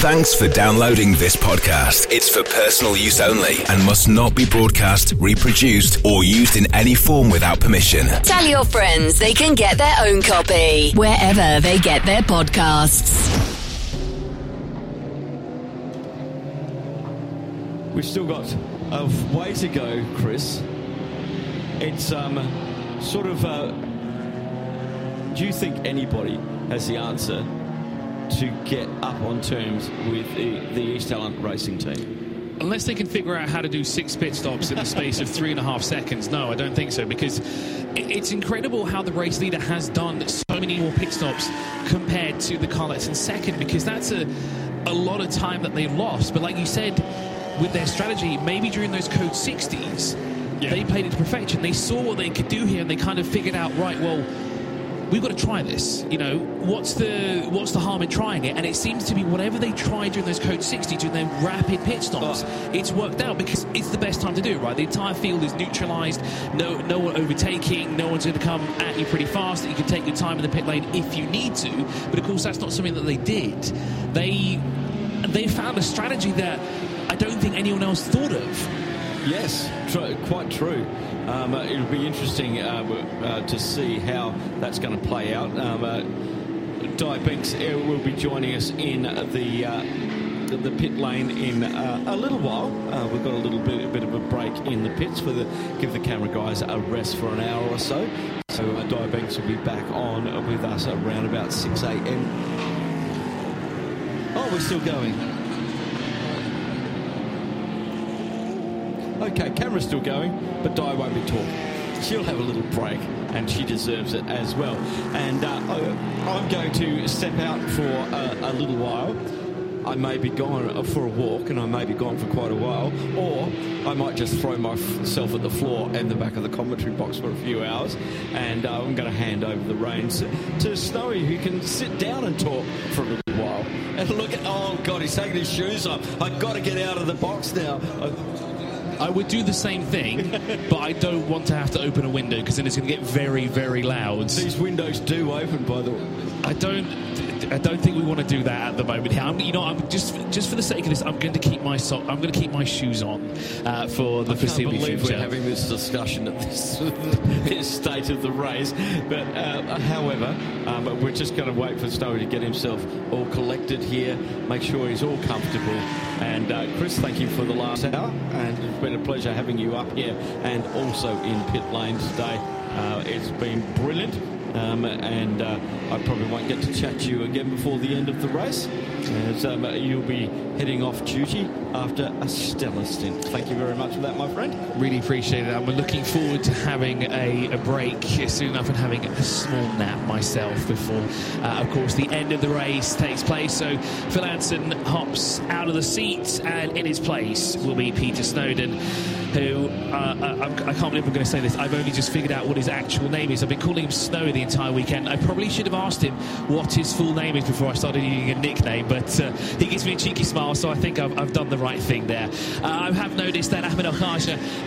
Thanks for downloading this podcast. It's for personal use only and must not be broadcast, reproduced, or used in any form without permission. Tell your friends they can get their own copy wherever they get their podcasts. We've still got a way to go, Chris. It's um, sort of. Uh, do you think anybody has the answer to get up on terms with the, the Eastalent racing team? Unless they can figure out how to do six pit stops in the space of three and a half seconds, no, I don't think so. Because it's incredible how the race leader has done so many more pit stops compared to the car that's in second. Because that's a a lot of time that they've lost. But like you said, with their strategy, maybe during those code 60s, yeah. they played it to perfection. They saw what they could do here, and they kind of figured out, right, well we've got to try this. You know, what's the what's the harm in trying it? And it seems to be whatever they tried during those Code 60, during their rapid pit stops, oh. it's worked out because it's the best time to do it, right? The entire field is neutralised, no no one overtaking, no one's going to come at you pretty fast. That you can take your time in the pit lane if you need to. But of course, that's not something that they did. They they found a strategy that I don't think anyone else thought of. Yes, tr- quite true. Um, uh, it'll be interesting uh, uh, to see how that's going to play out. Um, uh, Di Binks uh, will be joining us in the uh, the, pit lane in a little while. we've got a little bit, a bit of a break in the pits for the give the camera guys a rest for an hour or so. So uh, Di Binks will be back on with us around about 6 a.m. Oh, we're still going. Okay, camera's still going, but Di won't be talking. She'll have a little break, and she deserves it as well. And uh, I'm going to step out for a, a little while. I may be gone for a walk and I may be gone for quite a while, or I might just throw myself at the floor and the back of the commentary box for a few hours. And uh, I'm going to hand over the reins to Snowy, who can sit down and talk for a little while. And look at, oh God, he's taking his shoes off. I've got to get out of the box now. I, I would do the same thing, but I don't want to have to open a window because then it's going to get very, very loud. These windows do open, by the way. I don't. I don't think we want to do that at the moment. I'm, you know, I'm just just for the sake of this, I'm going to keep my so- I'm going to keep my shoes on uh, for the I foreseeable future. We're having this discussion at this, this state of the race, but uh, however, um, we're just going to wait for Snowy to get himself all collected here, make sure he's all comfortable. And uh, Chris, thank you for the last hour, and it's been a pleasure having you up here and also in pit lane today. Uh, it's been brilliant. Um, and uh, I probably won't get to chat to you again before the end of the race, as um, you'll be heading off duty after a stellar stint. Thank you very much for that, my friend. Really appreciate it. I'm looking forward to having a, a break soon enough and having a small nap myself before, uh, of course, the end of the race takes place. So Phil Anson hops out of the seat, and in his place will be Peter Snowden who uh, I, uh, I, can't believe I'm going to say this. I've only just figured out what his actual name is. I've been calling him Snow the entire weekend. I probably should have asked him what his full name is before I started using a nickname, but uh, he gives me a cheeky smile, so I think I've, I've done the right thing there. Uh, I have noticed that Ahmed Al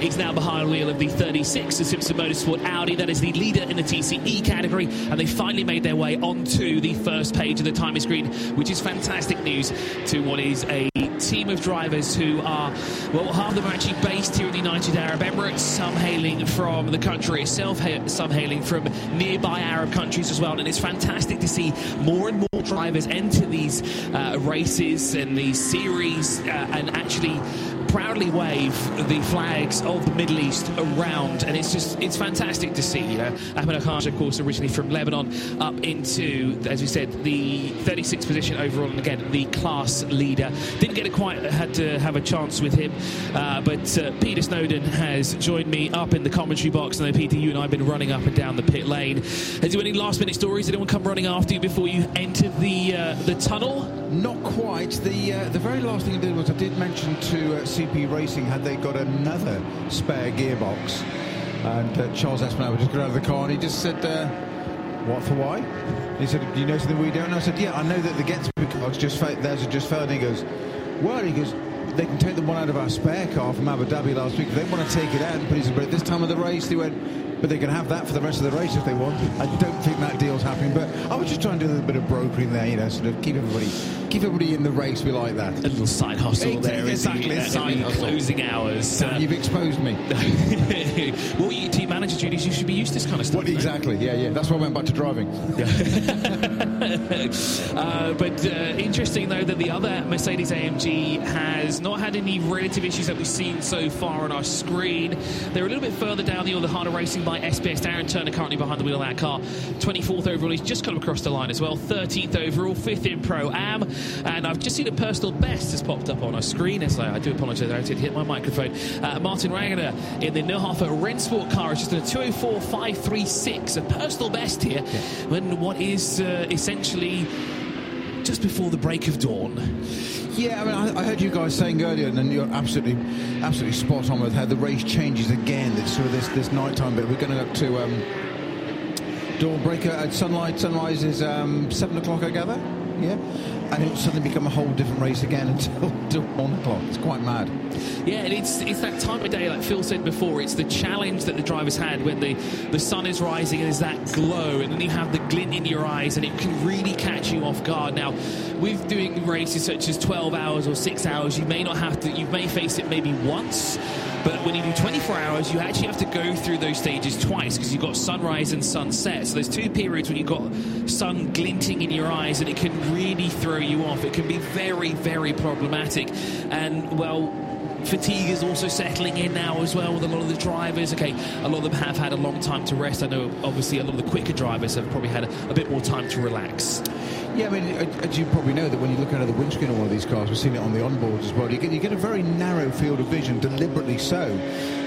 is now behind the wheel of the 36, the Simpson Motorsport Audi. That is the leader in the TCE category, and they finally made their way onto the first page of the timing screen, which is fantastic news to what is a team of drivers who are, well, half of them are actually based here the United Arab Emirates, some hailing from the country itself, some hailing from nearby Arab countries as well. And it's fantastic to see more and more drivers enter these uh, races and these series uh, and actually proudly wave the flags of the Middle East around, and it's just it's fantastic to see. You know, Ahmed Al of course, originally from Lebanon, up into, as we said, the 36th position overall, and again the class leader. Didn't get a quite had to have a chance with him, uh, but uh, Peter Snowden has joined me up in the commentary box. And Peter, you and I have been running up and down the pit lane. Has you any last minute stories? Did anyone come running after you before you entered the uh, the tunnel? Not quite. The uh, the very last thing I did was I did mention to CP Racing had they got another spare gearbox, and uh, Charles Espenlaub just got out of the car and he just said, uh, "What for? Why?" He said, "Do you know something we don't?" And I said, "Yeah, I know that the GetSpeed car's just fa- theirs just failed." And he goes, "Well," he goes, they can take the one out of our spare car from Abu Dhabi last week. If they want to take it out and put it in brake this time of the race, they went, but they can have that for the rest of the race if they want. I don't think that deal's happening, but I was just trying to do a little bit of brokering there, you know, sort of keep everybody keep everybody in the race. We like that. A little side hustle Exactly, there. is exactly, the, a side the hustle. closing hours. Uh, You've exposed me. well, you team manager duties, you should be used to this kind of stuff. What exactly? Yeah, yeah. That's why I went back to driving. uh, but uh, interesting though that the other Mercedes AMG has not had any relative issues that we've seen so far on our screen. They're a little bit further down the order, harder racing by SBS. Darren Turner currently behind the wheel of that car. 24th overall, he's just come across the line as well. 13th overall, 5th in Pro Am. And I've just seen a personal best has popped up on our screen. As I, I do apologise, I did hit my microphone. Uh, Martin Wagner in the Neuhofer Rennsport car is just at a 204.536, a personal best here. When what is uh, essentially just before the break of dawn. Yeah, I mean, I, I heard you guys saying earlier, and you're absolutely, absolutely spot on with how the race changes again. It's sort of this this nighttime bit. We're going up to um, Dawnbreaker at sunlight. Sunrise is um, seven o'clock, I gather. Yeah, and it'll suddenly become a whole different race again until, until one o'clock. It's quite mad. Yeah, and it's it's that time of day, like Phil said before. It's the challenge that the drivers had when the the sun is rising and there's that glow, and then you have the glint in your eyes, and it can really catch you off guard. Now, with doing races such as 12 hours or six hours, you may not have to. You may face it maybe once. But when you do 24 hours, you actually have to go through those stages twice because you've got sunrise and sunset. So there's two periods when you've got sun glinting in your eyes, and it can really throw you off. It can be very, very problematic. And well, fatigue is also settling in now as well with a lot of the drivers. Okay, a lot of them have had a long time to rest. I know, obviously, a lot of the quicker drivers have probably had a, a bit more time to relax. Yeah, I mean, as you probably know, that when you look out of the windscreen of one of these cars, we've seen it on the onboards as well. You get you get a very narrow field of vision, deliberately so,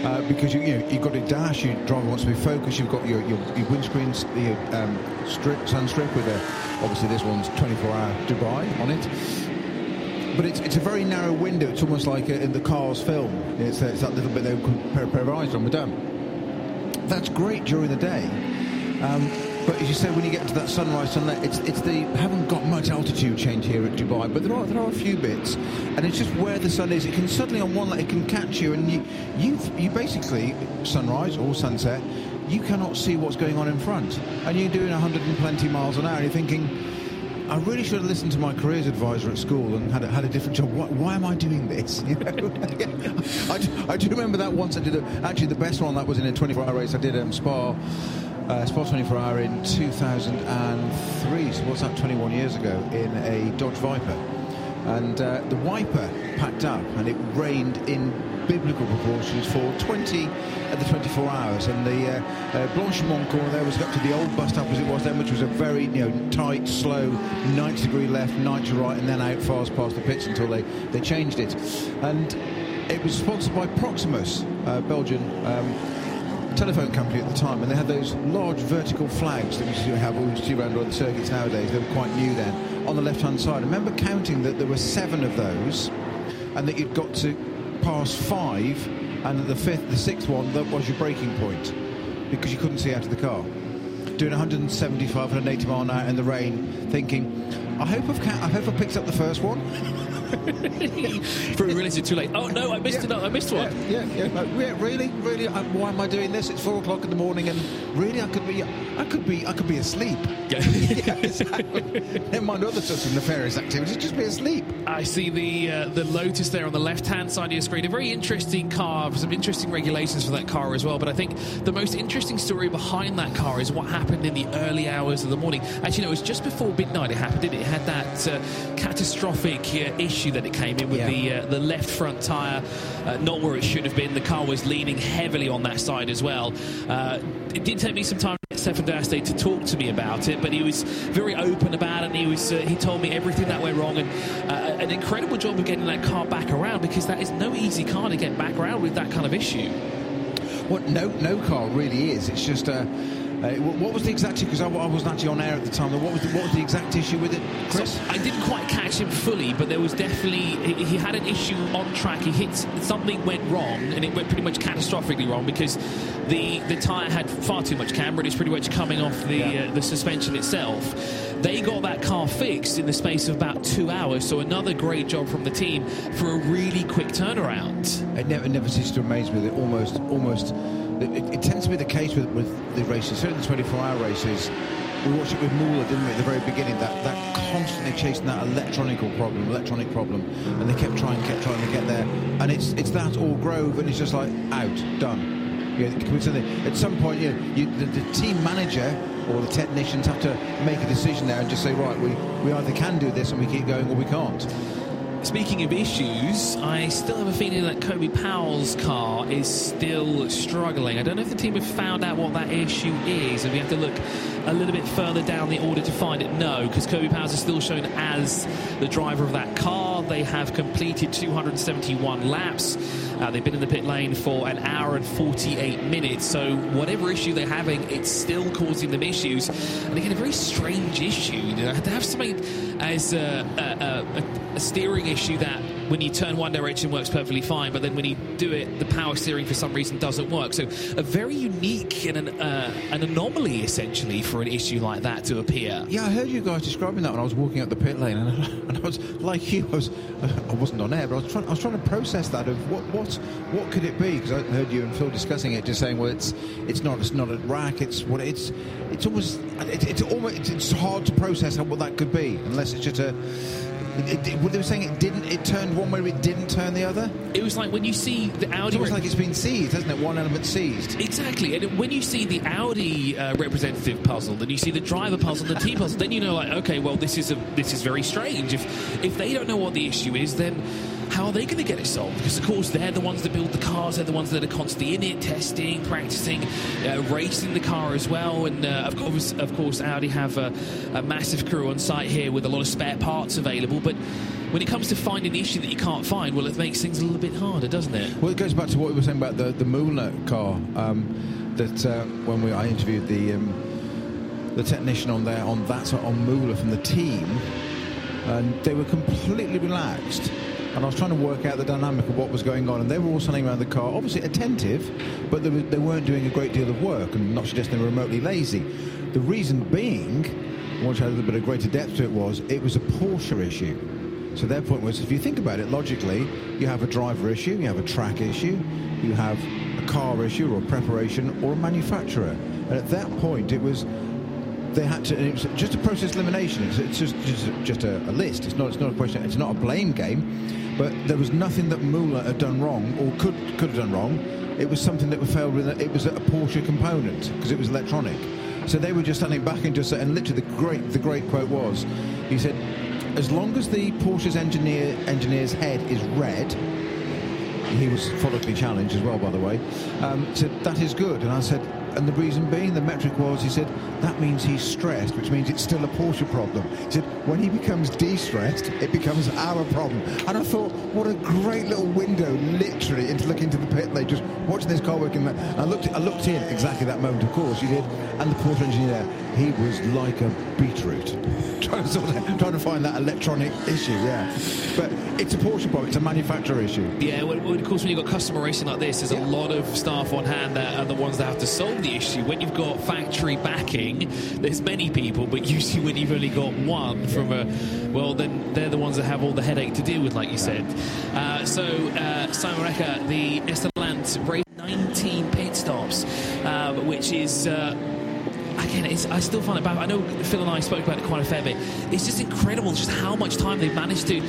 uh, because you, you know you've got a dash. Your driver wants to be focused. You've got your your, your windscreens, your um, strip, sun strip with a obviously this one's 24-hour Dubai on it. But it's, it's a very narrow window. It's almost like uh, in the Cars film. It's, uh, it's that little bit they pair, pair of eyes on. We're done. That's great during the day. Um, but as you say, when you get to that sunrise sunlight, it's it's the haven't got much altitude change here at Dubai, but there are there are a few bits, and it's just where the sun is. It can suddenly on one light it can catch you, and you you you basically sunrise or sunset, you cannot see what's going on in front, and you're doing 120 miles an hour, and you're thinking. I really should have listened to my careers advisor at school and had a, had a different job. Why, why am I doing this? You know, I, do, I do remember that once I did a, actually the best one that was in a 24-hour race. I did um, Spa uh, Spa 24 Hour in 2003. So what's that? 21 years ago in a Dodge Viper, and uh, the wiper packed up, and it rained in biblical proportions for 20 at the 24 hours. And the uh, uh, Blanchimont corner there was up to the old bus stop as it was then, which was a very you know tight, slow 90 degree left, 90 right, and then out fast past the pits until they they changed it. And it was sponsored by Proximus, uh, Belgian. Um, telephone company at the time, and they had those large vertical flags that we used to have all see around on the circuits nowadays. They were quite new then. On the left-hand side, I remember counting that there were seven of those, and that you'd got to pass five, and the fifth, the sixth one, that was your breaking point, because you couldn't see out of the car. Doing 175, 180 mile an hour in the rain, thinking, I hope I've, ca- I hope I picked up the first one. We realised it too late. Oh no, I missed Yeah. another. I missed one. Yeah, yeah, yeah. Yeah, really, really. I, why am I doing this? It's four o'clock in the morning, and really, I could be, I could be, I could be asleep. yeah, exactly. Never mind other sorts of nefarious activities. Just be asleep. I see the uh, the Lotus there on the left hand side of your screen. A very interesting car, some interesting regulations for that car as well. But I think the most interesting story behind that car is what happened in the early hours of the morning. Actually, no, it was just before midnight it happened. Didn't it? it had that uh, catastrophic uh, issue that it came in with Yeah. the uh, the left front tyre uh, not where it should have been. The car was leaning heavily on that side as well. Uh, it did take me some time to get Stefan Daste to talk to me about it, but he was very open about it. And he was uh, he told me everything that went wrong and uh, an incredible job of getting that car back around because that is no easy car to get back around with that kind of issue. What no, no car really is. It's just. Uh, uh, what was the exact? issue? Because I, I wasn't actually on air at the time. What was the, what was the exact issue with it, Chris? So I didn't quite catch him fully, but there was definitely he, he had an issue on track. He hit something went wrong, and it went pretty much catastrophically wrong because the the tire had far too much camber. and It's pretty much coming off the Yeah. uh, the suspension itself. They got that car fixed in the space of about two hours, so another great job from the team for a really quick turnaround. It never, never ceases to amaze me that almost, almost, it, it, tends to be the case with, with the races, certainly the 24-hour races. We watched it with Muller, didn't we, at the very beginning, that, that constantly chasing that electronical problem, electronic problem, and they kept trying, kept trying to get there. And it's it's that all Grove, and it's just like, out, done. You know, at some point, you, you the, the team manager or the technicians have to make a decision there and just say, right, we, we either can do this and we keep going or we can't. Speaking of issues, I still have a feeling that Kobe Powell's car is still struggling. I don't know if the team have found out what that issue is, and we have to look a little bit further down the order to find it. No, because Kobe Powell's is still shown as the driver of that car. They have completed 271 laps. Uh, they've been in the pit lane for an hour and 48 minutes. So whatever issue they're having, it's still causing them issues. And again, a very strange issue. To have something as a, a, a, a steering issue that when you turn one direction works perfectly fine, but then when you do it, the power steering for some reason doesn't work. So a very unique and an, uh, an anomaly essentially for an issue like that to appear. Yeah, I heard you guys describing that when I was walking up the pit lane, and I, and I was like you, I was I wasn't on air, but I was trying I was trying to process that of what what what could it be? Because I heard you and Phil discussing it, just saying, well, it's it's not it's not a rack, it's what it's it's almost it, it's almost it's hard to process how what that could be unless it's just a it, it, they were saying it didn't. It turned one way, it didn't turn the other. It was like when you see the Audi. It was like it's been seized, hasn't it? One element seized. Exactly, and when you see the Audi uh, representative puzzle, then you see the driver puzzle, the team puzzle, then you know, like, okay, well, this is a this is very strange. If if they don't know what the issue is, then how are they going to get it solved? Because of course they're the ones that build the cars, they're the ones that are constantly in it, testing, practicing, uh, racing the car as well. And uh, of course, of course, Audi have a, a, massive crew on site here with a lot of spare parts available. But when it comes to finding the issue that you can't find, well, it makes things a little bit harder, doesn't it? Well, it goes back to what we were saying about the the Muller car. Um, that uh, when we I interviewed the um, the technician on there on that on Muller from the team, and they were completely relaxed and I was trying to work out the dynamic of what was going on. And they were all standing around the car, obviously attentive, but they, were, they weren't doing a great deal of work and not suggesting they were remotely lazy. The reason being, once I had a little bit of greater depth to it, was it was a Porsche issue. So their point was, if you think about it logically, you have a driver issue, you have a track issue, you have a car issue or a preparation or a manufacturer. And at that point, it was they had to. It was just a process elimination. It's, it's just just, just a, a, list. It's not. It's not a question. It's not a blame game. But there was nothing that Muller had done wrong or could could have done wrong. It was something that failed with. It was a Porsche component because it was electronic. So they were just standing back and just and literally the great the great quote was, he said, as long as the Porsche's engineer engineer's head is red. He was follically challenged as well, by the way. Um, said that is good, and I said and the reason being, the metric was, he said, that means he's stressed, which means it's still a Porsche problem. He said, when he becomes de-stressed, it becomes our problem. And I thought, what a great little window, literally, into looking into the pit lane, just watching this car working. I looked, I looked in exactly that moment, of course, you did. And the Porsche engineer, he was like a beetroot, trying to, sort of, trying to find that electronic issue, yeah. But it's a Porsche problem, it's a manufacturer issue. Yeah, well, of course, when you've got customer racing like this, there's yeah. a lot of staff on hand that are the ones that have to solve the issue. When you've got factory backing, there's many people, but usually when you've only got one from a, well, then they're the ones that have all the headache to deal with, like you said. Uh, so, uh, Simon Reicher, the Eastalent race 19 pit stops, uh, which is uh, again, I still find it bad. I know Phil and I spoke about it quite a fair bit. It's just incredible just how much time they've managed to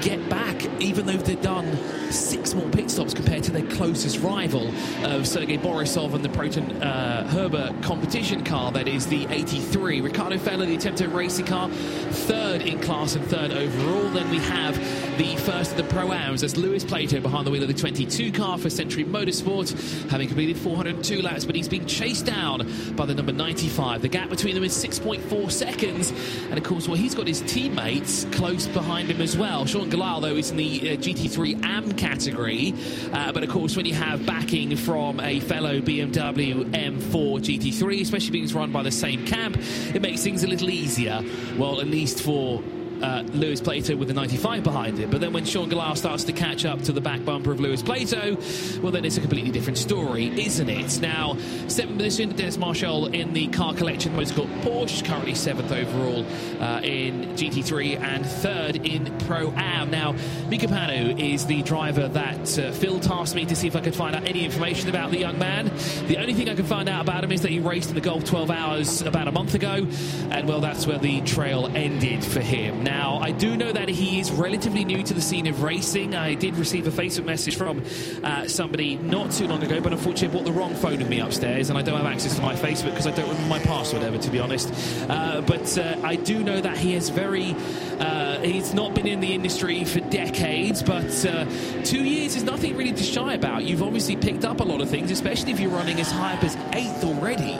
get back, even though they've done six more pit stops compared to their closest rival of Sergei Borisov and the Proton uh, Herbert competition car, that is the 83. Ricardo Feller, the Attempto racing car, third in class and third overall. Then we have the first of the Pro-Ams as Lewis Plato behind the wheel of the 22 car for Century Motorsport, having completed 402 laps, but he's been chased down by the number 95. The gap between them is 6.4 seconds, and of course, well, he's got his teammates close behind him as well. Sean Galal, though, is in the uh, GT3 AM category, uh, but of course, when you have backing from a fellow BMW M4 GT3, especially being run by the same camp, it makes things a little easier. Well, at least for uh, Lewis Plato with the 95 behind it. But then when Sean Gallagher starts to catch up to the back bumper of Lewis Plato, well, then it's a completely different story, isn't it? Now, seventh position, Dennis Marschall in the car collection motorsport Porsche, currently seventh overall uh, in GT3 and third in Pro Am. Now, Mika Panu is the driver that uh, Phil tasked me to see if I could find out any information about the young man. The only thing I can find out about him is that he raced in the Gulf 12 Hours about a month ago, and well, that's where the trail ended for him. Now, I do know that he is relatively new to the scene of racing. I did receive a Facebook message from uh, somebody not too long ago, but unfortunately, I bought the wrong phone with me upstairs, and I don't have access to my Facebook because I don't remember my password ever, to be honest. Uh, but uh, I do know that he is very. Uh, he's not been in the industry for decades, but uh, two years is nothing really to shy about. You've obviously picked up a lot of things, especially if you're running as high up as eighth already.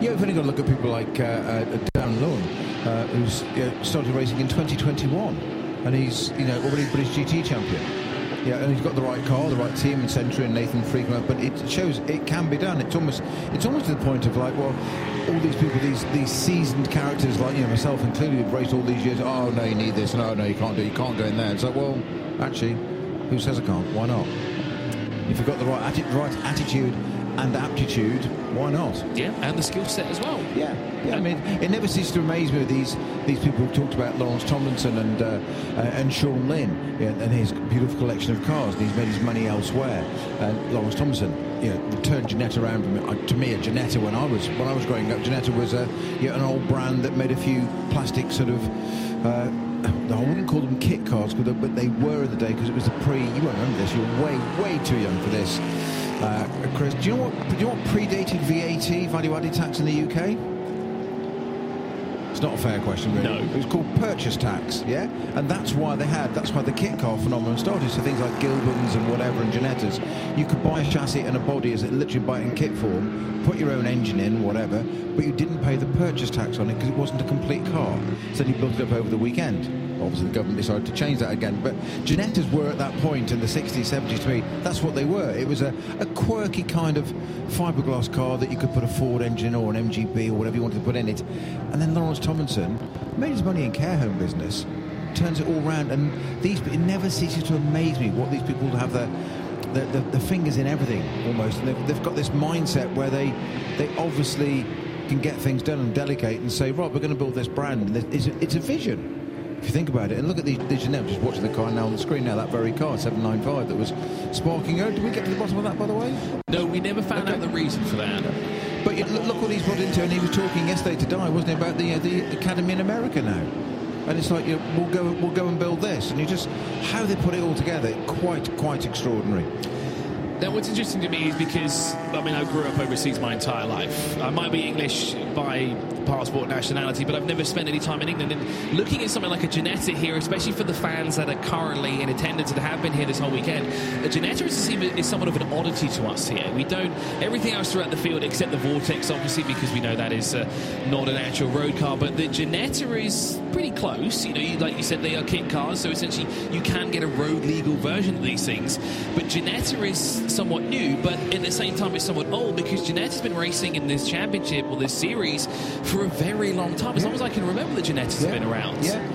Yeah, we've only got to look at people like uh, Dan Lund, uh, who's you know, started racing in 2021, and he's you know already British GT champion. Yeah, and he's got the right car, the right team, and Century and Nathan Freeman. But it shows it can be done. It's almost it's almost to the point of like, well, all these people, these these seasoned characters like you know myself included, who've raced all these years. Oh no, you need this. No, no, you can't do. it, You can't go in there. It's like, well, actually, who says I can't? Why not? If you've got the right, atti- right attitude and aptitude, why not? Yeah, and the skill set as well. Yeah, yeah. I mean, it never ceases to amaze me with these these people who talked about Lawrence Tomlinson and uh, uh, and Sean Lynn yeah, and his beautiful collection of cars. And he's made his money elsewhere. And Lawrence Tomlinson, you know, turned Ginetta around from uh, to me. A Ginetta when I was when I was growing up, Ginetta was a you know, an old brand that made a few plastic sort of. Uh, I wouldn't call them kit cars, but they- but they were in the day because it was the pre. You won't remember this. You're way, way too young for this, uh, Chris. Do you know what? Do you know what predated VAT value-added tax in the UK? It's not a fair question, really. No. It was called purchase tax, yeah? And that's why they had, that's why the kit car phenomenon started. So things like Gilberns and whatever and Ginettas, you could buy a chassis and a body as it literally buy it in kit form, put your own engine in, whatever, but you didn't pay the purchase tax on it because it wasn't a complete car. So you built it up over the weekend. Obviously, the government decided to change that again. But Ginettas were at that point in the 60s, 70s to me, that's what they were. It was a, a quirky kind of fiberglass car that you could put a Ford engine or an MGB or whatever you wanted to put in it. And then Lawrence Tomlinson made his money in care home business, turns it all round, and these it never ceases to amaze me what these people have their the, the, the fingers in everything almost, and they've, they've got this mindset where they they obviously can get things done and delegate and say, right, we're going to build this brand, and it's it's a vision. If you think about it, and look at the, the Genève, just watching the car now on the screen now, that very car, 795, that was sparking out. Did we get to the bottom of that, by the way? No, we never found Okay. out the reason for that. But you, look, look what he's brought into, and he was talking yesterday to Di, wasn't he, about the uh, the academy in America now? And it's like you know, we'll go we'll go and build this, and you just how they put it all together, quite quite extraordinary. Now, what's interesting to me is because, I mean, I grew up overseas my entire life. I might be English by passport nationality, but I've never spent any time in England. And looking at something like a Ginetta here, especially for the fans that are currently in attendance and have been here this whole weekend, a Ginetta is, is somewhat of an oddity to us here. We don't, everything else throughout the field except the Vortex, obviously, because we know that is uh, not an actual road car, but the Ginetta is pretty close. You know, like you said, they are kit cars, so essentially you can get a road legal version of these things. But Ginetta is somewhat new, but at the same time it's somewhat old because Ginetta has been racing in this championship or this series for a very long time. As long as I can remember, the Ginettas have been around. Yeah,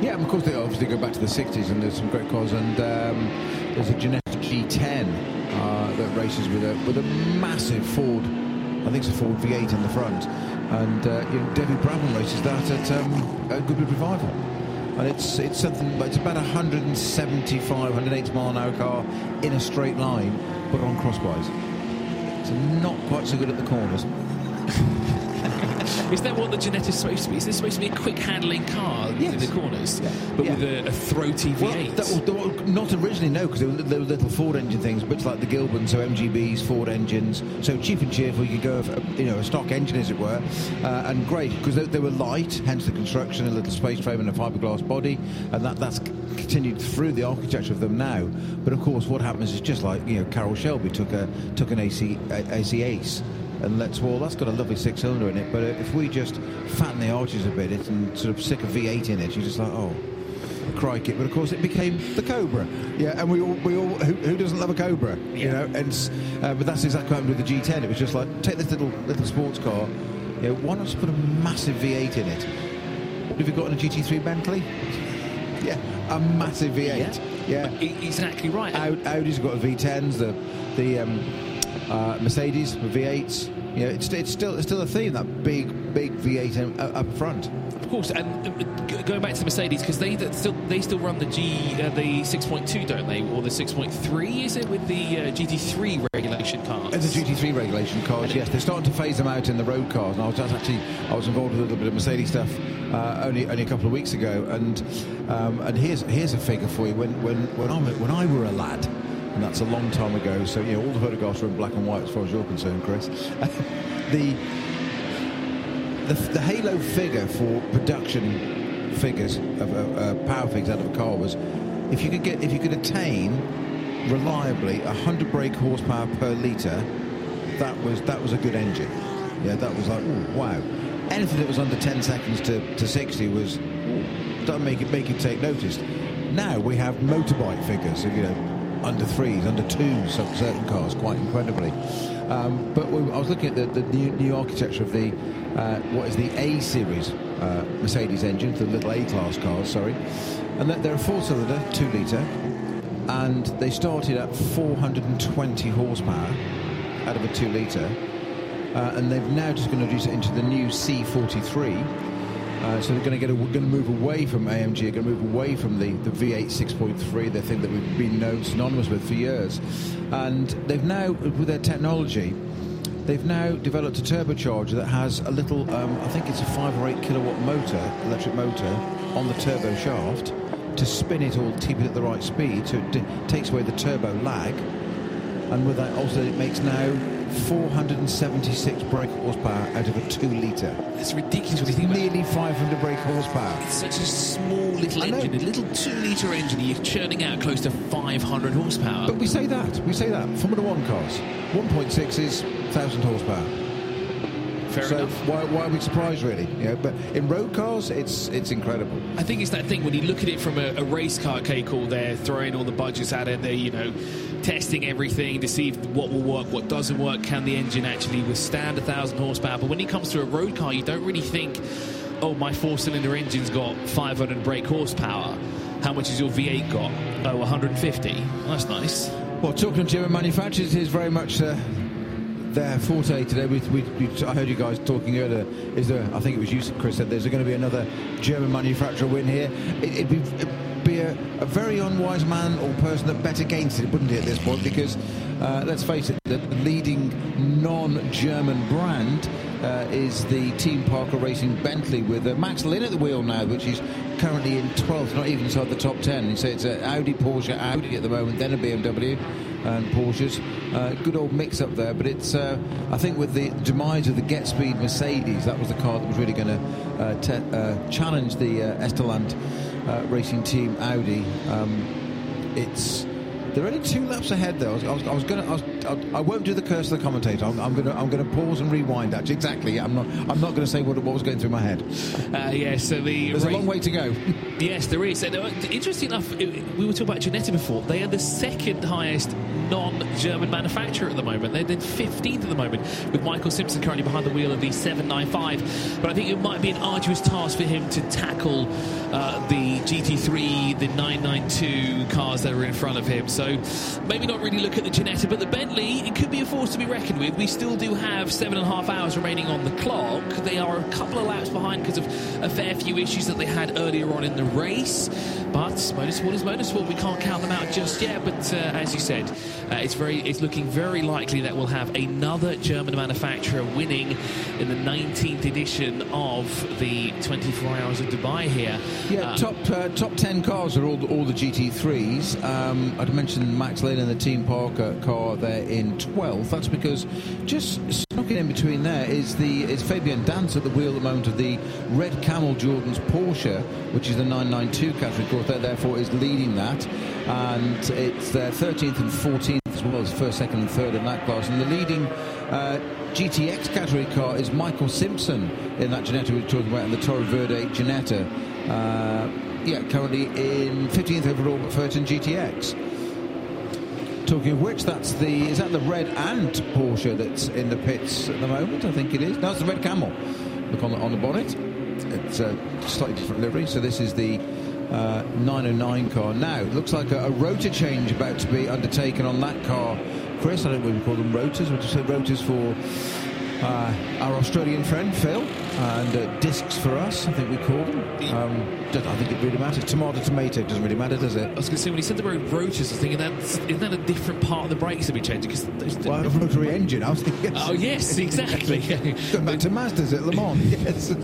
yeah. And of course, they obviously go back to the '60s, and there's some great cars. And um, there's a Ginetta G10 uh, that races with a with a massive Ford. I think it's a Ford V8 in the front, and uh, you know, Debbie Brabham races that at, um, at Goodwood Revival. And it's it's something. It's about 175, 180 mile an hour car in a straight line, but on crosswise. So not quite so good at the corners. Is that what the Ginetta's supposed to be? Is this supposed to be a quick handling car in the corners, Yeah. but Yeah. with a, a throaty V8? that was, that not originally, no, because they, were- they were little Ford engine things, bits like the Gilberns, so MGBs, Ford engines. So cheap and cheerful, you could go, for, you know, a stock engine, as it were, uh, and great because they, they were light, hence the construction, a little space frame and a fiberglass body, and that that's continued through the architecture of them now. But of course, what happens is just like you know, Carroll Shelby took a took an AC a- AC Ace. And let's wall. that's got a lovely six-cylinder in it. But if we just fatten the arches a bit, it and sort of stick a V8 in it, you're just like, oh, crikey. But of course, it became the Cobra. Yeah, and we all, we all who, who doesn't love a Cobra? You Yeah. know, and uh, but that's exactly what happened with the G10. It was just like take this little little sports car. You know, why not just put a massive V8 in it? what have you got in a GT3 Bentley? Yeah, a massive V8. Yeah, E- Exactly right. Audi's got the V10s, the the um, uh, Mercedes V8s. Yeah, it's, it's still it's still a theme that big big V8 in- uh, up front. Of course, and uh, going back to the Mercedes because they still they still run the G uh, the 6.2, don't they, or the 6.3? Is it with the uh, GT3 regulation cars? And the GT3 regulation cars, yes, they're starting to phase them out in the road cars. And I was actually I was involved with a little bit of Mercedes stuff uh, only only a couple of weeks ago. And um, and here's here's a figure for you. When when when I when I were a lad, and that's a long time ago. So know all the photographs are in black and white as far as you're concerned, Chris. the the, the halo figure for production figures of uh, uh, power figures out of a car was if you could get if you could attain reliably 100 brake horsepower per litre that was that was a good engine yeah that was like ooh, wow anything that was under 10 seconds to, to 60 was doesn't make it make it take notice now we have motorbike figures you know under threes, under twos, some certain cars, quite incredibly. Um, but we, I was looking at the, the new, new architecture of the uh, what is the A series uh, Mercedes engine, the little A class cars, sorry, and that they're a four-cylinder, two litre, and they started at 420 horsepower out of a two litre, uh, and they've now just going to introduce it into the new C43. Uh, so they're going to get a, going to move away from AMG, going to move away from the, the V8 6.3, the thing that we've been known synonymous with for years. And they've now, with their technology, they've now developed a turbocharger that has a little, um, I think it's a five or eight kilowatt motor, electric motor, on the turbo shaft to spin it or keep it at the right speed. So it d- takes away the turbo lag. And with that, also, it makes now 476 brake horsepower out of a two litre. It's ridiculous when you think. Nearly 500 brake horsepower. It's such a small little I know. engine, a little two-litre engine. You're churning out close to 500 horsepower. But we say that. We say that. Formula One cars. 1.6 is 1,000 horsepower. Fair so enough. why, why are we surprised, really? You know, but in road cars, it's it's incredible. I think it's that thing when you look at it from a, a race car call, they're throwing all the budgets at it. They're, you know, testing everything to see if- what will work, what doesn't work. Can the engine actually withstand a thousand horsepower? But when it comes to a road car, you don't really think, oh, my four cylinder engine's got 500 brake horsepower. How much has your V8 got? Oh, 150. Well, that's nice. Well, talking to German manufacturers is very much uh, their forte today. We, we, we, I heard you guys talking earlier. Is there? I think it was you, Chris, said there's going to be another German manufacturer win here. It, it'd be, it'd be a, a very unwise man or person that bet against it, wouldn't he, at this point? Because uh, let's face it, the leading non-German brand uh, is the Team Parker Racing Bentley with uh, Max Lynn at the wheel now, which is currently in 12th, not even inside the top 10. You say it's an Audi, Porsche, Audi at the moment, then a BMW and Porsches. Uh, good old mix up there, but it's uh, I think with the demise of the Get Speed Mercedes, that was the car that was really going to uh, te- uh, challenge the uh, Eastalent racing team Audi. Um, it's they're only two laps ahead though. I was, I was, I was gonna. I, I, I won't do the curse of the commentator. I'm, I'm gonna. I'm gonna pause and rewind. Actually, exactly. I'm not. I'm not going to say what, what was going through my head. Uh, yeah, so the There's a long way to go. Yes, there is. And uh, interesting enough, we were talking about Ginetta before. They are the second highest non-German manufacturer at the moment. They're in 15th at the moment, with Michael Simpson currently behind the wheel of the 795. But I think it might be an arduous task for him to tackle uh, the GT3, the 992 cars that are in front of him. So maybe not really look at the Ginetta, but the Bentley, it could be a force to be reckoned with. We still do have seven and a half hours remaining on the clock. They are a couple of laps behind because of a fair few issues that they had earlier on in the race. But motorsport is motorsport. We can't count them out just yet. But uh, as you said, uh, it's very, it's looking very likely that we'll have another German manufacturer winning in the 19th edition of the 24 Hours of Dubai here. Yeah, Uh, top uh, top ten cars are all the, all the GT3s. Um, I'd mentioned Max Lane and the Team Parker car there in 12th. That's because just snugging in between there is the is Fabian Danz at the wheel at the moment of the Red Camel Jordan's Porsche, which is the 992 category. There therefore is leading that, and it's their 13th and 14th as well as first, second, and third in that class. And the leading uh, GTX category car is Michael Simpson in that Ginetta we were talking about in the Toro Verde Ginetta. Uh, yeah, currently in 15th overall, but first in GTX. Talking of which, that's the is that the red and Porsche that's in the pits at the moment? I think it is. No, it's the red Camel. Look on the on the bonnet. It's a slightly different livery. So this is the uh, 909 car. Now, it looks like a, a rotor change about to be undertaken on that car. Chris, I don't know we call them rotors. Would you say rotors for uh, our Australian friend Phil, and uh, discs for us. I think we call them. Um, I think it really matters. Tomato, tomato doesn't really matter, does it? I was going to say when he said the word rotors, I was thinking that's isn't that a different part of the brakes that we changed? Because well, a rotary engine. I was thinking. Oh yes, exactly. Going back to Mazdas at Le Mans. Yes.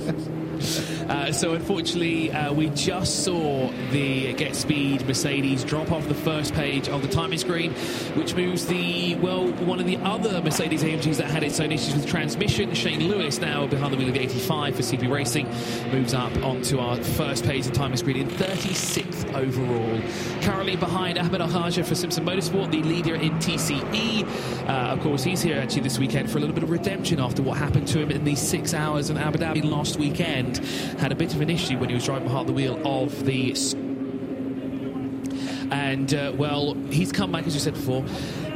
Uh, so unfortunately, uh, we just saw the Get Speed Mercedes drop off the first page of the timing screen, which moves the well one of the other Mercedes AMGs that had its own issues with transmission. Shane Lewis now behind the wheel of the 85 for CP Racing moves up onto our first page of the timing screen in 36th overall. Currently behind Ahmed Alhaja for Simpson Motorsport, the leader in TCE. Uh, of course, he's here actually this weekend for a little bit of redemption after what happened to him in the six hours in Abu Dhabi last weekend had a bit of an issue when he was driving behind the wheel of the. And, uh, well, he's come back, as you said before.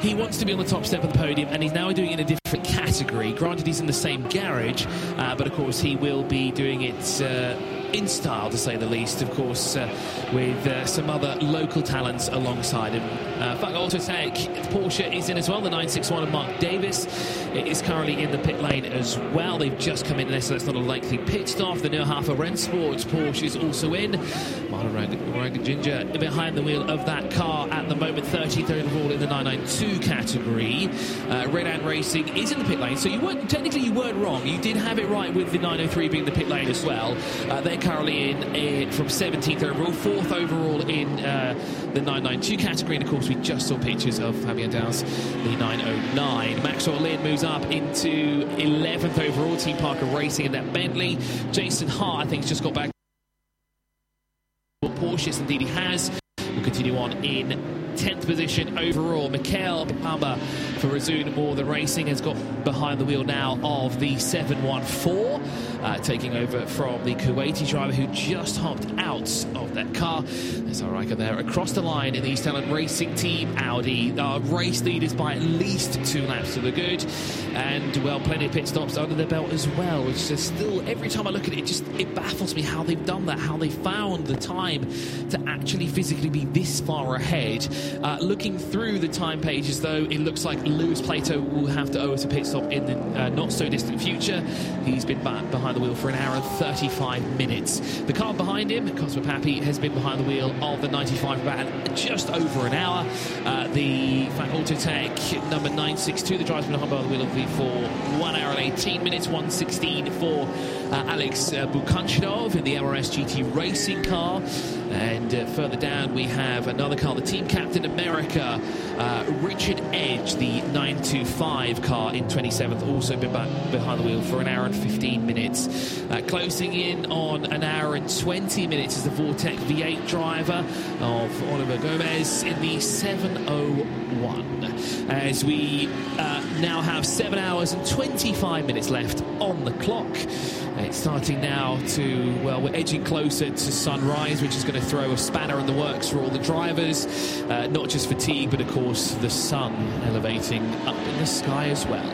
He wants to be on the top step of the podium, and he's now doing it in a different category. Granted, he's in the same garage, uh, but of course, he will be doing it. Uh, in style, to say the least, of course, uh, with uh, some other local talents alongside him. Uh, Autotech, Porsche is in as well, the 961 of Mark Davis is currently in the pit lane as well. They've just come in there, so that's not a lengthy pit stop. The new half Neuhofer Rennsports Porsche is also in. Marlon Ginger behind the wheel of that car at the moment, 33rd of all in the 992 category. Uh, Red Ant Racing is in the pit lane, so you weren't technically you weren't wrong. You did have it right with the 903 being the pit lane as well. Uh, they're currently in, in, from 17th overall, fourth overall in uh, the 992 category. And of course, we just saw pictures of Fabian Danz, the 909. Maxwell Lynn moves up into 11th overall. Team Parker Racing in that Bentley. Jason Hart, I think, has just got back. Porsche, yes, indeed he has. We'll continue on in 10th position overall. Mikael Pamba for Resoon More The Racing has got behind the wheel now of the 714, uh, taking over from the Kuwaiti driver who just hopped out of that car. There's Reicher there across the line in the Eastalent Racing Team Audi. Our race leaders by at least two laps to the good, and well, plenty of pit stops under their belt as well, which is still every time I look at it, it just it baffles me how they've done that, how they found the time to actually physically be this far ahead. Uh, looking through the time pages, though, it looks like Lewis Plato will have to owe us a pit stop in the uh, not so distant future. He's been back behind the wheel for an hour and 35 minutes. The car behind him, Cosmo Pappy, has been behind the wheel of the 95 for about just over an hour. Uh, the Fach Autotech number 962, the driver's been behind the wheel of the V4, one hour and 18 minutes, 116 for uh, Alex uh, Bukanchinov in the MRS GT racing car. And uh, further down, we have another car, the team captain America, uh, Richard Edge, the 925 car in 27th, also been behind the wheel for an hour and 15 minutes. Uh, closing in on an hour and 20 minutes is the Vortex V8 driver of Oliver Gomez in the 701. As we uh, now have 7 hours and 25 minutes left on the clock. It's starting now to, well, we're edging closer to sunrise, which is going to throw a spanner in the works for all the drivers. Uh, not just fatigue, but of course the sun elevating up in the sky as well.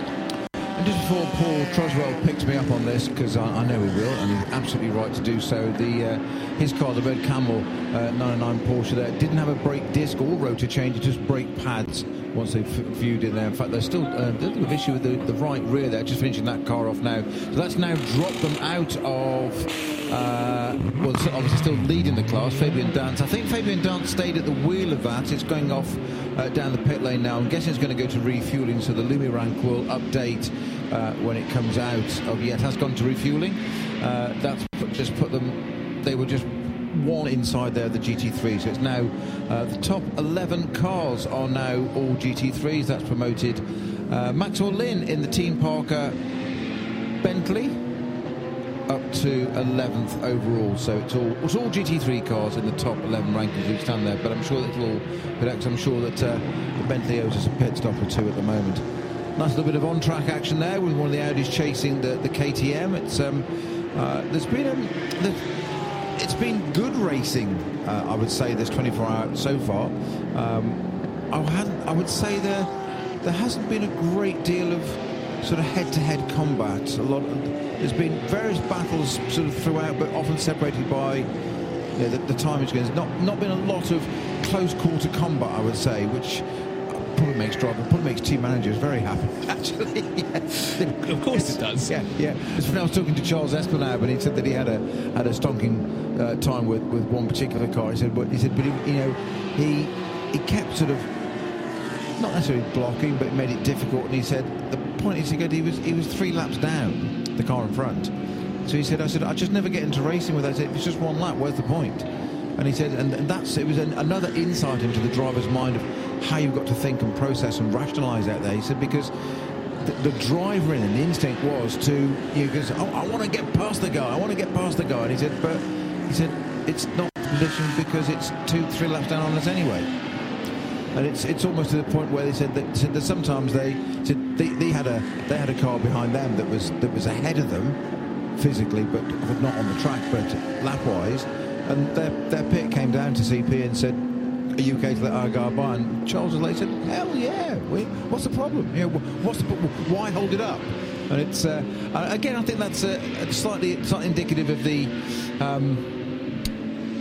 And just before Paul Troswell picks me up on this, because I, I, know he will, and he's absolutely right to do so, the uh, his car, the Red Camel uh, 909 Porsche there, didn't have a brake disc or rotor change, it just brake pads once they've viewed in there. In fact, there's still uh, a little bit of issue with the, the right rear there, just finishing that car off now. So that's now dropped them out of, uh, well, obviously still leading the class, Fabian Danz. I think Fabian Danz stayed at the wheel of that. It's going off uh, down the pit lane now. I'm guessing it's going to go to refueling, so the Lumirank will update uh, when it comes out of, yeah, it has gone to refueling. Uh, that's just put them, they were just one inside there, the GT3. So it's now uh, the top 11 cars are now all GT3s. That's promoted. Uh, Maxwell Lynn in the Team Parker Bentley up to 11th overall. So it's all it's all GT3 cars in the top 11 rankings who stand there. But I'm sure that it'll all. I'm sure that uh, the Bentley owes us a pit stop or two at the moment. Nice little bit of on-track action there with one of the Audis chasing the, the KTM. It's um, uh, there's been a. There's, it's been good racing, uh, I would say, this 24 hour so far. Um, I, I would say there there hasn't been a great deal of sort of head-to-head combat. A lot, of, there's been various battles sort of throughout, but often separated by you know, the, the time. There's not not been a lot of close quarter combat, I would say, which probably makes driver, probably makes team managers very happy. Actually, yeah. Of course it does. Yeah, yeah. When I was talking to Charles Espenlaub, and he said that he had a had a stonking uh, time with, with one particular car. He said, but he said, but he, you know, he he kept sort of not necessarily blocking, but it made it difficult. And he said the point is, he said he was he was three laps down the car in front. So he said, I said, I just never get into racing with that. I said, if it's just one lap, where's the point? And he said, and, and that's it was an, another insight into the driver's mind of how you've got to think and process and rationalise out there. He said because the, the driver in and the instinct was to you know, goes, oh, I want to get past the guy, I want to get past the guy. And he said, but he said it's not position because it's two, three laps down on us anyway. And it's it's almost to the point where they said that, said that sometimes they said they, they had a they had a car behind them that was that was ahead of them physically, but, but not on the track, but lap wise. And their, their pit came down to CP and said, okay to let our guy by? And Charles Leclerc said, hell yeah. What's the problem? What's the, why hold it up? And it's uh, again, I think that's uh, slightly slightly indicative of the um,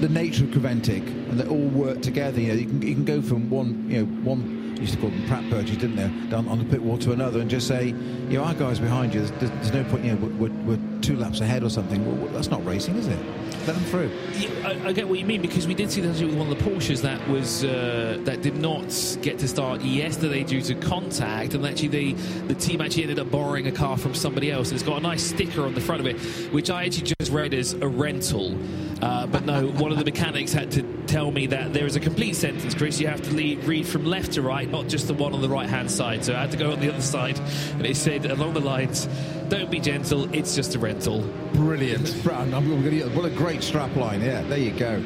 the nature of Creventic, and they all work together. You know, you can you can go from one you know one used to call them Pratt purges, didn't they, down on the pit wall to another, and just say, you know, our guys behind you. There's, there's no point. You know, we're, we're, two laps ahead or something. Well, that's not racing, is it? Let them through. Yeah, I, I, get what you mean because we did see that with one of the Porsches that was uh, that did not get to start yesterday due to contact, and actually the the team actually ended up borrowing a car from somebody else. It's got a nice sticker on the front of it, which I actually just read as a rental. Uh, but no, one of the mechanics had to tell me that there is a complete sentence, Chris. You have to read from left to right, not just the one on the right hand side. So I had to go on the other side, and it said along the lines, "Don't be gentle. It's just a rental." Brilliant. what a great strap line. Yeah, there you go.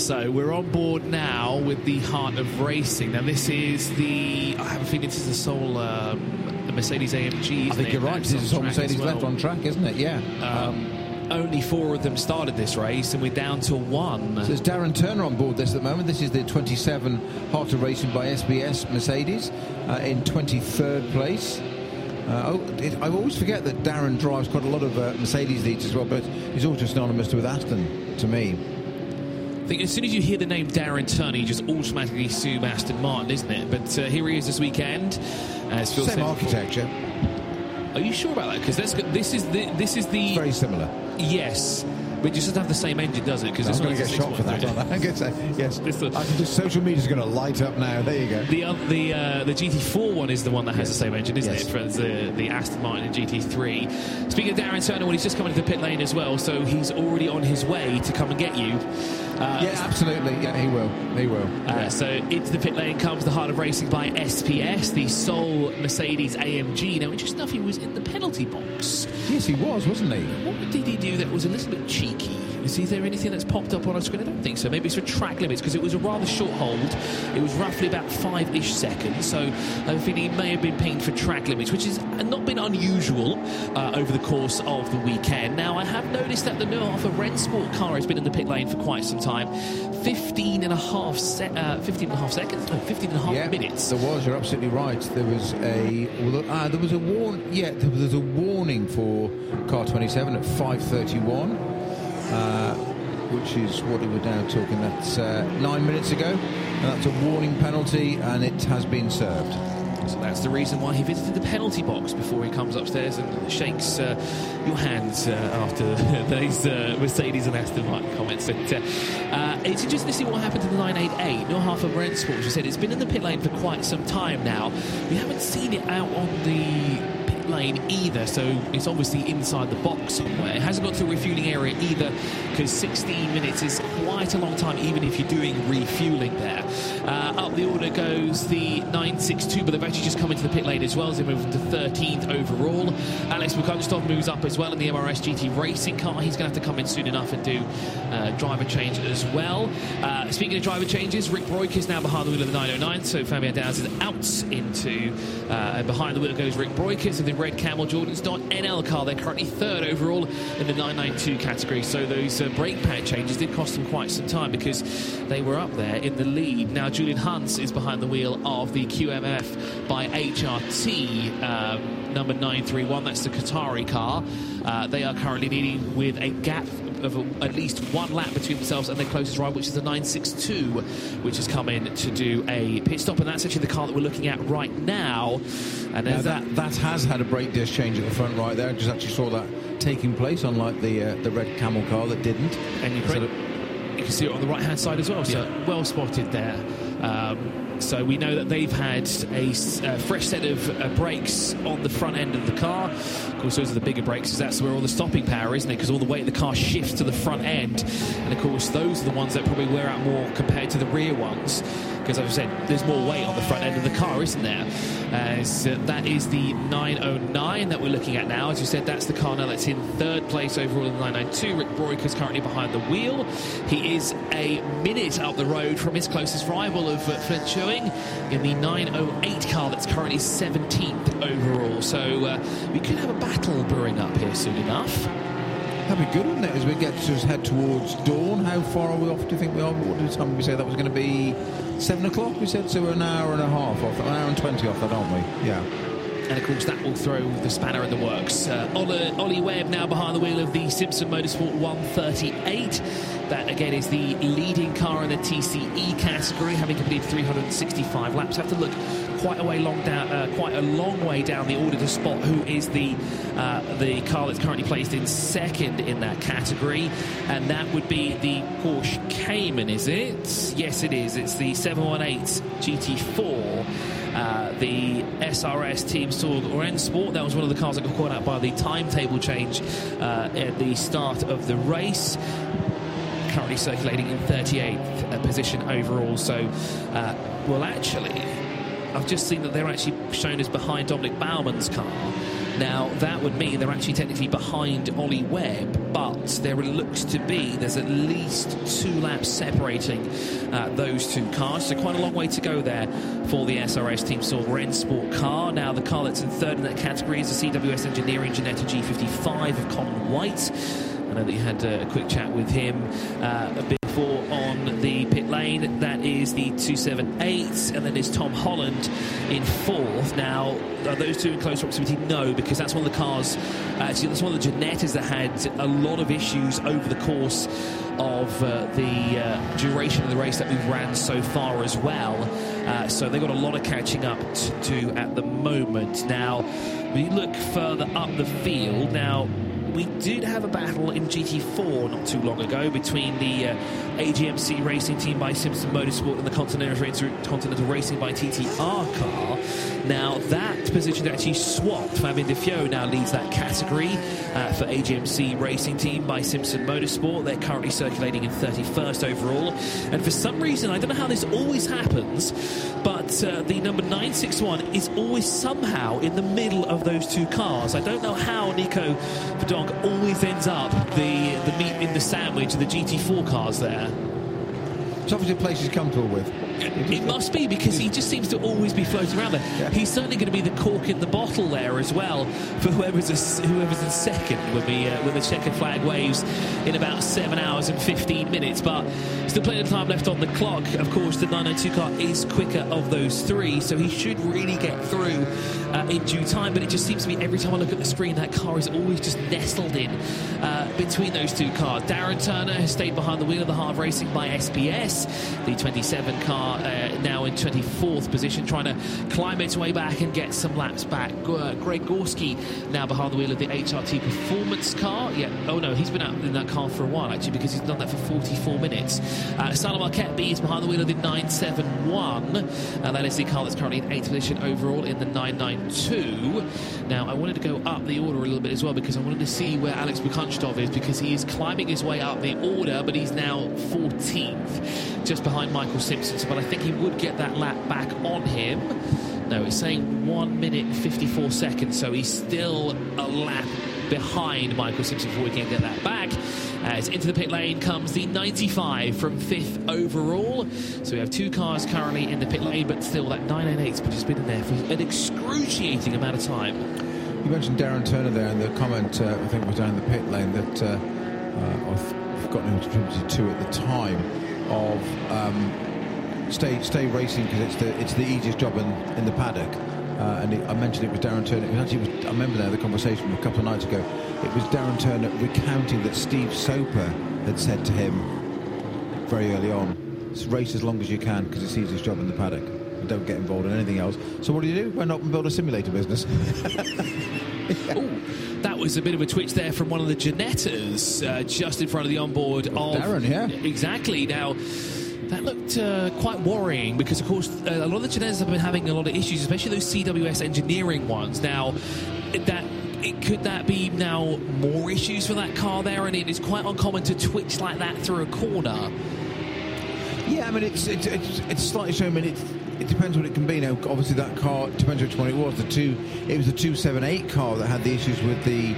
So we're on board now with the heart of racing. Now this is the. I have a feeling this is the sole um, Mercedes AMG. I think you're right. This is sole Mercedes well. left on track, isn't it? Yeah. Um, um, only four of them started this race, and we're down to one. So there's Darren Turner on board this at the moment. This is the 27 Heart of Racing by SPS Mercedes uh, in 23rd place. Uh, oh, it, I always forget that Darren drives quite a lot of uh, Mercedes leads as well, but he's also synonymous with Aston to me. I think as soon as you hear the name Darren Turner, you just automatically assume Aston Martin, isn't it? But uh, here he is this weekend. As Phil Same architecture. Are you sure about that? Because this is the this is the it's very similar. Yes. But it doesn't have the same engine, does it? Because no, it's going to get shot for that. I'm going to say yes. I can just, social media's going to light up now. There you go. The uh, the uh, the GT4 one is the one that has yes. the same engine, isn't yes. it? For the the Aston Martin GT3. Speaking of Darren Turner, well, he's just coming to the pit lane as well, so he's already on his way to come and get you. Uh, yeah, absolutely. Yeah, he will. He will. Uh, yeah. So into the pit lane comes the Heart of Racing by SPS, the sole Mercedes AMG. Now, interesting enough, he was in the penalty box. Yes, he was, wasn't he? What did he do that was a little bit cheeky? Is there anything that's popped up on our screen? I don't think so. Maybe it's for track limits because it was a rather short hold. It was roughly about five-ish seconds. So I think he may have been pinged for track limits, which has not been unusual uh, over the course of the weekend. Now I have noticed that the Neuhofer Rennsport car has been in the pit lane for quite some time. 15 and a half, se- uh, 15 and a half seconds, no, 15 and a half yeah, minutes. There was. You're absolutely right. There was a well, ah, there was a warn. Yeah, there was a warning for car 27 at 5:31. Uh, which is what we were now talking. That's uh, nine minutes ago. And that's a warning penalty, and it has been served. So that's the reason why he visited the penalty box before he comes upstairs and shakes uh, your hands uh, after those uh, Mercedes and Aston Martin comments. But, uh, uh, it's interesting to see what happened to the 988. Neuhofer Rennsport, as you said, it's been in the pit lane for quite some time now. We haven't seen it out on the lane either, so it's obviously inside the box somewhere. It hasn't got to a refueling area either, because 16 minutes is quite a long time, even if you're doing refueling there. Uh, up the order goes the 962, but they've actually just come into the pit lane as well, as they move to 13th overall. Alex Mukunstov moves up as well in the MRS GT racing car. He's going to have to come in soon enough and do uh, driver change as well. Uh, speaking of driver changes, Rik Breukers is now behind the wheel of the 909, so Fabian Danz is out into uh, behind the wheel goes Rik Breukers. So the red Camel Jordan's NL car. They're currently third overall in the 992 category. So those uh, brake pad changes did cost them quite some time because they were up there in the lead. Now Julian Hanses is behind the wheel of the QMF by HRT. Um, number 931. That's the Qatari car. Uh, they are currently leading with a gap of a, at least one lap between themselves and their closest rival, which is the 962, which has come in to do a pit stop. And that's actually the car that we're looking at right now. And now that, that has had a brake disc change at the front right there. I just actually saw that taking place, unlike the uh, the red camel car that didn't. And you, you can see it on the right hand side as well. So yeah. well spotted there. Um, so we know that they've had a fresh set of uh, brakes on the front end of the car. Of course, those are the bigger brakes, because that's where all the stopping power, isn't it? Because all the weight of the car shifts to the front end. And of course, those are the ones that probably wear out more compared to the rear ones because as I said, there's more weight on the front end of the car, isn't there? Uh, that is the 909 that we're looking at now. As you said, that's the car now that's in third place overall in the 992. Rik Breukers is currently behind the wheel. He is a minute up the road from his closest rival of uh, Flint Chewing in the 908 car that's currently 17th overall. So uh, we could have a battle brewing up here soon enough. That'd be good, wouldn't it, as we get to head towards dawn? How far are we off, do you think we are? What did we say that was going to be? Seven o'clock, we said, so we're an hour and a half off, an hour and 20 off that, aren't we? Yeah. And of course, that will throw the spanner in the works. Uh, Ollie, Ollie Webb now behind the wheel of the Simpson Motorsport 138. That again is the leading car in the TCE category, having completed 365 laps. Have to look quite a way long down, uh, quite a long way down the order to spot who is the uh, the car that's currently placed in second in that category, and that would be the Porsche Cayman, is it? Yes, it is. It's the 718 GT4. Uh, the SRS Team Sorg Rennsport. That was one of the cars that got caught out by the timetable change uh, at the start of the race currently circulating in 38th uh, position overall. So, uh, well, actually, I've just seen that they're actually shown as behind Dominik Baumann's car. Now, that would mean they're actually technically behind Ollie Webb, but there looks to be, there's at least two laps separating uh, those two cars. So, quite a long way to go there for the SRS Team Sorg Rennsport car. Now, the car that's in third in that category is the CWS Engineering Ginetta G55 of Colin White. I know that you had a quick chat with him uh, a bit before on the pit lane. That is the 278, and then is Tom Holland in fourth. Now, are those two in close proximity? No, because that's one of the cars, actually, that's one of the Ginettas that had a lot of issues over the course of uh, the uh, duration of the race that we've ran so far as well. Uh, so they've got a lot of catching up to do at the moment. Now, we look further up the field. Now, we did have a battle in GT4 not too long ago between the uh, AGMC racing team by Simpson Motorsport and the Continental, Continental Racing by TTR car. Now, that position actually swapped. Fabien Defio now leads that category uh, for AGMC racing team by Simpson Motorsport. They're currently circulating in 31st overall. And for some reason, I don't know how this always happens, but uh, the number 961 is always somehow in the middle of those two cars. I don't know how Nico Verdonk always ends up the, the meat in the sandwich of the GT4 cars there. It's obviously a place he's comfortable with. It must be because he just seems to always be floating around there. Yeah. He's certainly going to be the cork in the bottle there as well for whoever's a, whoever's in second when we uh, when the checkered flag waves in about seven hours and 15 minutes. But still plenty of time left on the clock. Of course, the 902 car is quicker of those three, so he should really get through uh, in due time. But it just seems to me every time I look at the screen, that car is always just nestled in uh, between those two cars. Darren Turner has stayed behind the wheel of the Hard Racing by SPS, the 27 car uh, now in 24th position, trying to climb its way back and get some laps back. Uh, Greg Gorski now behind the wheel of the HRT Performance car. Yeah, oh no, he's been out in that car for a while actually because he's done that for 44 minutes. Uh, Salam Arquette is behind the wheel of the 971. Uh, that is the car that's currently in 8th position overall in the 992. Now, I wanted to go up the order a little bit as well because I wanted to see where Alex Bukunchtov is because he is climbing his way up the order, but he's now 14th, just behind Michael Simpson. But I think he would get that lap back on him. No, it's saying 1 minute 54 seconds, so he's still a lap behind Michael Simpson before we can get that back. As into the pit lane comes the 95 from fifth overall. So we have two cars currently in the pit lane, but still that 998 has been in there for an excruciating amount of time. you mentioned Darren Turner there, and the comment uh, I think was down the pit lane that uh, uh, I've forgotten who attributed to at the time of um, stay stay racing because it's the it's the easiest job in, in the paddock. Uh, and it, I mentioned it was Darren Turner. It was actually, it was, I remember there the conversation a couple of nights ago. It was Darren Turner recounting that Steve Soper had said to him very early on, race as long as you can because it's the easiest job in the paddock. Don't get involved in anything else. So what do you do? Why not build a simulator business? Ooh, that was a bit of a twitch there from one of the Ginettas uh, just in front of the onboard of Darren, yeah. Exactly. Now, that looked uh, quite worrying because, of course, a lot of the Ginettas have been having a lot of issues, especially those CWS engineering ones. Now, that it, could that be now more issues for that car there? And it is quite uncommon to twitch like that through a corner. Yeah, I mean, it's it's, it's, it's slightly showing. I mean, it, it depends what it can be. Now, obviously, that car depends which one it was. The two, it was the two seven eight car that had the issues with the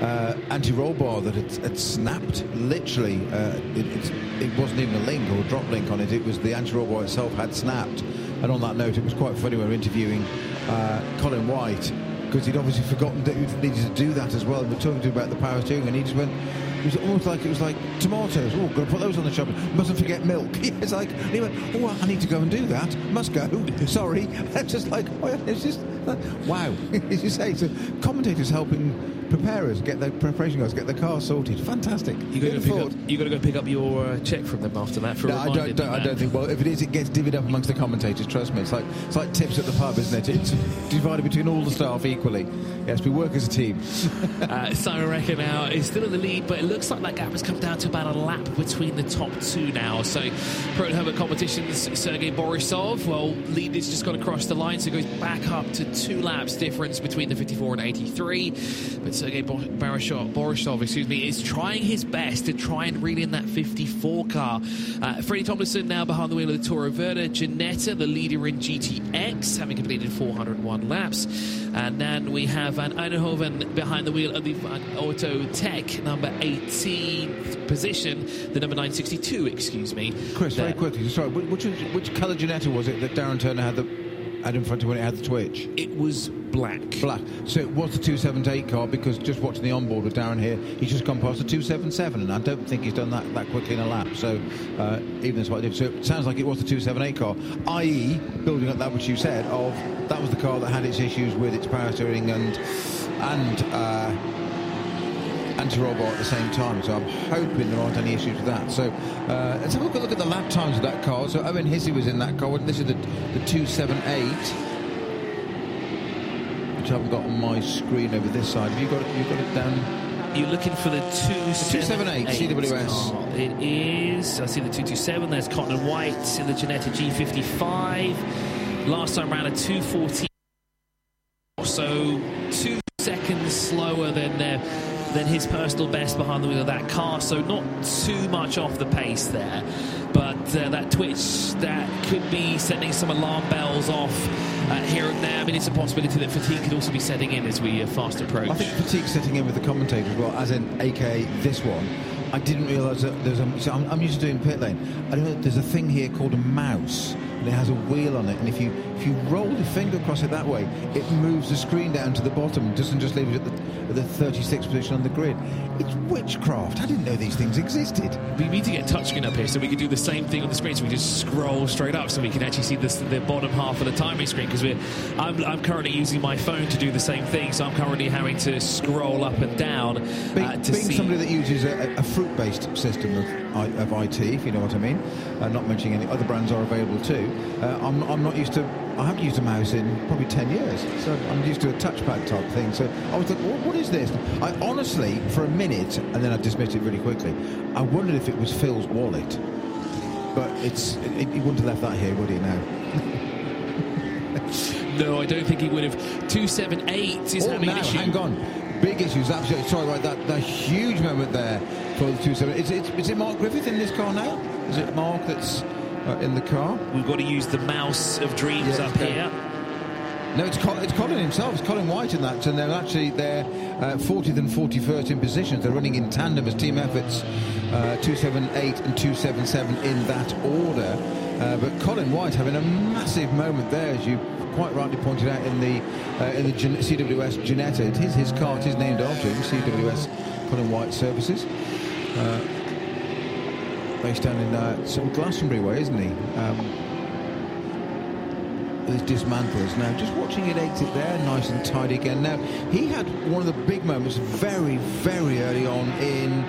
uh, anti-roll bar that had, had snapped. Literally, uh, it, it, wasn't even a link or a drop link on it. It was the anti-roll bar itself had snapped. And on that note, it was quite funny. We were interviewing uh, Colin White because he'd obviously forgotten that he needed to do that as well. And we're talking to him about the power steering, and he just went. It was almost like it was like tomatoes. Oh, got to put those on the shop. Mustn't forget milk. it's like he went. Oh, I need to go and do that. Must go. Sorry. It's just like oh, it's just wow. As you say, so commentators helping preparers get their preparation guys get the car sorted. Fantastic. You got to pick up. You got to go pick up your uh, check from them after that. For no, I don't. don't I don't think. Well, if it is, it gets divvied up amongst the commentators. Trust me. It's like it's like tips at the pub, isn't it? It's divided between all the staff equally. Yes, we work as a team. uh, Simon Reicher now is still in the lead, but it looks like that gap has come down to about a lap between the top two now. So, Proton Huber competitions, Sergei Borisov, well, lead is just gone across the line, so it goes back up to two laps difference between the 54 and 83. But Sergei Borisov, Borisov excuse me, is trying his best to try and reel in that 54 car. Uh, Freddie Tomlinson now behind the wheel of the Toro Verde. Ginetta, the leader in GTX, having completed 401 laps. And then we have Van Eindhoven behind the wheel of the Auto Tech, number 18 position, the number 962, excuse me. Chris, there. very quickly, sorry, which, which colour Ginetta was it that Darren Turner had the had in front of when it had the twitch? It was black. Black. So it was the 278 car because just watching the onboard with Darren here, he's just gone past the 277, and I don't think he's done that that quickly in a lap. So uh, even I did, so it sounds like it was the 278 car, i.e., building up that which you said of that was the car that had its issues with its power steering and and. Uh, anti-roll bar at the same time. So I'm hoping there aren't any issues with that. So uh, let's have a look at the lap times of that car. So Owen Hissey was in that car. This is the, the 278 which I haven't got on my screen over this side. Have you got it? You got it down? You're looking for the 278 CWS. Oh, it is. I see the 227. There's Cotton and White in the Ginetta G55. Last time around a 214. So two seconds slower than their than his personal best behind the wheel of that car, so not too much off the pace there. But uh, that twitch that could be sending some alarm bells off uh, here and there. I mean, it's a possibility that fatigue could also be setting in as we uh, fast approach. I think fatigue setting in with the commentator as well, as in AK this one. I didn't realise that there's a. So I'm, I'm, used to doing pit lane. I don't know there's a thing here called a mouse, and it has a wheel on it. And if you if you roll your finger across it that way, it moves the screen down to the bottom, doesn't just leave it at the at the 36th position on the grid. It's witchcraft. I didn't know these things existed. We need to get touchscreen up here so we can do the same thing on the screen. So we just scroll straight up so we can actually see this, the bottom half of the timing screen. Because we're, I'm, I'm, currently using my phone to do the same thing. So I'm currently having to scroll up and down. Uh, being, to being see. somebody that uses a, a fruit-based system of, of IT, if you know what I mean, uh, not mentioning any other brands are available too. Uh, I'm, I'm not used to I haven't used a mouse in probably 10 years, so I'm used to a touchpad type thing. So I was like, what is this? I honestly, for a minute, and then I dismissed it really quickly, I wondered if it was Phil's wallet. But it's it, he wouldn't have left that here, would he now? no, I don't think he would have. 278 is oh, having now, an issue. hang on. Big issues, absolutely. Sorry about that. The huge moment there for the 278. Is it, is it Mark Griffith in this car now? Is it Mark that's uh, in the car. We've got to use the mouse of dreams yeah, up here. No, it's Colin, it's Colin himself. It's Colin White in that, and they're actually they're uh, 40th and 41st in positions. They're running in tandem as team efforts, uh, 278 and 277 in that order. Uh, but Colin White having a massive moment there as you quite rightly pointed out in the uh, in the Gen- CWS Ginetta, it is his car. It is named after him. CWS Colin White Services. Based down in uh, sort of Glastonbury way, isn't he? Um, with dismantlers. Now, just watching it exit there, nice and tidy again. Now, he had one of the big moments very, very early on in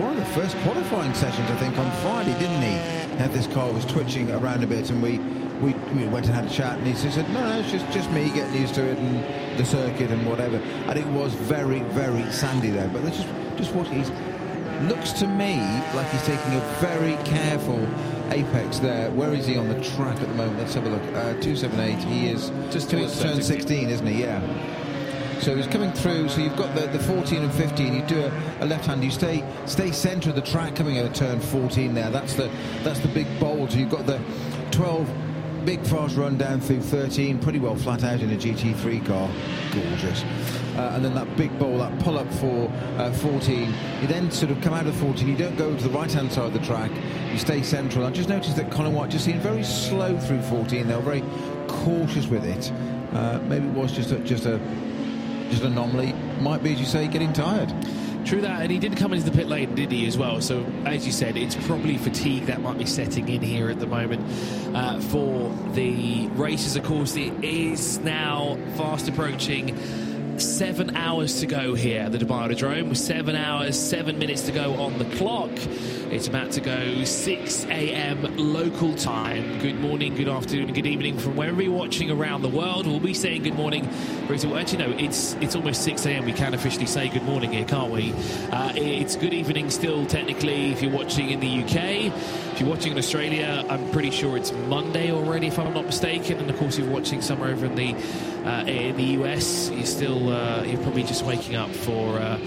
one of the first qualifying sessions, I think, on Friday, didn't he? Had this car was twitching around a bit, and we, we, we went and had a chat, and he said, "No, no, it's just just me getting used to it and the circuit and whatever." And it was very, very sandy there, but just just watch. He's looks to me like he's taking a very careful apex there. Where is he on the track at the moment? Let's have a look. Uh, 278. He is Just turn 16. 16, isn't he? Yeah. So he's coming through. So you've got the, the 14 and 15. You do a, a left hand. You stay stay centre of the track coming at turn 14 there. That's the that's the big bowl. So you've got the 12 big fast run down through 13. Pretty well flat out in a GT3 car. Gorgeous. Uh, and then that big bowl, that pull up for uh, 14. You then sort of come out of 14. You don't go to the right hand side of the track. You stay central. I just noticed that Colin White just seemed very slow through 14. They were very cautious with it. Uh, maybe it was just a, just a just an anomaly. Might be, as you say, getting tired. True that, and he did come into the pit lane, did he, as well? So, as you said, it's probably fatigue that might be setting in here at the moment uh, for the races. Of course, it is now fast approaching seven hours to go here at the Dubai Autodrome, with seven hours, seven minutes to go on the clock. It's about to go 6 a.m. local time. Good morning, good afternoon, good evening from wherever you're watching around the world. We'll be saying good morning. Well, actually, no, it's it's almost 6 a.m. We can officially say good morning here, can't we? Uh, it's good evening still, technically, if you're watching in the UK. If you're watching in Australia, I'm pretty sure it's Monday already, if I'm not mistaken. And of course, if you're watching somewhere over in the uh, in the US, you're still uh, you're probably just waking up for. Uh,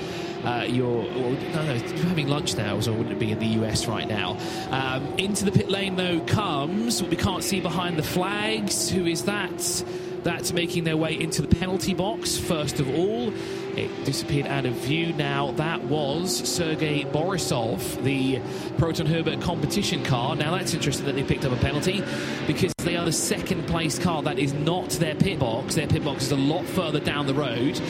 uh, you're, or, no, no, you're having lunch now, so wouldn't it be in the US right now? Um, into the pit lane, though, comes we can't see behind the flags. Who is that? That's making their way into the penalty box, first of all. It disappeared out of view now. That was Sergei Borisov, the Proton Huber competition car. Now, that's interesting that they picked up a penalty because they are the second place car. That is not their pit box. Their pit box is a lot further down the road.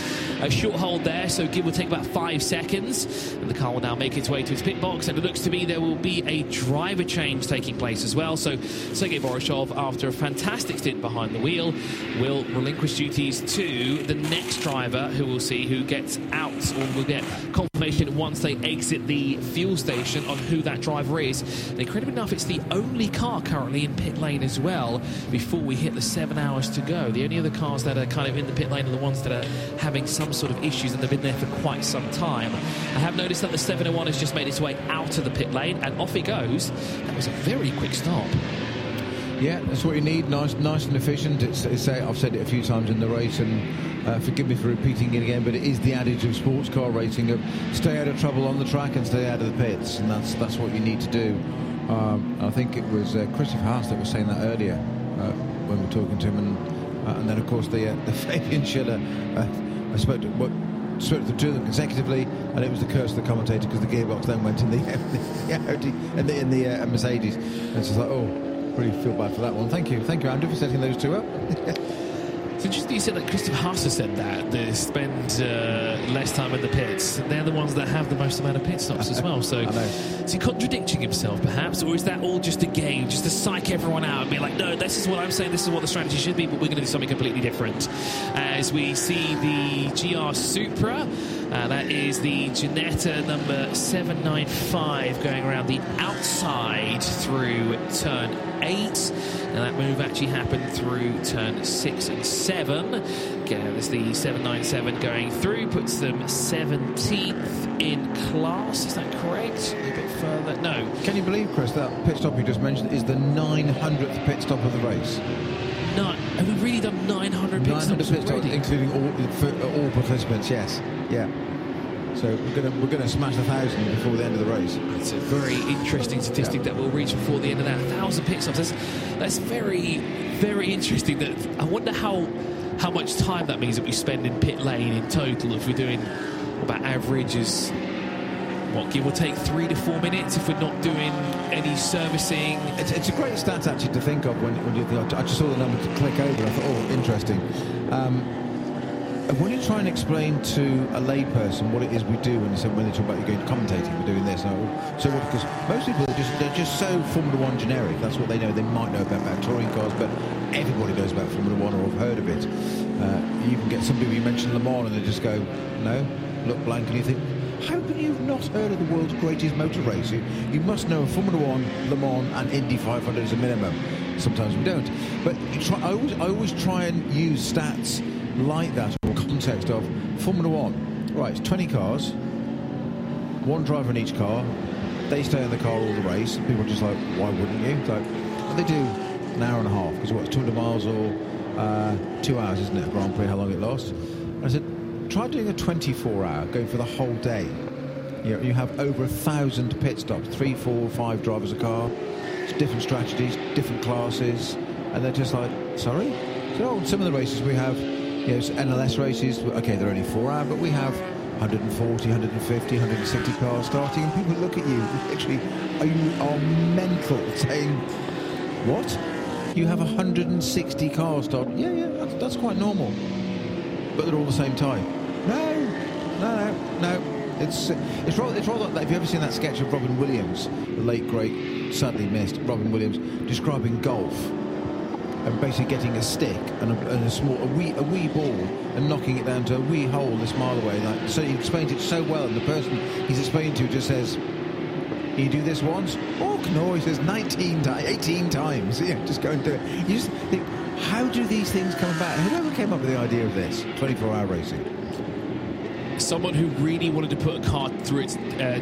A short hold there, so give will take about five seconds. And the car will now make its way to its pit box. And it looks to me there will be a driver change taking place as well. So Sergei Borisov, after a fantastic stint behind the wheel, will relinquish duties to the next driver who will see who gets out or will get confirmation once they exit the fuel station on who that driver is. And incredibly enough, it's the only car currently in pit lane as well before we hit the seven hours to go. The only other cars that are kind of in the pit lane are the ones that are having some sort of issues and they've been there for quite some time. I have noticed that the 701 has just made its way out of the pit lane and off it goes. That was a very quick stop. Yeah, that's what you need. Nice, nice and efficient. It's, it's I've said it a few times in the race, and uh, forgive me for repeating it again, but it is the adage of sports car racing of stay out of trouble on the track and stay out of the pits, and that's that's what you need to do. Um, I think it was uh, Christopher Haase that was saying that earlier uh, when we were talking to him, and, uh, and then of course the uh, the Fabian Schiller. Uh, I spoke to what. The two of them consecutively, and it was the curse of the commentator because the gearbox then went in the, the Audi in the, in the uh, Mercedes, and it's like, oh, really feel bad for that one. Thank you, thank you, Andrew, for setting those two up. It's interesting you said that Christopher Haase has said that they spend uh, less time in the pits. They're the ones that have the most amount of pit stops as well. So is he contradicting himself, perhaps, or is that all just a game, just to psych everyone out and be like, no, this is what I'm saying, this is what the strategy should be, but we're going to do something completely different. As we see the GR Supra, uh, that is the Ginetta number 795 going around the outside through turn 8. And that move actually happened through turn 6 and 7. Again, there's the 797 going through, puts them 17th in class. Is that correct? A bit further. No. Can you believe, Chris, that pit stop you just mentioned is the 900th pit stop of the race? No. Have we really done 900 pit 900 stops pit stops, including all for all participants. Yes, yeah. So we're gonna we're gonna smash a thousand before the end of the race. It's a very interesting statistic that we'll reach before the end of that. A thousand pit stops. That's, that's very, very interesting. That I wonder how how much time that means that we spend in pit lane in total. If we're doing about average is what, give or take three to four minutes if we're not doing any servicing. It's, it's a great stat actually to think of when, when you I just saw the number click over I thought, oh, interesting. Um, when you try and explain to a layperson what it is we do when say, when they talk about you're going to commentating, we're doing this, so what? Because most people are just they're just so Formula One generic. That's what they know. They might know about, about touring cars, but everybody knows about Formula One or have heard of it. Uh, you can get some people you mention Le Mans and they just go, no, look blank, and you think, how can you have not heard of the world's greatest motor race? You, must know Formula One, Le Mans, and Indy 500 as a minimum. Sometimes we don't. But try, I, always, I always try and use stats like that or context of Formula One. Right, it's 20 cars, one driver in each car. They stay in the car all the race. People are just like, why wouldn't you? Like, they do an hour and a half because what, 200 miles or uh, two hours, isn't it? Grand Prix, how long it lasts? I said, try doing a 24 hour, going for the whole day. You, know, you have over a thousand pit stops, three, four, five drivers a car, it's different strategies, different classes, and they're just like, sorry? So, oh, some of the races we have, you know, NLS races, okay, they're only four hour, but we have 140, 150, 160 cars starting, and people look at you, literally, are oh, you are mental, saying, what? You have 160 cars starting? Yeah, yeah, that's, that's quite normal. But they're all the same time. No, no, no, no. It's it's rather, it's rather like, have you ever seen that sketch of Robin Williams, the late great, sadly missed Robin Williams, describing golf and basically getting a stick and a, and a small a wee a wee ball and knocking it down to a wee hole this mile away. Like so, he explains it so well, and the person he's explaining to just says. You do this once? Oh no, he says 19 times, 18 times. Yeah, just go and do it. You just think, how do these things come about? Whoever came up with the idea of this 24-hour racing? Someone who really wanted to put a car through its uh,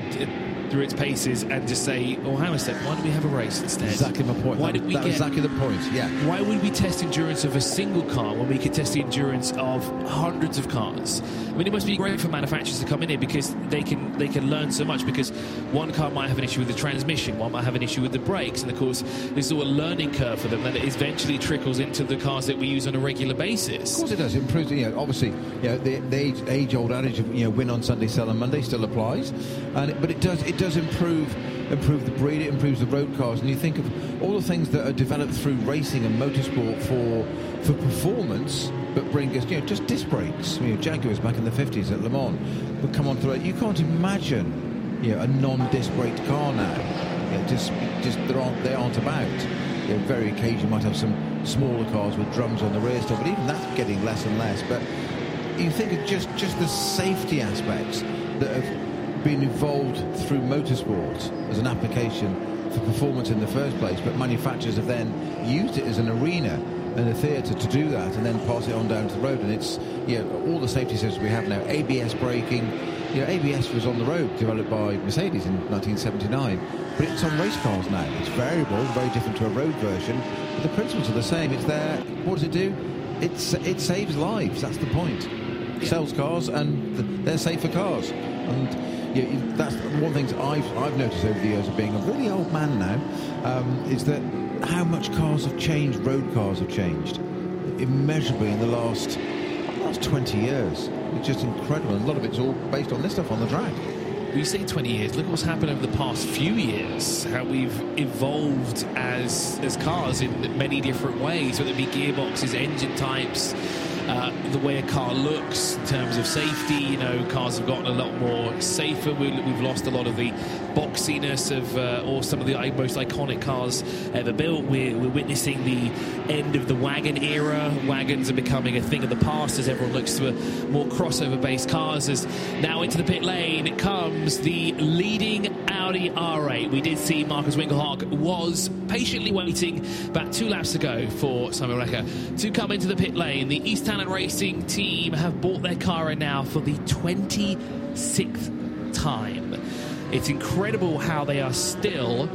through its paces and just say, "Oh, hang on a sec, why don't we have a race instead?" Exactly my point. Why that, did we that get exactly the point? Yeah. Why would we test endurance of a single car when we could test the endurance of hundreds of cars? I mean, it must be great for manufacturers to come in here because they can they can learn so much. Because one car might have an issue with the transmission, one might have an issue with the brakes, and of course, there's all a learning curve for them that eventually trickles into the cars that we use on a regular basis. Of course, it does. It improves. You know, obviously, you know, the, the age-old adage of you know, win on Sunday, sell on Monday still applies, and but it does it does improve improve the breed, it improves the road cars, and you think of all the things that are developed through racing and motorsport for for performance, but bring us, you know, just disc brakes. You know, Jaguars back in the 50s at Le Mans would come on through. You can't imagine, you know, a non-disc braked car now. You know, just, just they aren't, they aren't about. You know, very occasionally you might have some smaller cars with drums on the rear stuff, but even that's getting less and less. But you think of just, just the safety aspects that have been evolved through motorsport as an application for performance in the first place, but manufacturers have then used it as an arena and a theatre to do that and then pass it on down to the road. And it's, you know, all the safety systems we have now, ABS braking, you know, ABS was on the road, developed by Mercedes in 1979, but it's on race cars now. It's variable, very different to a road version, but the principles are the same. It's there. What does it do? It's, it saves lives. That's the point. It sells cars, and they're safer cars. And you know, that's one of the things I've, I've noticed over the years of being a really old man now, um, is that how much cars have changed, road cars have changed immeasurably in the last last 20 years. It's just incredible. A lot of it's all based on this stuff on the track. We say 20 years. Look at what's happened over the past few years. How we've evolved as as cars in many different ways, whether it be gearboxes, engine types, uh, the way a car looks in terms of safety. You know, cars have gotten a lot more safer. We, have lost a lot of the boxiness of, uh, or some of the most iconic cars ever built. We're, we're, witnessing the end of the wagon era. Wagons are becoming a thing of the past as everyone looks to more crossover-based cars. As now into the pit lane comes the leading Audi R8. We did see Markus Winkelhock was patiently waiting about two laps ago for Simon Reicher to come into the pit lane. The Eastalent Racing team have bought their car in now for the 26th time. It's incredible how they are still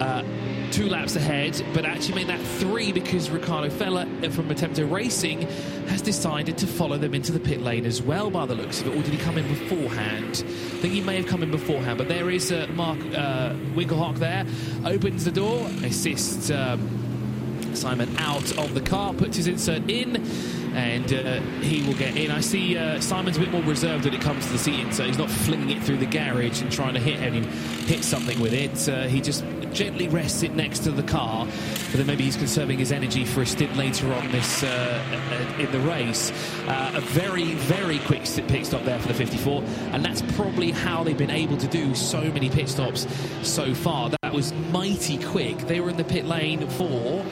uh, two laps ahead, but actually made that three because Ricardo Feller from Attempto Racing has decided to follow them into the pit lane as well, by the looks of it. Or did he come in beforehand? I think he may have come in beforehand, but there is uh, Mark uh, Winkelhock there. Opens the door, assists. Um, Simon out of the car, puts his insert in, and uh, he will get in. I see uh, Simon's a bit more reserved when it comes to the seat insert. He's not flinging it through the garage and trying to hit any, hit something with it. Uh, he just gently rests it next to the car, but then maybe he's conserving his energy for a stint later on this uh, in the race. Uh, a very, very quick pit stop there for the 54, and that's probably how they've been able to do so many pit stops so far. That was mighty quick. They were in the pit lane for,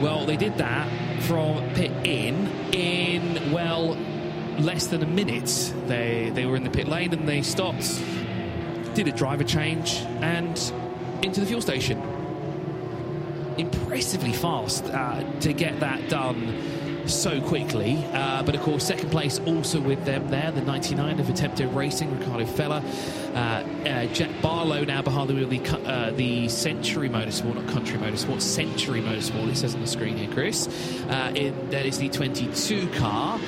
well, they did that from pit in in well less than a minute. They they were in the pit lane and they stopped, did a driver change, and into the fuel station. Impressively fast uh, to get that done so quickly. Uh, but of course, second place also with them there, the 99 of Attempto Racing, Ricardo Feller. Uh, uh, Jack Barlow now behind the wheel, the, uh, the Century Motorsport, not Country Motorsport, Century Motorsport, it says on the screen here, Chris. Uh, that is the 22 car.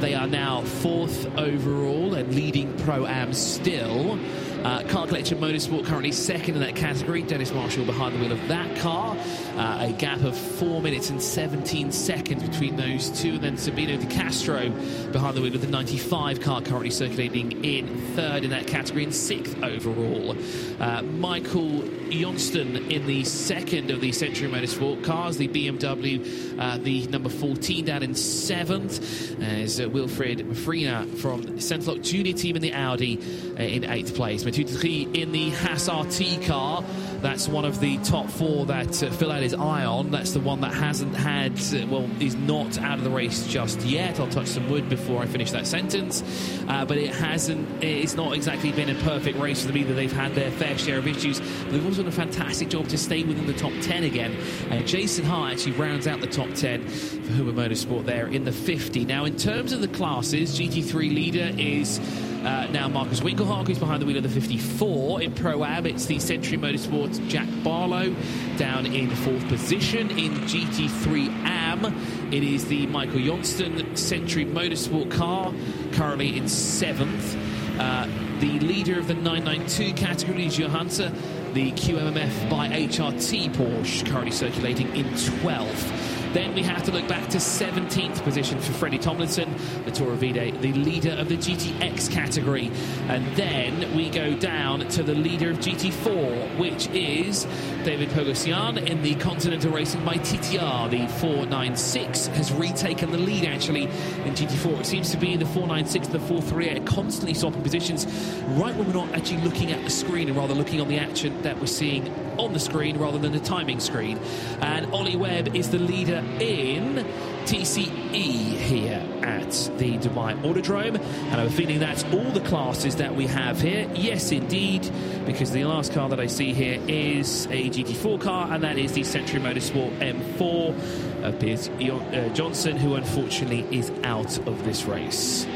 They are now fourth overall and leading Pro Am still. Uh, car Collection Motorsport currently second in that category. Dennis Marschall behind the wheel of that car. Uh, a gap of 4 minutes and 17 seconds between those two. And then Sabino De Castro behind the wheel of the 95 car currently circulating in third in that category and sixth overall. Uh, Michael Johnston in the second of the Century Motorsport cars. The BMW, uh, the number 14 down in seventh. As uh, Wilfred Mafrina from Centerlock Junior team in the Audi uh, in eighth place. Mathieu in the Haas RT car. That's one of the top four that uh, Phil had his eye on. That's the one that hasn't had, uh, well, is not out of the race just yet. I'll touch some wood before I finish that sentence. Uh, but it hasn't, it's not exactly been a perfect race for them either. They've had their fair share of issues. But they've also done a fantastic job to stay within the top 10 again. And Jason Hart actually rounds out the top 10 for Hoover Motorsport there in the 50. Now, in terms of the classes, GT3 leader is uh, now Markus Winkelhock, who's behind the wheel of the 54. In Pro Am, it's the Century Motorsports Jack Barlow down in fourth position. In GT3 Am, it is the Michael Johnston Century Motorsport car, currently in seventh. Uh, the leader of the 992 category is Johansa, the QMMF by HRT Porsche, currently circulating in 12th. Then we have to look back to 17th position for Freddie Tomlinson, the Toro Verde, the leader of the GTX category. And then we go down to the leader of GT4, which is David Pogosyan in the Continental Racing by TTR. The 496 has retaken the lead actually in GT4. It seems to be the 496 and the 438 constantly swapping positions right when we're not actually looking at the screen and rather looking on the action that we're seeing on the screen rather than the timing screen. And Ollie Webb is the leader in TCE here at the Dubai Autodrome. And I'm feeling that's all the classes that we have here. Yes, indeed, because the last car that I see here is a GT4 car, and that is the Century Motorsport M4 of Piers uh, Johnson, who unfortunately is out of this race.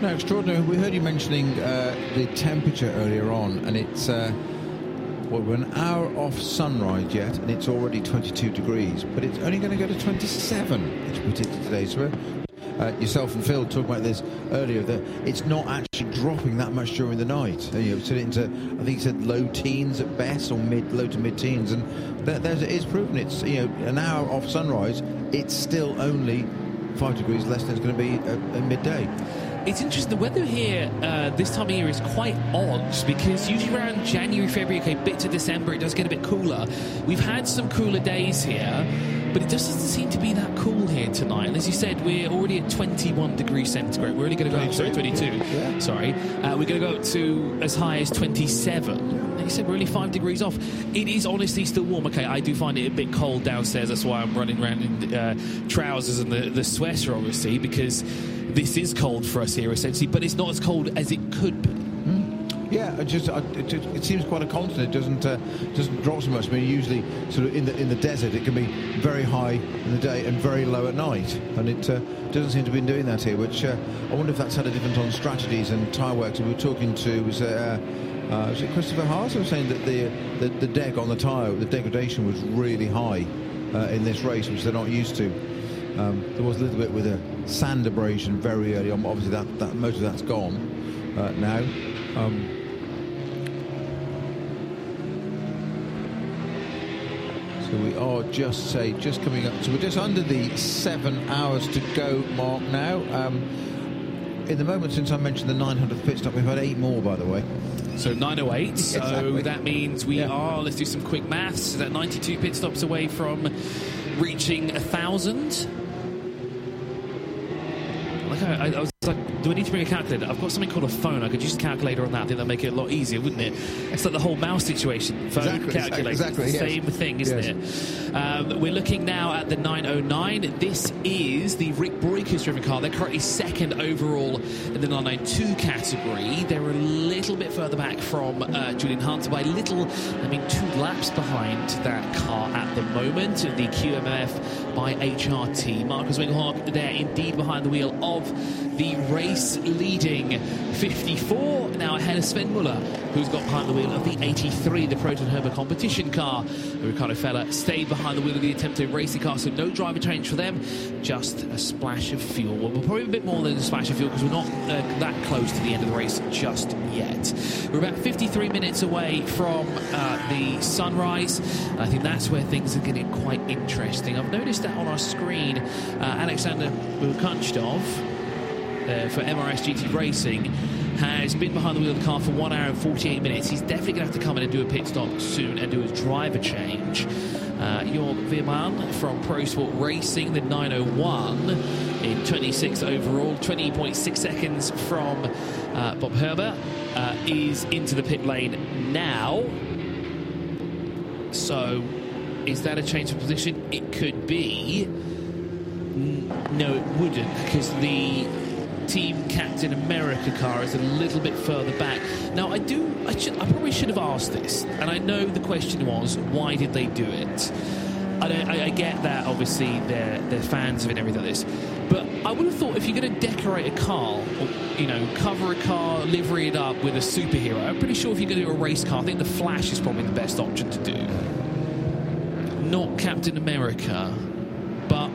No, extraordinary. We heard you mentioning uh, the temperature earlier on, and it's. Uh well, we're an hour off sunrise yet, and it's already 22 degrees, but it's only going to go to 27, it's predicted today. So, uh, yourself and Phil talked about this earlier that it's not actually dropping that much during the night. Uh, you know, it into, I think he said low teens at best, or mid, low to mid teens, and that, it is proven. It's you know an hour off sunrise, it's still only five degrees less than it's going to be at, at midday. It's interesting. The weather here uh, this time of year is quite odd because usually around January, February, okay, bit to December, it does get a bit cooler. We've had some cooler days here, but it just doesn't seem to be that cool here tonight. And as you said, we're already at 21 degrees centigrade. We're only going to go up, sorry, 22. Yeah. Sorry. Uh, we're going to go up to as high as 27. And you said we're only five degrees off. It is honestly still warm. Okay, I do find it a bit cold downstairs. That's why I'm running around in uh, trousers and the, the sweater, obviously, because this is cold for us here, essentially, but it's not as cold as it could be. Mm. Yeah, it just it, it, seems quite a constant. It doesn't uh, doesn't drop so much. I mean, usually sort of in the in the desert, it can be very high in the day and very low at night, and it uh, doesn't seem to be doing that here. Which uh, I wonder if that's had a difference on strategies and tyre works. We were talking to was. Uh, uh, was it Christopher Haase was saying that the, the, the deg on the tyre, the degradation was really high uh, in this race, which they're not used to. Um, there was a little bit with a sand abrasion very early on. Obviously, that, that most of that's gone uh, now. Um, So we are just say just coming up. So we're just under the seven hours to go mark now. Um, in the moment since I mentioned the 900th pit stop, we've had eight more, by the way. So 908. So that means we Yeah. are. Let's do some quick maths. Is that 92 pit stops away from reaching a thousand? I, I was like, do I need to bring a calculator? I've got something called a phone. I could use a calculator on that. I think that'd make it a lot easier, wouldn't it? It's like the whole mouse situation. Phone, Exactly, calculator. exactly, yes. Same thing, isn't it? Um, we're looking now at the 909. This is the Rik Breukers driven car. They're currently second overall in the 992 category. They're a little bit further back from uh, Julian Hanses by little, I mean, two laps behind that car at the moment. The QMF by HRT. Markus Winkelhock there indeed behind the wheel of the race leading 54. Now ahead of Sven Muller, who's got behind the wheel of the 83, the Proton Huber competition car. Ricardo Feller stayed behind the wheel of the Attempto racing car, so no driver change for them, just a splash of fuel. Well, probably a bit more than a splash of fuel because we're not uh, that close to the end of the race just yet. We're about 53 minutes away from uh, the sunrise. I think that's where things are getting quite interesting. I've noticed that on our screen, uh, Alexander Bukanchdov, uh, for MRS GT Racing has been behind the wheel of the car for 1 hour and 48 minutes. He's definitely going to have to come in and do a pit stop soon and do a driver change. Uh, Jörg Veerman from Pro Sport Racing, the 901 in 26 overall, 20.6 seconds from uh, Bob Herber, uh, is into the pit lane now. So, is that a change of position? It could be. No, it wouldn't, because the Team Captain America car is a little bit further back. Now, I do, I, should, I probably should have asked this, and I know the question was, why did they do it? I, I, I get that, obviously, they're, they're fans of it and everything like this, but I would have thought if you're going to decorate a car, or, you know, cover a car, livery it up with a superhero, I'm pretty sure if you're going to do a race car, I think the Flash is probably the best option to do not Captain America, but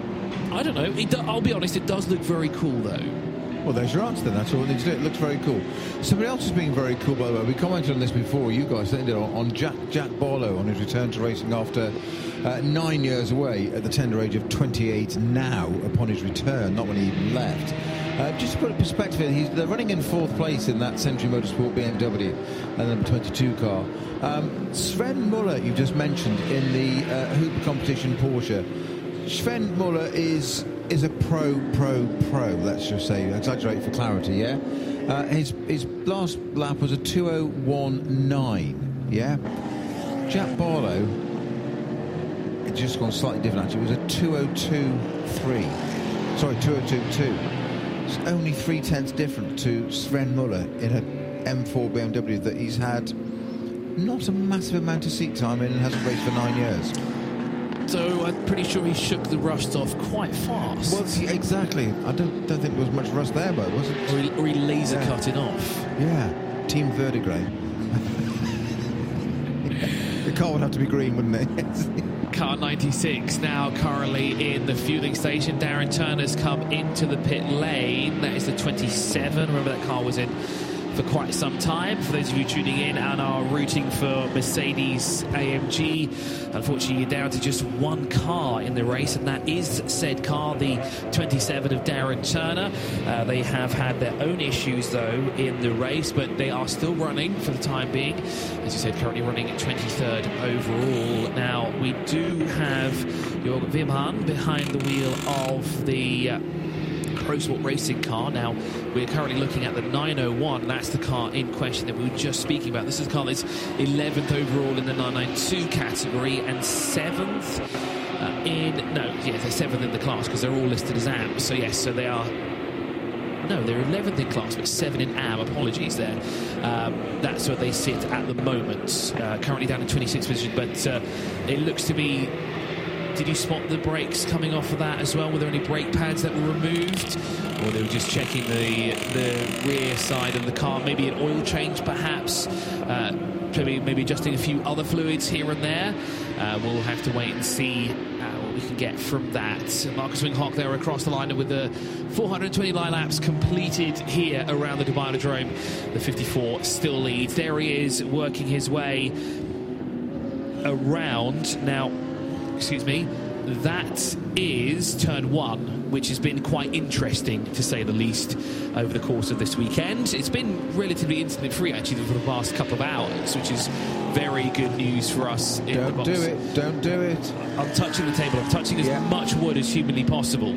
I don't know. It I'll be honest, it does look very cool though. Well, there's your answer then. That's all it needs to do. It looks very cool. Somebody else has been very cool, by the way. We commented on this before. You guys did on, Jack Jack Barlow on his return to racing after uh, nine years away at the tender age of 28 now upon his return, not when he even left. Uh, just to put in perspective, here, he's, they're running in fourth place in that Century Motorsport BMW, uh, number 22 car. Um, Sven Muller, you just mentioned in the uh, Huber competition Porsche. Sven Muller is is a pro, pro, pro. Let's just say, exaggerate for clarity. Yeah, uh, his his last lap was a 2019. Yeah, Jack Barlow. It's just gone slightly different. Actually, it was a 2023. Sorry, 2022. It's only three tenths different to Sven Muller in a M4 BMW that he's had not a massive amount of seat time in and hasn't raced for nine years. So I'm pretty sure he shook the rust off quite fast. Well, exactly. I don't don't think there was much rust there, but was it? or, he, or he laser Yeah. cut it off. Yeah, Team Verdigray. the car would have to be green, wouldn't it? Car 96 now currently in the fueling station. Darren Turner's come into the pit lane. That is the 27. Remember that car was in for quite some time. For those of you tuning in and are rooting for Mercedes AMG, unfortunately you're down to just one car in the race, and that is said car, the 27 of Darren Turner. Uh, they have had their own issues though in the race, but they are still running for the time being. As you said, currently running at 23rd overall. Now we do have Jörg Wimhan behind the wheel of the. Uh, Pro Sport racing car. Now, we're currently looking at the 901. That's the car in question that we were just speaking about. This is a car that's 11th overall in the 992 category and 7th uh, in. No, yeah, they're 7th in the class because they're all listed as AMs. So, yes, so they are. No, they're 11th in class, but 7 in AM. Apologies there. Um, that's where they sit at the moment. Uh, currently down in 26th position, but uh, it looks to be did you spot the brakes coming off of that as well? Were there any brake pads that were removed? Or they were just checking the the rear side of the car? Maybe an oil change, perhaps? Uh, maybe, maybe adjusting a few other fluids here and there? Uh, we'll have to wait and see uh, what we can get from that. Markus Winkelhock there across the line with the 420 line laps completed here around the Dubai Autodrome. The 54 still leads. There he is, working his way around. Now, excuse me, that is turn one, which has been quite interesting to say the least over the course of this weekend. It's been relatively incident free actually for the past couple of hours, which is very good news for us. In Don't the box. do it. Don't do it. I'm touching the table. I'm touching as Yeah. much wood as humanly possible.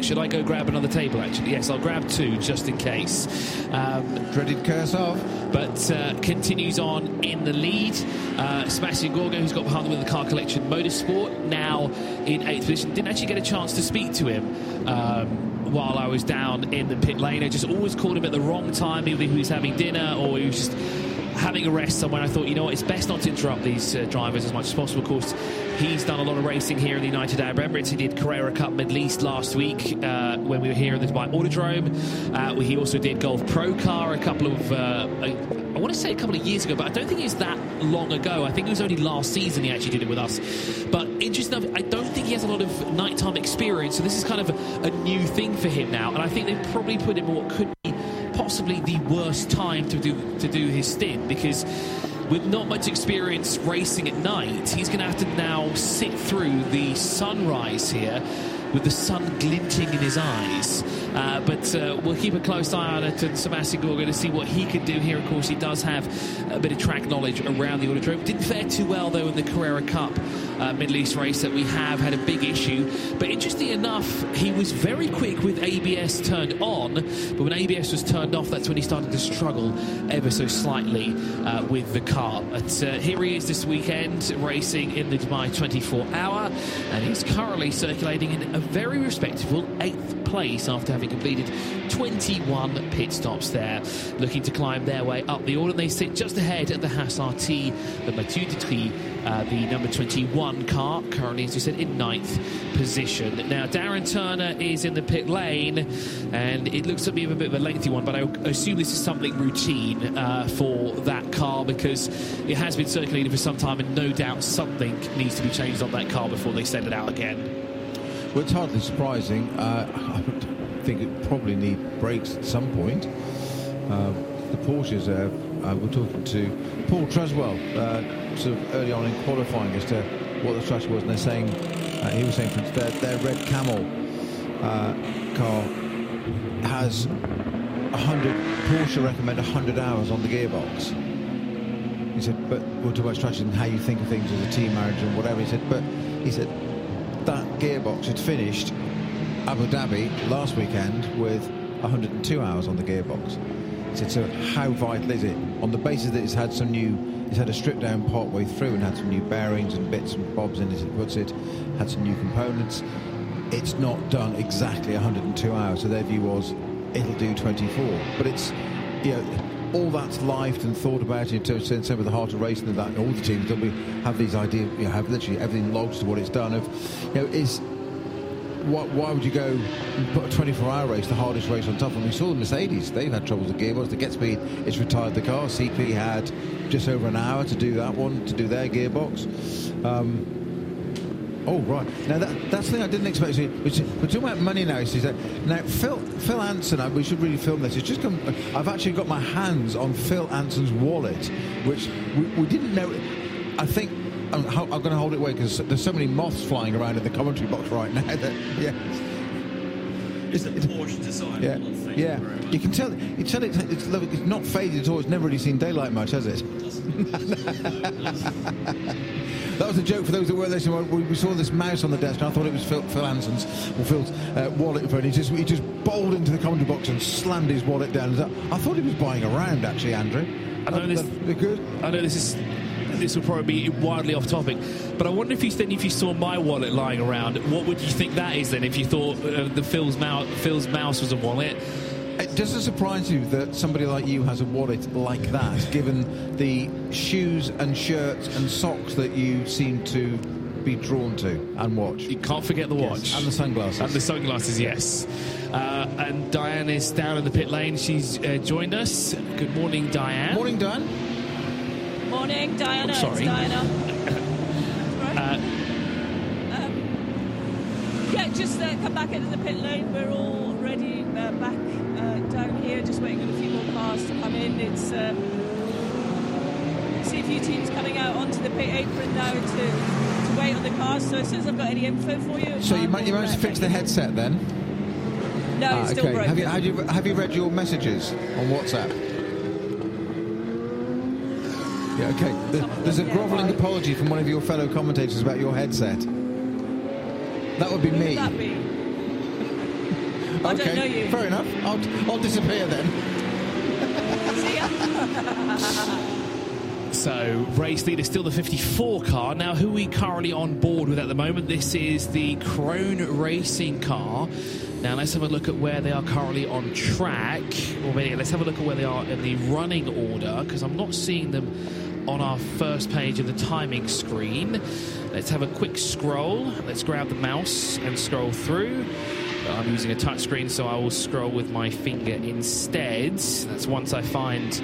Should I go grab another table? Actually, yes, I'll grab two just in case. Um, Dreaded curse off. but uh, continues on in the lead. Uh, Sebastian Gorgo, who's got behind him with the car collection Motorsport, now in eighth position. Didn't actually get a chance to speak to him um, while I was down in the pit lane. I just always called him at the wrong time, either he was having dinner or he was just having a rest somewhere. I thought, you know what, it's best not to interrupt these uh, drivers as much as possible. Of course, he's done a lot of racing here in the United Arab Emirates. He did Carrera Cup Middle East last week uh, when we were here in the Dubai Autodrome. Uh, he also did Gulf Pro Car a couple of, uh, I, I want to say a couple of years ago, but I don't think it was that long ago. I think it was only last season he actually did it with us. But interesting enough, I don't think he has a lot of nighttime experience, so this is kind of a, a new thing for him now. And I think they've probably put him in what could be possibly the worst time to do to do his stint because with not much experience racing at night, he's going to have to now sit through the sunrise here with the sun glinting in his eyes. Uh, but uh, we'll keep a close eye on it and Sebastian Gorgo to see what he can do here. Of course, he does have a bit of track knowledge around the autodrome. Didn't fare too well, though, in the Carrera Cup uh, Middle East race that we have had a big issue. But interestingly enough, he was very quick with ABS turned on. But when ABS was turned off, that's when he started to struggle ever so slightly uh, with the car. But uh, here he is this weekend racing in the Dubai 24 hour. And he's currently circulating in a very respectable eighth place after having completed 21 pit stops there. Looking to climb their way up the order. They sit just ahead of the Haas RT, the Mathieu Detry, uh, the number 21 car, currently, as you said, in ninth position. Now, Darren Turner is in the pit lane, and it looks to be a bit of a lengthy one, but I assume this is something routine uh, for that car because it has been circulating for some time, and no doubt something needs to be changed on that car before they send it out again. Well, it's hardly surprising. Uh, I think it probably need brakes at some point. Uh, the Porsches, uh, uh, we're talking to Paul Treswell uh, sort of early on in qualifying as to what the strategy was, and they're saying, uh, he was saying, for their, their red camel uh, car has 100, Porsche recommend 100 hours on the gearbox. He said, but we'll talk about strategy and how you think of things as a team manager and whatever. He said, but he said, that gearbox had finished Abu Dhabi last weekend with 102 hours on the gearbox. Said, so how vital is it? On the basis that it's had some new, it's had a strip down part way through and had some new bearings and bits and bobs in it, it puts it, had some new components. It's not done exactly 102 hours, so their view was it'll do 24. But it's, you know, all that's lived and thought about in terms of same with the heart of racing and that all the teams that we have these ideas you know, have literally everything logs to what it's done of you know is why, why would you go and put a 24 hour race the hardest race on top and we saw the Mercedes they've had troubles with gearbox the GetSpeed it's retired the car CP had just over an hour to do that one to do their gearbox um, Oh right. Now that that's the thing I didn't expect. to see, we're talking about money now. Is that now Phil Phil Anson? uh, We should really film this. It's just come. I've actually got my hands on Phil Anson's wallet, which we, we didn't know. I think I'm, I'm going to hold it away because there's so many moths flying around in the commentary box right now. That yeah. It's a Porsche design. Yeah, on yeah. around. You can tell. You tell it, it's, it's not faded at all. It's never really seen daylight much, has it? That was a joke for those that weren't listening. We we saw this mouse on the desk, and I thought it was Phil, Phil Anson's or Phil's uh, wallet phone. He just he just bowled into the commentary box and slammed his wallet down. I thought he was buying a round, actually, Andrew. I know Uh, this- good. I know this is this will probably be wildly off topic, but I wonder if you then if you saw my wallet lying around, what would you think that is then? If you thought uh, the Phil's mouse, Phil's mouse was a wallet, It doesn't surprise you that somebody like you has a wallet like that, given the shoes and shirts and socks that you seem to be drawn to and watch. you can't forget the watch and the sunglasses. And the sunglasses, yes. Uh, and Diane is down in the pit lane. She's uh, joined us. Good morning, Diane. Morning, Dan. Morning, Diana. Oh, sorry. It's Diana. right. Uh, um, yeah, just uh, come back into the pit lane. We're all ready uh, back uh, down here, just waiting on a few more cars to come in. It's um, see a few teams coming out onto the pit apron now to, to wait on the cars. So as soon as I've got any info for you, So you, might you managed to uh, fix the headset then? No, Ah, it's still broken. Have you, have you have you read your messages on WhatsApp? Yeah. Okay. There- Some of There's a grovelling apology from one of your fellow commentators about your headset. That would be Who me. would that be? I okay. don't know you. Fair enough. I'll, I'll disappear then. See ya. So, race leader still the 54 car. Now, who are we currently on board with at the moment? This is the Krone Racing car. Now, let's have a look at where they are currently on track. Or maybe let's have a look at where they are in the running order, because I'm not seeing them on our first page of the timing screen. Let's have a quick scroll. Let's grab the mouse and scroll through. I'm using a touchscreen, so I will scroll with my finger instead. That's once I find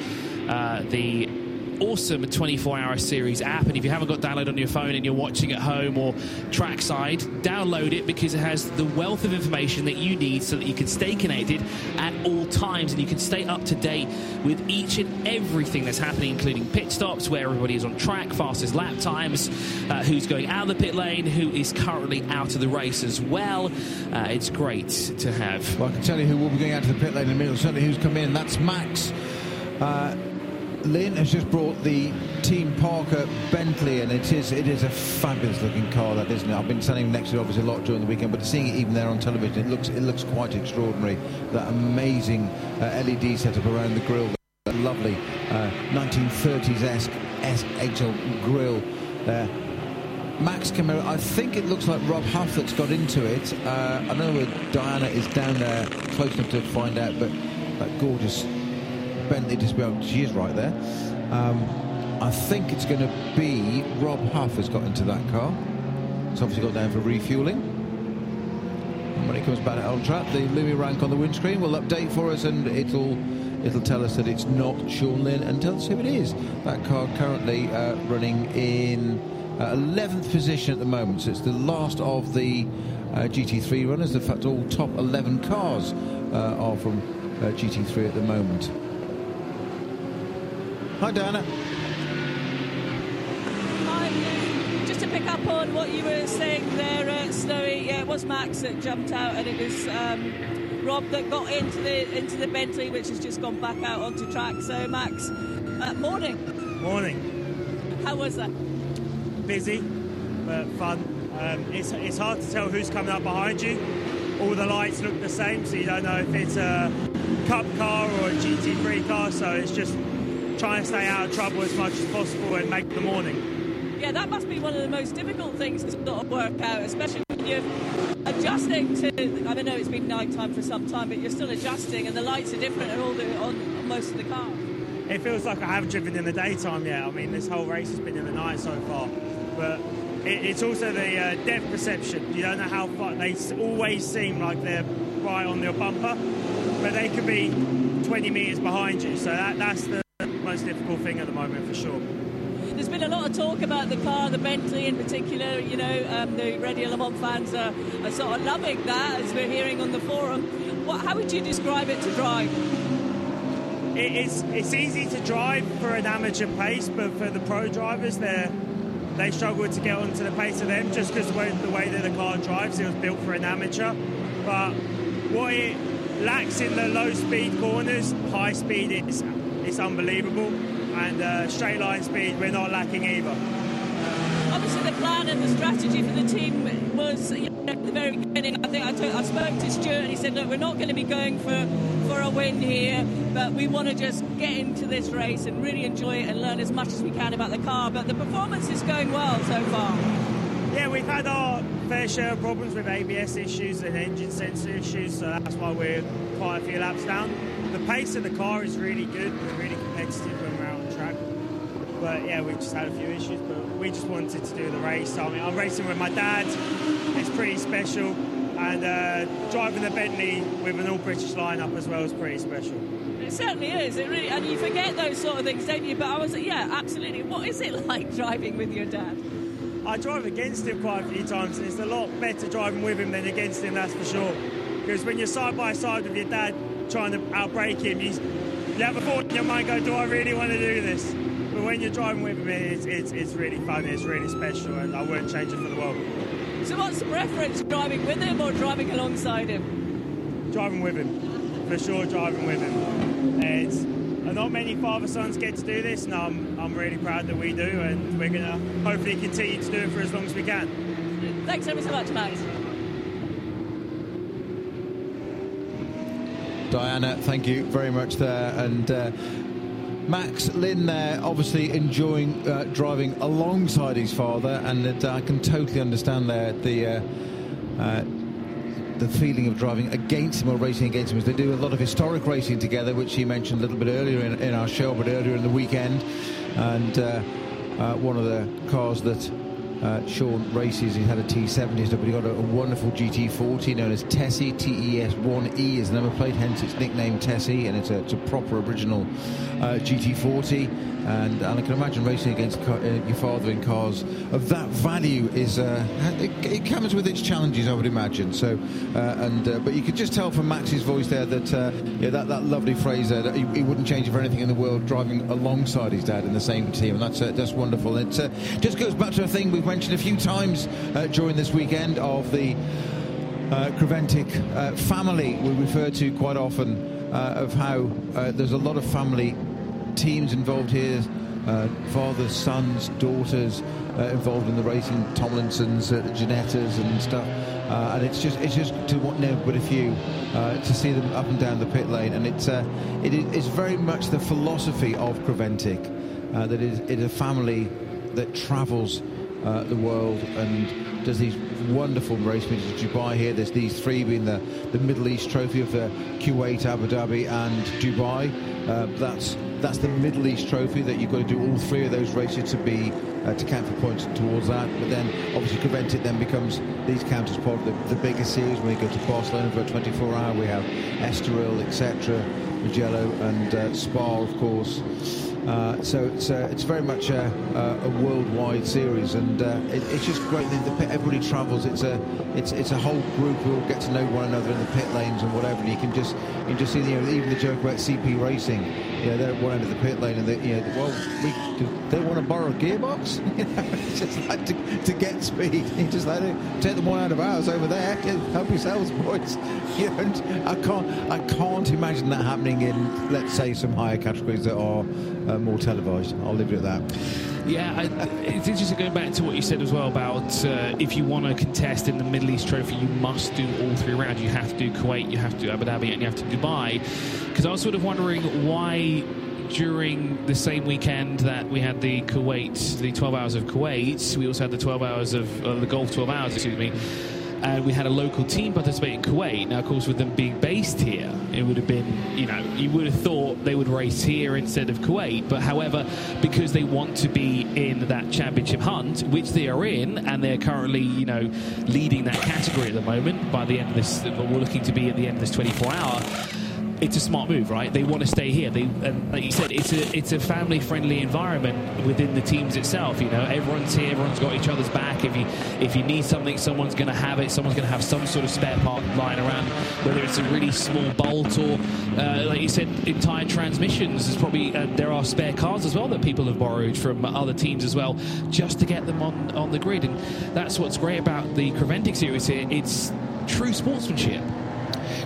uh, the awesome 24 hour series app. And if you haven't got download on your phone and you're watching at home or trackside, download it because it has the wealth of information that you need so that you can stay connected at all times and you can stay up to date with each and everything that's happening, including pit stops, where everybody is on track, fastest lap times, uh, who's going out of the pit lane, who is currently out of the race as well. Uh, it's great to have. Well, I can tell you who will be going out to the pit lane in a minute. Certainly, who's come in. That's Max. Uh, Lynn has just brought the Team Parker Bentley, and it is it is a fabulous looking car, that isn't it? I've been standing next to it obviously a lot during the weekend, but seeing it even there on television, it looks it looks quite extraordinary. That amazing uh, LED setup around the grille, that lovely uh, 1930s-esque SHL grille there. Max Camaro, I think it looks like Rob that's got into it. Uh, I know Diana is down there, close enough to find out, but that gorgeous Bentley display, she is right there. Um, I think it's going to be Rob Huff has got into that car. It's obviously got down for refueling. And when it comes back on track, the Louis rank on the windscreen will update for us, and it'll it'll tell us that it's not Sean Lynn, and tell us who it is. That car currently uh, running in uh, 11th position at the moment, so it's the last of the uh, GT3 runners. In fact, all top 11 cars uh, are from uh, GT3 at the moment. Hi, Diana. Hi, Just to pick up on what you were saying there, uh, Snowy. Yeah, it was Max that jumped out, and it was um, Rob that got into the into the Bentley, which has just gone back out onto track. So, Max, uh, morning. Morning. How was that? Busy, but fun. Um, it's, it's hard to tell who's coming up behind you. All the lights look the same, so you don't know if it's a cup car or a GT3 car. So it's just trying to stay out of trouble as much as possible and make the morning. Yeah, that must be one of the most difficult things to sort of work out, especially when you're adjusting to. I don't know it's been night time for some time, but you're still adjusting, and the lights are different on all the on most of the cars. It feels like I haven't driven in the daytime yet. I mean, this whole race has been in the night so far, but it, it's also the uh, depth perception. You don't know how far they always seem like they're right on your bumper, but they could be 20 meters behind you. So that, that's the most difficult thing at the moment for sure. There's been a lot of talk about the car, the Bentley in particular. You know, um, the Radio Le Mans fans are, are sort of loving that, as we're hearing on the forum. What, how would you describe it to drive? It's it's easy to drive for an amateur pace, but for the pro drivers, they they struggle to get onto the pace of them just because the way, the way that the car drives, it was built for an amateur. But what it lacks in the low speed corners, high speed is it's unbelievable, and uh, straight line speed we're not lacking either. Obviously, the plan and the strategy for the team was you know, at the very beginning. I think I, told, I spoke to Stuart and he said, "Look, we're not going to be going for for a win here, but we want to just get into this race and really enjoy it and learn as much as we can about the car." But the performance is going well so far. Yeah, we've had our fair share of problems with ABS issues and engine sensor issues, so that's why we're quite a few laps down. The pace of the car is really good, we're really competitive when we're out on track. But yeah, we've just had a few issues, but we just wanted to do the race. I mean, I'm racing with my dad, it's pretty special, and uh, driving the Bentley with an all British lineup as well is pretty special. It certainly is. It really, and you forget those sort of things, don't you? But I was, like, yeah, absolutely. What is it like driving with your dad? I drive against him quite a few times, and it's a lot better driving with him than against him, that's for sure. Because when you're side by side with your dad trying to outbreak him, you, you have a thought in your mind go, Do I really want to do this? but when you're driving with him, it's, it's, it's really fun, it's really special, and I wouldn't change it for the world. So what's the preference, driving with him or driving alongside him? Driving with him, for sure driving with him. It's, uh, not many father sons get to do this, and I'm, I'm really proud that we do, and we're going to hopefully continue to do it for as long as we can. Thanks ever so much, Max. Diana, thank you very much there. And uh, Max Lynn there, obviously enjoying uh, driving alongside his father, and uh, I can totally understand there the uh, uh, the feeling of driving against him or racing against him. As they do a lot of historic racing together, which he mentioned a little bit earlier in, in our show, but earlier in the weekend, and uh, one of the cars that uh, Sean races. He had a T70, but he got a, a, wonderful GT40 known as Tessie. TES1E is the number plate, hence it's nickname Tessie, and it's a, it's a proper original uh, GT40 and, and I can imagine racing against uh, your father in cars of that value is uh, it, it, comes with its challenges, I would imagine. So, uh, and uh, but you could just tell from Max's voice there that uh, yeah, that, that lovely phrase there that he, he, wouldn't change it for anything in the world, driving alongside his dad in the same team, and that's uh, that's wonderful. It just goes back to a thing we've mentioned a few times during this weekend of the. Uh, Creventic family we refer to quite often of how there's a lot of family teams involved here uh, fathers, sons, daughters uh, involved in the racing, Tomlinsons, uh, Ginettas and stuff. Uh, and it's just it's just to want never but a few uh, to see them up and down the pit lane. And it's uh, it is very much the philosophy of Creventic that it is, it is a family that travels the world and does these wonderful race meetings in Dubai here. There's these three being the, the Middle East Trophy of the Kuwait, Abu Dhabi and Dubai. that's that's the Middle East Trophy that you've got to do all three of those races to be uh, to count for points towards that. But then obviously Creventic then becomes these count as part of the, the bigger series when we go to Barcelona for a 24 hour. We have Estoril, etc., Mugello and uh, Spa, of course. Uh, so it's uh, it's very much a, a, worldwide series, and uh, it, it's just great that the, everybody travels. It's a it's it's a whole group who all get to know one another in the pit lanes and whatever. And you can just you can just see you know, even the joke about CP Racing. Know, they're at one end of the pit lane, and they you know well we they want to borrow a gearbox. Just like to, to GetSpeed. You just like take the one out of ours over there. Help yourselves, boys. You know, I can't I can't imagine that happening in let's say some higher categories that are uh, more televised. I'll leave it at that. Yeah, I, it's interesting going back to what you said as well about uh, if you want to contest in the Middle East Trophy, you must do all three rounds. You have to do Kuwait, you have to do Abu Dhabi, and you have to Dubai. Because I was sort of wondering why during the same weekend that we had the Kuwait, the 12 hours of Kuwait, we also had the 12 hours of uh, the Gulf 12 hours, excuse me and we had a local team participate in Kuwait. Now, of course, with them being based here, it would have been, you know, you would have thought they would race here instead of Kuwait. But however, because they want to be in that championship hunt, which they are in, and they're currently, you know, leading that category at the moment by the end of this, we're looking to be at the end of this 24 hour it's a smart move, right? They want to stay here. They, and like you said, it's a it's a family friendly environment within the teams itself. You know, everyone's here, everyone's got each other's back. If you if you need something, someone's going to have it. Someone's going to have some sort of spare part lying around, whether it's a really small bolt or, uh, like you said, entire transmissions. Probably uh, there are spare cars as well that people have borrowed from other teams as well, just to get them on on the grid. And that's what's great about the Creventic series here. It's true sportsmanship.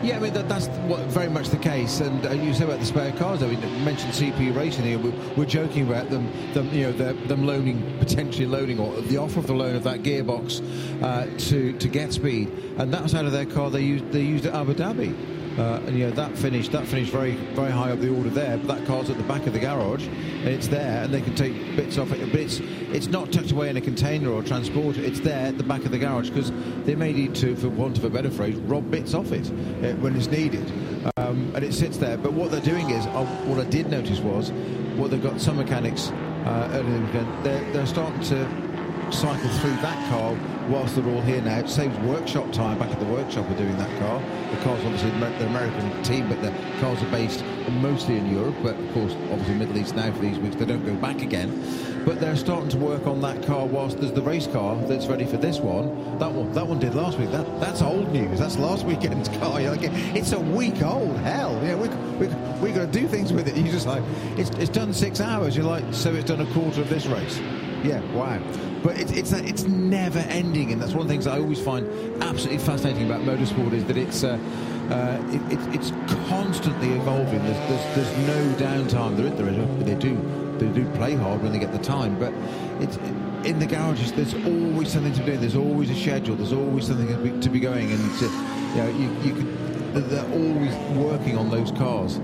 Yeah, I mean that, that's what, very much the case. And you said about the spare cars. I mean, you mentioned CP Racing here. We're, we're joking about them, them, you know, them loaning potentially loaning or the offer of the loan of that gearbox uh, to to GetSpeed, and that was out of their car they used they used at Abu Dhabi. Uh, and you know that finished that finished very very high up the order there. But that car's at the back of the garage, and it's there, and they can take bits off it. But it's it's not tucked away in a container or transporter. It's there at the back of the garage because they may need to, for want of a better phrase, rob bits off it uh, when it's needed. Um, and it sits there. But what they're doing is, uh, what I did notice was, what they've got some mechanics uh, earlier in the weekend, they're, they're starting to cycle through that car whilst they're all here now. It saves workshop time back at the workshop of doing that car. The car's obviously the American team, but the cars are based mostly in Europe, but of course, obviously Middle East now for these weeks. They don't go back again. But they're starting to work on that car whilst there's the race car that's ready for this one. That one, that one did last week. That that's old news. That's last weekend's car. You're like, it's a week old. Hell, yeah, we we we got to do things with it. You're just like, it's it's done six hours. You're like, so it's done a quarter of this race. Yeah, wow. But it, it's it's never ending, and that's one of the things I always find absolutely fascinating about motorsport is that it's uh, uh, it, it, it's constantly evolving. There's, there's, there's no downtime. There, there, they do they do play hard when they get the time, but it's in the garages. There's always something to do. There's always a schedule. There's always something to be, to be going, and to, you know you, you could, they're always working on those cars.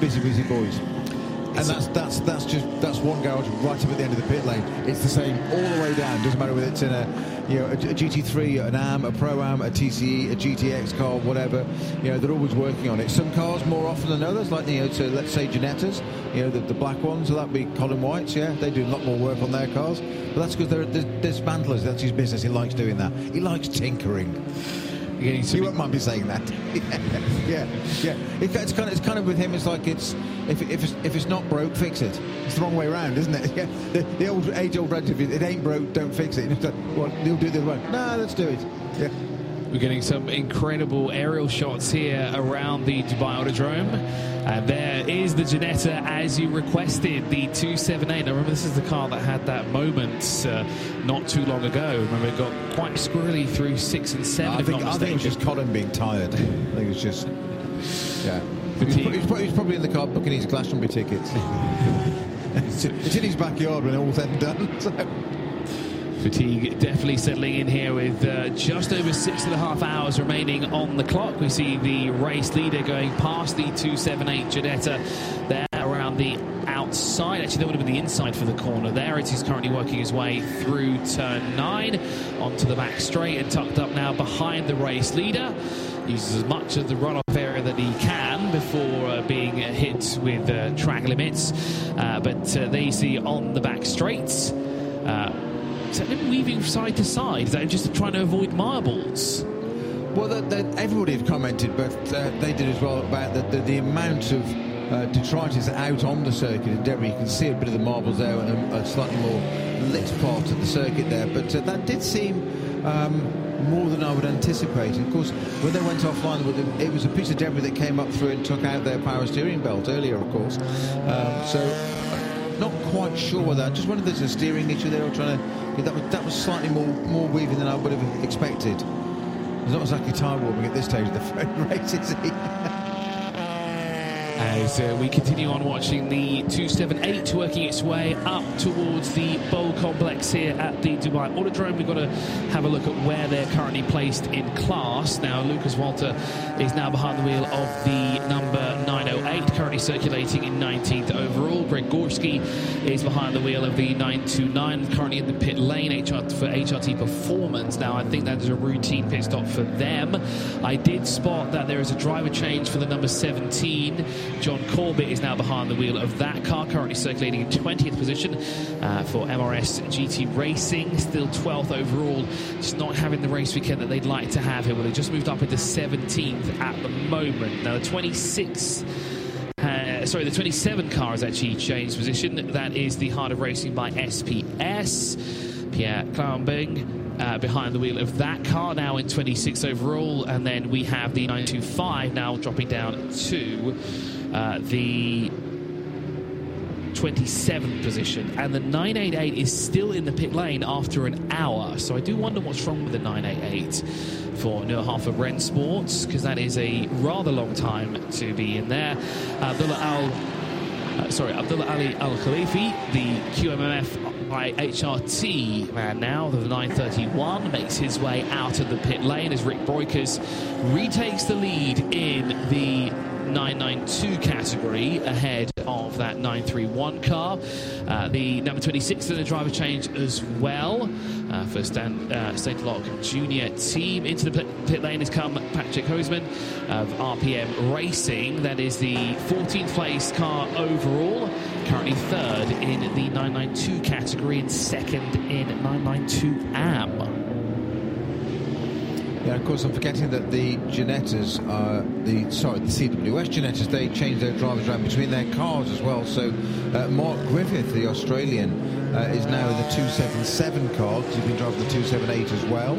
Busy, busy boys and that's that's that's just that's one garage right up at the end of the pit lane. It's the same all the way down. Doesn't matter whether it's in a you know a, a GT3, an AM, a Pro Am, a TCE, a GTX car, whatever. You know they're always working on it. Some cars more often than others, like you know, so let's say Ginettas, you know the, the black ones. So that'd be Colin White's. Yeah, they do a lot more work on their cars. But that's because they're, they're dismantlers. That's his business. He likes doing that. He likes tinkering. You won't mind me saying that. yeah, yeah. It, it's kind of it's kind of with him. It's like it's if if it's, if it's not broke, fix it. It's the wrong way around, isn't it? Yeah. The, the old age old adage: of it ain't broke, don't fix it. Like, well, he'll do it the other way. No, let's do it. Yeah. We're getting some incredible aerial shots here around the Dubai Autodrome. And there is the Ginetta as you requested, the 278. Now remember, this is the car that had that moment uh, not too long ago. Remember, it got quite squirrely through six and seven. I think, I think it was just Colin being tired. I think it was just, yeah. He's, he's, probably in the car booking his Glastonbury tickets. it's, in his backyard when all said and done. So. Fatigue definitely settling in here with uh, just over six and a half hours remaining on the clock. We see the race leader going past the 278 Ginetta there around the outside. Actually, that would have been the inside for the corner there. It is currently working his way through turn nine onto the back straight and tucked up now behind the race leader. Uses as much of the runoff area that he can before uh, being hit with uh, track limits. Uh, but uh, there see on the back straight. That him weaving side to side? Is that just trying to avoid marbles? Well, everybody had commented, but uh, they did as well about the, the, the amount of uh, detritus out on the circuit in Derby. You can see a bit of the marbles there and a, slightly more lit part of the circuit there, but uh, that did seem um, more than I would anticipate. Of course, when they went offline, it was a piece of debris that came up through and took out their power steering belt earlier, of course. Um, so, not quite sure whether. I just wondered if there's a steering issue there or trying to that was, that was slightly more more weaving than I would have expected. It's not exactly tire warming at this stage of the phone race, is it? As uh, we continue on watching the 278 working its way up towards the Bowl complex here at the Dubai Autodrome, we've got to have a look at where they're currently placed in class. Now, Lucas Walter is now behind the wheel of the number 908, currently circulating in 19th overall. Greg Gorski is behind the wheel of the 929, currently in the pit lane HR, for HRT Performance. Now, I think that is a routine pit stop for them. I did spot that there is a driver change for the number 17. John Corbett is now behind the wheel of that car, currently circulating in 20th position uh, for MRS GT Racing, still 12th overall, just not having the race weekend that they'd like to have here. Well, they just moved up into 17th at the moment. Now, the 26. Sorry, the 27 car has actually changed position. That is the Heart of Racing by SPS. Pierre Kleinubing uh, behind the wheel of that car now in 26 overall. And then we have the 925 now dropping down to uh, the 27th position. And the 988 is still in the pit lane after an hour. So I do wonder what's wrong with the 988 for Neuhofer Rennsports, because that is a rather long time to be in there. Abdullah Al. Uh, sorry, Abdullah Ali Al Khalifi, the QMMF by HRT man now, the 931, makes his way out of the pit lane as Rik Breukers retakes the lead in the 992 category ahead of that 931 car. Uh, the number 26 in the driver change as well uh, for Stan, uh, Sainteloc Junior team. Into the pit lane has come Patrick Hoseman of RPM Racing. That is the 14th place car overall. Currently third in the 992 category and second in 992 AM. Yeah, of course, I'm forgetting that the Ginettas, uh, the sorry, the CWS Ginettas, they change their drivers around between their cars as well. So uh, Mark Griffith, the Australian, uh, is now in the 277 car he's been driving the 278 as well.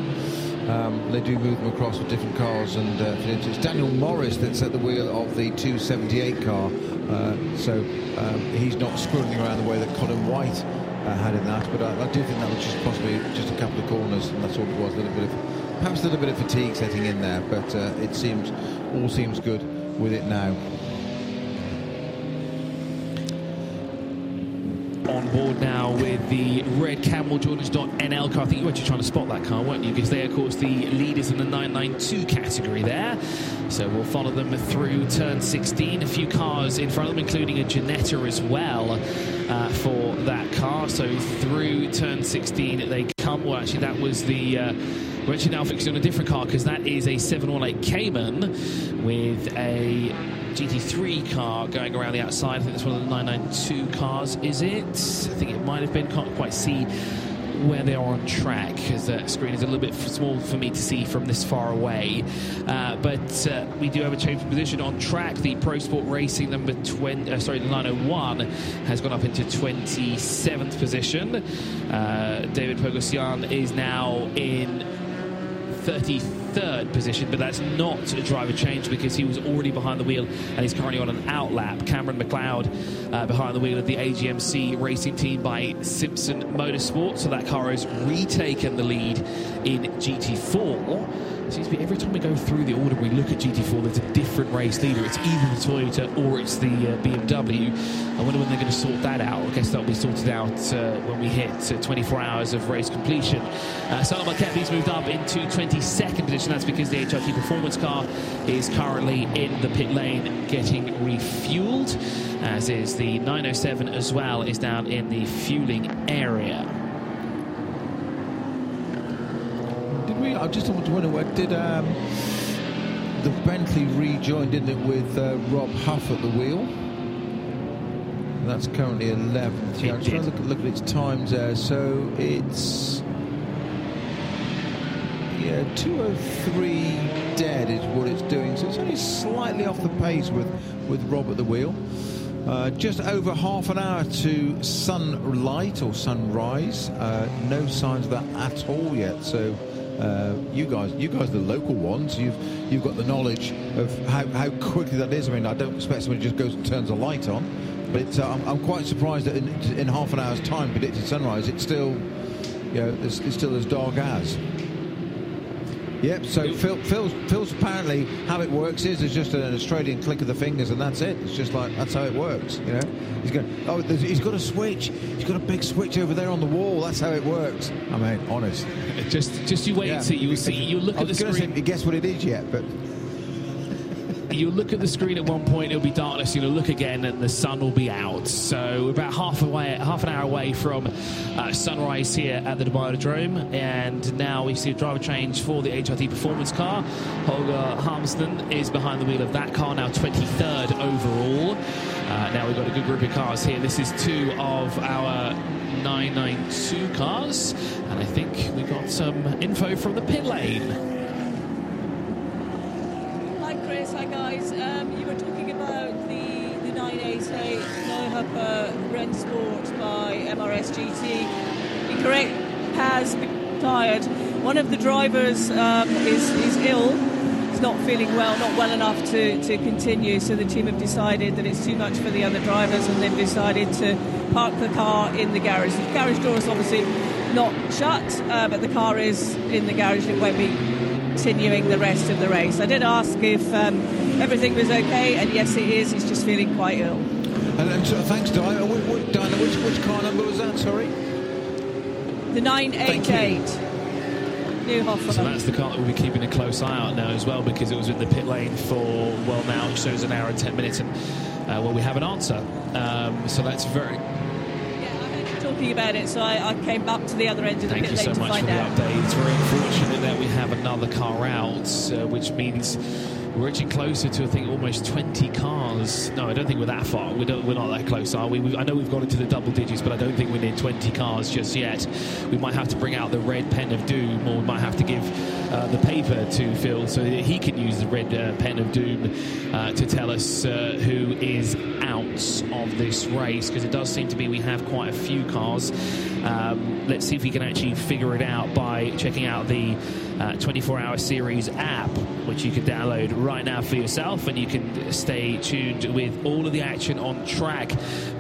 Um, they do move them across with different cars, and uh, it's Daniel Morris that's at the wheel of the 278 car. Uh, so um, he's not squirreling around the way that Colin White uh, had in that. But I, I do think that was just possibly just a couple of corners, and that's all it was. A little bit of perhaps a little bit of fatigue setting in there, but uh, it seems all seems good with it now. On board now with the red Camel Jordans.nl car. I think you were actually trying to spot that car, weren't you? Because they, of course, the leaders in the 992 category there. So we'll follow them through turn 16. A few cars in front of them, including a Ginetta as well uh, for that car. So through turn 16 they. Well, actually, that was the. Uh, we're actually now fixing on a different car because that is a 718 Cayman with a GT3 car going around the outside. I think that's one of the 992 cars, is it? I think it might have been. Can't quite see where they are on track because the screen is a little bit small for me to see from this far away. Uh, but uh, we do have a change of position on track. The Pro Sport Racing number 20, uh, sorry, the 901 has gone up into 27th position. Uh, David Pogosyan is now in 33rd position, but that's not a driver change because he was already behind the wheel and he's currently on an outlap. Cameron McLeod uh, behind the wheel of the AGMC racing team by Simpson Motorsport, so that car has retaken the lead in GT4 seems to be every time we go through the order, we look at GT4, there's a different race leader. It's either the Toyota or it's the uh, BMW. I wonder when they're going to sort that out. I guess that'll be sorted out uh, when we hit uh, 24 hours of race completion. Uh, Solomon Kepi's moved up into 22nd position. That's because the HRT performance car is currently in the pit lane getting refueled, as is the 907 as well, is down in the fueling area. I just want to wonder, did um, the Bentley rejoin, didn't it, with uh, Rob Huff at the wheel? That's currently 11th. Yeah, I'm trying to look, look, at its times there. So it's yeah, 203 dead is what it's doing. So it's only slightly off the pace with with Rob at the wheel. Uh, just over half an hour to sunlight or sunrise. Uh, no signs of that at all yet. So uh, you guys, you guys, the local ones, you've you've got the knowledge of how, how quickly that is. I mean, I don't expect somebody just goes and turns a light on, but uh, I'm, I'm, quite surprised that in, in, half an hour's time, predicted sunrise, it's still, you know, it's, it's still as dark as. Yep. So Phil, Phil's, Phil's apparently how it works is it's just an Australian click of the fingers and that's it. It's just like that's how it works. You know, he's got oh he's got a switch. He's got a big switch over there on the wall. That's how it works. I mean, honest. Just just you wait yeah. see. You see. You look at the screen. Say, guess what it is yet, but you'll look at the screen at one point, it'll be darkness. You'll look again, and the sun will be out. So about half away, half an hour away from uh, sunrise here at the Dubai Autodrome, and now we see a driver change for the HRT performance car. Holger Harmsden is behind the wheel of that car, now 23rd overall. Uh, now we've got a good group of cars here. This is two of our 992 cars, and I think we got some info from the pit lane. Rennsport by MRS GT. Incorrect, has tired. One of the drivers um, is, is ill. He's not feeling well, not well enough to, to continue. So the team have decided that it's too much for the other drivers and they've decided to park the car in the garage. The garage door is obviously not shut, uh, but the car is in the garage. It won't be continuing the rest of the race. I did ask if um, everything was okay, and yes, it is. He's just feeling quite ill. And, and so, thanks, Diana. Which, Diana, which, which car number was that? Sorry. The 988. Neuhofer. So that's the car that we'll be keeping a close eye out now as well because it was in the pit lane for, well, now it shows an hour and 10 minutes and, uh, well, we have an answer. Um, so that's very, Yeah, I heard you talking about it, so I, I came up to the other end of the Thank pit you so lane to much for find the update. It's very unfortunate that we have another car out, uh, which means we're edging closer to I think almost 20 cars. No, I don't think we're that far. We we're not that close, are we? we? I know we've got into the double digits, but I don't think we're near 20 cars just yet. We might have to bring out the red pen of doom, or we might have to give uh, the paper to Phil so that he can use the red uh, pen of doom uh, to tell us uh, who is out of this race because it does seem to be we have quite a few cars. Um, let's see if we can actually figure it out by checking out the uh, 24 hour series app, which you can download right now for yourself, and you can stay tuned with all of the action on track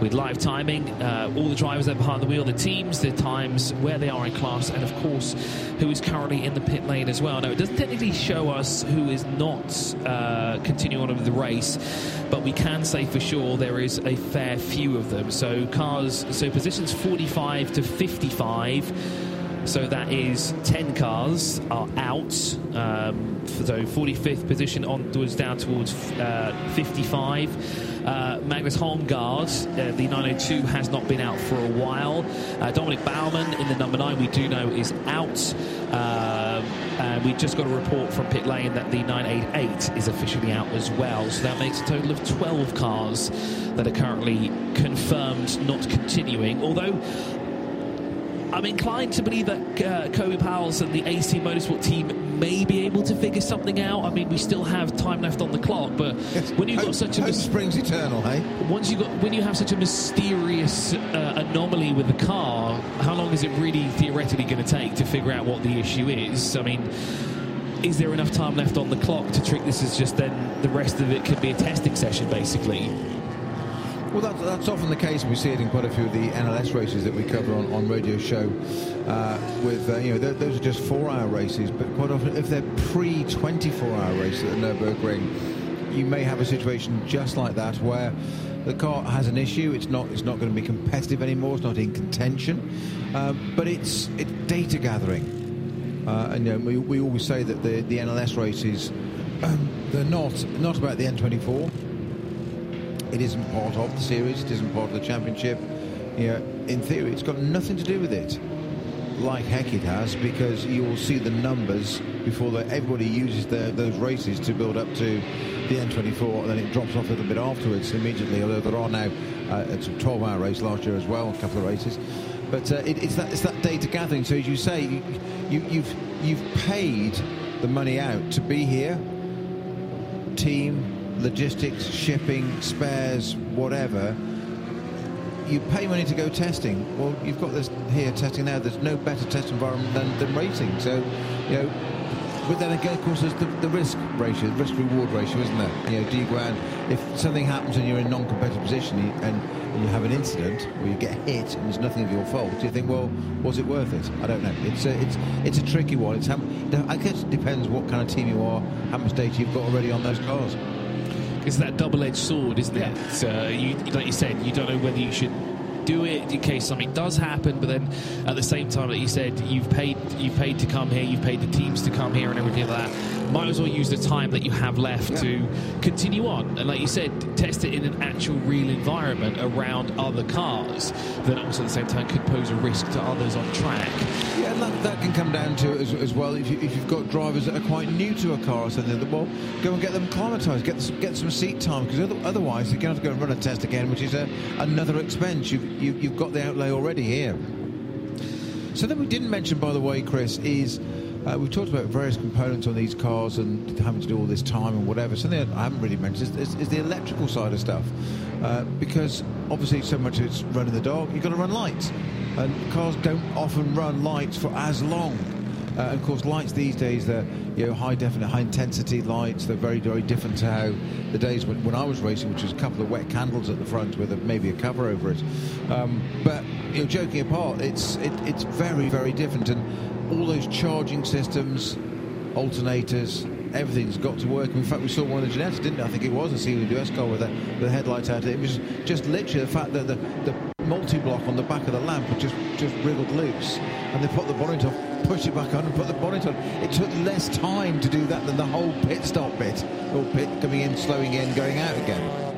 with live timing, uh, all the drivers that are behind the wheel, the teams, the times, where they are in class, and of course, who is currently in the pit lane as well. Now, it doesn't technically show us who is not uh, continuing on with the race, but we can say for sure there is a fair few of them. So, cars, so positions 45 to 55. So that is 10 cars are out. Um, so 45th position onwards down towards uh, 55. Uh, Magnus Holmgaard, uh, the 902, has not been out for a while. Uh, Dominik Baumann in the number 9, we do know, is out. Um, and we just got a report from pit lane that the 988 is officially out as well. So that makes a total of 12 cars that are currently confirmed not continuing. Although I'm inclined to believe that uh, Kobe Powell's and the AC Motorsport team may be able to figure something out. I mean, we still have time left on the clock, but when you've hope, got such a hope springs eternal, hey? once you got when you have such a mysterious uh, anomaly with the car, how long is it really theoretically going to take to figure out what the issue is? I mean. Is there enough time left on the clock to treat this as just then the rest of it could be a testing session, basically? Well, that, that's often the case. We see it in quite a few of the NLS races that we cover on, on radio show. Uh, with uh, you know, th- those are just four-hour races, but quite often, if they're pre-24-hour races at the Nurburgring, you may have a situation just like that where the car has an issue. It's not. It's not going to be competitive anymore. It's not in contention, um, but it's it's data gathering. Uh, and you know, we, we always say that the, the NLS races um, they're not not about the N24. It isn't part of the series. It isn't part of the championship. You know, in theory, it's got nothing to do with it. Like heck, it has because you will see the numbers before everybody uses those races to build up to the N24, and then it drops off a little bit afterwards immediately. Although there are now uh, it's a 12-hour race last year as well, a couple of races. But uh, it, it's that it's that data gathering. So as you say, you, you, you've you've paid the money out to be here. Team, logistics, shipping, spares, whatever. You pay money to go testing. Well, you've got this here testing now. There's no better test environment than, than racing. So, you know, but then again, of course, there's the, the risk ratio, the risk reward ratio, isn't there? You know, do you go out, if something happens and you're in a non competitive position and, you have an incident where you get hit and it's nothing of your fault, do you think, well, was it worth it? I don't know. It's a, it's, it's a tricky one. It's how, I guess it depends what kind of team you are, how much data you've got already on those cars. It's that double-edged sword, isn't it? It's, uh, you, like you said, you don't know whether you should do it in case something does happen, but then at the same time, like you said, you've paid you've paid to come here, you've paid the teams to come here, and everything like that. Might as well use the time that you have left to continue on, and like you said, test it in an actual real environment around other cars. That also at the same time could pose a risk to others on track. Yeah, and that, that can come down to as, as well if, you, if you've got drivers that are quite new to a car or something. Well, go and get them acclimatised, get some, get some seat time because otherwise you're going to have to go and run a test again, which is a, another expense. You've you, you've got the outlay already here. So then we didn't mention, by the way, Chris, is uh, we've talked about various components on these cars and having to do all this time and whatever. Something I haven't really mentioned is, is, is the electrical side of stuff, uh, because obviously so much of it's running the dog. You've got to run lights, and cars don't often run lights for as long. Uh, and of course, lights these days, they're you know, high definite, high intensity lights. They're very, very different to how the days when, when I was racing, which was a couple of wet candles at the front with a, maybe a cover over it. Um, but you know, joking apart, it's it, it's very, very different. And all those charging systems, alternators, everything's got to work. In fact, we saw one of the Ginettas, didn't we? I think it was a CWS car with, with the headlights out. It was just literally the fact that the, the multi-block on the back of the lamp just, just wriggled loose. And they put the bonnet off, pushed it back on and put the bonnet on. It took less time to do that than the whole pit stop bit. Or pit coming in, slowing in, going out again.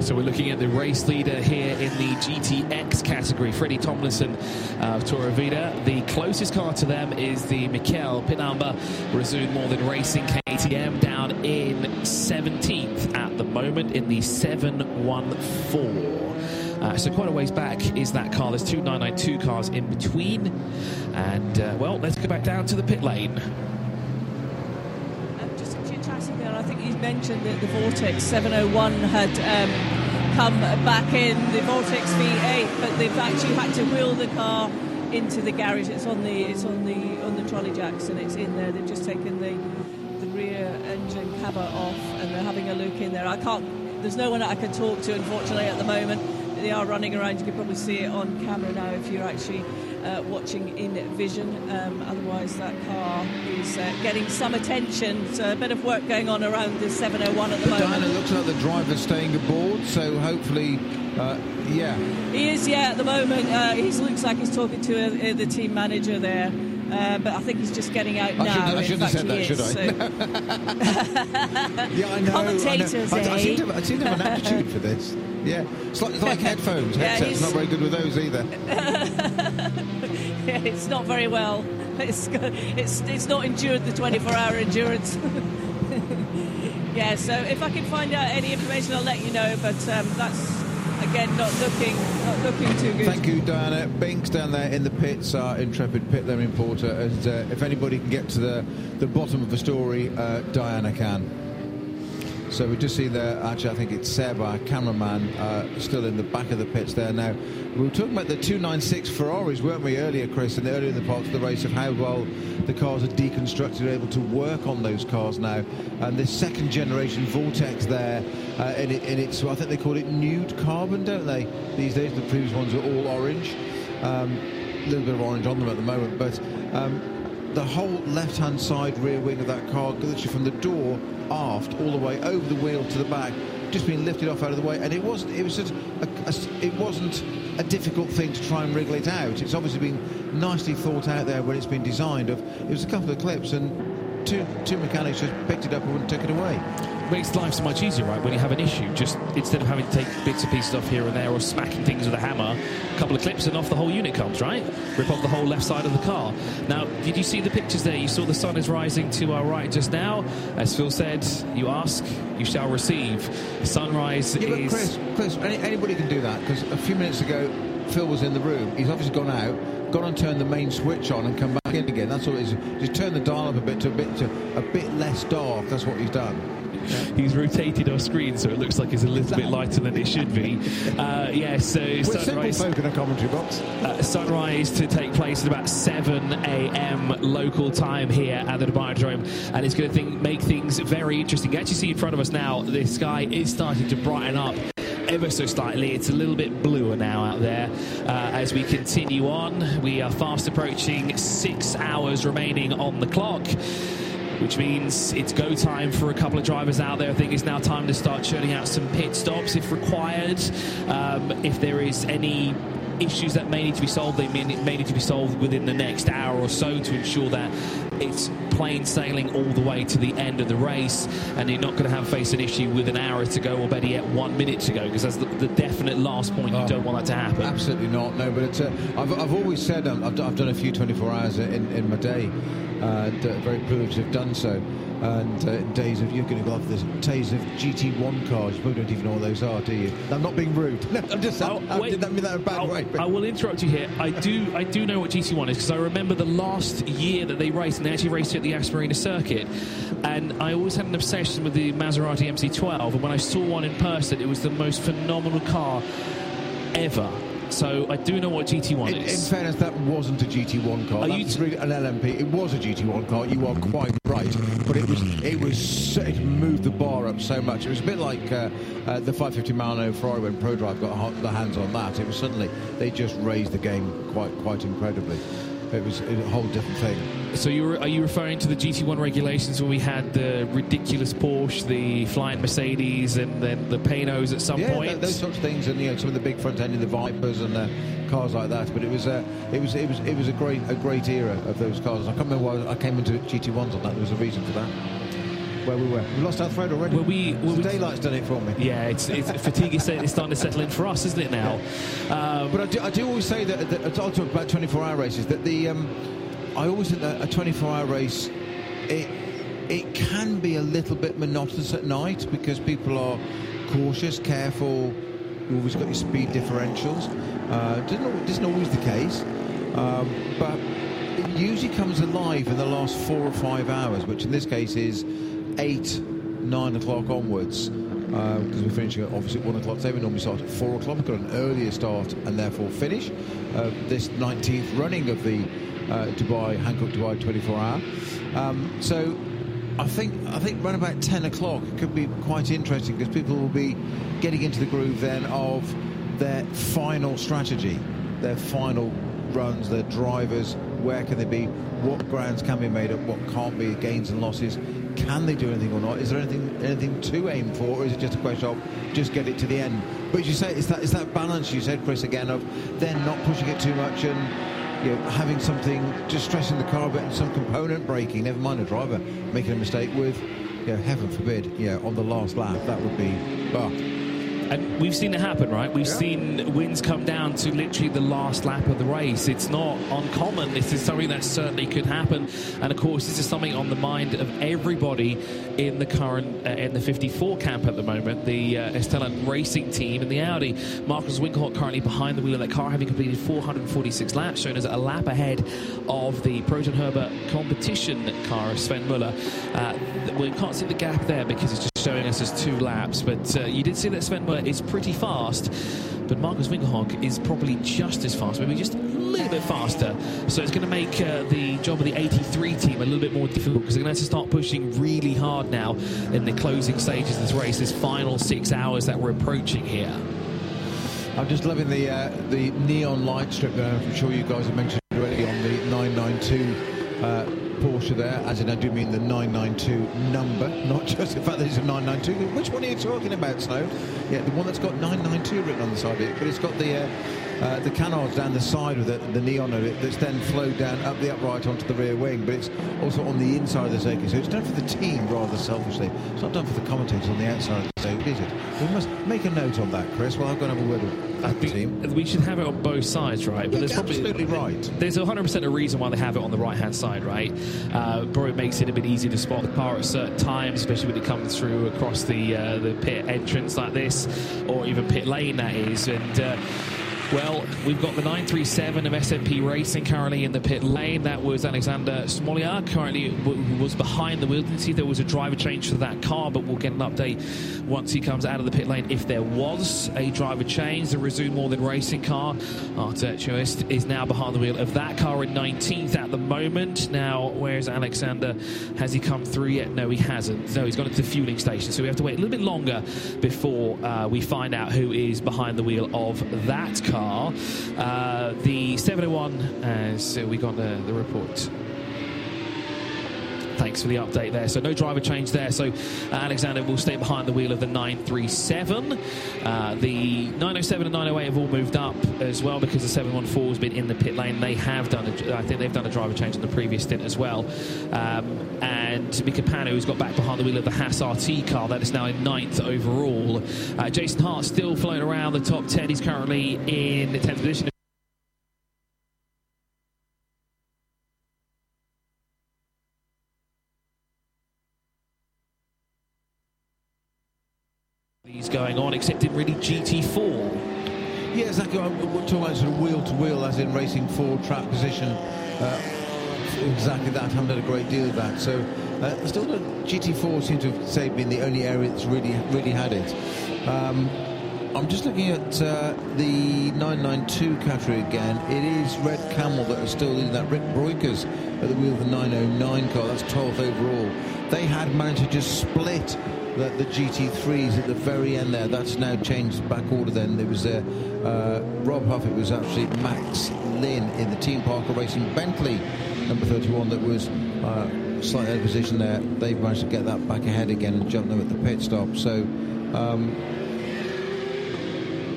So we're looking at the race leader here in the GTX category, Freddie Tomlinson uh, of Toro Verde. The closest car to them is the Mikel pit number Resume More Than Racing KTM down in 17th at the moment in the 714. Uh, so quite a ways back is that car. There's two 992 cars in between. And, uh, well, let's go back down to the pit lane. Um, just chatting there, I think you mentioned that the Vortex 701 had um, come back in, the Vortex V8, but they've actually had to wheel the car into the garage. It's on the it's on the on the trolley jacks and it's in there. They've just taken the the rear engine cover off and they're having a look in there. I can't. There's no one I can talk to, unfortunately, at the moment. They are running around. You can probably see it on camera now if you're actually uh, watching in vision. Um, otherwise, that car is uh, getting some attention. So a bit of work going on around the 701 at the moment. Diana looks like the driver's staying aboard, so hopefully, uh, yeah. He is, yeah, at the moment. Uh, he looks like he's talking to uh, the team manager there. Uh, but I think he's just getting out I now. shouldn't, I In shouldn't have fact, said that, he should is, I? so- yeah, I know. Commentators, I, know. I, I, eh? seem to, have- I seem to have an aptitude for this. Yeah, it's like, it's like headphones. Yeah, Headsets he's- not very good with those either. yeah, it's not very well. It's it's it's not endured the 24-hour endurance. yeah, so if I can find out any information, I'll let you know. But um, that's again not looking not looking too good. Thank you, Diana. Binks down there in the pits, our intrepid pit lane reporter. And uh, if anybody can get to the, the bottom of the story, uh, Diana can. So we just see there, actually, I think it's Seb, our cameraman, uh, still in the back of the pits there now. We were talking about the 296 Ferraris, weren't we, earlier, Chris, and earlier in the parts of the race of how well the cars are deconstructed, able to work on those cars now. And this second generation Vortex there, uh, in, it, in its, well, I think they call it nude carbon, don't they? These days, the previous ones are all orange. Um, a little bit of orange on them at the moment, but um, the whole left-hand side rear wing of that car, literally from the door aft all the way over the wheel to the back, just being lifted off out of the way, and it wasn't. It was just. A, a- it wasn't a difficult thing to try and wriggle it out. It's obviously been nicely thought out there when it's been designed. Of it was a couple of clips and two two mechanics just picked it up and took it away. Makes life so much easier, right? When you have an issue, just instead of having to take bits and pieces off here and there or smacking things with a hammer, a couple of clips and off the whole unit comes, right? Rip off the whole left side of the car. Now, did you see the pictures there? You saw the sun is rising to our right just now. As Phil said, you ask, you shall receive. Sunrise Yeah, is. Chris, Chris, any, anybody can do that because a few minutes ago, Phil was in the room. He's obviously gone out, gone and turned the main switch on, and come back in again. That's all it is. Just turn the dial up a bit to a bit to a bit less dark. That's what he's done. He's rotated our screen so it looks like it's a little bit lighter than it should be. Uh, yeah, so We're simple sunrise. folk in a commentary box. Uh, sunrise to take place at about 7 a.m. local time here at the Dubai Drome, and it's going to think, make things very interesting. You actually see in front of us now, the sky is starting to brighten up. Ever so slightly, it's a little bit bluer now out there. Uh, as we continue on, we are fast approaching six hours remaining on the clock which means it's go time for a couple of drivers out there. I think it's now time to start churning out some pit stops if required. Um, if there is any issues that may need to be solved, they may, may need to be solved within the next hour or so to ensure that it's plain sailing all the way to the end of the race and you're not going to have face an issue with an hour to go or better yet one minute to go because that's the, the definite last point. You Oh. don't want that to happen. Absolutely not. No, but it's, uh, I've, I've always said um, I've, done, I've done a few 24 hours in, in my day, and uh, very privileged to have done so. And uh, in days of you're going to go off this days of GT1 cars. You probably don't even know what those are, do you? I'm not being rude. No, I'm just. Oh, I, I wait. didn't mean that in a bad I'll- way. but- I will interrupt you here. I do, I do know what GT1 is because I remember the last year that they raced, and they actually raced it at the Yas Marina circuit. And I always had an obsession with the Maserati MC12, and when I saw one in person, it was the most phenomenal car ever. So I do know what GT1 in, in fairness, that wasn't a GT1 car. Are That was really an LMP. It was a GT1 car. You are quite right, but it was it was it moved the bar up so much. It was a bit like uh, uh, the 550 Maranello Ferrari when ProDrive got their hands on that. It was suddenly they just raised the game quite quite incredibly. It was a whole different thing. So you were, are you referring to the GT1 regulations when we had the ridiculous Porsche, the flying Mercedes, and then the Panoz at some yeah, point? th- those sorts of things, and you know some of the big front end, of the Vipers and uh, cars like that. But it was uh, it was it was it was a great a great era of those cars. I can't remember why I came into GT1s on that. There was a reason for that. Where we were. We lost our thread already. Well, we- the we- daylight's done it for me. Yeah, it's, it's fatigue is starting to settle in for us, isn't it now? Um, But I do, I do always say that, that I'll talk about 24-hour races. That the um, I always think that a 24-hour race, it it can be a little bit monotonous at night because people are cautious, careful. You always got your speed differentials. Uh, doesn't isn't always the case, um, but it usually comes alive in the last four or five hours, which in this case is eight, nine o'clock onwards because we're finishing at obviously one o'clock today. We normally start at four o'clock. We've got an earlier start and therefore finish uh, this 19th running of the uh, Dubai Hankook Dubai 24 hour. Um, so I think I think around about 10 o'clock could be quite interesting because people will be getting into the groove then of their final strategy, their final runs, their drivers, where can they be, what grounds can be made up, what can't be, gains and losses. Can they do anything or not? Is there anything anything to aim for, or is it just a question of just get it to the end? But you say, it's that it's that balance you said, Chris, again of then not pushing it too much and you know, having something just stressing the car a bit and some component breaking. Never mind a driver making a mistake with, you know, heaven forbid, you know, on the last lap that would be. And we've seen it happen, right? We've Yeah. seen wins come down to literally the last lap of the race. It's not uncommon. This is something that certainly could happen. And of course, this is something on the mind of everybody in the current, uh, in the 54 camp at the moment. The uh, Eastalent Racing team and the Audi. Markus Winkelhock currently behind the wheel of that car, having completed 446 laps, shown as a lap ahead of the Proton Huber competition car of Sven Muller. Uh, we can't see the gap there because it's just showing us as two laps, but uh, you did see that Sven is pretty fast, but Markus Winkelhock is probably just as fast, maybe just a little bit faster. So it's going to make uh, the job of the 83 team a little bit more difficult because they're going to have to start pushing really hard now in the closing stages of this race, this final six hours that we're approaching here. I'm just loving the uh, the neon light strip there. I'm sure you guys have mentioned already on the 992 uh, Porsche there, as in I do mean the 992 number, not just the fact that it's a 992. Which one are you talking about, Snow? Yeah, the one that's got 992 written on the side of it, but it's got the uh, uh, the canards down the side with the, the neon of it that's then flowed down up the upright onto the rear wing, but it's also on the inside of the circuit. So it's done for the team rather selfishly. It's not done for the commentators on the outside of the circuit, is it? We must make a note on that, Chris. Well, I've got to have a word with I the team. we should have it on both sides, right? You're there's probably absolutely right. There's 100% a reason why they have it on the right hand side, right? Uh, probably makes it a bit easier to spot the car at certain times, especially when it comes through across the uh, the pit entrance like this, or even pit lane that is. And uh, well, we've got the 937 of SMP Racing currently in the pit lane. That was Alexander Smoliar. currently was behind the wheel. Didn't see there was a driver change for that car, but we'll get an update once he comes out of the pit lane. If there was a driver change, the Resume More Than Racing car, Artur Choist is now behind the wheel of that car in 19th at the moment. Now, where's Alexander? Has he come through yet? No, he hasn't. No, he's gone into the fueling station, so we have to wait a little bit longer before uh, we find out who is behind the wheel of that car. Uh, the 701, as we got the, the report. Thanks for the update there. So no driver change there. So Alexander will stay behind the wheel of the 937. Uh, the 907 and 908 have all moved up as well because the 714 has been in the pit lane. They have done, a, I think they've done a driver change in the previous stint as well. Um, and Mika Pano, who's got back behind the wheel of the Haas RT car, that is now in ninth overall. Uh, Jason Hart still floating around the top 10. He's currently in the 10th position. Except in really GT4. Yeah, exactly. I'm talking about sort of wheel to wheel, as in racing forward track position. Uh, exactly that. I haven't done a great deal of that. So, uh, still, the GT4 seems to have say been the only area that's really, really had it. Um, I'm just looking at uh, the 992 category again. It is Red Camel that are still leading that. Rik Breukers at the wheel of the 909 car. That's 12th overall. They had managed to just split the, the GT3s at the very end there. That's now changed back order then. There was uh, uh, Rob Huff, it was actually Max Lynn in the Team Parker Racing Bentley, number 31, that was uh, slightly out of position there. They've managed to get that back ahead again and jump them at the pit stop. So, um,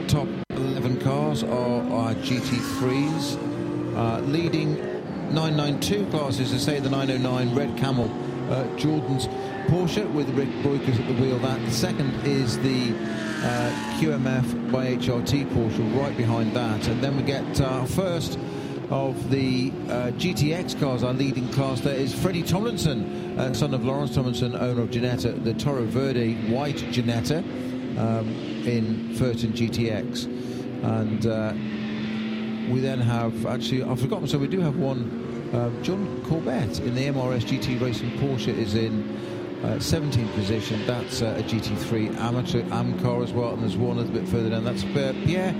top 11 cars are, are GT3s. Uh, leading 992 classes, to say the 909 Red Camel, uh, Jordan's Porsche with Rik Breukers at the wheel. That the second is the uh, QMF by HRT Porsche right behind that, and then we get our first of the uh, GTX cars, our leading class there is Freddie Tomlinson, uh, son of Lawrence Tomlinson, owner of Ginetta, the Toro Verde white Ginetta um, in Furton GTX. And uh, we then have, actually, I've forgotten, so we do have one, uh, John Corbett in the MRS GT Racing Porsche is in uh, 17th position. That's uh, a GT3 amateur AM car as well, and there's one a bit further down. That's uh, Pierre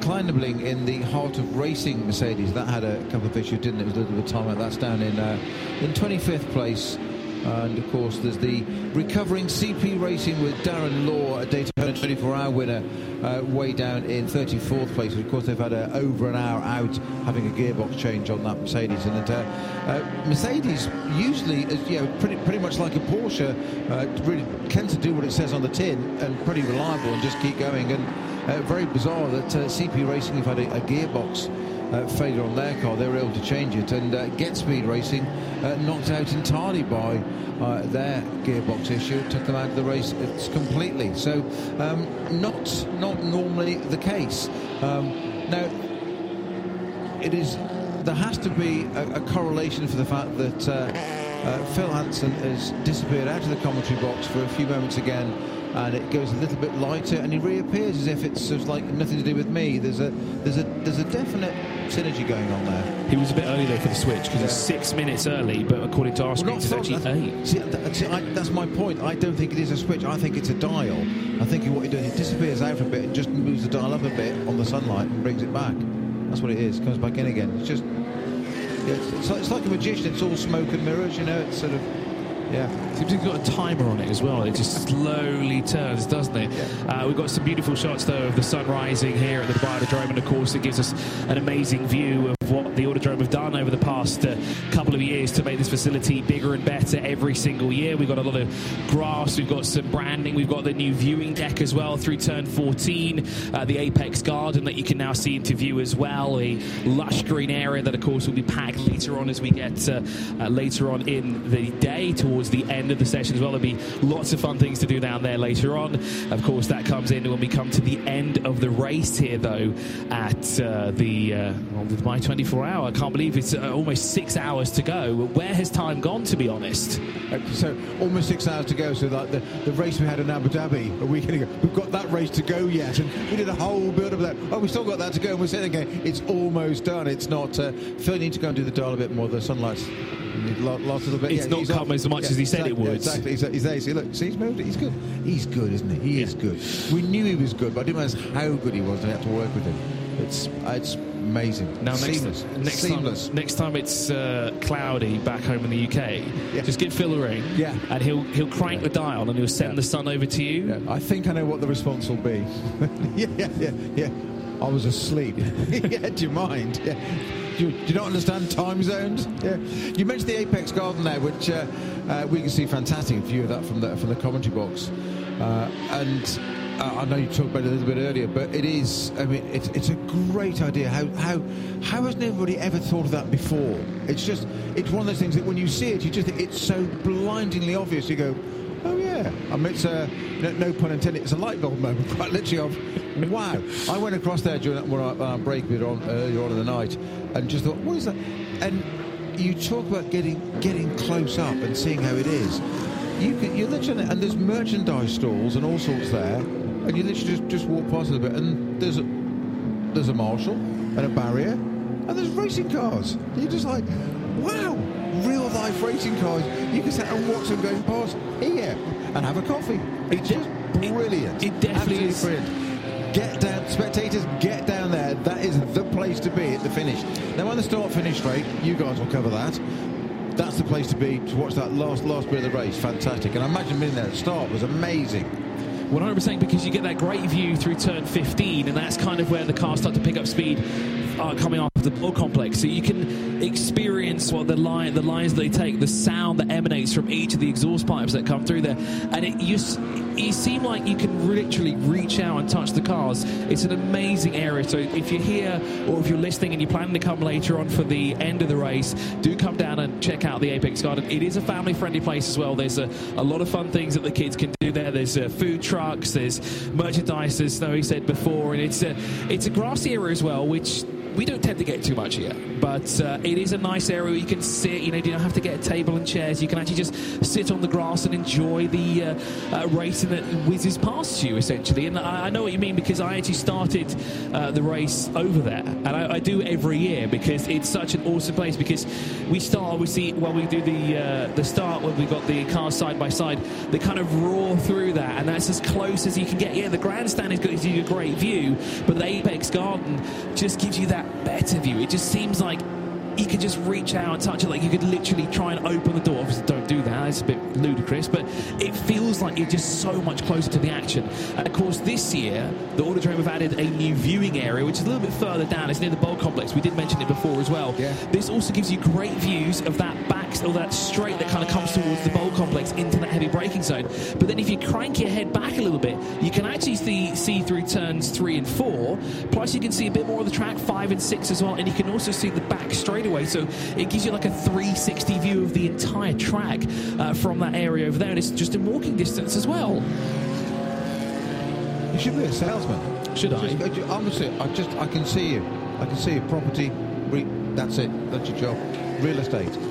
Kleinubing in the Heart of Racing Mercedes. That had a couple of issues, didn't it? It was a little bit of time out. That's down in uh, in 25th place. And of course, there's the recovering CP Racing with Darren Law, a Daytona 24-hour winner, uh, way down in 34th place. Of course, they've had a, over an hour out having a gearbox change on that Mercedes, and uh, uh, Mercedes usually, is, you know, pretty pretty much like a Porsche, uh, really tends to do what it says on the tin and pretty reliable and just keep going. And uh, very bizarre that uh, CP Racing have had a, a gearbox uh, failure on their car. They were able to change it, and uh, GetSpeed Racing uh, knocked out entirely by uh, their gearbox issue, took them out of the race completely. So, um, not not normally the case. Um, now, it is there has to be a, a correlation for the fact that. Uh, Phil Hanson has disappeared out of the commentary box for a few moments again and it goes a little bit lighter and he reappears as if it's just like nothing to do with me there's a there's a there's a definite synergy going on there? He was a bit early though for the switch because yeah. it's six minutes early but according to our well, it's actually eight. See, see I, that's my point. I don't think it is a switch. I think it's a dial. I think what he does he disappears out for a bit and just moves the dial up a bit on the sunlight and brings it back. That's what it is. Comes back in again. It's just it's, it's, like, it's like a magician. It's all smoke and mirrors, you know. It's sort of yeah. Seems it's got a timer on it as well. It just slowly turns, doesn't it? Yeah. Uh, we've got some beautiful shots, though, of the sun rising here at the Dubai Autodrome, and of course, it gives us an amazing view of what the Autodrome have done over the past uh, couple of years to make this facility bigger and better every single year. We've got a lot of grass, we've got some branding, we've got the new viewing deck as well through turn 14, uh, the Apex Garden that you can now see into view as well, a lush green area that, of course, will be packed later on as we get uh, uh later on in the day towards the end of the session as well. There'll be lots of fun things to do down there later on. Of course, that comes in when we come to the end of the race here, though, at uh, the uh, my 20. 24 hour. I can't believe it's uh, almost six hours to go. Where has time gone, to be honest? Uh, so almost six hours to go. So like the, the race we had in Abu Dhabi a week ago, we've got that race to go yet. And we did a whole build up of that. Oh, we still got that to go. And we're saying again, it's almost done. It's not. Uh, Phil needs to go and do the dial a bit more. The sunlight's lots of the bit. It's yeah, not come off. as much yeah, as he exactly, said it would. exactly. He's, he's there. See, look, see, he's moved. He's good. He's good, isn't he? He yeah. is good. We knew he was good, but I didn't realize how good he was. And I had to work with him. It's it's amazing. Now next, Seamless. next Seamless. time, next time it's uh, cloudy back home in the UK, yeah. just give Phil a ring. Yeah. And he'll he'll crank the dial and he'll send the sun over to you. Yeah. I think I know what the response will be. yeah, yeah, yeah, yeah. I was asleep. yeah, do you mind? Yeah. Do you, do you, not understand time zones? Yeah. You mentioned the Apex Garden there, which uh, uh, we can see fantastic view of that from the from the commentary box, uh, and. Uh, I know you talked about it a little bit earlier, but it is. I mean, it's, it's a great idea. How how how hasn't ever thought of that before? It's just it's one of those things that when you see it, you just it's so blindingly obvious. You go, oh yeah. I mean, it's a no, no pun intended. It's a light bulb moment, quite literally. Of wow. I went across there during our, our break bit on earlier on in the night, and just thought, what is that? And you talk about getting getting close up and seeing how it is. You can you literally and there's merchandise stalls and all sorts there and you literally just, just walk past it a bit, and there's a there's a marshal and a barrier, and there's racing cars. You're just like, wow, real life racing cars. You can sit and watch them going past here and have a coffee. It's just brilliant. It, it definitely Absolutely is. Brilliant. Get down, spectators, get down there. That is the place to be at the finish. Now, on the start finish straight, you guys will cover that that's the place to be to watch that last last bit of the race. Fantastic. And I imagine being there at the start was amazing. 100% because you get that great view through turn 15, and that's kind of where the cars start to pick up speed uh, coming off the ball complex. So you can experience what the line, the lines they take, the sound that emanates from each of the exhaust pipes that come through there, and it just you seem like you can literally reach out and touch the cars. It's an amazing area. So if you're here or if you're listening and you're planning to come later on for the end of the race, do come down and check out the Apex Garden. It is a family-friendly place as well. There's a, a lot of fun things that the kids can do there. There's uh, food trucks, there's merchandise, as Snowy said before, and it's a it's a grassy area as well, which we don't tend to get too much here, but uh, it is a nice area where you can sit. You know, you don't have to get a table and chairs. You can actually just sit on the grass and enjoy the uh, uh, race and it whizzes past you essentially. And I, I, know what you mean because I actually started uh, the race over there, and I, I, do every year because it's such an awesome place. Because we start obviously when we do the uh, the start when we've got the cars side by side, they kind of roar through that, and that's as close as you can get. Yeah, the grandstand is gives you a great view, but the Apex Garden just gives you that better view. It just seems like you could just reach out and touch it. Like you could literally try and open the door. Obviously, don't do that. It's a bit ludicrous, but it feels like you're just so much closer to the action. And of course, this year, the Autodrome have added a new viewing area, which is a little bit further down. It's near the bowl complex. We did mention it before as well. Yeah. This also gives you great views of that back or that straight that kind of comes towards the bowl complex into that heavy braking zone. But then if you crank your head back a little bit, you can actually see, see through turns three and four. Plus, you can see a bit more of the track five and six as well, and you can also see the back straightaway. So it gives you like a 360 view of the entire track uh, from that area over there, and it's just in walking distance as well. You should be a salesman. Should I? Just, honestly, I just I can see you. I can see you. Property. Re, that's it. That's your job. Real estate.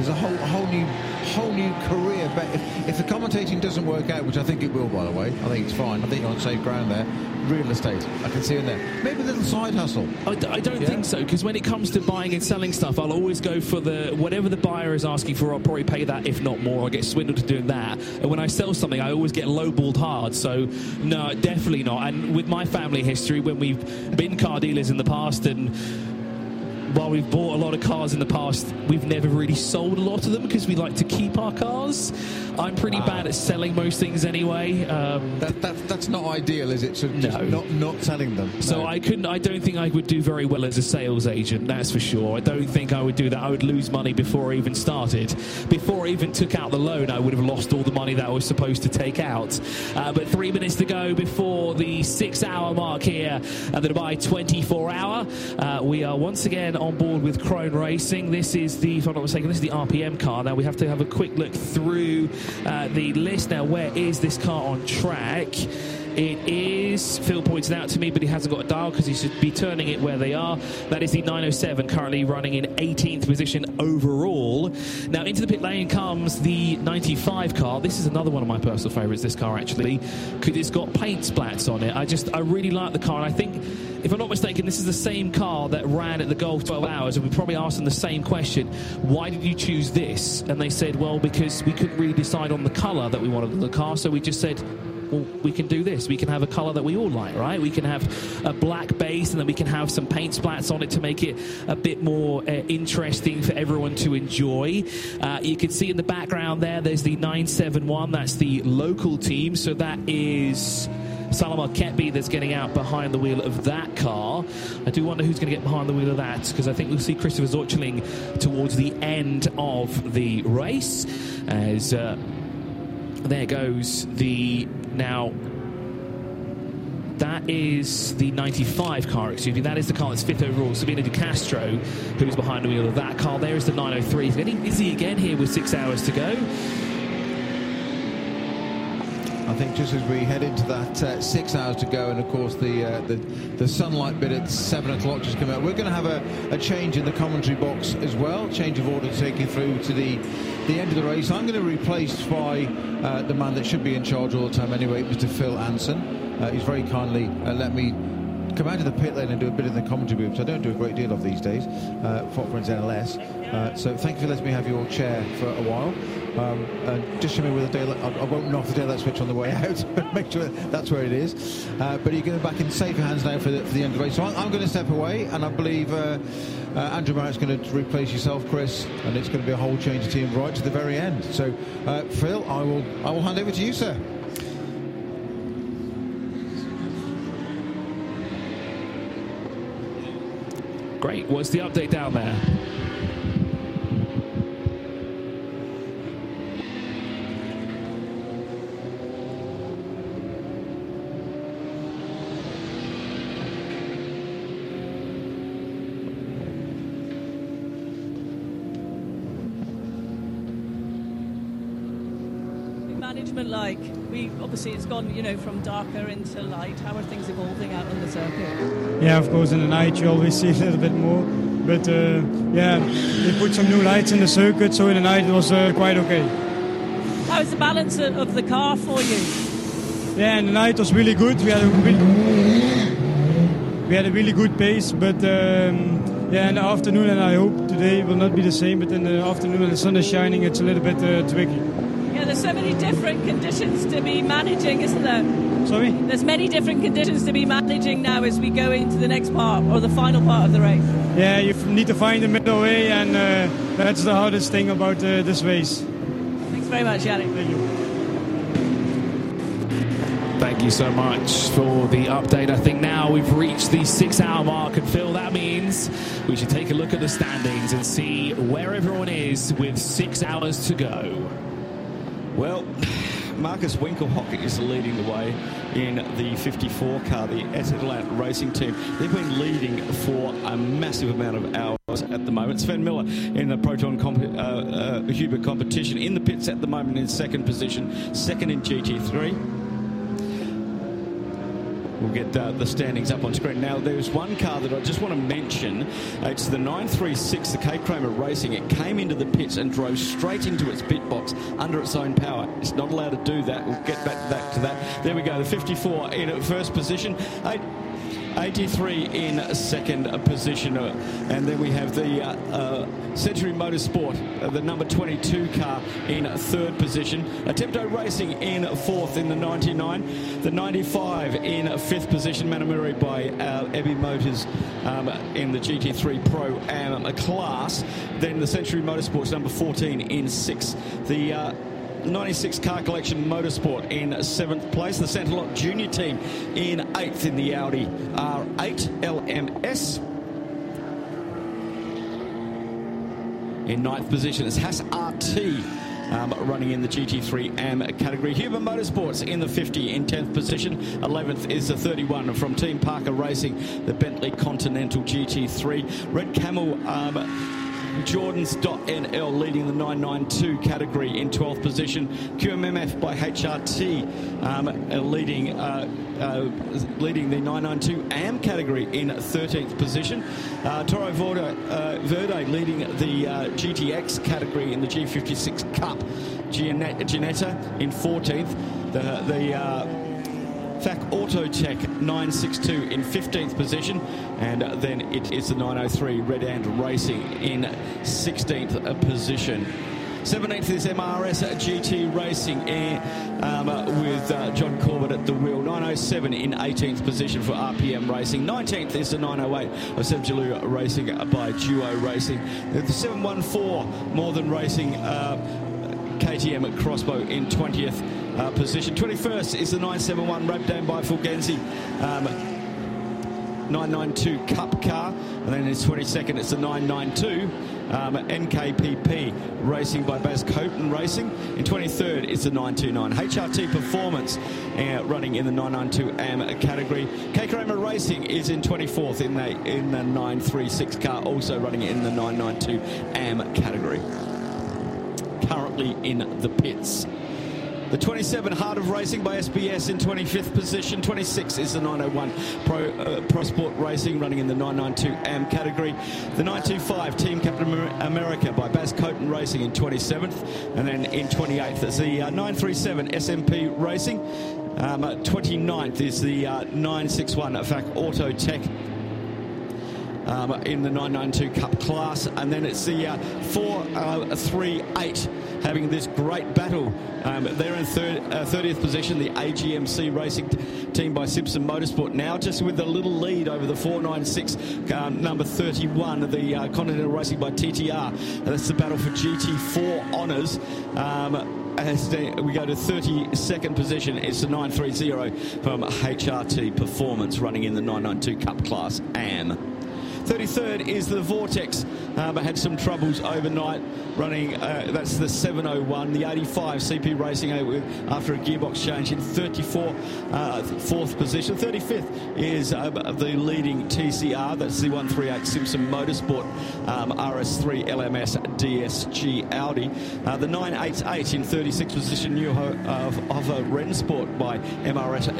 There's a whole, whole new, whole new career. But if, if the commentating doesn't work out, which I think it will, by the way, I think it's fine. I think you're on safe ground there. Real estate, I can see in there. Maybe a little side hustle. I, d- I don't yeah. think so because when it comes to buying and selling stuff, I'll always go for the whatever the buyer is asking for. I'll probably pay that, if not more. I get swindled to doing that. And when I sell something, I always get lowballed hard. So no, definitely not. And with my family history, when we've been car dealers in the past and while we've bought a lot of cars in the past, we've never really sold a lot of them because we like to keep our cars. I'm pretty wow. bad at selling most things anyway. Um, that, that, that's not ideal, is it? So no. not not selling them. So no. I couldn't. I don't think I would do very well as a sales agent. That's for sure. I don't think I would do that. I would lose money before I even started. Before I even took out the loan, I would have lost all the money that I was supposed to take out. Uh, but three minutes to go before the six-hour mark here at the Dubai 24-hour. Uh, we are once again on board with Crone Racing. This is the, if I'm not mistaken, this is the RPM car. Now we have to have a quick look through uh, the list. Now, where is this car on track? It is, Phil pointed out to me, but he hasn't got a dial because he should be turning it where they are. That is the 907, currently running in 18th position overall. Now, into the pit lane comes the 95 car. This is another one of my personal favourites, this car actually, because it's got paint splats on it. I just, I really like the car, and I think if I'm not mistaken, this is the same car that ran at the Gulf 12 hours, and we probably asked them the same question why did you choose this? And they said, well, because we couldn't really decide on the colour that we wanted in the car, so we just said, well, we can do this. We can have a colour that we all like, right? We can have a black base and then we can have some paint splats on it to make it a bit more uh, interesting for everyone to enjoy. Uh, you can see in the background there, there's the 971. That's the local team. So that is. Salam Al that's getting out behind the wheel of that car. I do wonder who's going to get behind the wheel of that because I think we'll see Christopher Zöchling towards the end of the race as uh, there goes the now that is the 95 car, excuse me. That is the car that's fifth overall. Sabina De Castro, who's behind the wheel of that car. There is the 903. He's getting busy again here with six hours to go. I think just as we head into that uh, six hours to go, and of course the, uh, the, the sunlight bit at seven o'clock just come out. We're going to have a, a, change in the commentary box as well, change of order to take you through to the the end of the race. I'm going to be replaced by uh, the man that should be in charge all the time anyway, Mr. Phil Anson. Uh, he's very kindly uh, let me come out of the pit lane and do a bit in the commentary booth, I don't do a great deal of these days, uh, NLS. Uh, so thank you for letting me have your chair for a while. Um, and just show me where the daylight. I, won't knock the daylight switch on the way out, but make sure that's where it is. Uh, but you're going back in safer hands now for the, for the end of the race. So I'm, I'm going to step away, and I believe uh, uh, Andrew Marriott's going to replace yourself, Chris, and it's going to be a whole change of team right to the very end. So, uh, Phil, I will I will hand over to you, sir. Great. What's the update down there? Obviously it's gone, you know, from darker into light. How are things evolving out on the circuit? Yeah, of course, in the night you always see a little bit more. But uh, yeah, they put some new lights in the circuit, so in the night it was uh, quite okay. How's the balance of, the car for you? Yeah, and the night was really good. We had a really, we had a really good pace, but um, yeah, in the afternoon, and I hope today will not be the same. But in the afternoon, when the sun is shining, it's a little bit uh, tricky. Yeah, there's so many different conditions to be managing, isn't there? Sorry. There's many different conditions to be managing now as we go into the next part or the final part of the race. Yeah, you need to find the middle way, and uh, that's the hardest thing about uh, this race. Thanks very much, Yannick. Thank you. Thank you so much for the update. I think now we've reached the six hour mark, and Phil, that means we should take a look at the standings and see where everyone is with six hours to go. Well, Markus Winkelhock is leading the way in the 54 car, the Atlant Racing Team. They've been leading for a massive amount of hours at the moment. Sven Muller in the Proton comp- uh, uh, Huber competition in the pits at the moment in second position, second in GT3. We'll get uh, the standings up on screen. Now, there's one car that I just want to mention. It's the 936, the K Kramer Racing. It came into the pits and drove straight into its pit box under its own power. It's not allowed to do that. We'll get back, back to that. There we go. The 54 in first position. 83 in second position. And then we have the uh, uh, Century Motorsport, uh, the number 22 car in third position. Attempto Racing in fourth in the 99. The 95 in fifth position, Manamuri by uh, Abbey Motors um, in the GT3 Pro Am class. Then the Century Motorsports, number 14 in sixth. The uh, 96 Car Collection Motorsport in seventh place. The Sainteloc Junior team in eighth in the Audi R8 LMS. In ninth position is Haas RT. Um, running in the GT3 AM category. Huber Motorsports in the 50 in 10th position. 11th is the 31 from Team Parker Racing, the Bentley Continental GT3. Red Camel um, Jordans.nl leading the 992 category in 12th position. QMMF by HRT um, leading uh, uh, leading the 992 AM category in 13th position. Uh, Toro Verde, uh, Verde leading the uh, GTX category in the G56 Cup. Ginetta in 14th. The, the uh, FAC Autotech 962 in 15th position, and then it is the 903 Red Ant Racing in 16th position. 17th is MRS GT Racing um, with uh, John Corbett at the wheel. 907 in 18th position for RPM Racing. 19th is the 908 of Sebjalou Racing by Duo Racing. The 714 More Than Racing. Uh, KTM at Crossbow in 20th uh, position. 21st is the 971 Rabdan by Fulgenzi. Um, 992 Cup car, and then in 22nd it's the 992 um, NKPP Racing by Bas Koeten Racing. In 23rd it's the 929 HRT Performance uh, running in the 992 AM category. K Kramer Racing is in 24th in the in the 936 car, also running in the 992 AM category currently in the pits. The 27 Heart of Racing by SPS in 25th position. 26 is the 901 Pro, uh, Pro Sport Racing running in the 992 AM category. The 925 Team Captain America by Bas Koeten Racing in 27th. And then in 28th is the uh, 937 SMP Racing. Um, 29th is the uh, 961 FAC Auto Tech um, in the 992 Cup class. And then it's the uh, 438 having this great battle. Um, they're in third, uh, 30th position, the AGMC Racing team by Simpson Motorsport now, just with a little lead over the 496 um, number 31, the uh, Continental Racing by TTR. That's the battle for GT4 honours. Um, as we go to 32nd position, it's the 930 from HRT Performance running in the 992 Cup class AM. 33rd is the Vortex, uh, but had some troubles overnight running. Uh, that's the 701, the 85 CP Racing after a gearbox change in 34, uh, fourth position. 35th is uh, the leading TCR, that's the 138 Simpson Motorsport um, RS3 LMS DSG Audi. Uh, the 988 in 36th position, New Ho- of, of a Rennsport by MRS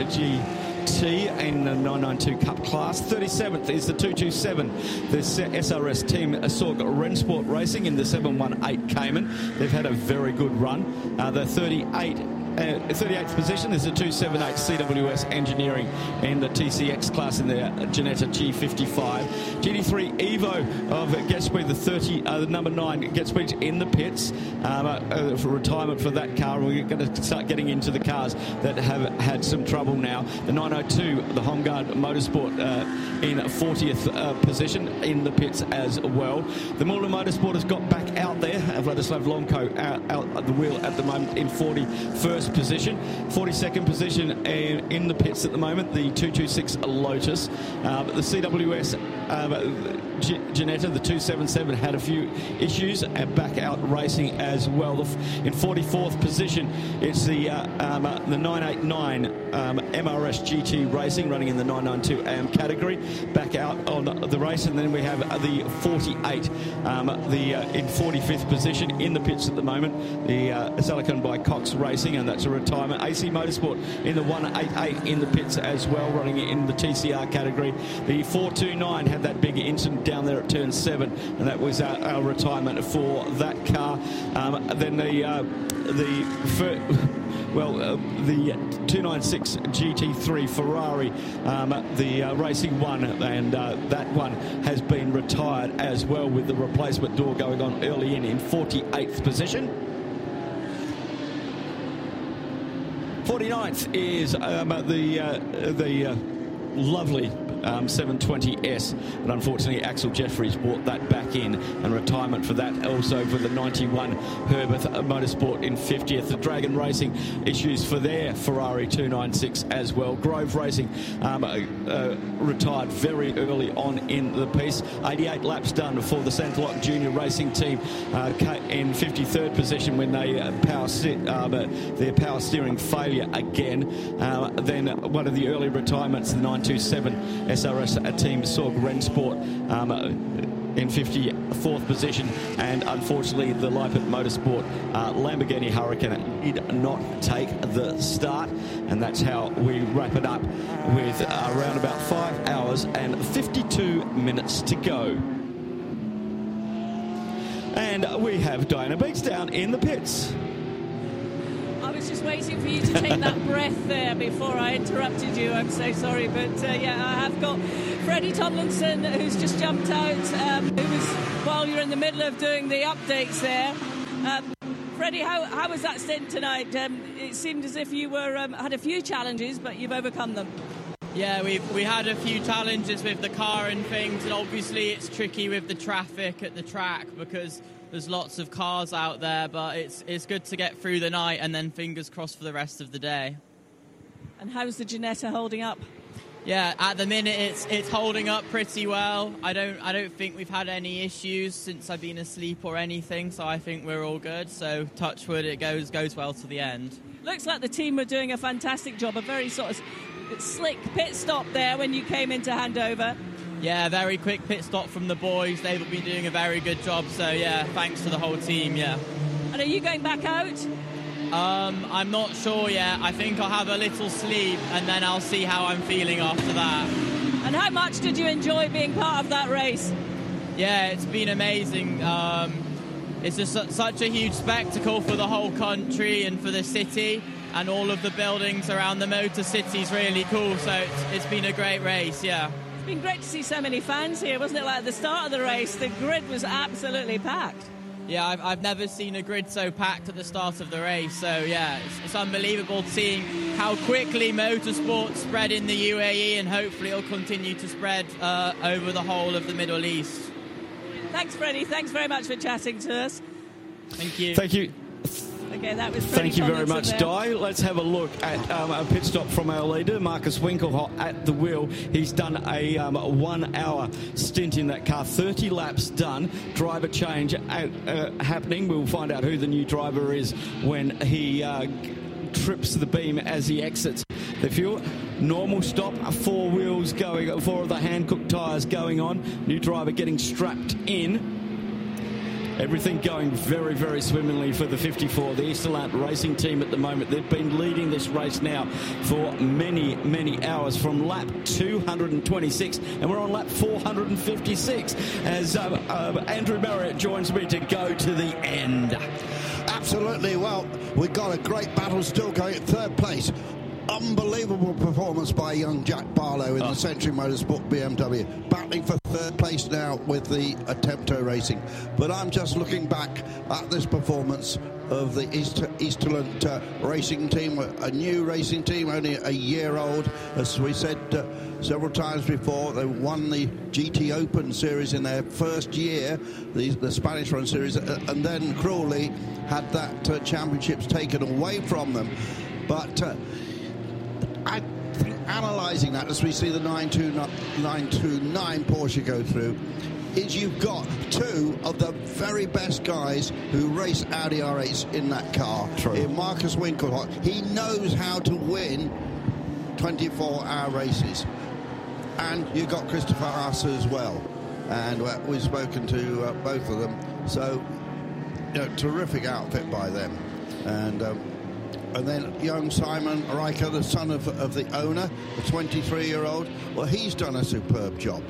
GT in the 992 Cup class. 37th is the 227, the SRS team Sorg Rennsport Racing in the 718 Cayman. They've had a very good run. Uh, the 38 uh, 38th position is the 278 CWS Engineering and the TCX class in the Ginetta G55. GT3 Evo of GetSpeed, the 30, uh, number 9 GetSpeed in the pits um, uh, uh, for retirement for that car. We're going to start getting into the cars that have had some trouble now. The 902, the Homegard Motorsport uh, in 40th uh, position in the pits as well. The Muller Motorsport has got back out there. Vladislav Lomko out, out at the wheel at the moment in 41st position. 42nd position in the pits at the moment, the 226 Lotus. Uh, the CWS um, Ginetta, the 277, had a few issues and back out racing as well. In 44th position, it's the uh, um, uh, the 989 um, MRS GT Racing running in the 992 AM category. Back out on the race, and then we have the 48, um, the uh, in 45th position in the pits at the moment, the uh, Silicon by Cox Racing, and that's a retirement. AC Motorsport in the 188 in the pits as well, running in the TCR category. The 429 had that big incident down there at turn seven, and that was our, our retirement for that car. Um, then the uh, the well, uh, the 296 GT3 Ferrari, um, the uh, racing one, and uh, that one has been retired as well with the replacement door going on early in in 48th position. 49th is um, the uh, the uh, lovely um, 720S, but unfortunately Axcil Jefferies brought that back in and retirement for that. Also for the 91 Huber Motorsport in 50th. The Dragon Racing issues for their Ferrari 296 as well. Grove Racing um, uh, uh, retired very early on in the piece. 88 laps done for the Sainteloc Junior Racing team uh, in 53rd position when they uh, power sit, uh, their power steering failure again. Uh, then one of the early retirements, the 927 SRS team Sorg Rennsport um, in 54th position, and unfortunately, the Leipert Motorsport uh, Lamborghini Huracan did not take the start, and that's how we wrap it up with uh, around about five hours and 52 minutes to go. And we have Diana Binks down in the pits. I was just waiting for you to take that breath there before I interrupted you. I'm so sorry, but uh, yeah, I have got Freddie Tomlinson who's just jumped out. Um, who was while you're in the middle of doing the updates there. Um, Freddie, how, how was that stint tonight? Um, it seemed as if you were um, had a few challenges, but you've overcome them. Yeah, we we had a few challenges with the car and things, and obviously it's tricky with the traffic at the track because there's lots of cars out there, but it's it's good to get through the night and then fingers crossed for the rest of the day. And how's the Ginetta holding up? Yeah, at the minute it's it's holding up pretty well. I don't I don't think we've had any issues since I've been asleep or anything, so I think we're all good. So touch wood, it goes goes well to the end. Looks like the team were doing a fantastic job. A very sort of slick pit stop there when you came in to hand over. Yeah, very quick pit stop from the boys. They've been doing a very good job. So yeah, thanks to the whole team. Yeah. And are you going back out? Um, I'm not sure yet. I think I'll have a little sleep and then I'll see how I'm feeling after that. And how much did you enjoy being part of that race? Yeah, it's been amazing. Um, it's just such a huge spectacle for the whole country and for the city, and all of the buildings around the Motor City is really cool. So it's, it's been a great race. Yeah. It's been great to see so many fans here, wasn't it? Like at the start of the race, the grid was absolutely packed. Yeah, I've, I've never seen a grid so packed at the start of the race. So, yeah, it's, it's unbelievable seeing how quickly motorsport spread in the UAE and hopefully it'll continue to spread uh, over the whole of the Middle East. Thanks, Freddie. Thanks very much for chatting to us. Thank you. Thank you. Okay, that was Thank you very much, Di. Let's have a look at um, a pit stop from our leader, Markus Winkelhock, at the wheel. He's done a um, one-hour stint in that car, 30 laps done. Driver change out, uh, happening. We'll find out who the new driver is when he uh, trips the beam as he exits the fuel. Normal stop, four wheels going, four of the Hankook tyres going on. New driver getting strapped in. Everything going very, very swimmingly for the 54, the Eastalent racing team at the moment. They've been leading this race now for many, many hours from lap 226, and we're on lap 456 as uh, uh, Andrew Marriott joins me to go to the end. Absolutely. Well, we've got a great battle still going at third place. Unbelievable performance by young Jack Barlow in the Century Motorsport BMW, battling for third place now with the Attempto Racing. But I'm just looking back at this performance of the East, Eastalent uh, racing team, a new racing team, only a year old. As we said uh, several times before, they won the GT Open series in their first year, the, the Spanish run series, uh, and then cruelly had that uh, championships taken away from them. But uh, I analysing that as we see the 929 Porsche go through, is you've got two of the very best guys who race Audi R8s in that car. True. In Markus Winkelhock. He knows how to win 24-hour races. And you've got Christopher Haase as well. And uh, we've spoken to uh, both of them. So, you know, terrific outfit by them. And um, and then young Simon Reicher, the son of, of the owner, the 23-year-old, well, he's done a superb job.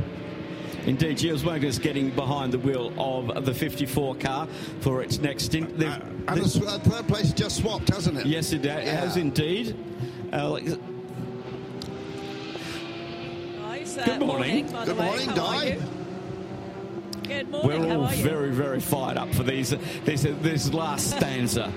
Indeed, Gilles Magnus getting behind the wheel of the 54 car for its next stint. They've- And the uh, third place just swapped, hasn't it? Yes, it has indeed. Uh, like- Nice, uh, Good morning. by Good morning, How Di. Good morning. We're How all are you? very, very fired up for these this, this last stanza.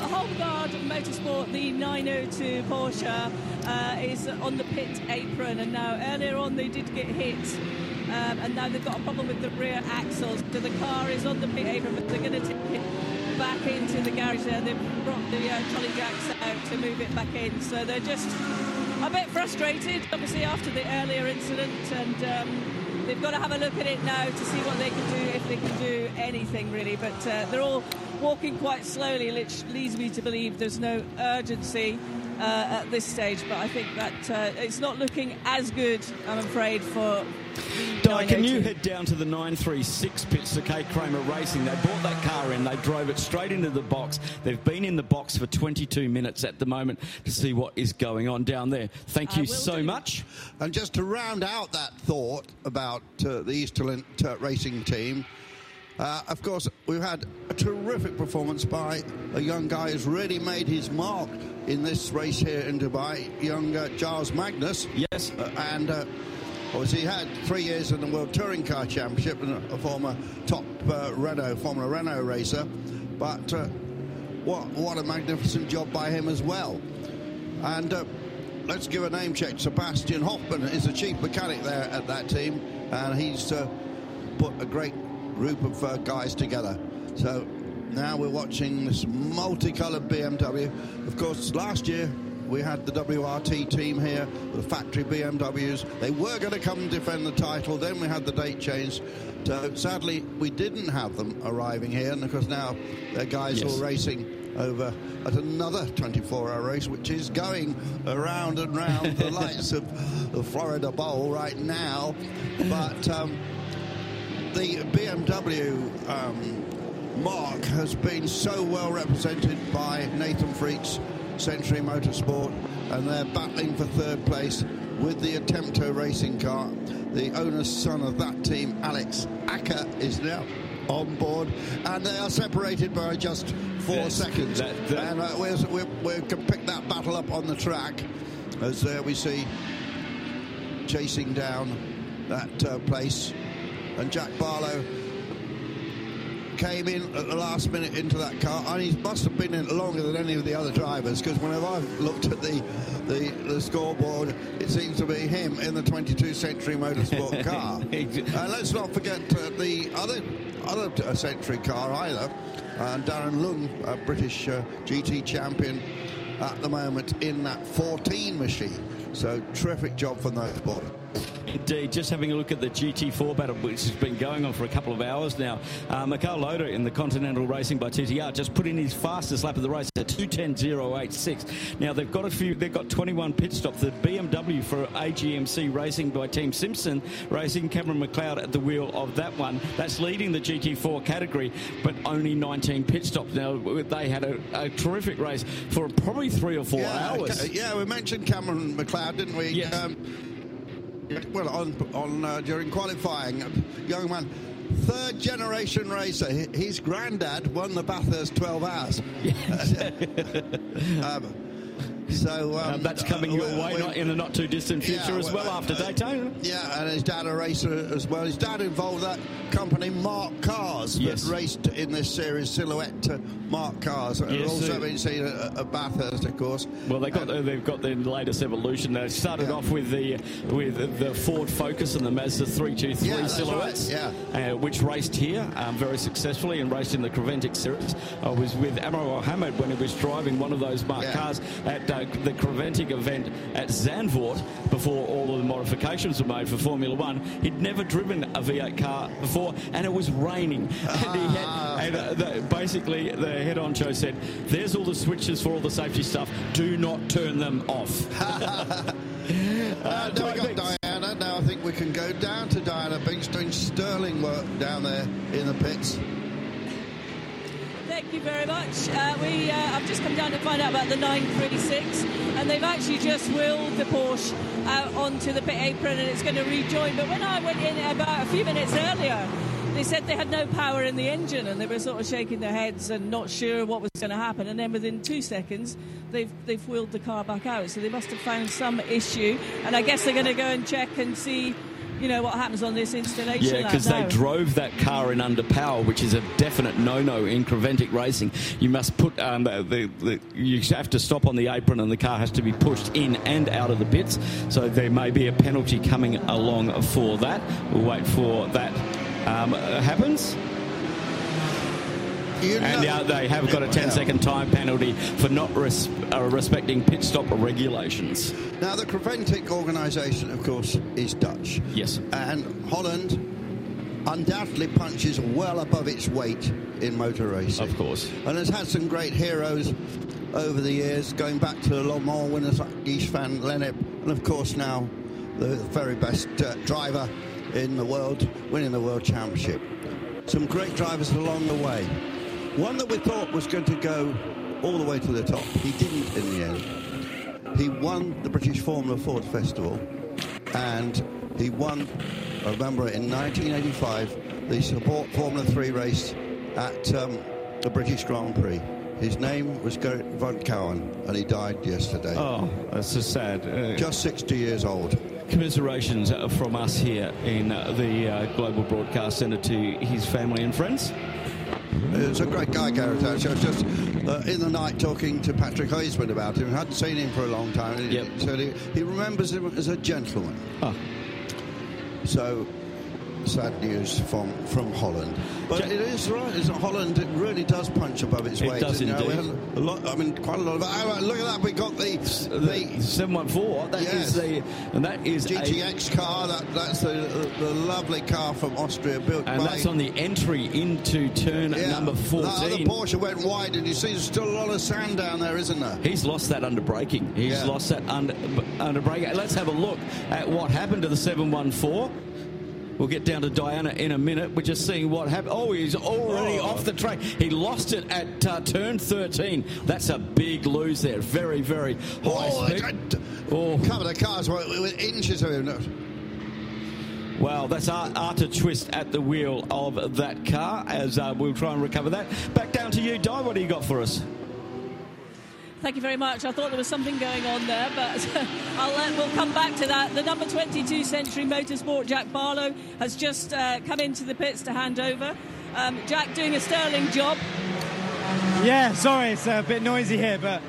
Um, Holmgaard Motorsport, the 902 Porsche, uh, is on the pit apron, and now earlier on they did get hit, um, and now they've got a problem with the rear axles. So the car is on the pit apron, but they're going to take it back into the garage there. They've brought the uh, trolley jacks out to move it back in, so they're just a bit frustrated, obviously after the earlier incident, and. Um, They've got to have a look at it now to see what they can do, if they can do anything really. But uh, they're all walking quite slowly, which leads me to believe there's no urgency uh, at this stage. But I think that uh, it's not looking as good, I'm afraid, for. Di, can you head down to the 936 pits to Kate Kramer Racing? They brought that car in, they drove it straight into the box. They've been in the box for 22 minutes at the moment to see what is going on down there. Thank you so much. And just to round out that thought about uh, the Eastalent uh, racing team, uh, of course, we've had a terrific performance by a young guy who's really made his mark in this race here in Dubai, young uh, Gilles Magnus. Yes. Uh, and uh, obviously, he had three years in the World Touring Car Championship and a former top uh, Renault, Formula Renault racer. But uh, what, what a magnificent job by him as well. And uh, let's give a name check. Sebastian Hoffman is the chief mechanic there at that team, and he's uh, put a great group of uh, guys together. So now we're watching this multicoloured BMW. Of course, last year we had the WRT team here, the factory BMWs. They were going to come and defend the title. Then we had the date change. So sadly, we didn't have them arriving here, and of course now they're guys Yes. all racing over at another 24-hour race, which is going around and round the lights of the Florida Bowl right now. But um, the BMW um, mark has been so well represented by Nathan Freke's, Century Motorsport, and they're battling for third place with the Attempto racing car. The owner's son of that team, Alex Aka, is now on board, and they are separated by just four Yes, seconds. that- that- and uh, we're, we're, we can pick that battle up on the track as there we see chasing down that uh, place. And Jack Barlow came in at the last minute into that car, and he must have been in longer than any of the other drivers because whenever I've looked at the, the the scoreboard, it seems to be him in the 22 Century Motorsport car. and let's not forget uh, the other other uh, Century car either. And Darren Leung, a British uh, GT champion at the moment in that 14 machine. So terrific job from those boys. Indeed, just having a look at the GT4 battle, which has been going on for a couple of hours now. Uh, Mikhail Loder in the Continental Racing by TTR just put in his fastest lap of the race at 210.086. Now they've got a few, they've got 21 pit stops. The BMW for AGMC Racing by Team Simpson Racing, Cameron McLeod at the wheel of that one. That's leading the GT4 category, but only 19 pit stops. Now they had a, a terrific race for probably three or four yeah, hours. Yeah, we mentioned Cameron McLeod, didn't we? Yes. Um, well, on on uh, during qualifying, young man, third generation racer. His granddad won the Bathurst 12 hours. um, so um, uh, that's coming your way, not in the not too distant future yeah, as well, well, after uh, Daytona. Yeah, and his dad a racer as well. His dad involved that company Mark Cars Yes. that raced in this series Silhouette to Mark Cars. And Yes, also uh, been seen at, at Bathurst, of course. Well, they got the, they've got the latest evolution. They started Yeah. off with the with the Ford Focus and the Mazda 323 Yeah, silhouettes, right, uh, which raced here um, very successfully and raced in the Creventic series. I was with Amro Ahmed when he was driving one of those Mark Yeah. cars at uh, the Creventic event at Zandvoort before all of the modifications were made for Formula One. He'd never driven a V8 car before, and it was raining. And, he had, and uh, the, basically, the head on show said, "There's all the switches for all the safety stuff. Do not turn them off." Uh, now we've got Diana. Now I think we can go down to Diana Binks doing sterling work down there in the pits. Thank you very much. Uh, we, uh, I've just come down to find out about the 936, and they've actually just wheeled the Porsche out onto the pit apron, and it's going to rejoin. But when I went in about a few minutes earlier, they said they had no power in the engine, and they were sort of shaking their heads and not sure what was going to happen. And then within two seconds, they've they've wheeled the car back out. So they must have found some issue, and I guess they're going to go and check and see. You know what happens on this installation? Yeah, because they drove that car in under power, which is a definite no-no in Creventic racing. You must put um, the, the, the, you have to stop on the apron, and the car has to be pushed in and out of the pits. So there may be a penalty coming along for that. We'll wait for that um, happens. And they have got a 10 Yeah. second time penalty for not res- uh, respecting pit stop regulations. Now, the Creventic organisation, of course, is Dutch. Yes. And Holland undoubtedly punches well above its weight in motor racing. Of course. And has had some great heroes over the years, going back to Le Mans winners like Guy van Lennep, and of course now the very best uh, driver in the world, winning the World Championship. Some great drivers along the way. One that we thought was going to go all the way to the top, he didn't in the end. He won the British Formula Ford Festival, and he won, I remember in 1985, the Support Formula 3 race at um, the British Grand Prix. His name was Gerrit van Kouwen, and he died yesterday. Oh, that's so sad. Uh, Just 60 years old. commiserations from us here in the uh, Global Broadcast Centre to his family and friends. He was a great guy, Gareth Actually, I was just uh, in the night talking to Patrick Huisman about him. hadn't seen him for a long time. Yep. he, he remembers him as a gentleman. Oh. So, sad news from, from Holland. But it is right. It's Holland. It really does punch above its weight. It weight. does and, you know, indeed. a lot. I mean, quite a lot of. Oh, look at that. We got the the, 714. That is Yes. the and that is a, GTX car. That that's the, the, the lovely car from Austria, built and by that's on the entry into turn Yeah. number That other 14. Porsche went wide, and you see there's still a lot of sand down there, isn't there? He's lost that under braking. He's Yeah. lost that under under braking. Let's have a look at what happened to the 714. We'll get down to Diana in a minute. We're just seeing what happened. Oh, he's already Oh. off the track. He lost it at uh, turn 13. That's a big lose there. Very, very high Oh, speed. Oh. A couple of cars were, were inches of him. Well, that's Ar- Arthur Twist at the wheel of that car as uh, we'll try and recover that. Back down to you, Di. What do you got for us? Thank you very much. I thought there was something going on there, but let, we'll come back to that. The number 22 Century Motorsport, Jack Barlow, has just uh, come into the pits to hand over. Um, Jack doing a sterling job. Yeah, sorry, it's a bit noisy here, but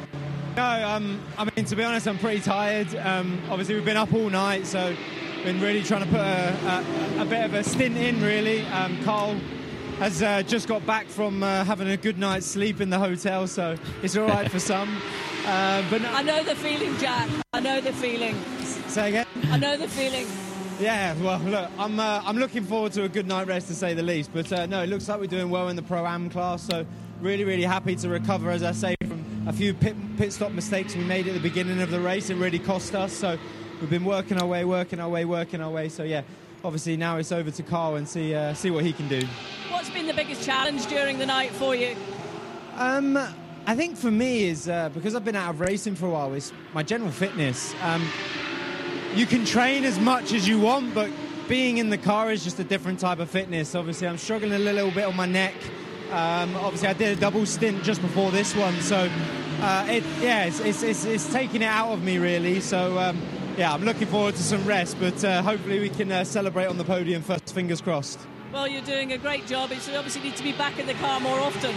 no, um, I mean, to be honest, I'm pretty tired. Um, obviously, we've been up all night, so been really trying to put a, a, a bit of a stint in, really. Um, Carl has uh, just got back from uh, having a good night's sleep in the hotel, so it's all right for some. Uh, but no, I know the feeling, Jack. I know the feeling. say again. I know the feeling. Yeah, well, look, I'm uh, I'm looking forward to a good night rest to say the least. But uh, no, it looks like we're doing well in the pro am class. So really, really happy to recover, as I say, from a few pit, pit stop mistakes we made at the beginning of the race. It really cost us. So we've been working our way, working our way, working our way. So yeah, obviously now it's over to Carl and see uh, see what he can do. What's been the biggest challenge during the night for you? Um, I think for me is uh, because I've been out of racing for a while. Is my general fitness. Um, you can train as much as you want, but being in the car is just a different type of fitness. Obviously, I'm struggling a little bit on my neck. Um, obviously, I did a double stint just before this one, so uh, it, yeah, it's, it's, it's, it's taking it out of me really. So um, yeah, I'm looking forward to some rest, but uh, hopefully we can uh, celebrate on the podium first. Fingers crossed. Well, you're doing a great job. It's, you obviously need to be back in the car more often.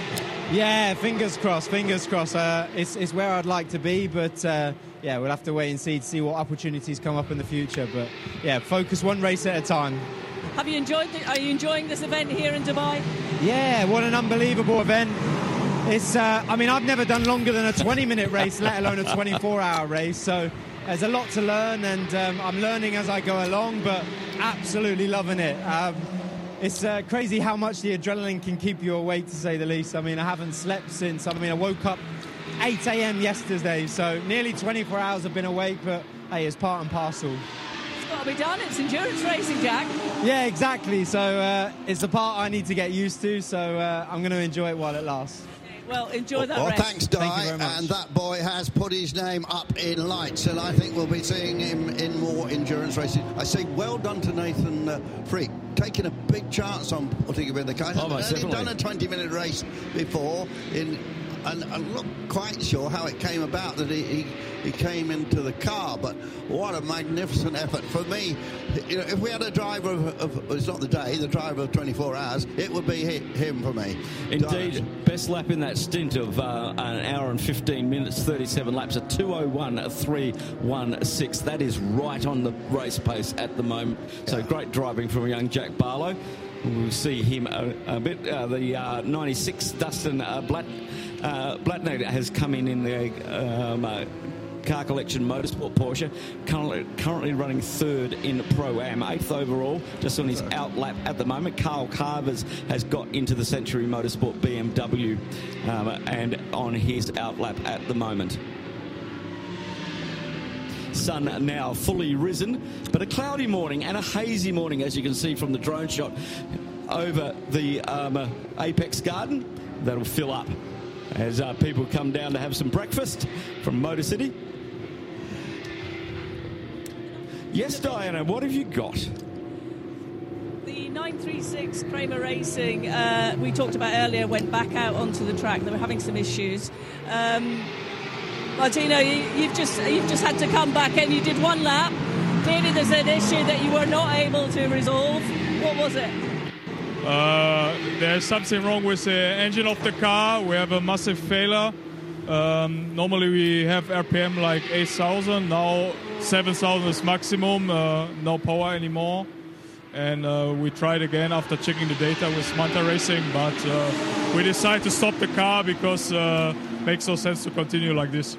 Yeah, fingers crossed, fingers crossed. Uh, it's, it's where I'd like to be, but uh, yeah, we'll have to wait and see to see what opportunities come up in the future. But yeah, focus one race at a time. Have you enjoyed? The, are you enjoying this event here in Dubai? Yeah, what an unbelievable event. It's, uh, I mean, I've never done longer than a 20 minute race, let alone a 24 hour race. So there's a lot to learn, and um, I'm learning as I go along, but absolutely loving it. Um, it's uh, crazy how much the adrenaline can keep you awake, to say the least. I mean, I haven't slept since. I mean, I woke up 8 a.m. yesterday, so nearly 24 hours I've been awake, but hey, it's part and parcel. It's got to be done. It's endurance racing, Jack. Yeah, exactly. So uh, it's the part I need to get used to, so uh, I'm going to enjoy it while it lasts. Well, enjoy that Well, rest. thanks, Di. Thank you very much. and that boy has put his name up in lights, and I think we'll be seeing him in more endurance racing. I say well done to Nathan uh, Freke, taking a big chance on putting him in the car. He's Oh, most only done a 20 minute race before, in, and I'm not quite sure how it came about that he, he, he came into the car, but what a magnificent effort. For me, you know, if we had a driver of, of it's not the day, the driver of 24 hours, it would be hi- him for me. Indeed, best lap in that stint of uh, an hour and 15 minutes, 37 laps, a 201.316. That is right on the race pace at the moment. So great driving from young Jack Barlow. We'll see him a, a bit. Uh, the uh, 96 Dustin uh, Blatt, uh, has come in in the um, uh, car collection motorsport Porsche, currently, running third in Pro Am, eighth overall, just on his out lap at the moment. Carl Cavers has got into the Century Motorsport BMW um, and on his out lap at the moment. Sun now fully risen, but a cloudy morning and a hazy morning, as you can see from the drone shot over the um, uh, Apex Garden. That'll fill up as uh, people come down to have some breakfast from Motor City. Yes, Diana, what have you got? The 936 Kramer Racing, uh, we talked about earlier, went back out onto the track. They were having some issues. Um, Martino, you, you've just you've just had to come back and you did one lap. Clearly, there's an issue that you were not able to resolve. What was it? Uh, there's something wrong with the engine of the car. We have a massive failure. Um, normally we have RPM like 8,000. Now 7,000 is maximum. Uh, no power anymore. And uh, we tried again after checking the data with Manta Racing, but uh, we decided to stop the car because uh, makes no sense to continue like this.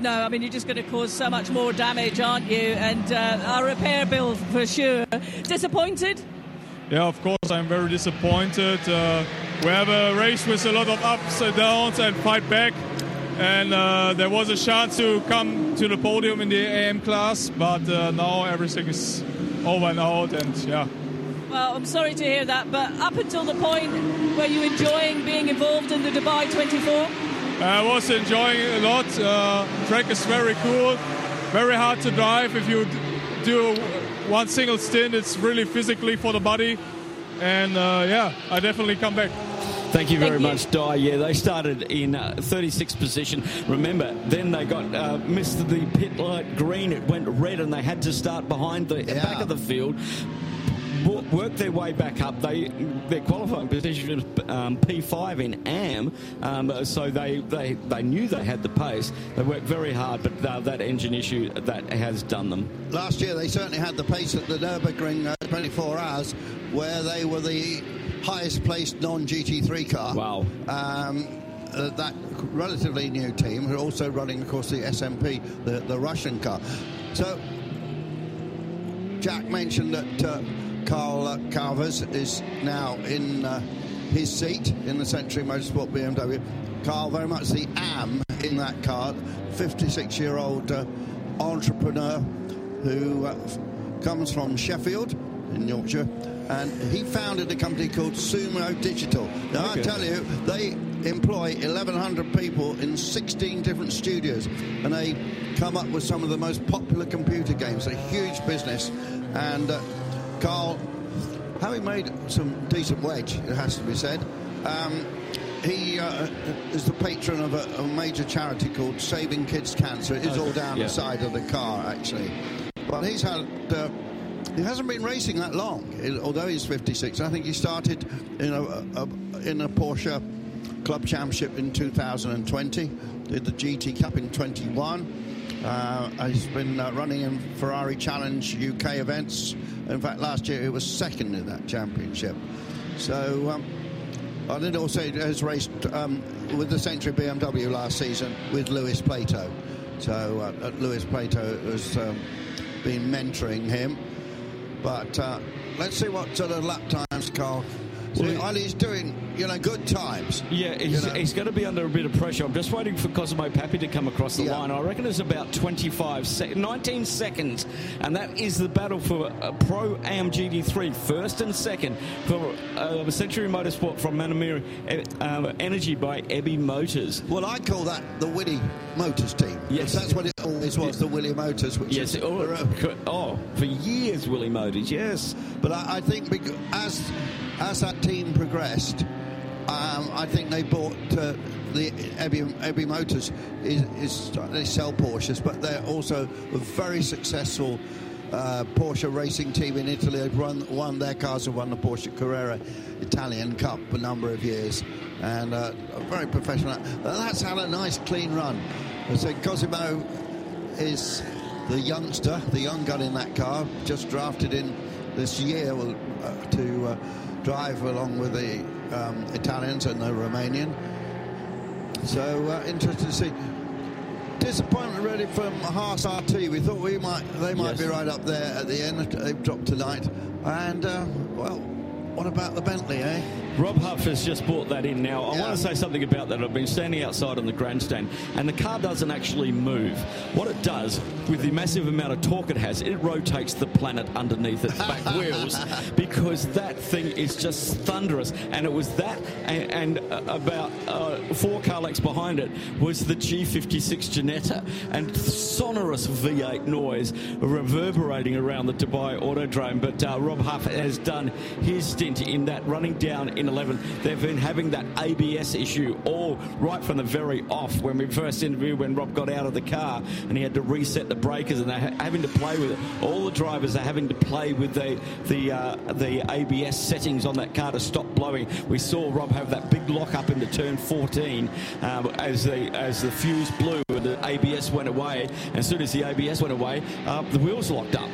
No, I mean you're just going to cause so much more damage, aren't you? And a repair bill for sure. Disappointed? Yeah, of course, I'm very disappointed. Uh, we have a race with a lot of ups and downs and fight back. And uh, there was a chance to come to the podium in the AM class, but uh, now everything is over and out. And yeah, Well, I'm sorry to hear that, but up until the point where you enjoying being involved in the Dubai 24? I was enjoying it a lot. Uh, track is very cool, very hard to drive. If you do one single stint, it's really physically for the body. And uh, yeah, I definitely come back. Thank you very much, Di. Yeah, they started in uh, 36th position. Remember, then they got uh, missed the pit light green. It went red, and they had to start behind the back of the field. Wo- Work their way back up. They their qualifying position was um, P5 in AM, um, so they, they they knew they had the pace. They worked very hard, but uh, that engine issue that has done them. Last year, they certainly had the pace at the Nürburgring uh, 24 hours, where they were the highest placed non GT3 car. Wow. Um, uh, that relatively new team who are also running, of course, the SMP, the, the Russian car. So, Jack mentioned that uh, Carl uh, Cavers is now in uh, his seat in the Century Motorsport BMW. Carl, very much the am in that car, 56 year old uh, entrepreneur who uh, comes from Sheffield in Yorkshire and he founded a company called Sumo Digital. Now, Okay. I tell you, they employ 1,100 people in 16 different studios and they come up with some of the most popular computer games. A huge business. And uh, Carl, having made some decent wedge, it has to be said, um, he uh, is the patron of a, a major charity called Saving Kids Cancer. It is all down Yeah. the side of the car, actually. But he's had. Uh, he hasn't been racing that long, although he's 56. I think he started in a, a, in a Porsche Club Championship in 2020, did the GT Cup in 21. Uh, he's been uh, running in Ferrari Challenge UK events. In fact, last year he was second in that championship. So, um, and then also has raced um, with the Century BMW last season with Lewis Plato. So uh, uh, Lewis Plato has um, been mentoring him. But uh, let's see what sort of lap times Carl. So Well, he's doing, you know, good times. Yeah, he's, You know. he's going to be under a bit of pressure. I'm just waiting for Cosimo Papi to come across the Yeah. line. I reckon it's about 25, sec- 19 seconds, and that is the battle for uh, Pro Am GT3, first and second for uh, Century Motorsport from Manamauri uh, Energy by Ebimotors. Well, I call that the Willie Motors team. Yes. that's what it always was, the Willie Motors. Which Yes, is, oh, oh, for years, Willie Motors, yes. But I, I think as as that team progressed, um, I think they bought uh, the Ebby, Ebimotors is, is they sell Porsches, but they're also a very successful. Uh, Porsche racing team in Italy. They've run, won their cars have won the Porsche Carrera Italian Cup a number of years, and uh, very professional. That's had a nice clean run. So Cosimo is the youngster, the young gun in that car, just drafted in this year uh, to uh, drive along with the um, Italians and the Romanian. So uh, interesting to see. Disappointment really from Haas RT. We thought we might, they might Yes. be right up there at the end. They've dropped tonight. And uh, well, what about the Bentley, eh? Rob Huff has just brought that in now. I Yeah. want to say something about that. I've been standing outside on the grandstand, and the car doesn't actually move. What it does, with the massive amount of torque it has, it rotates the planet underneath its back wheels because that thing is just thunderous. And it was that, and, and uh, about uh, four car lengths behind it was the G56 Ginetta, and sonorous V8 noise reverberating around the Dubai Autodrome. But uh, Rob Huff has done his stint in that running down in 11. They've been having that ABS issue all right from the very off when we first interviewed when Rob got out of the car and he had to reset the breakers and they're having to play with it. All the drivers are having to play with the the uh, the ABS settings on that car to stop blowing. We saw Rob have that big lock up into turn 14 um, as the as the fuse blew and the ABS went away. As soon as the ABS went away, uh, the wheels locked up.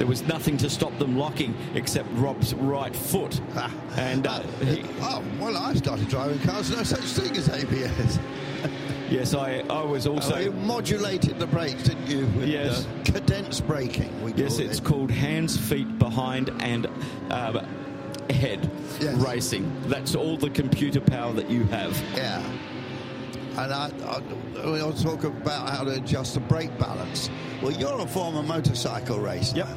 There was nothing to stop them locking except Rob's right foot. And uh, he, Oh, well, I started driving cars, no such thing as ABS. yes, I, I was also. Oh, you modulated the brakes, didn't you? With, Yes. uh, cadence braking, we Yes, it's it. called hands, feet behind, and um, head Yes. racing. That's all the computer power that you have. Yeah. And I, I, we'll talk about how to adjust the brake balance. Well, you're a former motorcycle racer. Yep.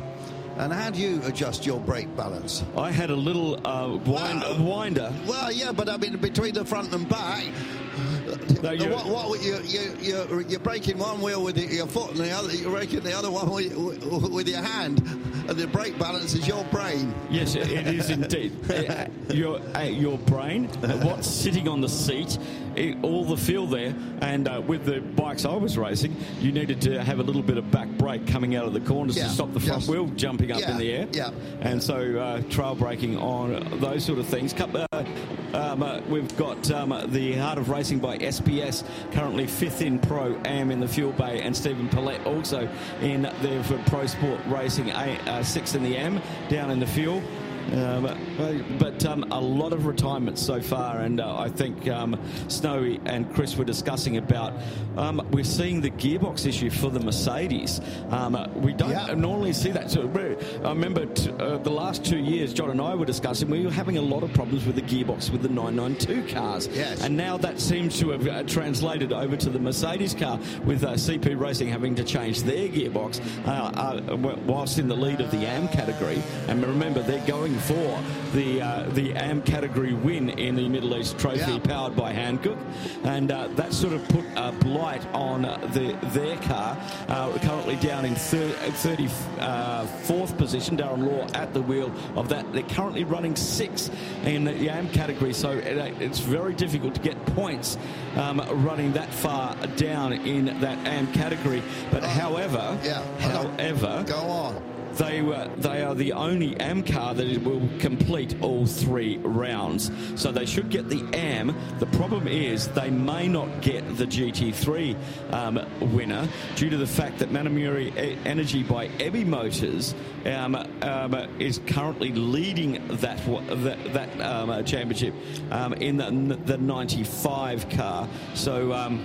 And how do you adjust your brake balance? I had a little uh, wind, Wow. winder. Well, yeah, but I mean, between the front and back, No, you- what, what you, you, you're, you're breaking one wheel with your foot and the other, you're breaking the other one with, with your hand, and the brake balance is your brain. Yes, it it is indeed. Uh, your uh, your brain, what's sitting on the seat, it, all the feel there, and uh, with the bikes I was racing, you needed to have a little bit of back brake coming out of the corners Yeah, to stop the front yes. wheel jumping up Yeah, in the air. yeah. And so uh, trail braking on those sort of things. Uh, um, uh, we've got um, the Heart of Racing by SPS, currently fifth in Pro Am in the Fuel Bay, and Stephen Paulette also in there for Pro Sport Racing, a- uh, in the Am, down in the Fuel. Um, but um, a lot of retirements so far, and uh, I think um, Snowy and Chris were discussing about um, we're seeing the gearbox issue for the Mercedes. Um, we don't normally see that. So I remember t- uh, the last two years, John and I were discussing we were having a lot of problems with the gearbox with the 992 cars, Yes. and now that seems to have uh, translated over to the Mercedes car with uh, CP Racing having to change their gearbox uh, uh, whilst in the lead of the AM category. And remember, they're going for the uh, the AM category win in the Middle East Trophy, Yeah. powered by Hankook, and uh, that sort of put a blight on the, their car. Uh, currently down in thir- 34th position, Darren Law at the wheel of that. They're currently running sixth in the AM category, so it, uh, it's very difficult to get points um, running that far down in that AM category. But however, Yeah. however, Go on. They were they are the only AM car that will complete all three rounds. So they should get the AM. The problem is they may not get the GT3 um, winner due to the fact that Manamauri Energy by Ebimotors um, um, is currently leading that that, that um, championship um, in the, the 95 car. So.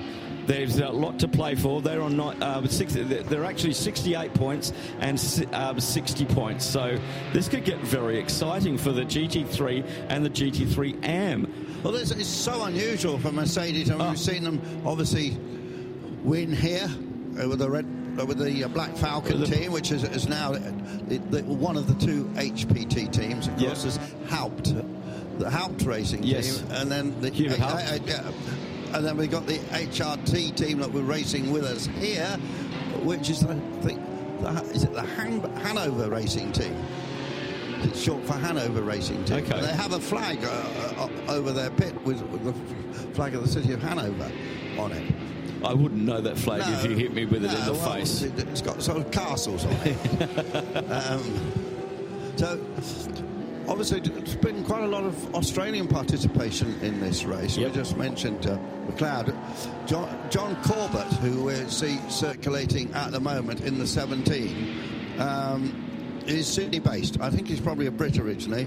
There's a lot to play for. They're on ni- uh, six, they're actually 68 points and um, 60 points. So this could get very exciting for the GT3 and the GT3 AM. Well, it's, it's so unusual for Mercedes. I mean, we've seen them obviously win here uh, with the red. uh, With the uh, Black Falcon the- team, which is, is now the, the, one of the two HPT teams, of course, Yeah. is Haupt, the Haupt racing Yes. team, and then the Hubert uh, uh. And then we've got the HRT team that we're racing with us here, which is I think the, is it the Han- Hanover racing team? It's short for Hanover Racing Team. Okay. They have a flag uh, uh, over their pit with, with the flag of the city of Hanover on it. I wouldn't know that flag if you hit me with it in the well, face. it- It's got sort of castles on it. um, so, obviously, there's been quite a lot of Australian participation in this race. Yep. We just mentioned uh, McLeod. John, John Corbett, who we see circulating at the moment in the 17, um, is Sydney based. I think he's probably a Brit originally.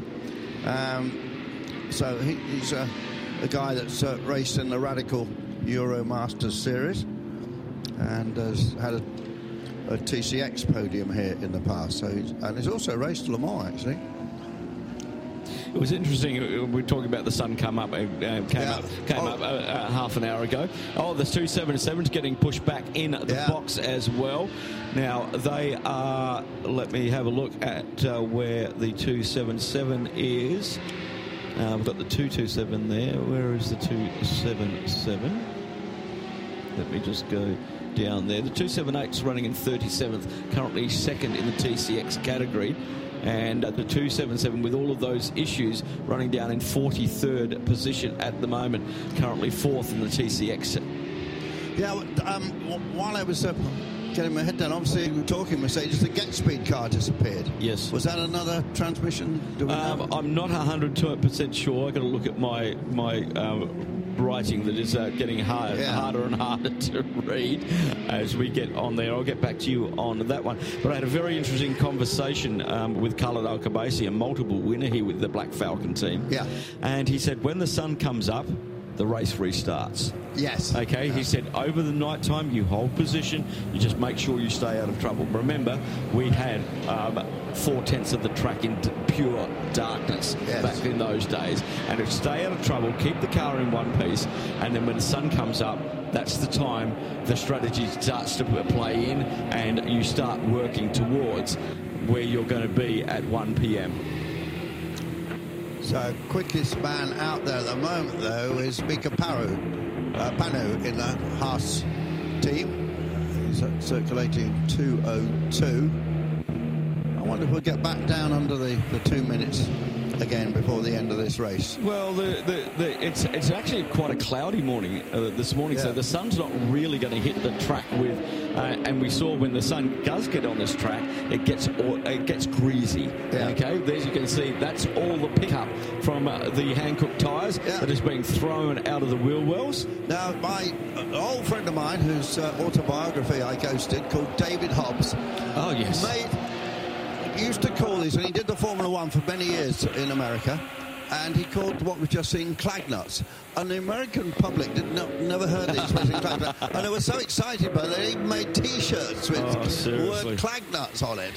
Um, so he, he's a, a guy that's uh, raced in the Radical Euro Masters Series and has had a, a TCX podium here in the past. So he's, and he's also raced Le Mans actually. It was interesting. uh, We were talking about the sun come up, uh, uh, came Yeah. up, came Oh. up uh, uh, half an hour ago. Oh, the two seven sevens getting pushed back in the Yeah. box as well. Now they are. Let me have a look at uh, where the two seven seven is. Uh, we've got the two two seven there. Where is the two seven seven? Let me just go down there. The 278 is running in 37th, currently second in the TCX category. And uh, the 277, with all of those issues, running down in 43rd position at the moment, currently fourth in the TCX. Yeah, um, while I was uh, getting my head down, obviously we were talking Mercedes, the GetSpeed car disappeared. Yes. Was that another transmission? Do we know? Um, I'm not 100% sure. I've got to look at my my um, writing that is uh, getting hard, Yeah. harder and harder to read as we get on there. I'll get back to you on that one. But I had a very interesting conversation um, with Khaled Al Qubaisi, a multiple winner here with the Black Falcon team. Yeah. And he said when the sun comes up, the race restarts. Yes. Okay, he said over the night time you hold position, you just make sure you stay out of trouble. Remember, we had um, four tenths of the track in pure darkness Yes. back in those days. And if stay out of trouble, keep the car in one piece, and then when the sun comes up, that's the time the strategy starts to play in, and you start working towards where you're going to be at 1 p.m. So quickest man out there at the moment, though, is Mika Paru, uh, Panu in the Haas team. He's circulating 202. I wonder if we'll get back down under the, the two minutes again before the end of this race. Well, the, the, the, it's it's actually quite a cloudy morning uh, this morning, so the sun's not really going to hit the track with. Uh, and we saw when the sun does get on this track, it gets it gets greasy. Yeah. Okay, there you can see that's all the pickup from uh, the Hankook tyres Yeah. that is being thrown out of the wheel wells. Now, my uh, old friend of mine, whose uh, autobiography I ghosted, called David Hobbs, Oh yes, made used to call these, and he did the Formula One for many years in America, and he called what we've just seen clagnuts. And the American public did not, never heard the expression clagnut, and they were so excited by it, they even made T-shirts with Oh, the word clagnuts on it.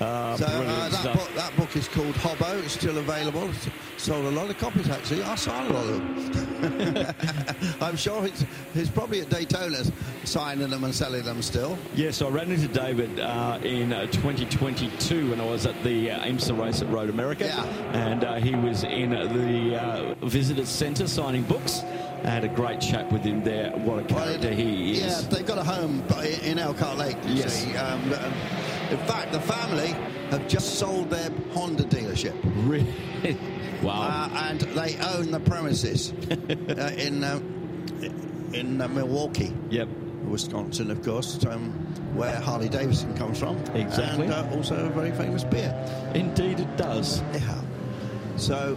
Ah, so uh, that, book, that book is called Hobbo. It's still available. It's sold a lot of copies actually. I signed a lot of them. I'm sure he's, he's probably at Daytona signing them and selling them still. Yes, I ran into David uh, in uh, 2022 when I was at the uh, IMSA race at Road America. And uh, he was in the uh, visitor centre signing books. I had a great chat with him there. What a character he is. Yeah, they've got a home in Elkhart Lake, you Yes. see. Um, um, in fact, the family have just sold their Honda dealership. Really? Wow. Uh, and they own the premises uh, in uh, in uh, Milwaukee. Yep. Wisconsin, of course, um, where Harley Davidson comes from. Exactly. And uh, also a very famous beer. Indeed, it does. Yeah. So,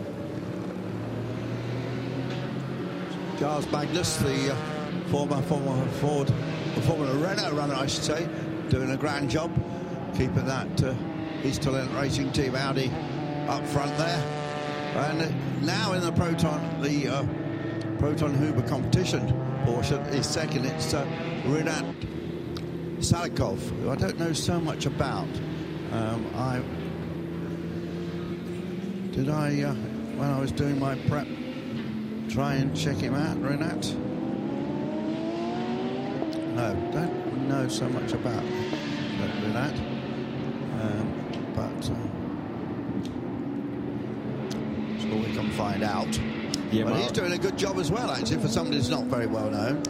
Gilles Magnus, the uh, former, former Ford, former Renault runner, I should say, doing a grand job, keeping that uh, Eastalent Racing Team Audi up front there. And now in the Proton, the uh, Proton Huber competition portion is second. It's uh, Renat Salikov, who I don't know so much about. Um, I did I, uh, when I was doing my prep, try and check him out, Renat? No, don't know so much about Renat. But uh, we can find out. Yeah, but Mark. he's doing a good job as well, actually, for somebody who's not very well known.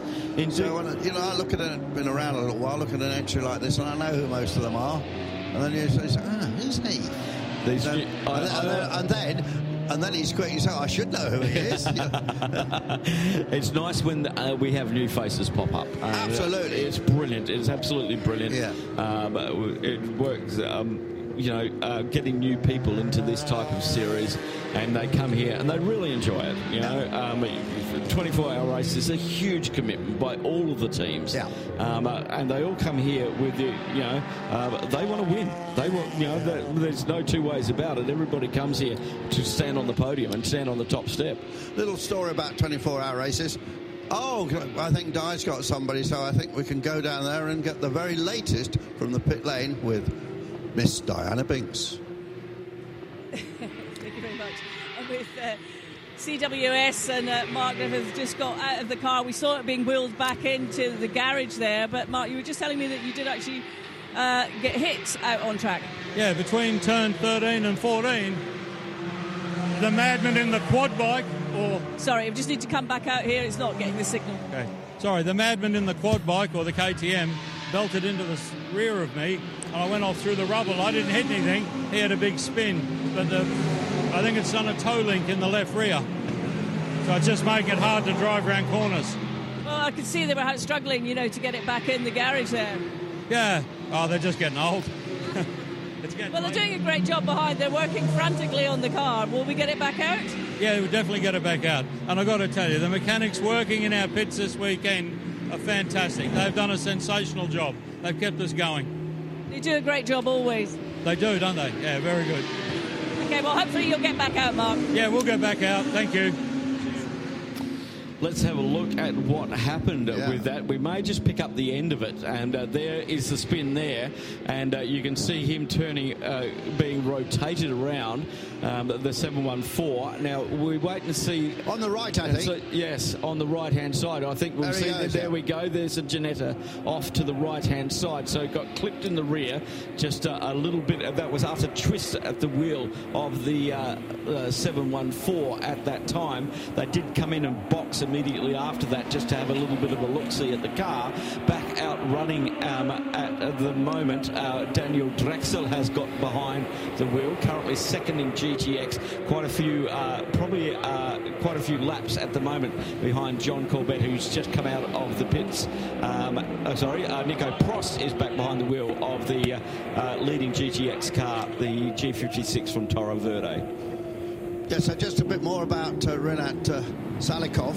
So, when, I- you know, I look at it, been around a little while, look at an entry like this, and I know who most of them are. And then you say, ah, who's he? These And then, I- and, then, I- and, then, and then, and then he's quick. Say, I should know who he is. it's nice when uh, we have new faces pop up. Uh, Absolutely. It's brilliant. It's absolutely brilliant. Yeah. Um, it works. Um, you know, uh, getting new people into this type of series, and they come here and they really enjoy it. You know, um, 24-hour race is a huge commitment by all of the teams. Yeah. Um, uh, and they all come here with the, you know, uh, they want to win. They want, you know, there- there's no two ways about it. Everybody comes here to stand on the podium and stand on the top step. Little story about 24-hour races. Oh, I think Di's got somebody, so I think we can go down there and get the very latest from the pit lane with Miss Diana Binks. Thank you very much. And with uh, CWS and uh, Mark have just got out of the car. We saw it being wheeled back into the garage there. But Mark, you were just telling me that you did actually uh, get hit out on track. Yeah, between turn 13 and 14, the madman in the quad bike, or Sorry, I just need to come back out here. It's not getting the signal. okay, sorry, the madman in the quad bike or the KTM belted into the rear of me, and I went off through the rubble. I didn't hit anything. He had a big spin, but the, I think it's on a toe link in the left rear, so it's just making it hard to drive around corners. Well, I could see they were struggling, you know, to get it back in the garage there. Yeah, oh, they're just getting old. it's getting Well, they're doing a great job behind. They're working frantically on the car. Will we get it back out? Yeah, we'll definitely get it back out. And I've got to tell you, the mechanics working in our pits this weekend are fantastic. They've done a sensational job. They've kept us going. They do a great job always. They do, don't they? Yeah, very good. Okay, well, hopefully you'll get back out, Mark. Yeah, we'll go back out. Thank you. Let's have a look at what happened Yeah. with that. We may just pick up the end of it, and uh, there is the spin there, and uh, you can see him turning, uh, being rotated around um, the 714. Now we wait and see. On the right, I think. so- yes, on the right hand side. I think we'll There he see that. goes, There yeah. we go. There's a Ginetta off to the right hand side. So it got clipped in the rear, just uh, a little bit. That was after twist at the wheel of the uh, uh, 714 at that time. They did come in and box immediately after that, just to have a little bit of a look see at the car. Back out running um, at the moment. Uh, Daniel Drexel has got behind the wheel, currently second in GTX. Quite a few, uh, probably uh, quite a few laps at the moment behind John Corbett, who's just come out of the pits. Um, oh, sorry, uh, Nico Prost is back behind the wheel of the uh, uh, leading GTX car, the G56 from Toro Verde. Yeah, so just a bit more about uh, Renat uh, Salikov.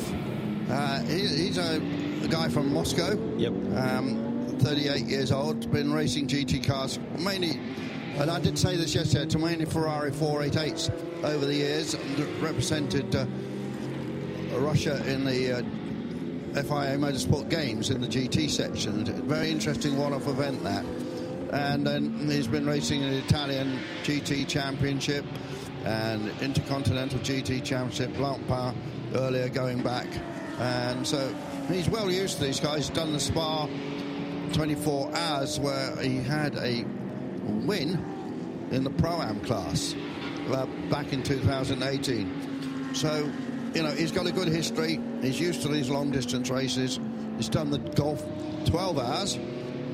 Uh, he, he's a, a guy from Moscow. Yep. Um, 38 years old, been racing GT cars mainly And I did say this yesterday, too many Ferrari 488s over the years represented uh, Russia in the uh, FIA Motorsport Games in the GT section. Very interesting one-off event that. And then he's been racing in the Italian GT Championship and Intercontinental GT Championship, Blancpain earlier going back. And so he's well used to these guys. He's done the Spa 24 hours where he had a win in the Pro-Am class uh, back in 2018. So, you know, he's got a good history. He's used to these long distance races. He's done the Gulf 12 hours.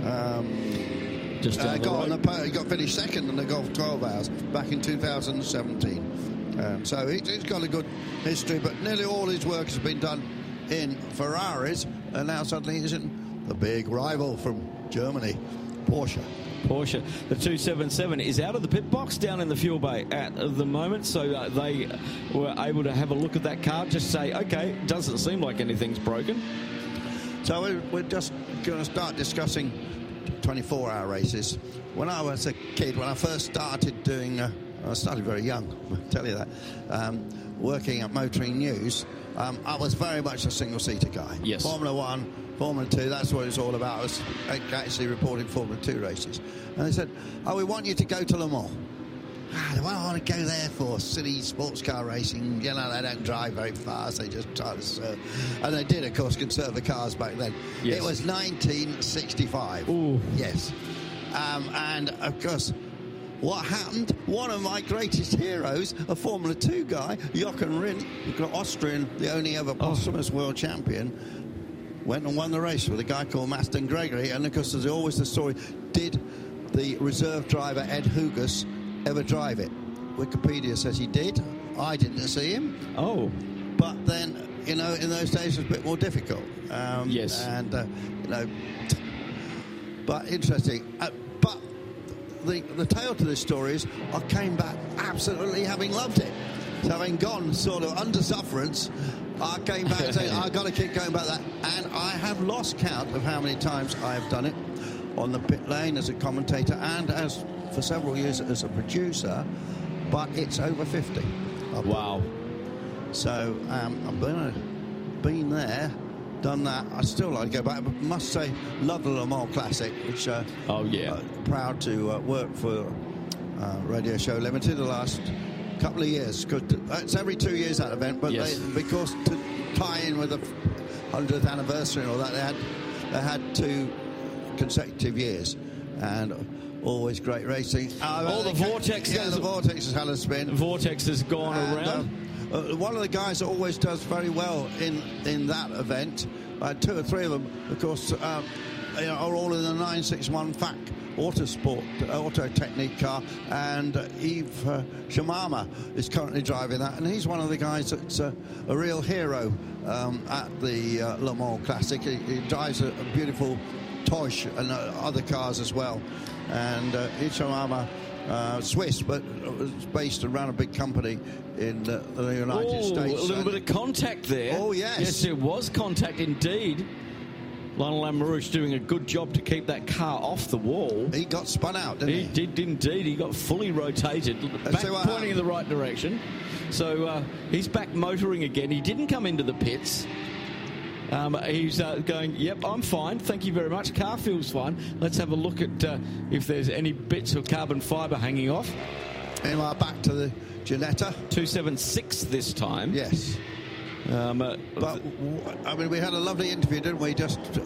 Um, Just uh, got on road. the he got finished second in the Gulf 12 hours back in 2017. Um, so he, he's got a good history, but nearly all his work has been done in Ferraris, and now suddenly he's in the big rival from Germany, Porsche. Porsche. The 277 is out of the pit box down in the fuel bay at the moment, so uh, they were able to have a look at that car, just say, okay, doesn't seem like anything's broken. So we're, we're just going to start discussing 24-hour races. When I was a kid, when I first started doing, uh, I started very young, I'll tell you that, um, working at Motoring News, um, I was very much a single-seater guy. Yes. Formula One, Formula Two, that's what it's all about. I was actually reporting Formula Two races. And they said, oh, we want you to go to Le Mans. Ah, what do I want to go there for? Silly sports car racing. You know, they don't drive very fast. They just try to serve. And they did, of course, conserve the cars back then. Yes. It was 1965. Ooh. Yes. Um, and, of course, what happened? One of my greatest heroes, a Formula 2 guy, Jochen Rindt, Austrian, the only ever posthumous world champion, went and won the race with a guy called Masten Gregory. And of course, there's always the story did the reserve driver Ed Hugus ever drive it? Wikipedia says he did. I didn't see him. Oh. But then, you know, in those days it was a bit more difficult. Um, Yes. And, uh, you know, but interesting. Uh, but the, the tale to this story is I came back absolutely having loved it. So having gone sort of under sufferance, I came back and saying, I've got to keep going about that. And I have lost count of how many times I have done it on the pit lane as a commentator and as for several years as a producer, but it's over 50. Wow. So um, I've been, been there, done that. I still like to go back, but must say, love the Le Mans Classic, which uh, Oh, yeah. uh, proud to uh, work for uh, Radio Show Limited the last couple of years. 'cause t- it's every two years that event, but Yes. they, because to tie in with the 100th anniversary and all that, they had they had two consecutive years, and always great racing. Uh, All the Vortex yeah, the Vortex has had a spin. Vortex has gone And, around. uh, uh, one of the guys that always does very well in in that event, uh, two or three of them, of course, um, you know, are all in the 961 Fach Autosport uh, Auto Technique car, and uh, Yves uh, Shamama is currently driving that, and he's one of the guys that's uh, a real hero um, at the uh, Le Mans Classic. He, he drives a, a beautiful Tosh and uh, other cars as well, and uh, Yves Shamama. Uh, Swiss, but it was based around a big company in uh, the United Ooh, States. A little And- bit of contact there. Oh, yes. Yes, there was contact indeed. Lionel Lamarouche doing a good job to keep that car off the wall. He got spun out, didn't he? He did indeed. He got fully rotated, back see what pointing in the right direction. So uh, he's back motoring again. He didn't come into the pits. Um, he's uh, going, yep, I'm fine. Thank you very much. Car feels fine. Let's have a look at uh, if there's any bits of carbon fibre hanging off. And anyway, back to the Ginetta. 276 this time. Yes. Um, uh, But, I mean, we had a lovely interview, didn't we, just uh,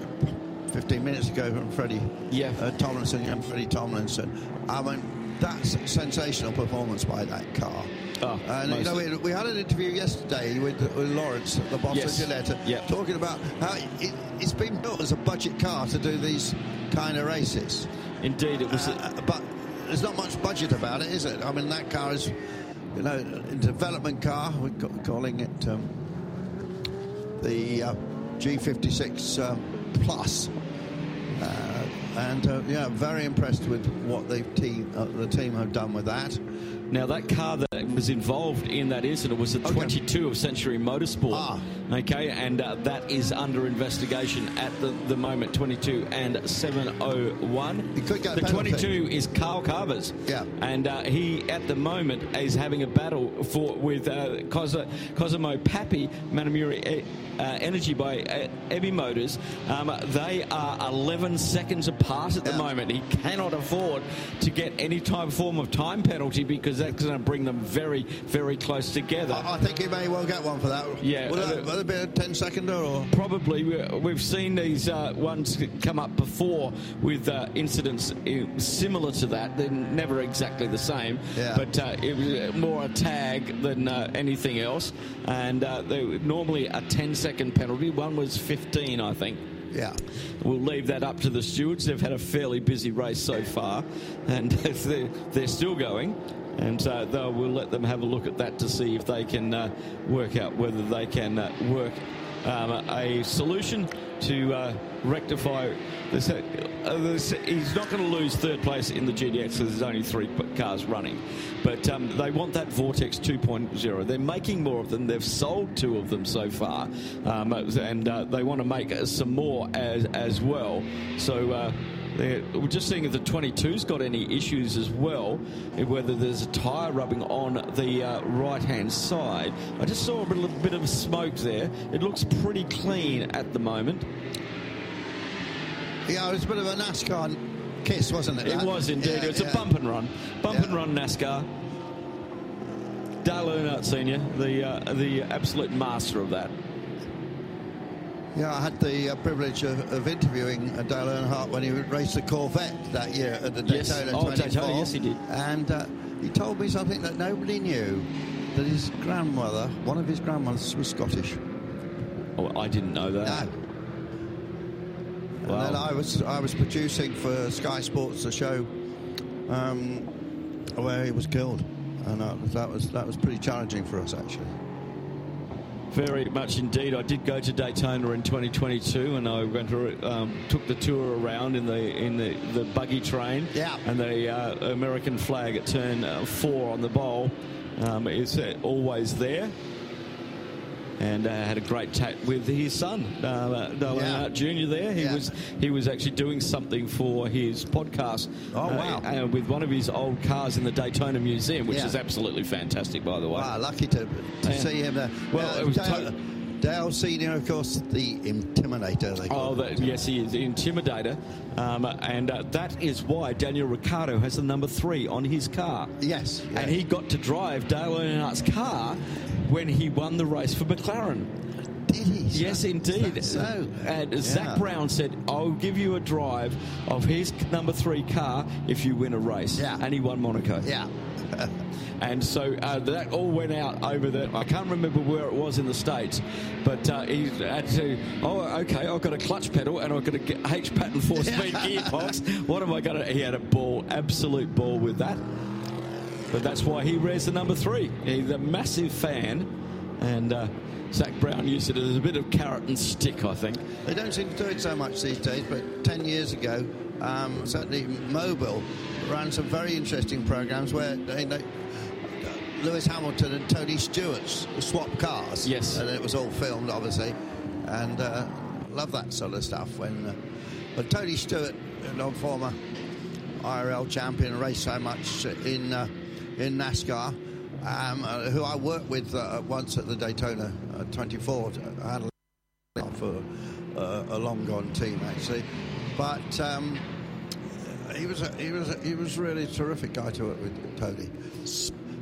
15 minutes ago from Freddie Yeah. uh, Tomlinson and Freddie Tomlinson. I mean, that's a sensational performance by that car. Oh, and you know, we, we had an interview yesterday with, with Lawrence, the boss Yes. of Ginetta, Yeah. talking about how it, it's been built as a budget car to do these kind of races. Indeed, it was. Uh, but there's not much budget about it, is it? I mean, that car is, you know, a development car. We're calling it um, the uh, G56 um, Plus. Uh, and uh, yeah, very impressed with what the team uh, the team have done with that. Now, that car that was involved in that incident was a 22 of Century Motorsport. Ah. Okay, and uh, that is under investigation at the, the moment, 22 and 701. Could the penalty. 22 is Carl Cavers. Yeah. And uh, he, at the moment, is having a battle for with uh, Cos- Cosimo Papi, Manamauri uh, Energy by uh, Ebimotors. Um, they are 11 seconds apart at the moment. He cannot afford to get any type form of time penalty because that's going to bring them very, very close together. I think he may well get one for that. Yeah, Will, uh, that, will it be a 10 seconder or? Probably. We- We've seen these uh, ones come up before with uh, incidents uh, similar to that. They're never exactly the same, Yeah. but uh, it was more a tag than uh, anything else. And uh, they normally a 10 second penalty. One was 15, I think. Yeah. We'll leave that up to the stewards. They've had a fairly busy race so far, and they're, they're still going. And uh, they'll, we'll let them have a look at that to see if they can uh, work out whether they can uh, work um, a solution to uh, rectify this. Uh, this. He's not going to lose third place in the GTX because there's only three cars running. But um, they want that Vortex 2.0. They're making more of them. They've sold two of them so far. Um, and uh, they want to make some more as, as well. So. They're- we're just seeing if the 22's got any issues as well, whether there's a tyre rubbing on the uh, right hand side. I just saw a little bit of smoke there. It looks pretty clean at the moment. Yeah, it was a bit of a NASCAR kiss, wasn't it? It that? was indeed. Yeah, it's yeah. a bump and run. Bump and run NASCAR. Dale Earnhardt Sr., the, uh, the absolute master of that. Yeah, I had the uh, privilege of, of interviewing uh, Dale Earnhardt when he raced the Corvette that year at the Yes. Daytona Oh, 24. Daytona, yes, he did. And uh, he told me something that nobody knew, that his grandmother, one of his grandmothers, was Scottish. Oh, I didn't know that. No. Wow. And then I was I was producing for Sky Sports a show um, where he was killed, and uh, that was that was pretty challenging for us actually. Very much indeed. I did go to Daytona in 2022, and I went to, um, took the tour around in the in the, the buggy train. Yeah. And the uh, American flag at turn uh, four on the bowl um, is uh, always there. And uh, had a great chat with his son, uh, Dale Yeah. Earnhardt Jr. There, he Yeah. was he was actually doing something for his podcast. Oh, uh, wow. uh, with one of his old cars in the Daytona Museum, which Yeah. is absolutely fantastic, by the way. Wow, lucky to to see him there. Well, Uh, it was Dale, to- Dale Senior, of course, the Intimidator. They call Oh, that, yes, he is the intimidator, um, and uh, that is why Daniel Ricciardo has the number three on his car. Yes, and he got to drive Dale Earnhardt's car when he won the race for McLaren. Did he? Yes, indeed. so? And Yeah. Zak Brown said, "I'll give you a drive of his number three car if you win a race." Yeah. and he won Monaco. Yeah. And so uh, that all went out over the. I can't remember where it was in the states, but uh, he had to. Oh, okay. I've got a clutch pedal and I've got a H pattern four speed gearbox. What am I going to? He had a ball, absolute ball with that. But that's why he wears the number three. He's a massive fan, and uh, Zak Brown used it as a bit of carrot and stick, I think. They don't seem to do it so much these days, but 10 years ago, um, certainly Mobil ran some very interesting programs where they, they, Lewis Hamilton and Tony Stewart swapped cars. Yes. And it was all filmed, obviously. And uh, love that sort of stuff. When, uh, but Tony Stewart, know, former IRL champion, raced so much in, uh, in NASCAR. Um, uh, who I worked with uh, once at the Daytona uh, 24. I had a for a long gone team actually, but um, he was a, he was a, he was really a terrific guy to work with, Tony.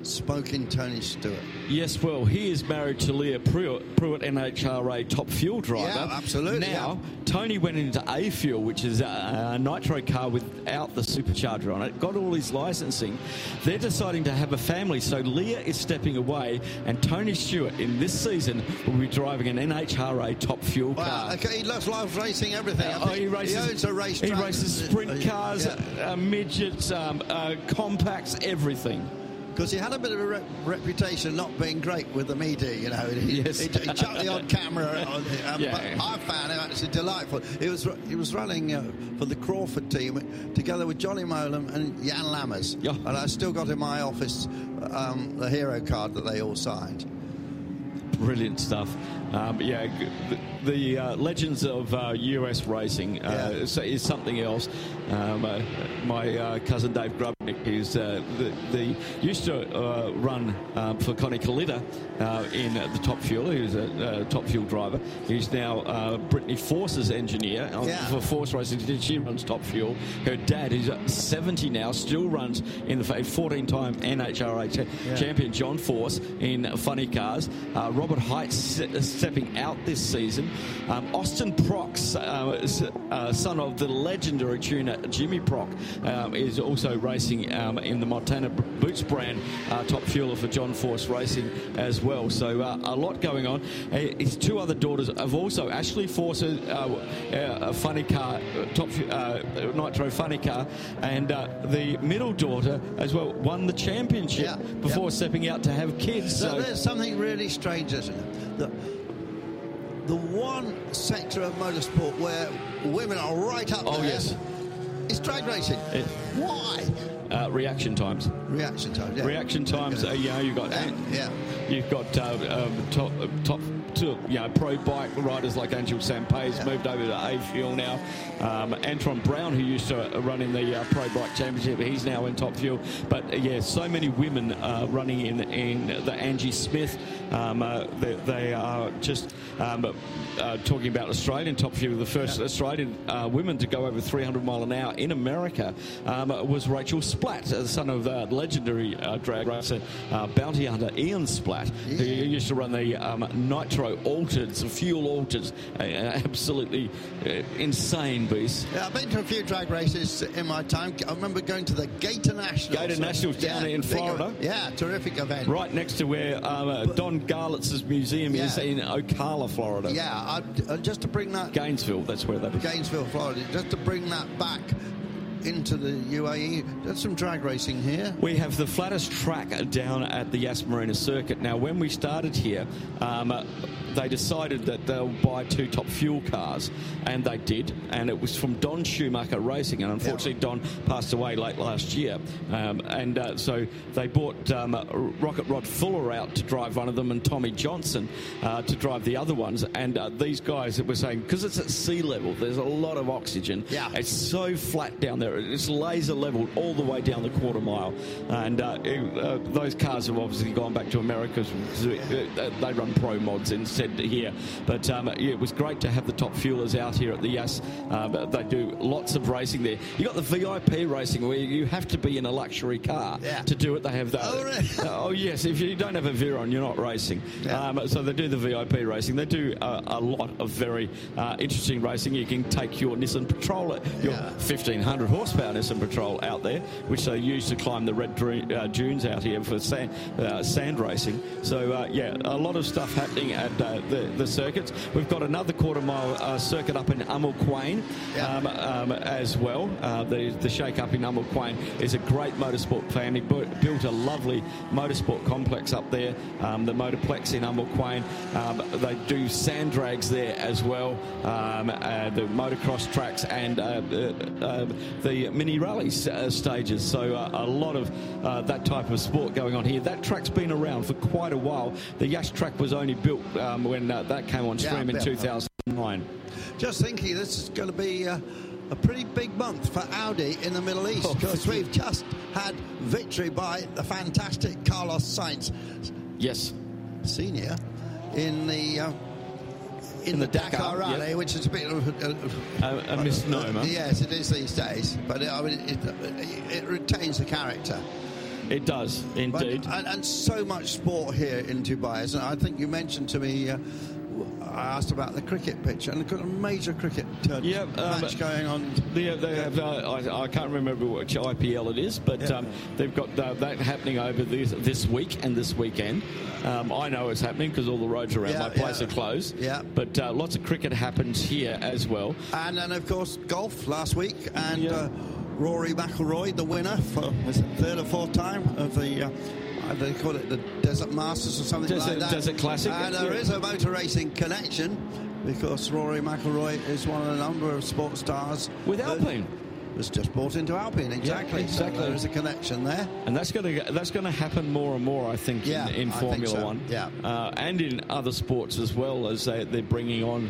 S- smoking Tony Stewart. Yes, well, he is married to Leah Pruett, Pruett NHRA top fuel driver. Yeah, absolutely, Now, Tony went into A Fuel, which is a, a nitro car without the supercharger on it, got all his licensing. They're deciding to have a family, so Leah is stepping away, and Tony Stewart in this season will be driving an NHRA top fuel Wow, car. okay, he loves racing, everything. Uh, oh, he races. he owns a race. He races sprint cars, Yeah. uh, uh, midgets, um, uh, compacts, everything. Because he had a bit of a re- reputation not being great with the media. You know, he, Yes. he, he chucked the odd camera. On, um, Yeah. But I found him actually delightful. He was he was running uh, for the Crawford team together with Johnny Mowlem and Jan Lammers. Yeah. And I still got in my office um, the hero card that they all signed. Brilliant stuff. Um, yeah, the, the uh, legends of uh, US racing uh, is, is something else. Um, uh, my uh, cousin Dave Grubnic is uh, the, the used to uh, run um, for Connie uh, in the Top Fuel. He was a uh, Top Fuel driver. He's now uh, Brittany Force's engineer Yeah. for Force Racing. She runs Top Fuel. Her dad, who's 70 now, still runs in the 14-time NHRA Yeah. champion John Force in funny cars. Uh, Robert Heights stepping out this season. Um, Austin Prox, uh, uh, son of the legendary tuner Jimmy Prock, um, is also racing um, in the Montana Boots brand uh, top fueler for John Force Racing as well. So uh, a lot going on. Uh, his two other daughters have also Ashley Force, a funny car, top uh, nitro funny car, and uh, the middle daughter as well won the championship Yeah, before yeah. stepping out to have kids. So So, there's something really strange, isn't it? The, the one sector of motorsport where women are right up Oh, there yes. is drag racing. It- Why? uh, reaction times. Reaction times. Yeah. Reaction times. Uh, you know, you've got Yeah, yeah. you've got uh, um, top uh, top two, you know, pro bike riders like Angelle Sampey's Yeah. moved over to A Fuel now. Um, Antron Brown, who used to run in the uh, pro bike championship, he's now in Top Fuel. But uh, yeah, so many women uh, running in in the Angie Smith. Um, uh, they, they are just um, uh, talking about Australian Top Fuel. The first Australian uh, women to go over 300 mile an hour in America um, was Rachel Splatt, the son of the legendary uh, drag racer uh, bounty hunter Ian Splatt, who used to run the um, nitro altered, fuel altered, uh, absolutely uh, insane beast. Yeah, I've been to a few drag races in my time. I remember going to the Gator Nationals. Gator Nationals down in big- Florida. Yeah, terrific event. Right next to where um, uh, Don Garlits's museum is in Ocala, Florida. Yeah, I, uh, just to bring that Gainesville, that's where that is. Gainesville, Florida, just to bring that back into the UAE. Some drag racing here. We have the flattest track down at the Yas Marina circuit. Now, when we started here, um, they decided that they'll buy two top fuel cars, and they did. And it was from Don Schumacher Racing, and unfortunately, Don passed away late last year. Um, and uh, so they bought um, Rocket Rod Fuller out to drive one of them, and Tommy Johnson uh, to drive the other ones. And uh, these guys were saying because it's at sea level, there's a lot of oxygen. Yeah. It's so flat down there. It's laser leveled all the way down the quarter mile. And uh, it- uh, those cars have obviously gone back to America uh, they run pro mods instead here. But um, yeah, it was great to have the top fuelers out here at the Yas. Um, they do lots of racing there. You got the VIP racing where you have to be in a luxury car Yeah. to do it. They have that. Oh, oh yes. If you don't have a Veyron, you're not racing. Yeah. Um, so they do the VIP racing. They do uh, a lot of very uh, interesting racing. You can take your Nissan Patrol, your Yeah. 1500 horsepower Nissan Patrol out there, which they use to climb the red dru- uh, dunes out here for sand, uh, sand racing. So uh, yeah, a lot of stuff happening at uh, the, the circuits. We've got another quarter mile uh, circuit up in Umel Quain Yeah. um, um, as well. Uh, the, the shake up in Umel Quain is a great motorsport family. Bu- built a lovely motorsport complex up there. Um, the Motorplex in Umel Quain. Um, they do sand drags there as well. Um, uh, the motocross tracks and uh, uh, the mini rallies uh, stages. So uh, a lot of uh, that type of sport going on here. That track's been around for quite a while. The Yas track was only built um, when uh, that came on Yeah, stream in 2009. Just thinking, this is going to be uh, a pretty big month for Audi in the Middle East Oh, because we've just had victory by the fantastic Carlos Sainz Yes. Senior in the. Uh, in, In the, the Dakar, Dakar, Rally, yep. which is a bit of a, A, a misnomer. Yes, it is these days, but it, I mean, it, it retains the character. It does, But- indeed. and, and so much sport here in Dubai. And I think you mentioned to me, uh, I asked about the cricket pitch, and they've got a major cricket uh, Yeah, um, match going on. They, they have, uh, I, I can't remember which IPL it is, but Yeah. um, they've got uh, that happening over this, this week and this weekend. Um, I know it's happening because all the roads around Yeah, my place yeah. are closed. Yeah. But uh, lots of cricket happens here as well. And then, of course, golf last week, and Yeah. uh, Rory McIlroy, the winner for was it third or fourth time of the. Uh, they call it the Desert Masters or something Desert- like that. Desert Classic, And yeah. there is a motor racing connection because Rory McIlroy is one of a number of sports stars With Alpine. Was just bought into Alpine, exactly. exactly. So there is a connection there. And that's going to that's going to happen more and more, I think, Yeah, in, in I think Formula so. One, Yeah. uh, and in other sports as well as they, they're bringing on.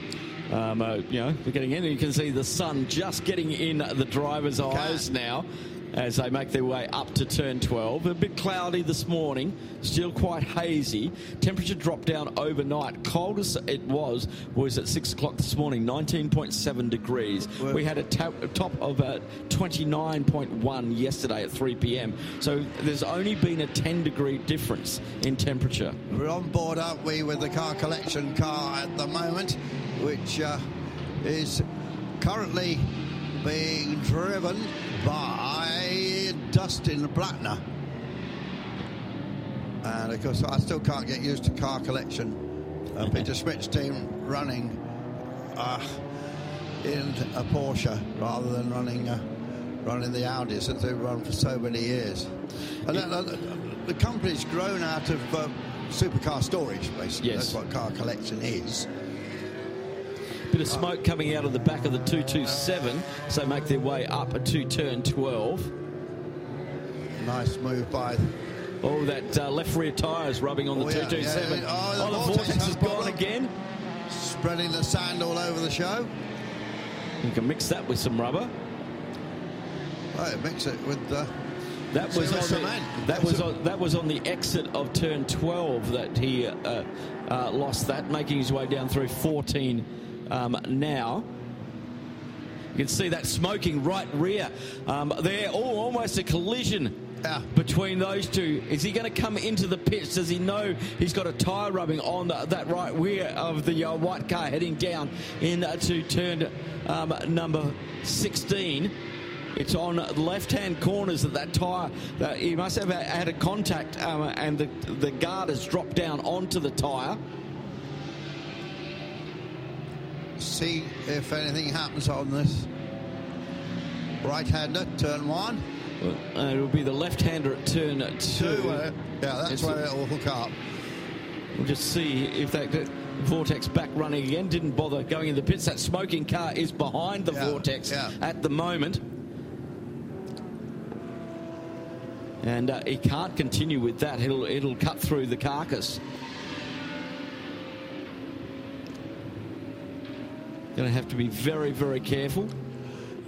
Um, uh, you know, they're getting in. and You can see the sun just getting in the driver's eyes now as they make their way up to turn 12. A bit cloudy this morning, still quite hazy. Temperature dropped down overnight. Coldest it was was at 6 o'clock this morning, 19.7 degrees. We had a a top of uh, 29.1 yesterday at 3 p.m. So there's only been a 10 degree difference in temperature. We're on board, aren't we, with the car collection car at the moment, which uh, is currently being driven by Dustin Blattner. And of course, I still can't get used to car collection. Uh, Peter Schmidt's team running uh, in a Porsche rather than running uh, running the Audis that they've run for so many years. And that- that- the company's grown out of uh, supercar storage, basically. Yes. That's what car collection is. Bit of smoke coming out of the back of the 227, so make their way up to turn 12. Nice move by. Oh, that uh, left rear tyres rubbing on the Oh, yeah, 227. yeah, yeah. Oh, the Oh, the vortex has gone again. Spreading the sand all over the show. You can mix that with some rubber. Oh, mix it with the. That was on the, that was on, that was on the exit of turn 12 that he uh, uh, lost that, making his way down through 14 um, now. You can see that smoking right rear um, there. Oh, almost a collision between those two. Is he going to come into the pits? Does he know he's got a tyre rubbing on the, that right rear of the uh, white car heading down into turn um, number 16? It's on left-hand corners of that tyre. That he must have had a contact, um, and the the guard has dropped down onto the tyre. See if anything happens on this. Right-hander, turn one. Uh, it'll be the left-hander at turn two. Two, uh, yeah, that's It's- where it'll hook up. We'll just see if that that vortex back running again. Didn't bother going in the pits. That smoking car is behind the Yeah, vortex yeah. at the moment. And uh, he can't continue with that. It'll it'll cut through the carcass. Going to have to be very very careful.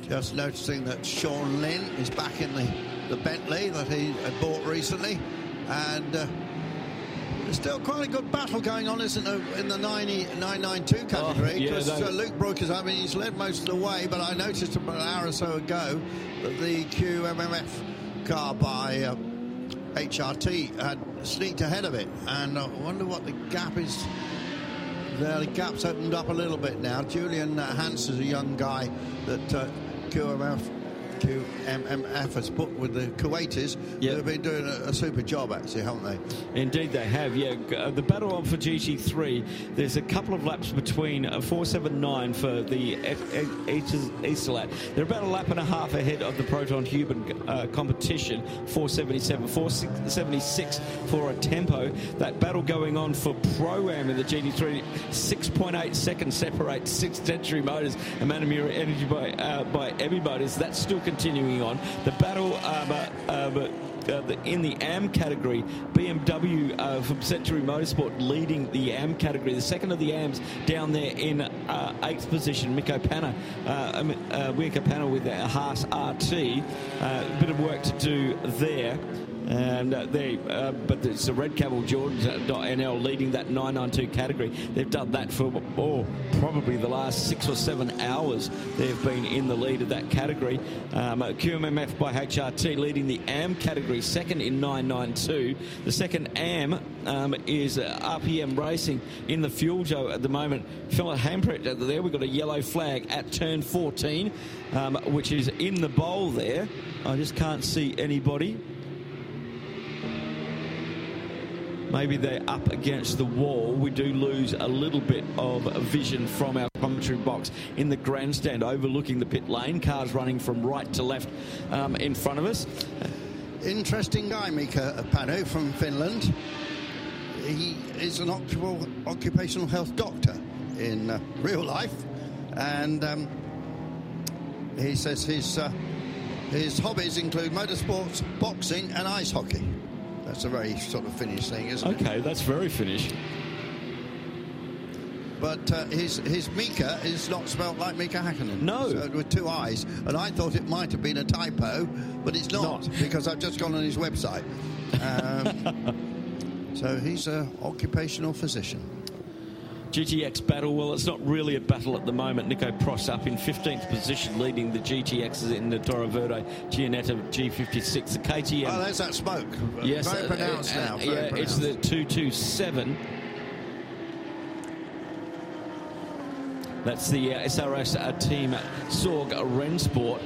Just noticing that Sean Lynn is back in the, the Bentley that he had bought recently. And uh, there's still quite a good battle going on, isn't there, in the 90, 992 category? Oh, yeah, Because uh, Luke Brooker's, I mean, he's led most of the way, but I noticed about an hour or so ago that the QMMF car by uh, HRT had sneaked ahead of it. And I wonder what the gap is the gap's opened up a little bit now. Julian uh, Hans is a young guy that uh, QMF, QMMF has put with the Kuwaitis. They've been doing a, a super job, actually, haven't they? Indeed, they have. Yeah, uh, the battle on for GT3. There's a couple of laps between uh, 479 for the F- F- East- Eastalent. They're about a lap and a half ahead of the Proton Huber uh, competition. 477, 476 for Attempto. That battle going on for Pro Am in the GT3. 6.8 seconds separate Sixth Century Motors and Manamauri Energy by uh, by everybody. So that's still continuing on. The battle. Um, um, uh, the, in the AM category, BMW uh, from Century Motorsport leading the AM category. The second of the AMs down there in uh, eighth position, Miko Panna, uh, um, uh, Panna with a Haas RT. A uh, bit of work to do there. And uh, they, uh, but it's the Red Camel Jordan.nl leading that 992 category. They've done that for oh, probably the last six or seven hours. They've been in the lead of that category. Um, uh, QMMF by HRT leading the AM category, second in 992. The second AM um, is uh, RPM Racing in the Fuel Show at the moment. Philip Hamprecht there. We've got a yellow flag at turn 14, um, which is in the bowl there. I just can't see anybody. Maybe they're up against the wall. We do lose a little bit of vision from our commentary box in the grandstand overlooking the pit lane. Cars running from right to left um, in front of us. Interesting guy, Mika Panu from Finland. He is an occupational, occupational health doctor in uh, real life, and um, he says his uh, his hobbies include motorsports, boxing, and ice hockey. That's a very sort of Finnish thing, isn't it? Okay, that's very Finnish. But uh, his his Mika is not spelt like Mika Hakkinen. No. So, with two eyes. And I thought it might have been a typo, but it's not, Not. because I've just gone on his website. Um, so he's an occupational physician. GTX battle, well, it's not really a battle at the moment. Nico Prost up in 15th position, leading the GTXs in the Toro Verde Ginetta G56. The KTM. Oh, there's that smoke. Yes, Very uh, pronounced uh, now. very yeah, it's the 227. That's the uh, SRS uh, team Sorg Rennsport.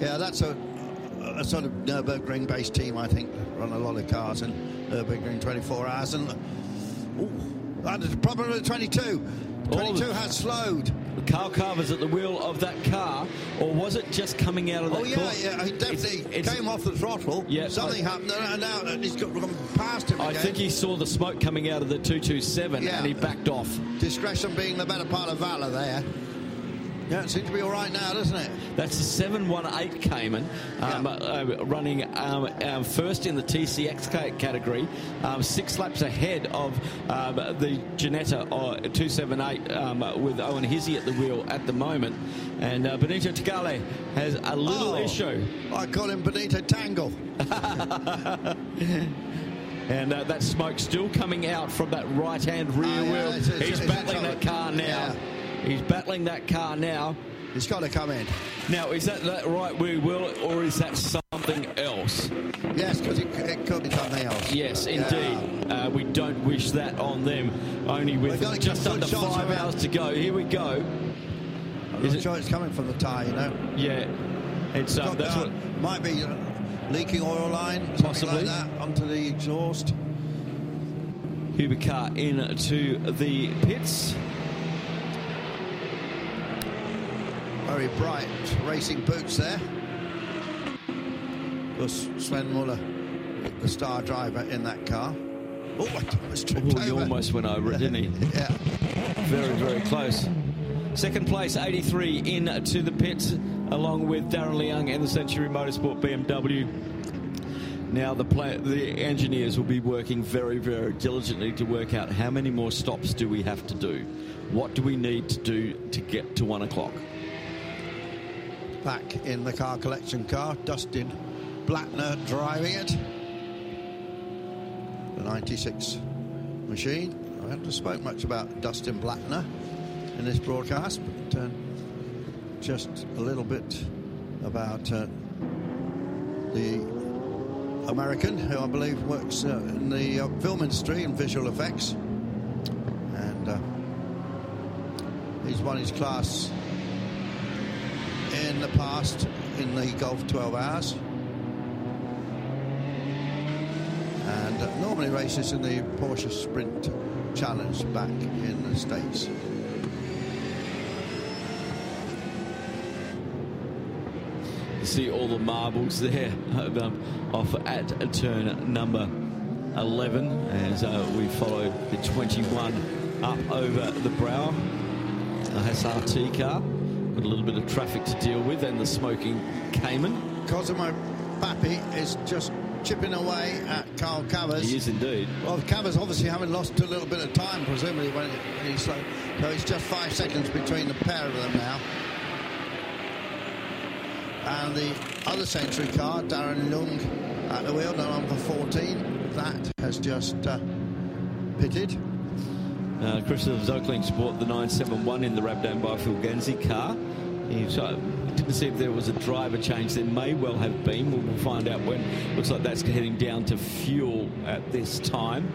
Yeah, that's a, a sort of Nürburgring based team, I think. Run a lot of cars in Nürburgring 24 hours. And ooh, that is a problem with 22. 22 Oh, has slowed. Carl Cavers at the wheel of that car, or was it just coming out of that Oh, yeah, corner? yeah, he definitely It's- it's- came off the throttle. Yeah, Something I- happened, and now he's got gone past him I again. think he saw the smoke coming out of the 227 Yeah. and he backed off. Discretion being the better part of valour there. Yeah, it seems to be all right now, doesn't it? That's the 718 Cayman, um, uh, running um, um, first in the TCX category, um, six laps ahead of um, the Ginetta uh, 278 um, with Owen Hizzy at the wheel at the moment. And uh, Benito Tagale has a little Oh, issue. I call him Benito Tangle. And uh, that smoke still coming out from that right hand rear Oh, yeah, wheel. it's- it's- He's it's battling that car now. yeah. He's battling that car now. He's got to come in. Now, is that that right rear will, or is that something else? Yes, because it, it could be something else. Yes, Yeah. indeed. Uh, we don't wish that on them. Only with just under five hours to go. Here we go. I'm Is it- sure it's coming from the tyre, you know. Yeah, it's Got that's that- what. Might be uh, leaking oil line, Possibly. like that, onto the exhaust. Huber car into the pits. Very bright racing boots there. Was Sven Muller, the star driver in that car. Oh, I almost tripped Oh, he over. almost went over it, didn't he? Yeah. Very, very close. Second place, 83 in to the pits, along with Darren Leung and the Century Motorsport BMW. Now the play, the engineers will be working very, very diligently to work out how many more stops do we have to do. What do we need to do to get to one o'clock? Back in the car collection car, Dustin Blattner driving it. The 96 machine. I haven't spoke much about Dustin Blattner in this broadcast, but uh, just a little bit about uh, the American, who I believe works uh, in the uh, film industry and visual effects. And uh, he's won his class in the past in the Gulf 12 Hours. And normally races in the Porsche Sprint Challenge back in the States. You see all the marbles there um, off at turn number 11 as uh, we follow the 21 up over the brow. The SRT car. A little bit of traffic to deal with and the smoking Cayman. Cosimo Papi is just chipping away at Carl Cavers. He is indeed. Well, Cavers obviously having lost a little bit of time, presumably, when he's slow. So it's just five seconds between the pair of them now. And the other Century car, Darren Leung at the wheel, now number 14, that has just uh, pitted. Uh, Christopher Zöchling bought the 971 in the Rabdan Byfield Genzi car. He uh, didn't see if there was a driver change. There may well have been. We'll, find out when. Looks like that's heading down to fuel at this time.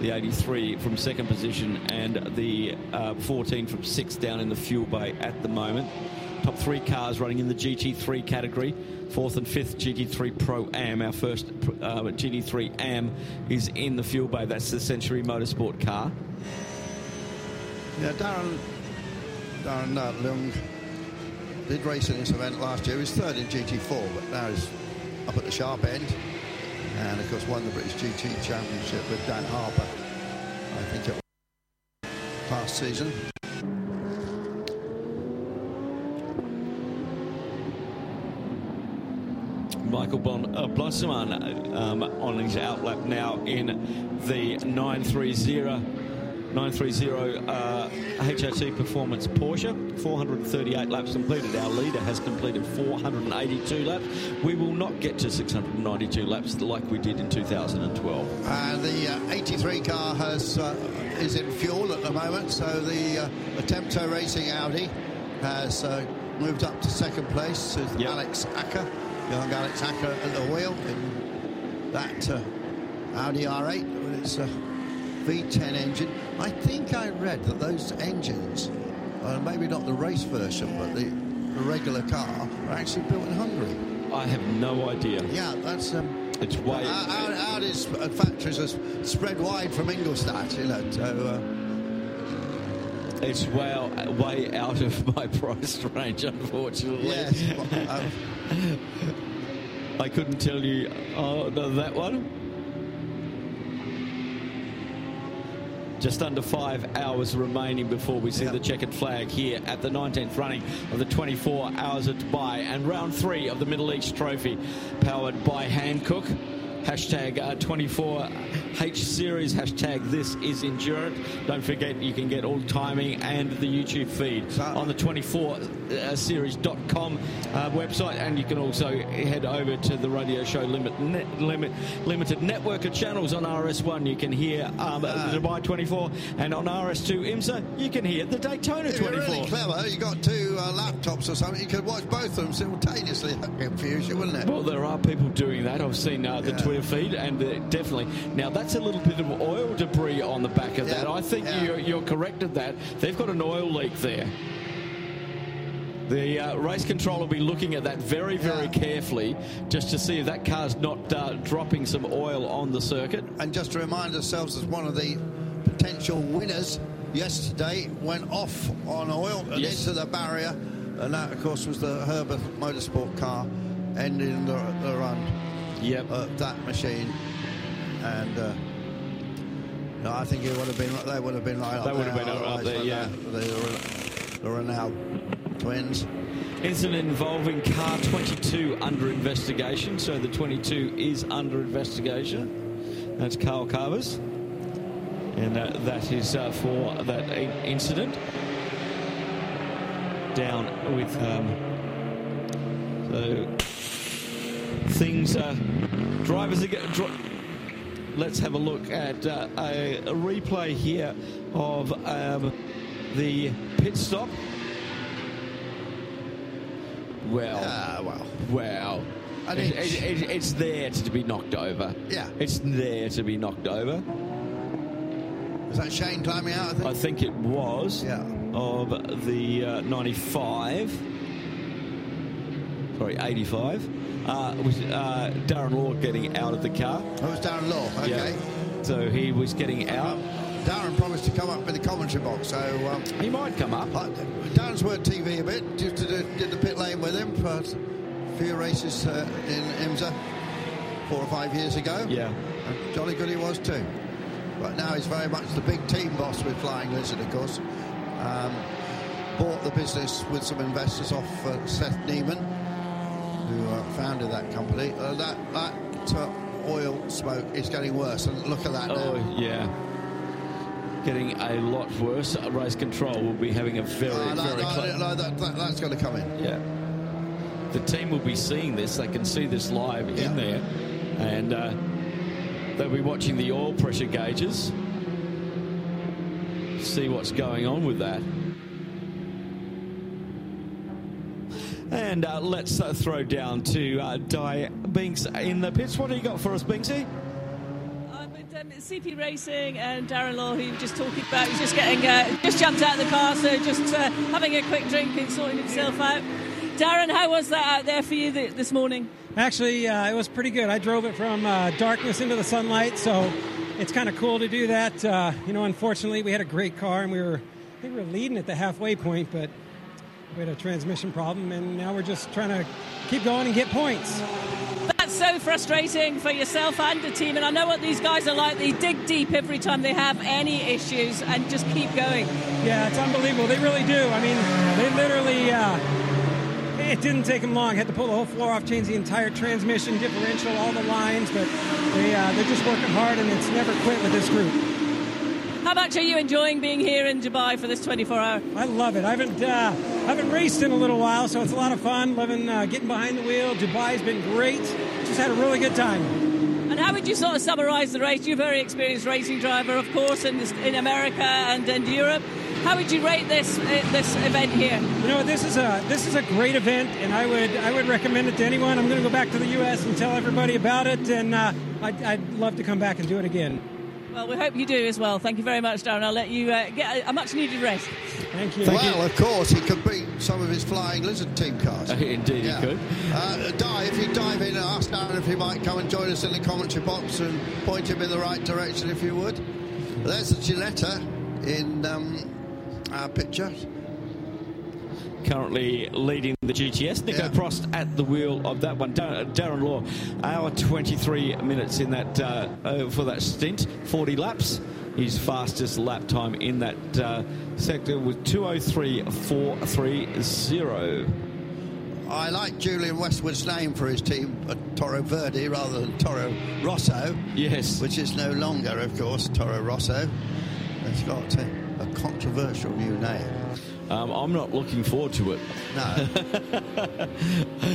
The 83 from second position and the uh, 14 from sixth down in the fuel bay at the moment. top three cars running in the GT3 category. Fourth and fifth GT3 Pro Am. Our first uh, GT3 Am is in the fuel bay. That's the Century Motorsport car. Yeah, Darren Darren Leung did race in this event last year. He was third in GT4, but now he's up at the sharp end. And of course, won the British GT Championship with Dan Harper. I think it was last season. Michael bon, uh, um, on his outlap now in the 930 930 uh, HRT Performance Porsche. 438 laps completed. Our leader has completed 482 laps. We will not get to 692 laps like we did in 2012. And the uh, 83 car has uh, is in fuel at the moment, so the, uh, the Attempto Racing Audi has uh, moved up to second place with Yep. Alex Aka, young Alex Aka at the wheel in that uh, Audi R8 with its uh, V10 engine. I think I read that those engines, uh, maybe not the race version, but the, the regular car, are actually built in Hungary. I have no idea. Yeah, that's. Um, It's way. our, our, Audi's uh, factories are spread wide from Ingolstadt, you know, so. Uh, It's well, way out of my price range, unfortunately. Yes, um, I couldn't tell you oh, no, that one. Just under five hours remaining before we see the checkered flag here at the 19th running of the 24 Hours of Dubai and round three of the Middle East Trophy, powered by Hankook. Hashtag uh, 24H series, hashtag this is endurance. Don't forget you can get all timing and the YouTube feed on the 24series.com uh, website, and you can also head over to the radio show limit, net, limit, limited network of channels on RS1. You can hear um, the Dubai 24, and on RS2 IMSA, you can hear the Daytona if you're 24. really clever, you got two uh, laptops or something, you could watch both of them simultaneously. That'd confuse you, wouldn't it? Well, there are people doing that. I've seen uh, the Twitter feed, and uh, definitely. Now, that's a little bit of oil debris on the back of that. I think yeah. you're, you're correct at that. They've got an oil leak there. The uh, race control will be looking at that very, very carefully just to see if that car's not uh, dropping some oil on the circuit. And just to remind ourselves, as one of the potential winners yesterday went off on oil and Yes. into the barrier, and that, of course, was the Herbert Motorsport car ending the, the run. Yep. Of that machine, and. Uh, no, I think it would have been. They would have been right up They would have been up there, yeah. Were, they were now twins. Incident involving car 22 under investigation. So the 22 is under investigation. That's Carl Cavers. And uh, that is uh, for that incident. Down with. Um, so things. Uh, drivers are. Get, dri- let's have a look at uh, a, a replay here of um, the pit stop. Well, Ah, well. well. It- it- it- it's there to be knocked over. Yeah. It's there to be knocked over. Was that Shane climbing out? I think. I think it was Yeah. of the uh, 95. Sorry, 85. Uh, was uh, Darren Law getting out of the car. It was Darren Law. Okay. Yeah. So he was getting out. Darren promised to come up in the commentary box, so um, He might come up. I- Darren's worked TV a bit. Did, did, did the pit lane with him for a few races uh, in IMSA four or five years ago. Yeah. And jolly good he was too. But now he's very much the big team boss with Flying Lizard, of course. Um, bought the business with some investors off uh, Seth Neiman, who uh, founded that company. Uh, that that uh, oil smoke is getting worse, and look at that now. Oh, yeah. Getting a lot worse. Uh, Race control will be having a very, Uh, no, very no, close. no, that, that, that's going to come in. Yeah. The team will be seeing this. They can see this live Yeah. in there. And uh, they'll be watching the oil pressure gauges. See what's going on with that. And uh, let's uh, throw down to uh, Di Binks in the pits. What do you got for us, Binksy? But, um, CP Racing and Darren Law, who you were just talking about, he's just getting, uh, just jumped out of the car, so just uh, having a quick drink and sorting himself out. Darren, how was that out there for you th- this morning? Actually, uh, it was pretty good. I drove it from uh, darkness into the sunlight, so it's kind of cool to do that. Uh, you know, unfortunately, we had a great car and we were, I think we were leading at the halfway point, but we had a transmission problem, and now we're just trying to keep going and get points. That's so frustrating for yourself and the team, and I know what these guys are like. They dig deep every time they have any issues and just keep going. Yeah, it's unbelievable. They really do. I mean, they literally. Uh, it didn't take them long. Had to pull the whole floor off, change the entire transmission, differential, all the lines, but they, uh, they're just working hard, and it's never quit with this group. How much are you enjoying being here in Dubai for this 24 hour? I love it. I haven't uh, haven't raced in a little while, so it's a lot of fun. Living, uh, getting behind the wheel. Dubai's been great. Just had a really good time. And how would you sort of summarise the race? You're a very experienced racing driver, of course, in, this, in America and in Europe. How would you rate this uh, this event here? You know, this is a this is a great event, and I would I would recommend it to anyone. I'm going to go back to the U.S. and tell everybody about it, and uh, I'd, I'd love to come back and do it again. Well, we hope you do as well. Thank you very much, Darren. I'll let you uh, get a, a much needed rest. Thank you. well, of course, he could beat some of his flying lizard team cars. Indeed, Yeah. he could. Uh, Di, if you dive in and ask Darren if he might come and join us in the commentary box and point him in the right direction, if you would. There's the Ginetta in um, our picture. Currently leading the GTS. Nico Yeah. Prost at the wheel of that one. Dar- Darren Law, hour 23 minutes in that uh, uh, for that stint, 40 laps. His fastest lap time in that uh, sector was 203.430. I like Julian Westwood's name for his team, uh, Toro Verde, rather than Toro Rosso. Yes. Which is no longer, of course, Toro Rosso. It's got a, a controversial new name. Um, I'm not looking forward to it. No.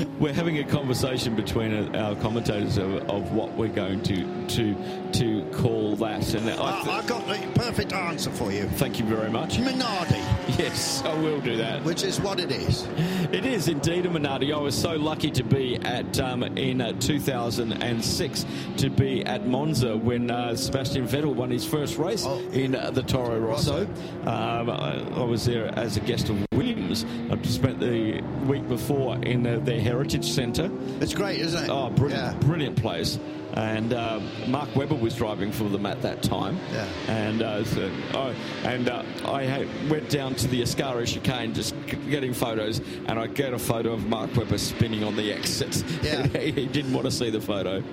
we're having a conversation between our commentators of, of what we're going to to to call that, and I I, I've got the perfect answer for you. thank you very much. Minardi. Yes, I will do that. Which is what it is. It is indeed a Minardi. I was so lucky to be at um, in uh, 2006 to be at Monza when uh, Sebastian Vettel won his first race in uh, the Toro Rosso. Um, I, I was there as a guest of Williams. I spent the week before in uh, their Heritage Centre. It's great, isn't it? Oh, brilliant, Yeah. brilliant place. And uh, Mark Webber was driving for them at that time. Yeah. And uh, so, oh, and uh, I had, went down to the Ascari chicane just getting photos, and I get a photo of Mark Webber spinning on the exit. Yeah. he didn't want to see the photo.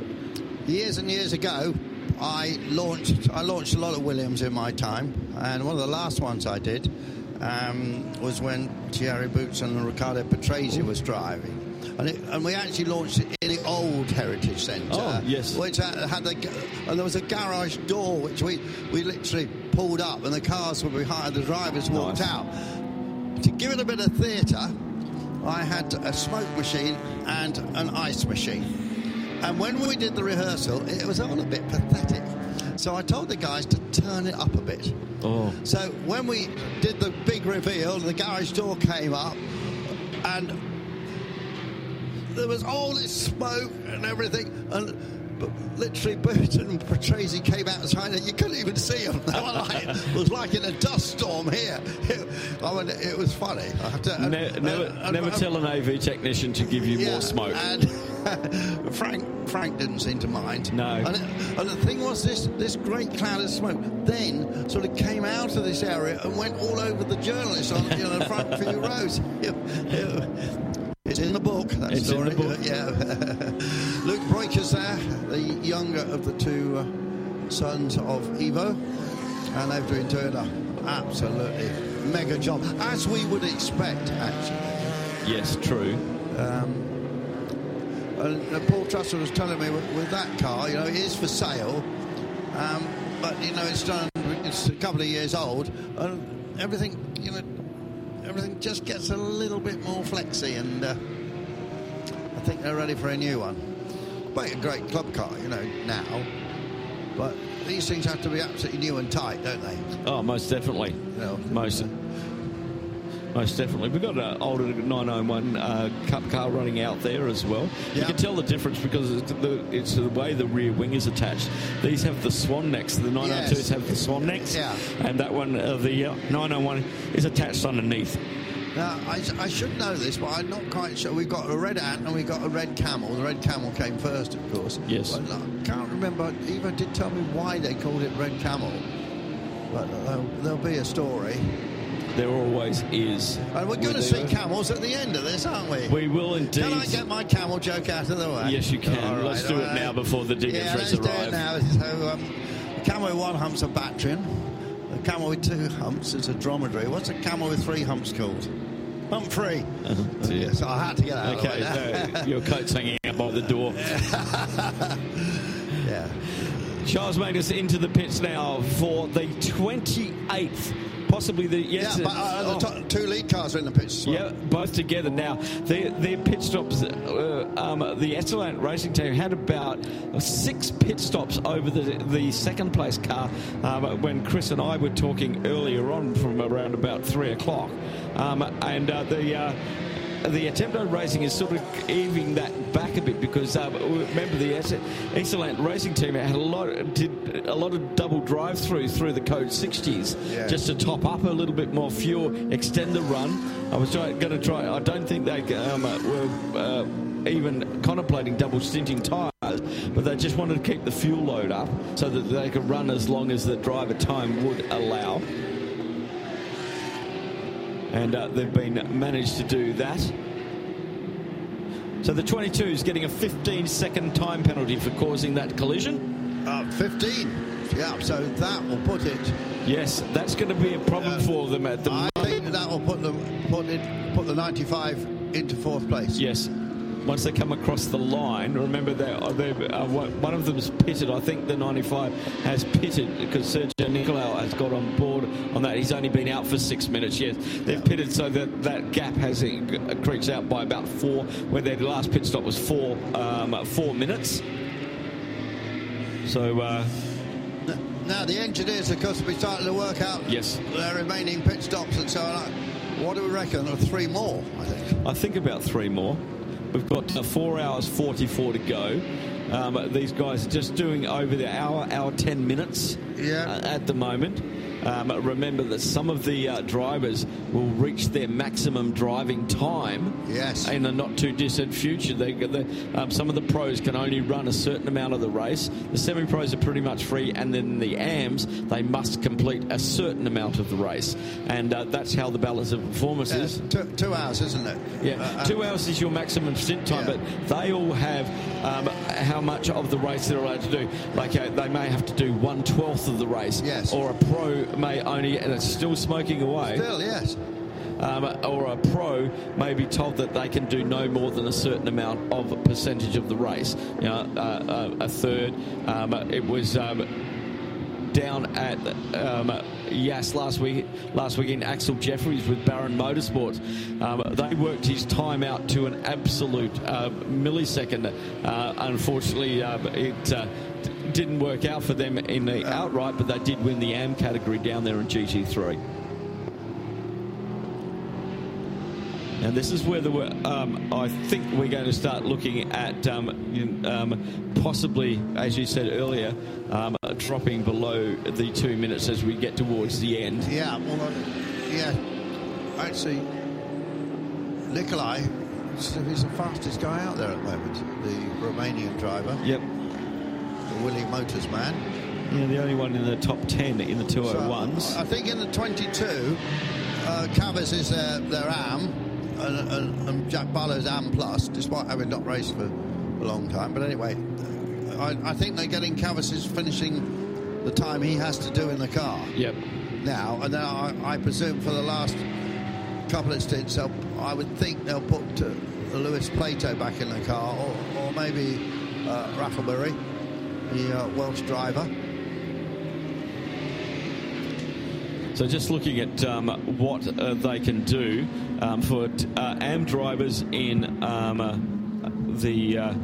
Years and years ago, I launched I launched a lot of Williams in my time, and one of the last ones I did um, was when Thierry Boutsen and Riccardo Patrese was driving. And, it, and we actually launched it in the old Heritage Centre, Oh, yes. which uh, had, had the, and there was a garage door which we, we literally pulled up, and the cars were behind, the drivers walked Nice. out. To give it a bit of theatre, I had a smoke machine and an ice machine. And when we did the rehearsal, it was all a bit pathetic. So I told the guys to turn it up a bit. Oh. So when we did the big reveal, the garage door came up, and there was all this smoke and everything, and but literally Bert and Patrese came outside, and you couldn't even see them. They were like, it was like in a dust storm here. I mean, it was funny. I have to, and- Ne- uh, never and- never and- tell an AV technician to give you yeah, more smoke. And Frank Frank didn't seem to mind. No. And, it- and the thing was, this this great cloud of smoke then sort of came out of this area and went all over the journalists on you know, the front few rows. It- it- it's in the book. That It's in the book. Yeah. Luc Breukers there, the younger of the two uh, sons of Ivo, and they've been doing an absolutely mega job, as we would expect, actually. yes, true. Um, and uh, Paul Trussell was telling me with, with that car, you know, it is for sale, um, but you know, it's done. It's a couple of years old, and everything, you know, everything just gets a little bit more flexy, and uh, I think they're ready for a new one. But a great club car, you know, now. But these things have to be absolutely new and tight, don't they? Oh, most definitely. You know, Most. Most definitely. We've got an older 991 uh, Cup car running out there as well. You can tell the difference because it's the, it's the way the rear wing is attached. These have the swan necks. The 902s Yes. have the swan necks. Yeah. And that one, uh, the uh, 901, is attached underneath. Now, I, I should know this, but I'm not quite sure. We've got a red ant and we've got a red camel. The red camel came first, of course. Yes. But I can't remember. Ivo did tell me why they called it red camel. But there'll, there'll be a story. There always is. And we're going to see camels at the end of this, aren't we? We will indeed. Can I get my camel joke out of the way? Yes, you can. Right, Let's do all it now before the diggers Yeah, let's arrive. do it now. So, um, camel with one hump's a Bactrian. The camel with two humps is a dromedary. What's a camel with three humps called? Humphrey. dear. so I had to get out of the. Okay, no, your coat's hanging out by the door. yeah. Charles made us into the pits now for the 28th, possibly the yes. yeah, but uh, the oh. two lead cars are in the pits. well. Yeah, both together now. Their, their pit stops, uh, um, the Eastalent racing team had about six pit stops over the, the second place car um, when Chris and I were talking earlier on from around about three o'clock. Um, and uh, the. Uh, attempt Attempto Racing is sort of easing that back a bit because um, remember the Eastalent racing team had a lot did a lot of double drive-throughs through the Code 60s Yeah. just to top up a little bit more fuel, extend the run. I was going to try. I don't think they um, uh, were uh, even contemplating double stinting tyres, but they just wanted to keep the fuel load up so that they could run as long as the driver time would allow. And uh, they've been managed to do that. So the 22 is getting a 15 second time penalty for causing that collision. Uh, 15. Yeah, so that will put it. Yes, that's going to be a problem for them at the moment I think that will put them put it put the 95 into fourth place. Yes. Once they come across the line, remember that uh, they- uh, one of them is pitted. I think the 95 has pitted because Sergiu Nicolae has got on board on that. He's only been out for six minutes. Yes, they've pitted so that that gap has increased out by about four. Where their last pit stop was four um, four minutes. So uh, Now the engineers, of course, will be starting to work out Yes. their remaining pit stops and so on. What do we reckon? Or three more, I think. I think about three more. We've got uh, four hours 44 to go. Um, these guys are just doing over the hour, hour 10 minutes uh, at the moment. Um, remember that some of the uh, drivers will reach their maximum driving time Yes. in the not too distant future. They, they, um, some of the pros can only run a certain amount of the race. The semi pros are pretty much free, and then the AMs, they must complete a certain amount of the race. And uh, that's how the balance of performance Yeah, is. two, two hours, isn't it? Yeah, Uh, uh, two hours is your maximum stint time, but they all have um, how much of the race they're allowed to do. Like uh, they may have to do one twelfth of the race, Yes. or a pro may only, and it's still smoking away. Still, yes. Um, or a pro may be told that they can do no more than a certain amount of percentage of the race. You know, uh, uh, a third. Um, it was. Um, down at um, Yas last week, last weekend, Axcil Jefferies with Baron Motorsports. Um, they worked his time out to an absolute uh, millisecond. Uh, unfortunately, uh, it uh, didn't work out for them in the outright, but they did win the AM category down there in GT3. And this is where the, um, I think we're going to start looking at um, um, possibly, as you said earlier, um, dropping below the two minutes as we get towards the end. Yeah, well, uh, yeah. Actually, Nicolae, he's the fastest guy out there at the moment, the Romanian driver. Yep. The Willie Motors man. Yeah, the only one in the top 10 in the 201s. So, I think in the 22, uh, Cavers is their, their AM, and, and, and Jack Barlow's AM Plus, despite having not raced for a long time. But anyway, I, I think they're getting Cavers is finishing the time he has to do in the car. Yep. Now, and then I, I presume for the last couple of stints, I would think they'll put uh, Lewis Plato back in the car, or, or maybe uh, Rafflebury, the uh, Welsh driver. So just looking at um, what uh, they can do um, for uh, AM drivers in um, uh, the uh,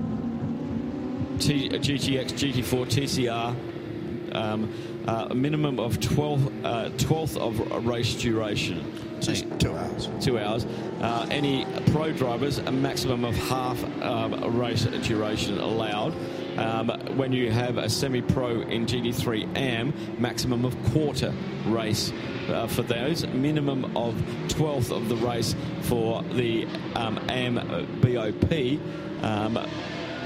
T- GTX, GT4, TCR, um, uh, a minimum of 12 uh, twelfth of race duration. Just two hours. Two hours. Uh, any pro drivers, a maximum of half um, race duration allowed. Um, when you have a semi-pro in GT3 AM, maximum of quarter race uh, for those. Minimum of 12th of the race for the um, AM BOP. Um,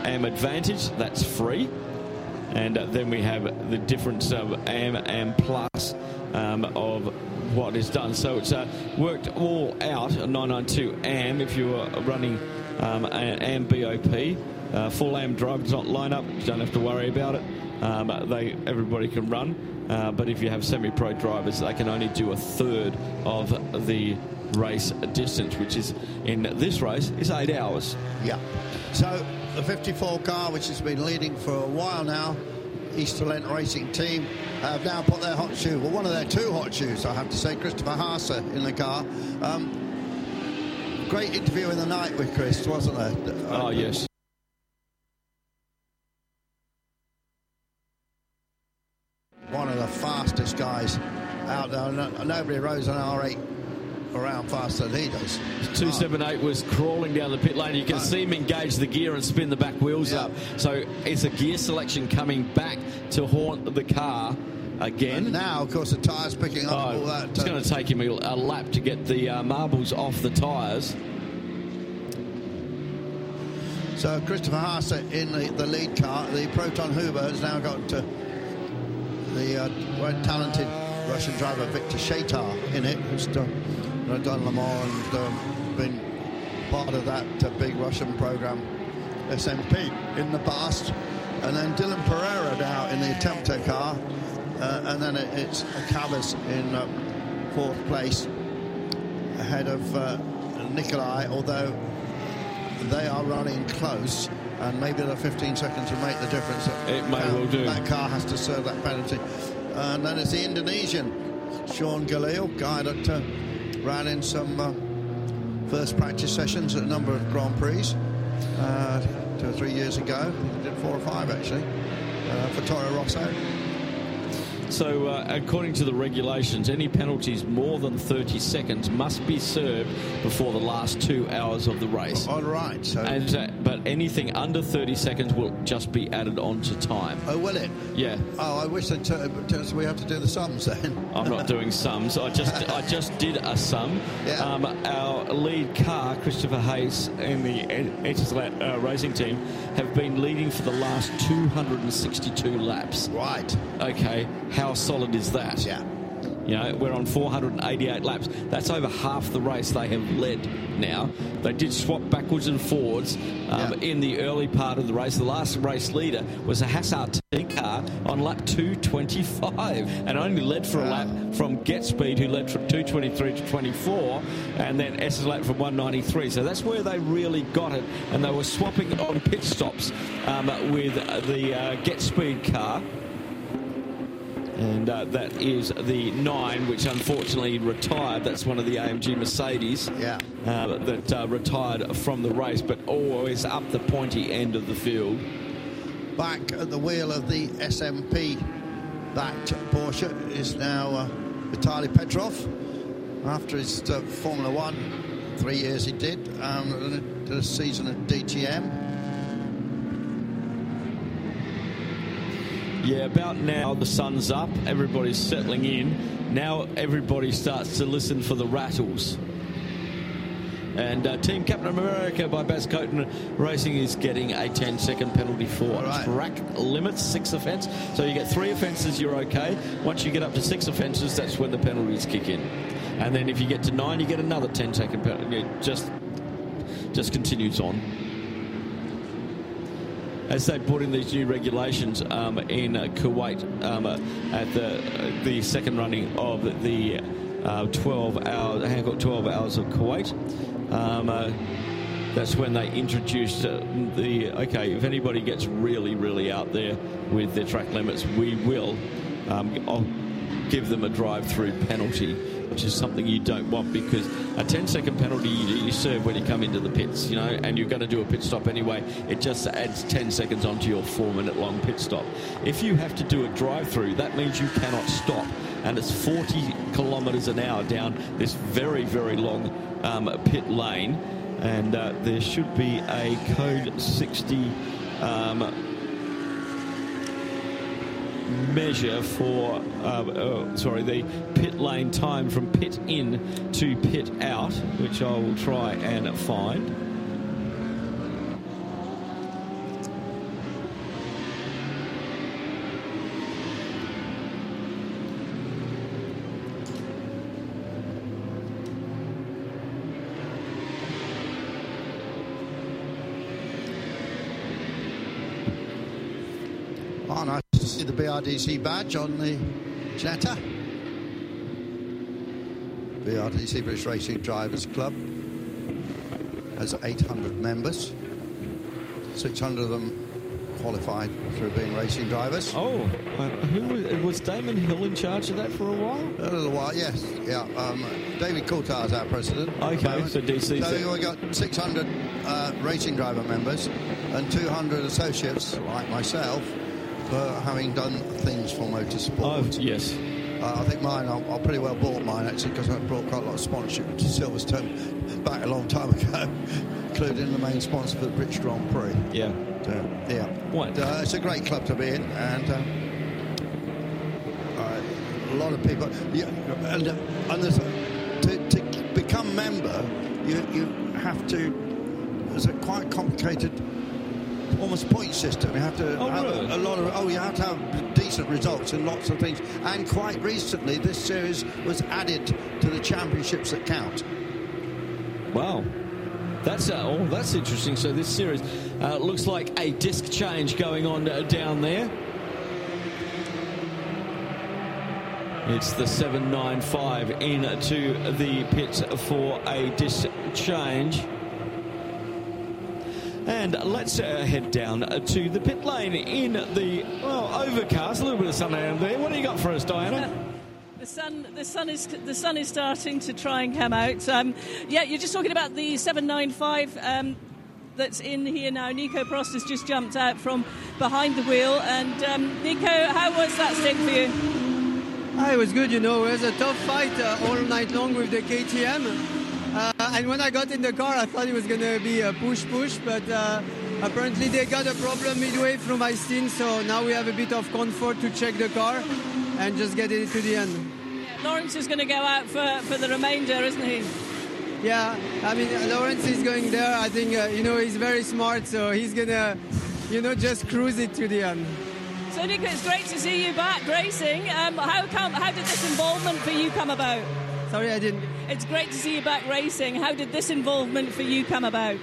AM Advantage, that's free. And uh, then we have the difference of AM and Plus um, of what is done. So it's uh, worked all out, a 992 AM if you are running um, an AM BOP. Uh, full AM drive does not line up, you don't have to worry about it. Um, they Everybody can run. Uh, but if you have semi-pro drivers, they can only do a third of the race distance, which is in this race is eight hours. Yeah. So the 54 car, which has been leading for a while now, Eastalent Racing Team have now put their hot shoe, well, one of their two hot shoes, I have to say, Christopher Haase in the car. Um, great interview in the night with Chris, wasn't there? Oh, yes. Fastest guys out there. No- Nobody rows an R8 around faster than he does. 278 was crawling down the pit lane. You can see him engage the gear and spin the back wheels up. So it's a gear selection coming back to haunt the car again. And now, of course, the tyres picking up all that. It's uh, going to take him a, a lap to get the uh, marbles off the tyres. So Christopher Haase in the, the lead car. The Proton Huber has now got uh, the uh, very talented Russian driver Viktor Shaitar in it, who's done, uh, done Le Mans and um, been part of that uh, big Russian program SMP in the past. And then Dylan Pereira now in the Attempto car. Uh, and then it, it's in uh, fourth place ahead of uh, Nicolae, although they are running close, and maybe the 15 seconds will make the difference. It may That- well do. That car has to serve that penalty. And then it's the Indonesian, Sean Gelael, guy that uh, ran in some uh, first practice sessions at a number of Grand Prix uh, two or three years ago. He did four or five, actually, uh, for Toro Rosso. So, uh, according to the regulations, any penalties more than 30 seconds must be served before the last two hours of the race. All right. So And, uh, but anything under 30 seconds will just be added on to time. Oh, will it? Yeah. Oh, I wish they'd t- tell us we have to do the sums then. I'm not doing sums. I just I just did a sum. Yeah. Um, our lead car, Christopher Haase, in the Eastalent uh, racing team, have been leading for the last 262 laps. Right. Okay. How solid is that? Yeah. You know, we're on 488 laps. That's over half the race they have led now. They did swap backwards and forwards um, in the early part of the race. The last race leader was a Hassart T car on lap 225 and only led for a lap from GetSpeed, who led from 223 to 24, and then Eastalent from 193. So that's where they really got it. And they were swapping on pit stops um, with the uh, GetSpeed car and uh, that is the nine, which unfortunately retired. That's one of the AMG Mercedes Yeah. uh, that uh, retired from the race, but always up the pointy end of the field. Back at the wheel of the SMP backed Porsche is now uh, Vitaly Petrov. After his uh, Formula One, three years he did, um, and did a season at DTM. Yeah, about now the sun's up, everybody's settling in. Now everybody starts to listen for the rattles. And uh, Team Captain America by Bas Koeten Racing is getting a 10 second penalty for right. track limits, six offence. So you get three offences, you're okay. Once you get up to six offences, that's when the penalties kick in. And then if you get to nine, you get another 10 second penalty. It just, just continues on as they put in these new regulations um, in uh, Kuwait um, uh, at the uh, the second running of the uh, 12 hours Hankook 12 hours of Kuwait. Um, that's when they introduced the okay. If anybody gets really, really out there with their track limits, we will um, give them a drive-through penalty. Which is something you don't want because a 10 second penalty you, you serve when you come into the pits, you know, and you're going to do a pit stop anyway. It just adds 10 seconds onto your four minute long pit stop. If you have to do a drive through, that means you cannot stop. And it's 40 kilometres an hour down this very, very long um, pit lane. And uh, there should be a code 60 um, measure for, uh, sorry, the pit lane time from pit in to pit out, which I will try and find. Oh, nice to see the BRDC badge on the Ginetta. BRDC British Racing Drivers Club has 800 members. 600 of them qualified through being racing drivers. Oh, uh, who was, was Damon Hill in charge of that for a while? A little while, yes. Yeah, um, David Coulthard is our president. Okay, so DC. So we've got 600 uh, racing driver members and 200 associates, like myself, having done things for motorsport. Oh, yes. Uh, I think mine, I, I pretty well bought mine actually because I brought quite a lot of sponsorship to Silverstone back a long time ago, including the main sponsor for the British Grand Prix. Yeah. So, yeah. What? Uh, it's a great club to be in, and uh, a lot of people. Yeah, and uh, and there's to, to become member, you you have to. There's a quite complicated. Almost point system. You have to Oh, have really? a lot of. Oh, you have to have decent results in lots of things. And quite recently, this series was added to the championships that count. Wow. That's uh, oh, that's interesting. So this series uh, looks like a disc change going on uh, down there. It's the 795 into the pit for a disc change. And let's uh, head down uh, to the pit lane in the well overcast, a little bit of sun down there. What do you got for us, Diana? The sun, the sun is the sun is starting to try and come out. Um, yeah, you're just talking about the 795 um, that's in here now. Nico Prost has just jumped out from behind the wheel, and um, Nico, how was that stint for you? Ah, it was good, you know. It was a tough fight uh, all night long with the KTM. Uh, and when I got in the car, I thought it was going to be a push-push, but uh, apparently they got a problem midway through my stint, so now we have a bit of comfort to check the car and just get it to the end. Lawrence is going to go out for, for the remainder, isn't he? Yeah, I mean, Lawrence is going there. I think, uh, you know, he's very smart, so he's going to, you know, just cruise it to the end. So Nico, it's great to see you back racing. Um, how come? How did this involvement for you come about? Sorry, I didn't. It's great to see you back racing. How did this involvement for you come about?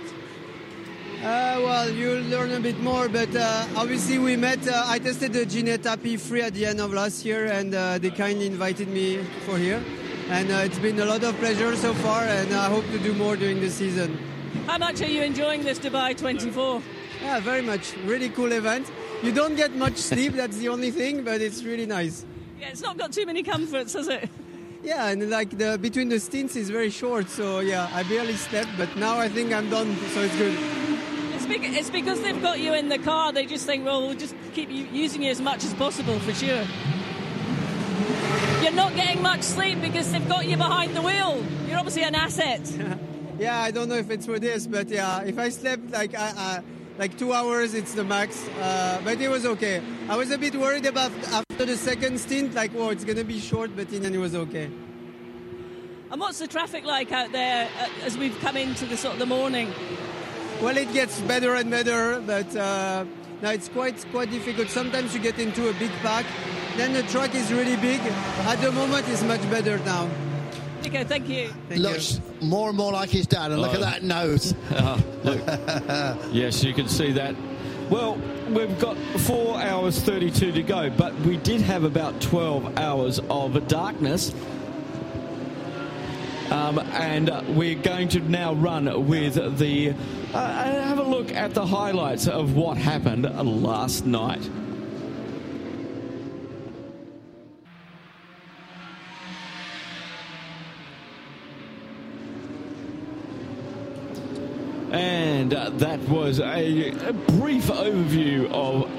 Uh, well, you'll learn a bit more, but uh, obviously we met. Uh, I tested the Ginetta P3 at the end of last year, and uh, they kindly invited me for here. And uh, it's been a lot of pleasure so far, and I hope to do more during the season. How much are you enjoying this Dubai 24? Yeah, very much. Really cool event. You don't get much sleep, that's the only thing, but it's really nice. Yeah, it's not got too many comforts, has it? Yeah, and like the between the stints is very short, so yeah, I barely slept, but now I think I'm done, so it's good. It's, bec- it's because they've got you in the car. They just think, well, we'll just keep you, using you as much as possible for sure. You're not getting much sleep because they've got you behind the wheel. You're obviously an asset. Yeah, I don't know if it's for this, but yeah, if I slept like I, I, like two hours, it's the max. Uh, but it was okay. I was a bit worried about after the second stint, like, oh, it's gonna be short, but in end, it was okay. And what's the traffic like out there uh, as we've come into the sort of the morning? Well, it gets better and better, but uh, now it's quite quite difficult. Sometimes you get into a big pack, then the truck is really big. At the moment, it's much better now. Nico, thank you. Looks more and more like his dad, and look Oh. at that nose. Ah, look. yes, you can see that. Well, we've got four hours 32 to go, but we did have about 12 hours of darkness. Um, and we're going to now run with the. Uh, have a look at the highlights of what happened last night. And uh, that was a, a brief overview of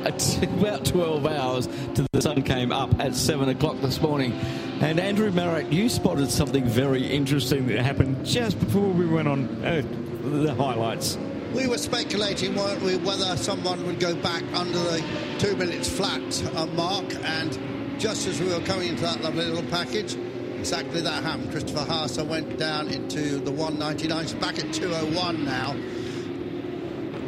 about 12 hours till the sun came up at 7 o'clock this morning. And Andrew Marriott, you spotted something very interesting that happened just before we went on uh, the highlights. We were speculating, weren't we, whether someone would go back under the two minutes flat uh, mark. And just as we were coming into that lovely little package, exactly that happened. Christopher Haase went down into the 199. He's back at 201 now.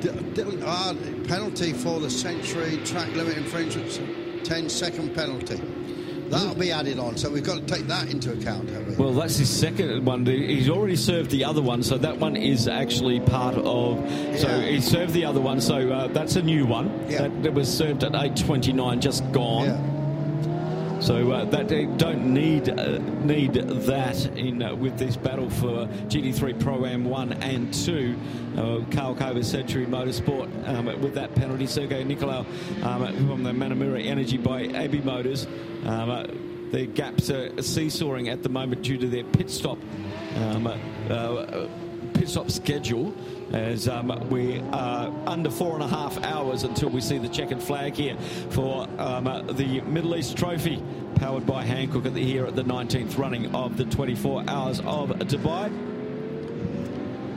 D- d- uh, penalty for the century track limit infringement, 10 second penalty. That'll be added on, so we've got to take that into account, we? Well, that's his second one. He's already served the other one, so that one is actually part of. So Yeah. he served the other one, so uh, that's a new one. Yeah. That, that was served at 8:29, just gone. So uh, that they don't need uh, need that in uh, with this battle for GT3 Pro Am one and two. Uh, Carl Cavers Century Motorsport um, with that penalty. Sergiu Nicolae um, from the Manamauri Energy by Ebimotors. Um, uh, the gaps are seesawing at the moment due to their pit stop. Um, uh, pit stop schedule as um, we are under four and a half hours until we see the checkered flag here for um, the Middle East Trophy powered by Hankook at the, here at the 19th running of the 24 hours of Dubai.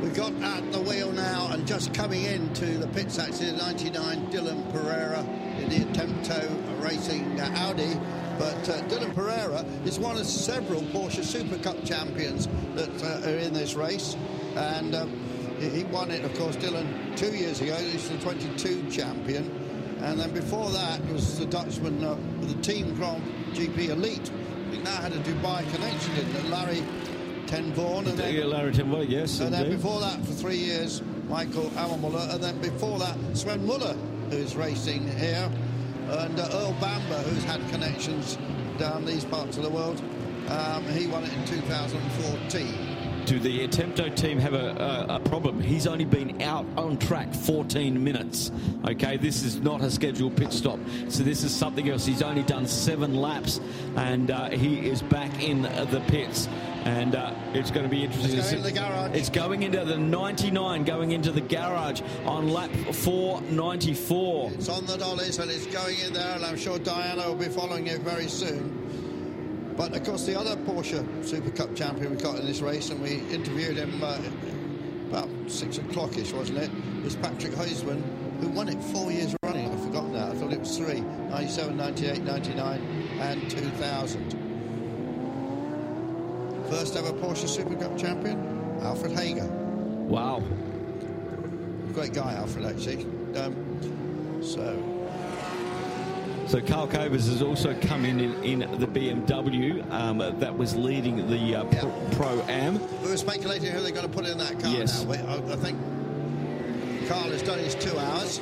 We've got at the wheel now and just coming into the pits actually 99 Dylan Pereira in the Attempto Racing Audi. But uh, Dylan Pereira is one of several Porsche Super Cup champions that uh, are in this race. And um, he won it, of course, Dylan, two years ago. He's the 22 champion. And then before that was the Dutchman uh, with the Team Grand GP Elite. He now had a Dubai connection, didn't it? Larry ten Voorde. And then, Larry ten Voorde, yes. and then before that, for three years, Michael Ammermuller. And then before that, Sven Muller, who's racing here. And uh, Earl Bamber, who's had connections down these parts of the world. Um, he won it in 2014. Do the Attempto team have a, a, a problem? He's only been out on track 14 minutes. Okay, this is not a scheduled pit stop. So this is something else. He's only done seven laps and uh, he is back in the pits. And uh, it's going to be interesting. It's to going see- into. It's going into the 99, going into the garage on lap 494. It's on the dollies and it's going in there, and I'm sure Diana will be following it very soon. But of course, the other Porsche Super Cup champion we got in this race, and we interviewed him uh, about six o'clockish, wasn't it? Was Patrick Huisman, who won it four years running. I've forgotten that. I thought it was three 97, 98, 99, and 2000. First ever Porsche Super Cup champion, Alfred Heger. Wow. Great guy, Alfred, actually. Um, so. So Carl Cavers has also come in in, in the BMW um, that was leading the uh, pro, pro Am. We were speculating who they're going to put in that car Yes. now. We- I, I think Carl has done his two hours,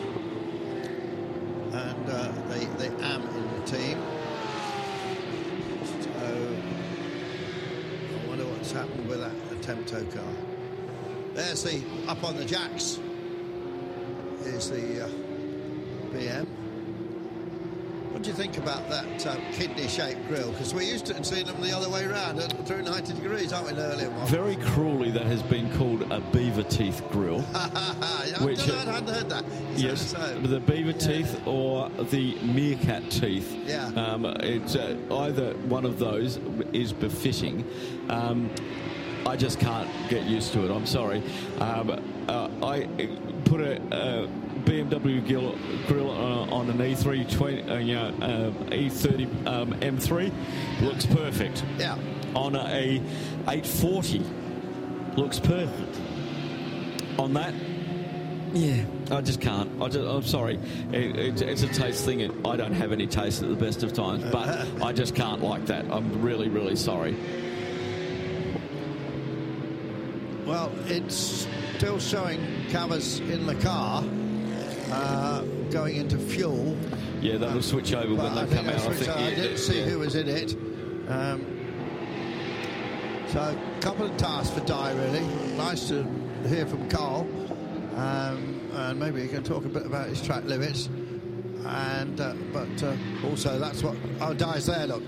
and uh, they they am in the team. So I wonder what's happened with that Attempto car. There's the up on the jacks. Is the uh, BM. What do you think about that uh, kidney-shaped grille? Because we're used to seeing them the other way around, uh, through 90 degrees, aren't we, the earlier one? Very cruelly, that has been called a beaver teeth grill. Which, I hadn't heard that. Is Yes, that the beaver teeth or the meerkat teeth. Yeah. Um, it's uh, either one of those is befitting. Um, I just can't get used to it. I'm sorry. Um, uh, I put a. Uh, BMW grill, grill uh, on an E320, uh, you know, uh, E30 um, M3 looks perfect. Yeah. On a 840 looks perfect. On that, yeah, I just can't. I just, I'm sorry. It, it, it's a taste thing. and I don't have any taste at the best of times, but I just can't like that. I'm really, really sorry. Well, it's still showing Cavers in the car uh, going into fuel. Yeah, that'll switch over when I they come out. I think I didn't see yeah. who was in it. Um, so, a couple of tasks for Di, really. Nice to hear from Carl. Um, and maybe he can talk a bit about his track limits. And uh, But uh, also, that's what. Oh, Di's there, look.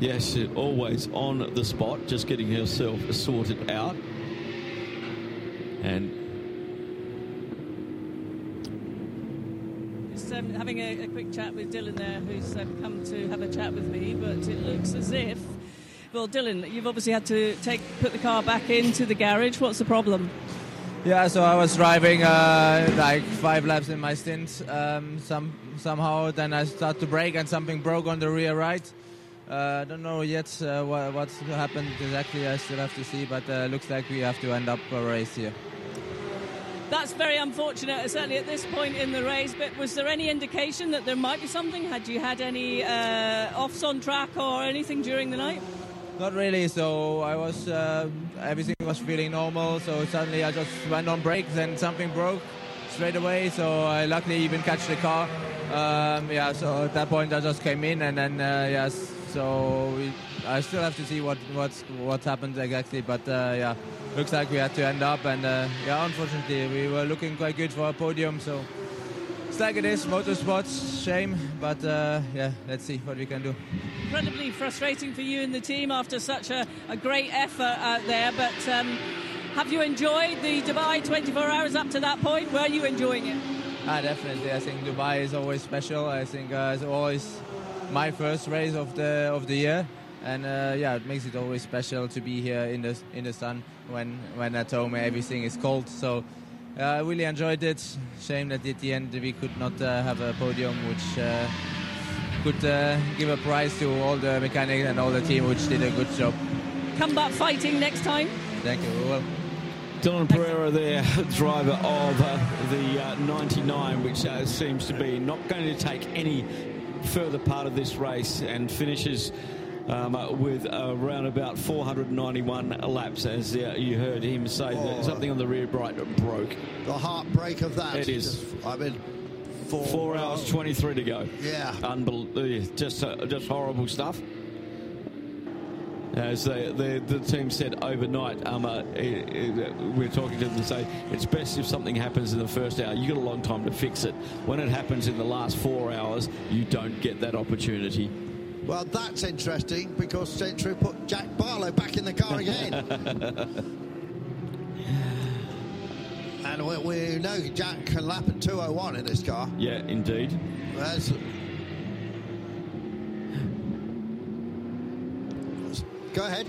Yes, always on the spot, just getting herself sorted out. And just um, having a, a, quick chat with Dylan there, who's um, come to have a chat with me. But it looks as if, well, Dylan, you've obviously had to take put the car back into the garage. What's the problem? Yeah, so I was driving uh, like five laps in my stint. Um, some somehow then I start to brake and something broke on the rear right. I uh, don't know yet uh, what, what's happened exactly. I still have to see, but uh, looks like we have to end up a race here. That's very unfortunate, certainly at this point in the race. But was there any indication that there might be something? Had you had any uh, offs on track or anything during the night? Not really. So I was uh, everything was feeling normal. So suddenly I just went on brakes and something broke straight away. So I luckily even catch the car. Um, yeah. So at that point I just came in and then uh, yes so we, I still have to see what what's what happened exactly. But uh, yeah, looks like we had to end up, and uh, yeah, unfortunately we were looking quite good for a podium. So it's like it is, motorsports, shame. But uh, yeah, let's see what we can do. Incredibly frustrating for you and the team after such a, a great effort out there, but. Um, have you enjoyed the Dubai 24 hours up to that point? Were you enjoying it? Ah, definitely. I think Dubai is always special. I think uh, it's always my first race of the of the year, and uh, yeah, it makes it always special to be here in the in the sun when when at home everything is cold. So. Uh, I really enjoyed it. Shame that at the end we could not uh, have a podium, which uh, could uh, give a prize to all the mechanics and all the team, which did a good job. Come back fighting next time. Thank you. We will. Dylan Pereira there, driver of uh, the uh, 99, which uh, seems to be not going to take any further part of this race and finishes um, with around about 491 laps, as uh, you heard him say oh, that something on the rear bright broke. The heartbreak of that. It is. Just, I mean, four, four hours 23 to go. Yeah. Unbelievable. Just, uh, just horrible stuff. As the, the, the team said overnight, um, uh, we're talking to them and say it's best if something happens in the first hour. You've got a long time to fix it. When it happens in the last four hours, you don't get that opportunity. Well, that's interesting because Century put Jack Barlow back in the car again. and we, we, know Jack can lap at 201 in this car. Yeah, indeed. Go ahead.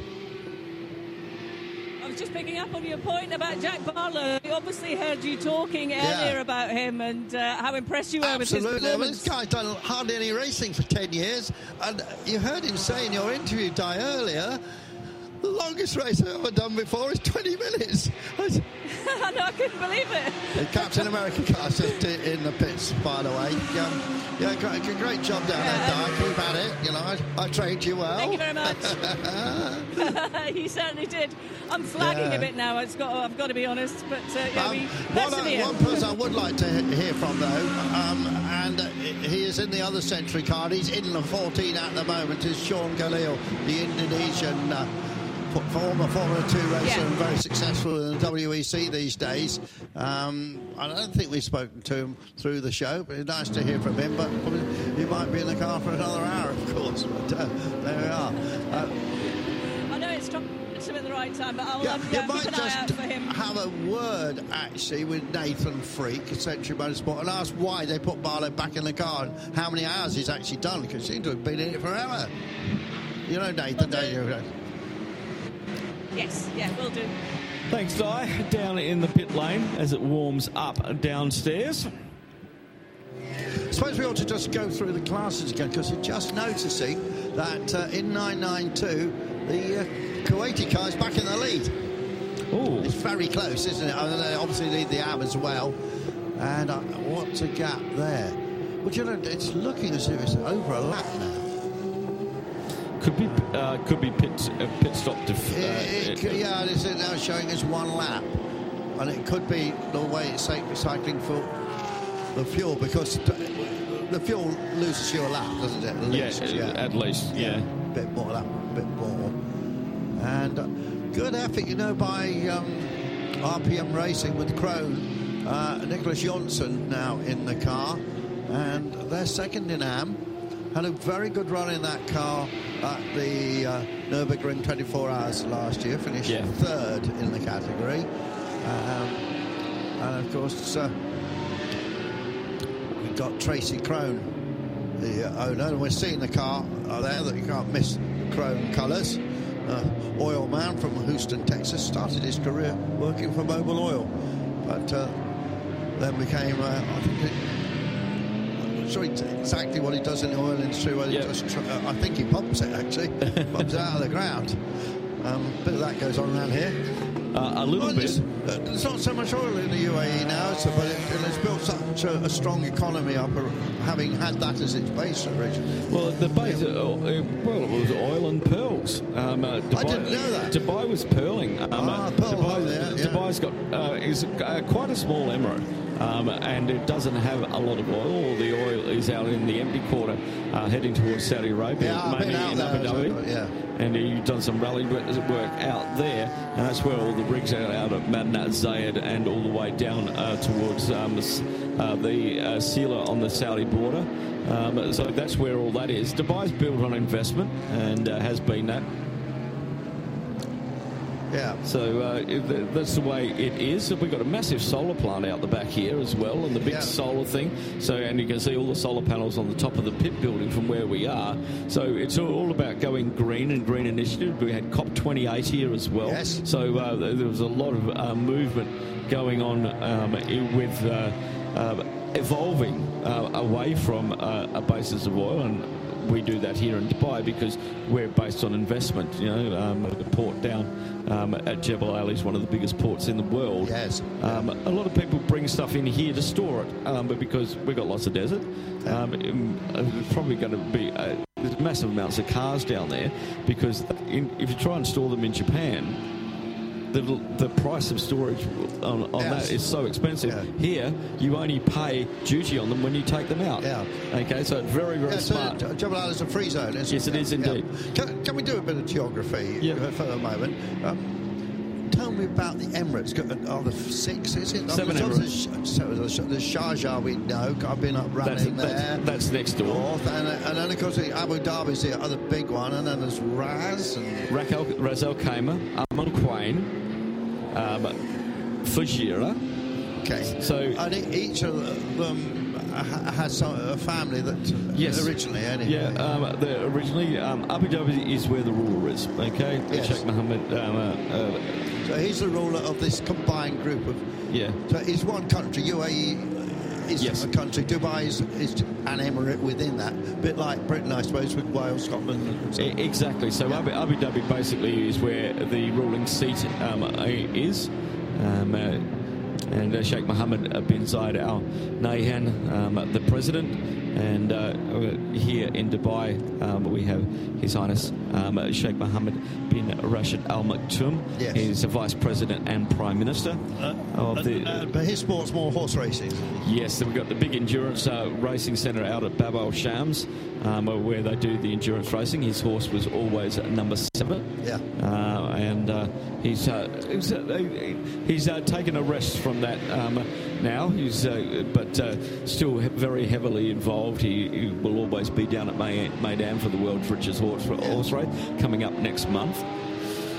I was just picking up on your point about Jack Barlow. We obviously heard you talking earlier yeah. about him and uh, how impressed you were Absolutely. with his performance. this guy's done hardly any racing for 10 years. And you heard him say in your interview, Di, earlier, the longest race I've ever done before is 20 minutes. no, I couldn't believe it. Captain America car just in the pits, by the way. Um, yeah, great, great job down yeah. there, Di. Keep at it. You know, I, I trained you well. Thank you very much. you certainly did. I'm flagging yeah. a bit now. It's got. I've got to be honest, but uh, yeah, um, one, one person I would like to hear from though, um, and he is in the other Century card. He's in the 14 at the moment. Is Sean Galil, the Indonesian. Uh, former Formula 2 racer yeah. and very successful in the WEC these days. Um, I don't think we've spoken to him through the show, but it's nice to hear from him. But he might be in the car for another hour, of course. But uh, there we are. Uh, I know it's him at the right time, but I'll yeah, um, yeah, you might just have a word actually with Nathan Freke, Century Motorsport, and ask why they put Barlow back in the car and how many hours he's actually done because he seems to have been in it forever. You know Nathan, don't you? Yes, yeah, will do. Thanks, Di. Down in the pit lane as it warms up downstairs. I suppose we ought to just go through the classes again because you're just noticing that uh, in 992 the uh, Kuwaiti car is back in the lead. Ooh. It's very close, isn't it? I mean, they obviously lead the AB as well. And uh, what's a gap there? Well, you know, it's looking as if it's over a lap now. Could be uh, could be pit uh, pit stop. Def- uh, it, it, yeah, it's now showing us one lap, and it could be the way it's cycling for the fuel because the fuel loses your lap, doesn't it? At least, yeah, yeah, at least, yeah. yeah. Bit more lap, bit more, and uh, good effort, you know, by um, RPM Racing with uh, Niclas Jönsson now in the car, and they're second in AM had a very good run in that car at the uh, Nürburgring 24 Hours last year, finished yeah. third in the category. Um, and of course, uh, we've got Tracy Krohn, the owner, and we're seeing the car uh, there that you can't miss the Krohn colours. Uh, oil man from Houston, Texas, started his career working for Mobil Oil, but uh, then became, uh, I think, it, I'm sure exactly what he does in the oil industry. He does tr- uh, I think he pumps it actually, pumps it out of the ground. Um, a bit of that goes on around here. Uh, a little Well, bit. There's, uh, there's not so much oil in the UAE now, so, but it, it's built such a, a strong economy up, uh, having had that as its base originally. Well, the base, uh, uh, well, it was oil and pearls. Um, uh, Dubai, didn't know that. Dubai was pearling. Um, Ah, uh, pearl Dubai, hub there, yeah. Dubai's got uh, is uh, quite a small emirate. Um, and it doesn't have a lot of oil. All the oil is out in the empty quarter, uh, heading towards Saudi Arabia, Yeah, mainly in Abu Dhabi. yeah. And you've done some rally work out there, and that's where all the rigs are out at Madinat Zayed and all the way down uh, towards um, uh, the uh, Sila on the Saudi border. Um, so that's where all that is. Dubai's built on investment and uh, has been that. Yeah. So uh, that's the way it is. We've got a massive solar plant out the back here as well, and the big Yeah. solar thing. So and you can see all the solar panels on the top of the pit building from where we are. So it's all about going green and green initiative. We had COP 28 here as well. Yes. So uh, there was a lot of uh, movement going on um, with. Uh, uh, evolving uh, away from uh, a basis of oil and we do that here in Dubai because we're based on investment. You know, um, the port down um, at Jebel Ali is one of the biggest ports in the world. Yes. Um, a lot of people bring stuff in here to store it, um, but because we've got lots of desert, um, it's probably going to be uh, there's massive amounts of cars down there because in, if you try and store them in Japan. The, the price of storage on, on Yes. that is so expensive. Here, you only pay duty on them when you take them out. Yeah. Okay, so it's very, very Yeah, so smart. J- Jebel is a free zone, isn't Yes, it is Yeah. indeed. Can, can we do a bit of geography for a moment? Um, tell me about the Emirates. Got- Are there six? Is it? Seven There's Emirates. So there's, there's Sharjah we know. I've been up That's, running there. that's, that's next door. North, and, and then of course the Abu Dhabi's the other big one, and then there's Raz and Ras Al, Ras Al Khaimah, Al Quwain, um. Okay. So and each of them has some, a family that Yes. originally anyway. Yeah, um, the, originally um, Abu Dhabi is where the ruler is. Okay, Yes. Sheikh Mohammed. Um, uh, uh, So he's the ruler of this combined group of. yeah. So it's one country. UAE is Yes. a country. Dubai is, is an emirate within that. A bit like Britain, I suppose, with Wales, Scotland. And so. Exactly. So Abu, Abu Dhabi basically is where the ruling seat um, is. Um, uh, and uh, Sheikh Mohammed bin Zayed Al Nahyan, um, the president. And uh, here in Dubai, um, we have His Highness um, Sheikh Mohammed bin Rashid Al Maktoum. Yes. He's the vice president and prime minister of the. Uh, but his sport's more horse racing. Yes, we've got the big endurance uh, racing centre out at Bab al Shams, um, where they do the endurance racing. His horse was always number seven. Yeah. Uh, and uh, he's uh, he's, uh, he's uh, taken a rest from that um, now. He's uh, but uh, still very heavily involved. He, he will always be down at May- Meydan for the world's richest horse, horse race coming up next month.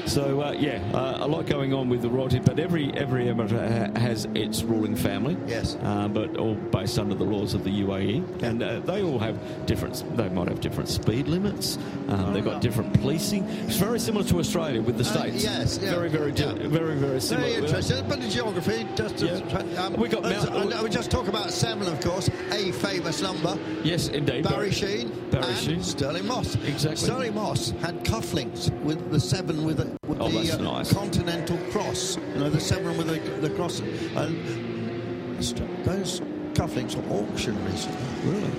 So uh, yeah, uh, a lot going on with the royalty, but every every emirate ha- has its ruling family. Yes. uh, but all based under the laws of the UAE, and uh, they all have different. They might have different speed limits. Um, they've got different policing. It's very similar to Australia with the Uh, states. yes, yeah, very very di- very very similar. Very interesting. But the geography, just to, um, We got Mount- I- I would just talk about seven, of course, a famous number. Yes, indeed. Barry Sheene Barry and Sheene. Stirling Moss. Exactly. Stirling Moss had cufflinks with the seven with, the- with Oh, the that's uh, nice. continental cross. You know, the seven with the, the cross. And those cufflinks were auctioned recently. Really?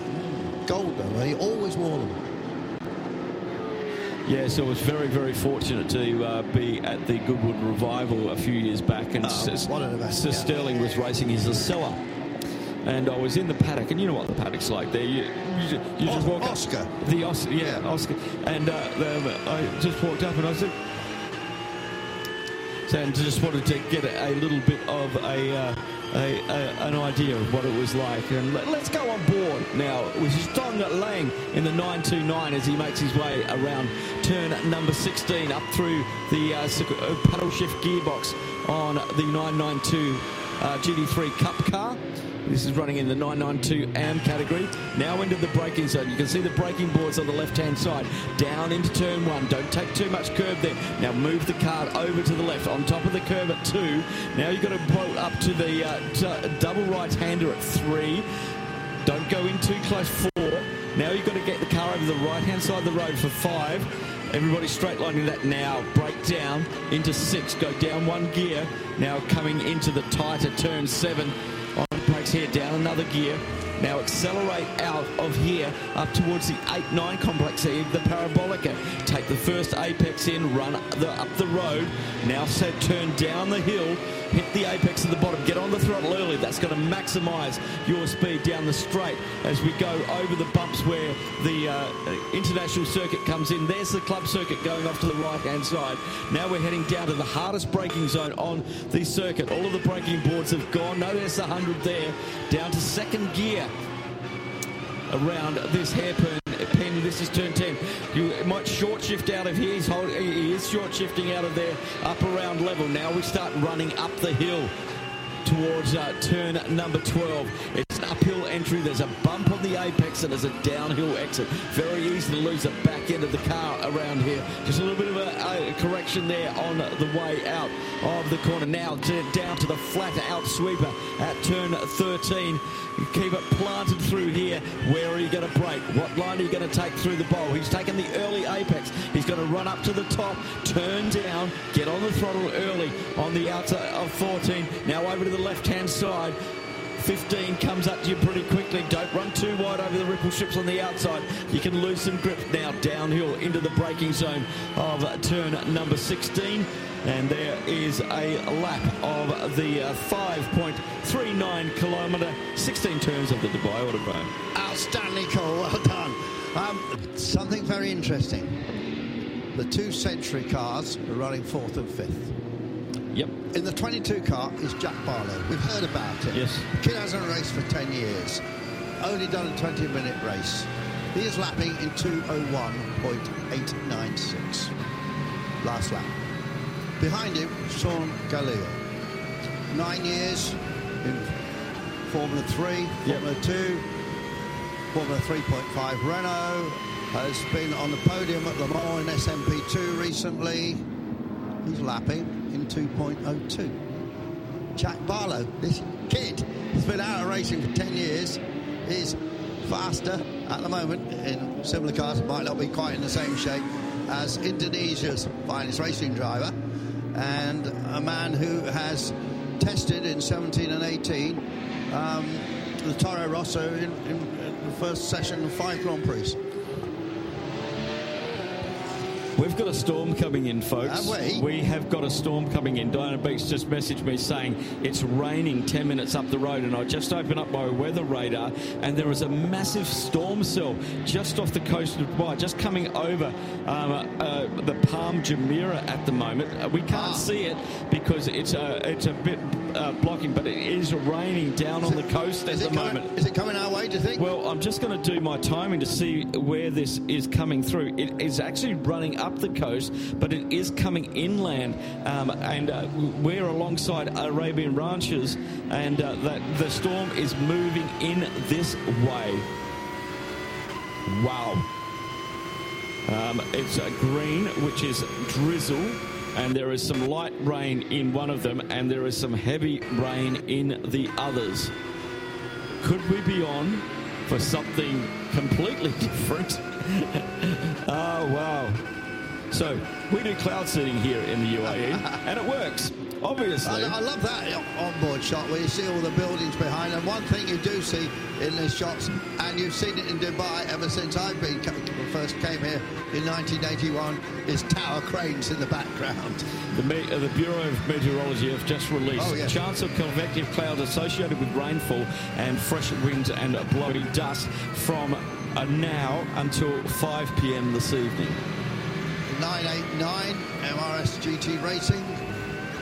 Gold though. He always wore them. Yeah, so I was very, very fortunate to uh, be at the Goodwood Revival a few years back, and Oh, S- what an event, Sir yeah. Stirling was racing his Acela. And I was in the paddock, and you know what the paddock's like there. You, you, you just walk up- Oscar. The Oscar, yeah, Oscar. And uh, I just walked up and I said, and just wanted to get a, little bit of a, uh, a, a an idea of what it was like. And let, us go on board now with Don Lang in the 929 as he makes his way around turn number 16 up through the uh, uh, paddle shift gearbox on the 992 uh, GT3 Cup car. This is running in the 992 AM category. Now into the braking zone. You can see the braking boards on the left-hand side. Down into turn one. Don't take too much curve there. Now move the car over to the left. On top of the curve at two. Now you've got to bolt up to the uh, double right-hander at three. Don't go in too close. Four. Now you've got to get the car over the right-hand side of the road for five. Everybody straight lining that now. Break down into six. Go down one gear. Now coming into the tighter turn seven. Here, down another gear. Now accelerate out of here up towards the 8-9 complex the parabolica. Take the first apex in, run the, up the road. Now set turn down the hill, hit the apex at the bottom, get on the throttle early. That's going to maximise your speed down the straight as we go over the bumps where the uh, international circuit comes in. There's the club circuit going off to the right hand side. Now we're heading down to the hardest braking zone on the circuit. All of the braking boards have gone. Notice the 100 there. Down to second gear around this hairpin pin. This is turn 10. You might short shift out of here. He's hold, he is short shifting out of there up around level. Now we start running up the hill towards uh, turn number 12. It's uphill entry. There's a bump on the apex and there's a downhill exit. Very easy to lose the back end of the car around here. Just a little bit of a, a correction there on the way out of the corner. Now to, down to the flat out sweeper at turn 13. Keep it planted through here. Where are you going to break? What line are you going to take through the bowl? He's taken the early apex. He's going to run up to the top, turn down, get on the throttle early on the outside of 14. Now over to the left-hand side. 15 comes up to you pretty quickly. Don't run too wide over the ripple strips on the outside. You can lose some grip now downhill into the braking zone of turn number 16. And there is a lap of the uh, 5.39 kilometre, 16 turns of the Dubai Autodrome. Outstanding call, well done. Um, something very interesting. The two century cars are running fourth and fifth. Yep. In the 22 car is Jack Barlow. We've heard about it. Yes. The kid hasn't raced for 10 years. Only done a 20 minute race. He is lapping in 201.896. Last lap. Behind him, Sean Gelael. Nine years in Formula 3, Formula 2, Formula 3.5 Renault. Has been on the podium at Le Mans in LMP2 recently. He's lapping in 2.02. Jack Barlow, this kid, has been out of racing for 10 years, is faster at the moment in similar cars, might not be quite in the same shape as Indonesia's finest racing driver, and a man who has tested in 17 and 18 um, the Toro Rosso in, in, in the first session of five Grand Prix. We've got a storm coming in, folks. Have we? have got a storm coming in. Diana Binks just messaged me saying it's raining 10 minutes up the road, and I just opened up my weather radar, and there is a massive storm cell just off the coast of Dubai, just coming over um, uh, the Palm Jumeirah at the moment. Uh, we can't see it because it's a, it's a bit uh, blocking, but it is raining down on the coast at the coming- moment. Is it coming our way, do you think? Well, I'm just going to do my timing to see where this is coming through. It is actually running up the coast, but it is coming inland, um, and uh, we're alongside Arabian ranches, and uh, that the storm is moving in this way. Wow. Um, it's a green, which is drizzle, and there is some light rain in one of them, and there is some heavy rain in the others. Could we be on for something completely different? oh, wow. So, we do cloud seeding here in the UAE, and it works, obviously. I, I love that onboard shot where you see all the buildings behind. And one thing you do see in these shots, and you've seen it in Dubai ever since I've been first came here in 1981, is tower cranes in the background. The, Me- uh, the Bureau of Meteorology have just released Oh, yes. chance of convective clouds associated with rainfall and fresh winds and blowy dust from uh, now until 5 p.m. this evening. 989 MRS GT Racing,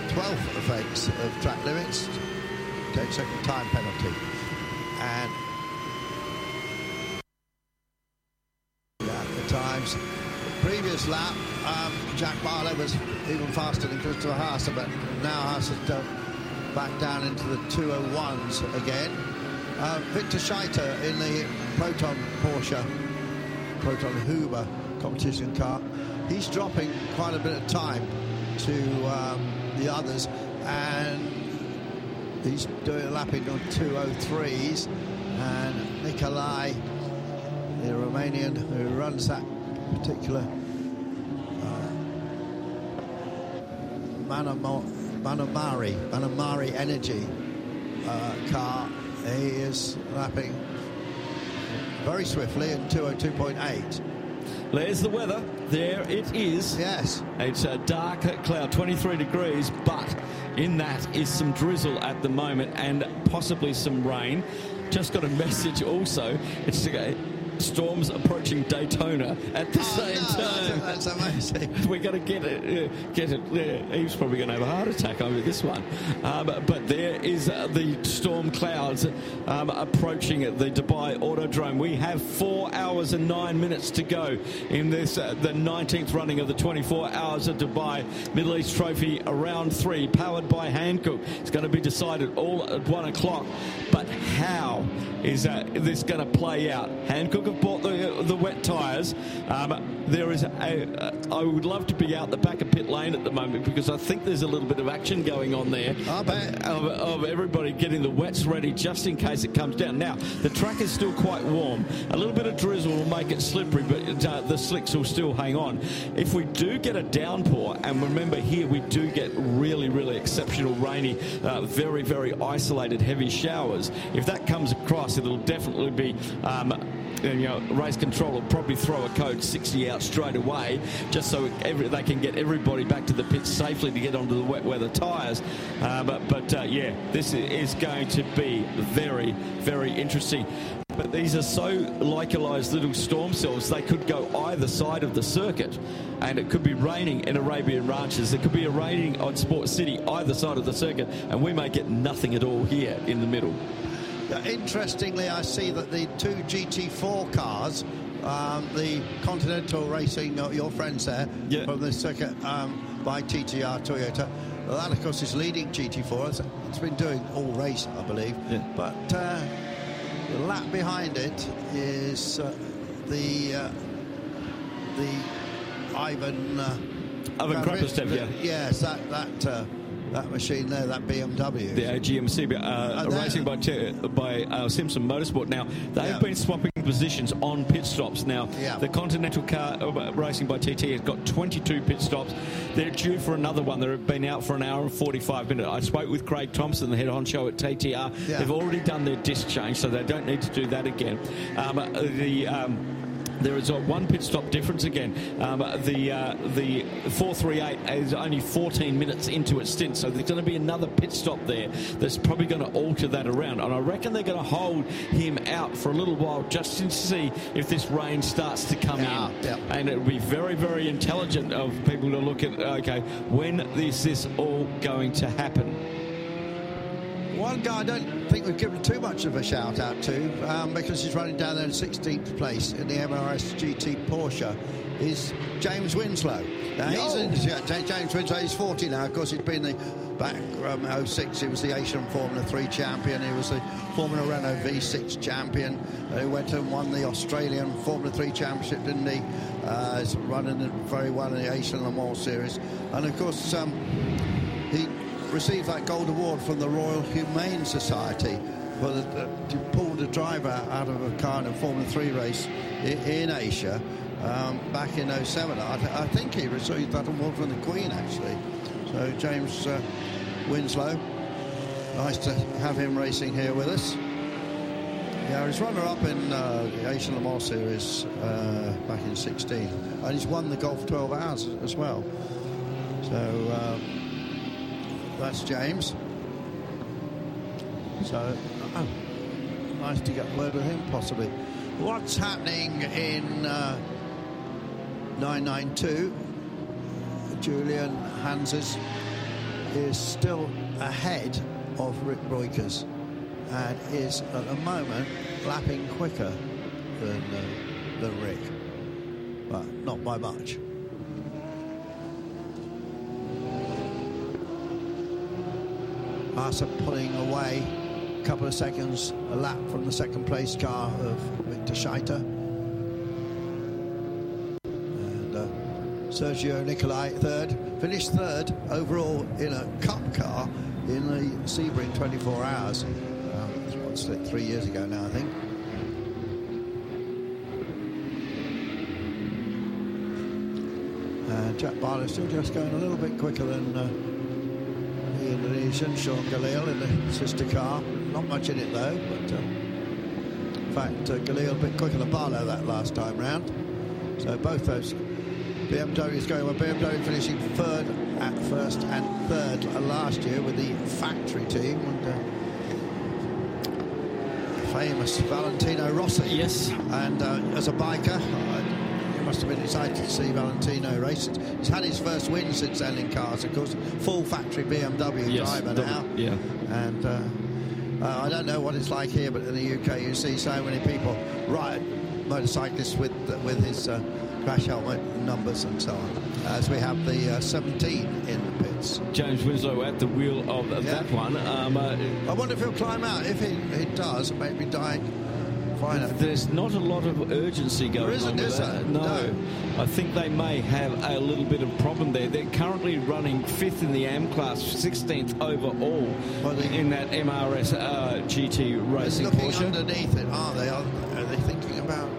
12th offence of track limits, 10 second time penalty. And the times, the previous lap, um, Jack Barlow was even faster than Christopher Haase, but now Haase has done back down into the 201s again. Uh, Victor Scheiter in the Proton Porsche, Proton Huber competition car. He's dropping quite a bit of time to um, the others, and he's doing a lapping on 203s. And Nikolai, the Romanian who runs that particular uh, Manamauri, Manamauri Energy uh, car, he is lapping very swiftly at 202.8. There's the weather. There it is. Yes. It's a dark cloud, 23 degrees, but in that is some drizzle at the moment and possibly some rain. Just got a message also. It's storms approaching Daytona at the Oh, same no, time. That's amazing. We're going to get it. Uh, get it. Uh, Eve's probably going to have a heart attack over this one. Um, but there is uh, the storm clouds um, approaching the Dubai Autodrome. We have four hours and nine minutes to go in this uh, the 19th running of the 24 Hours of Dubai Middle East Trophy Round Three, powered by Hankook. It's going to be decided all at one o'clock. But how is uh, this going to play out? Hankook have bought the, the wet tyres. Um, there is a, I would love to be out the back of pit lane at the moment because I think there's a little bit of action going on there of, of everybody getting the wets ready just in case it comes down. Now, the track is still quite warm. A little bit of drizzle will make it slippery, but uh, the slicks will still hang on. If we do get a downpour, and remember here we do get really, really exceptional rainy, uh, very, very isolated heavy showers, if that comes across, it'll definitely be. Um, you know, race control will probably throw a code 60 out straight away, just so every, they can get everybody back to the pits safely to get onto the wet weather tyres. Uh, but but uh, yeah, this is going to be very very interesting. But these are so localised little storm cells, they could go either side of the circuit. And it could be raining in Arabian Ranches. It could be raining on Sport City, either side of the circuit. And we may get nothing at all here in the middle. Yeah, interestingly, I see that the two GT4 cars, um, the Continental Racing, your friends there, from the circuit um, by TTR Toyota, that, of course, is leading GT4. It's, been doing all race, I believe. But uh, the lap behind it is uh, the uh, the Ivan. Uh, Ivan Krapostev, yeah. Yes, that that uh, that machine there, that BMW. The AGMC, uh, racing by by uh, Simpson Motorsport. Now they've Yeah. been swapping positions on pit stops. Now Yeah. the Continental car uh, racing by TT has got 22 pit stops. They're due for another one. They've been out for an hour and 45 minutes. I spoke with Craig Thompson, the head honcho at TTR. Yeah. They've already done their disc change, so they don't need to do that again. Um, uh, the um, there is a one pit stop difference again. Um, the uh, the 438 is only 14 minutes into its stint, so there's going to be another pit stop there that's probably going to alter that around. And I reckon they're going to hold him out for a little while just to see if this rain starts to come Yeah, in. yeah. And it would be very, very intelligent of people to look at, okay, when is this all going to happen? One guy I don't think we've given too much of a shout out to um, because he's running down there in 16th place in the MRS GT Porsche is James Winslow. Now he's in, yeah, James Winslow. He's 40 now. Of course, he's been the back um, 06. He was the Asian Formula 3 champion. He was the Formula Renault V6 champion. Uh, he went and won the Australian Formula 3 championship, didn't he? Uh, he's running very well in the Asian Le Mans series, and of course. Um, he received that gold award from the Royal Humane Society for the, the, to pull the driver out of a car in a Formula 3 race in, in Asia um, back in 07. I, I think he received that award from the Queen, actually. So, James uh, Winslow, nice to have him racing here with us. Yeah, he's runner-up in uh, the Asian Le Mans Series uh, back in 16, and he's won the Gulf 12 Hours as well. So um, that's James. So, oh, nice to get word with him, possibly. What's happening in uh, 992? Julian Hanses is still ahead of Rik Breukers and is at the moment lapping quicker than, uh, than Rik, but not by much. Haase pulling away a couple of seconds a lap from the second place car of Victor Scheiter. And uh, Sergio Nicolai third, finished third overall in a cup car in the Sebring 24 hours. Uh, three years ago now, I think. Jack Barlow still just going a little bit quicker than uh, Indonesian, Sean Gelael in the sister car. Not much in it though, but uh, in fact, uh, Gelael a bit quicker than Barlow that last time round. So both those BMWs going well. BMW finishing third at first and third last year with the factory team. And, uh, famous Valentino Rossi. Yes. And uh, as a biker, must have been excited to see Valentino race. He's had his first win since selling cars, of course. Full factory BMW Yes, driver the- now. yeah. And uh, uh, I don't know what it's like here, but in the UK you see so many people ride motorcyclists with with his uh, crash helmet numbers and so on. As we have the uh, 17 in the pits. James Winslow at the wheel of that one. Um, uh, I wonder if he'll climb out. If he, he does, maybe dying. There's not a lot of urgency going There isn't, on is there? No. I think they may have a little bit of problem there. They're currently running fifth in the AM class, 16th overall in that MRS uh, GT racing looking Porsche. underneath it, aren't they? Are, are they thinking about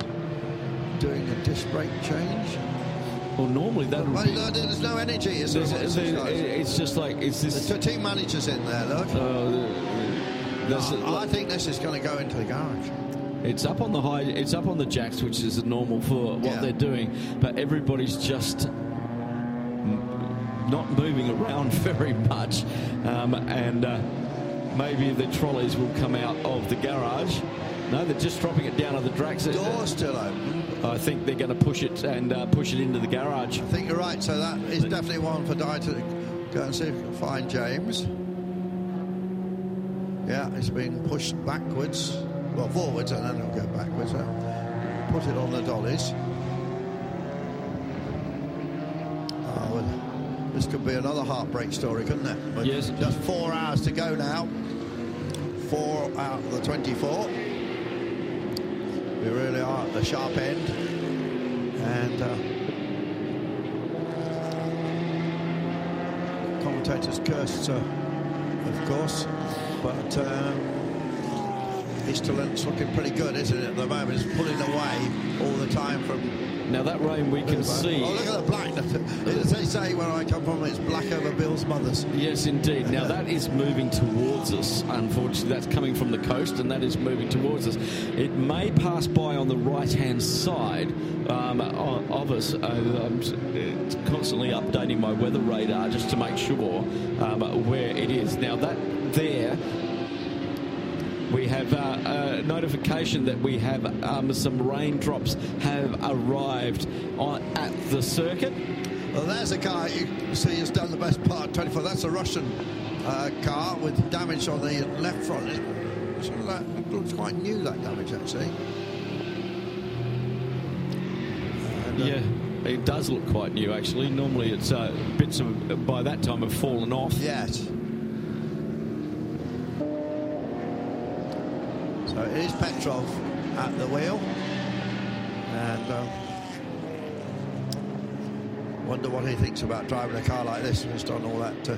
doing a disc brake change? Well, normally that would Well, be. no, there's no energy. Is there, There's- amongst these there- guys? it's just like it's this. The team managers in there, look. No, I think this is going to go into the garage. It's up on the high. It's up on the jacks, which is normal for what Yeah. they're doing. But everybody's just m- not moving around very much, um, and uh, maybe the trolleys will come out of the garage. No, they're just dropping it down on the tracks. Door's still open. I think they're going to push it and uh, push it into the garage. I think you're right. So that is definitely one for Di to go and see if he can find James. Yeah, it's being pushed backwards, well forwards, and then it'll go backwards. So put it on the dollies. Oh, well, this could be another heartbreak story, couldn't it? But Yes. Just four hours to go now. Four out of the 24. We really are at the sharp end. And uh, commentators cursed, uh, of course, but um, Eastalent's looking pretty good, isn't it, at the moment? It's pulling away all the time from. Now that rain we can see. Oh, look at the black. As they say where I come from, it's black over Bill's mother's. Yes, indeed. Now that is moving towards us. Unfortunately, that's coming from the coast, and that is moving towards us. It may pass by on the right-hand side um, of us. Uh, I'm constantly updating my weather radar just to make sure um, where it is. Now that there we have uh, a notification that we have um, some raindrops have arrived on, at the circuit. Well, there's a car you see has done the best part, 24. That's a Russian uh, car with damage on the left front. It, looks quite new, that damage, actually. And, uh, Yeah, it does look quite new actually. Normally, it's uh, bits of by that time have fallen off. Yes. So it is Petrov at the wheel. And um, wonder what he thinks about driving a car like this. He's done all that. Uh,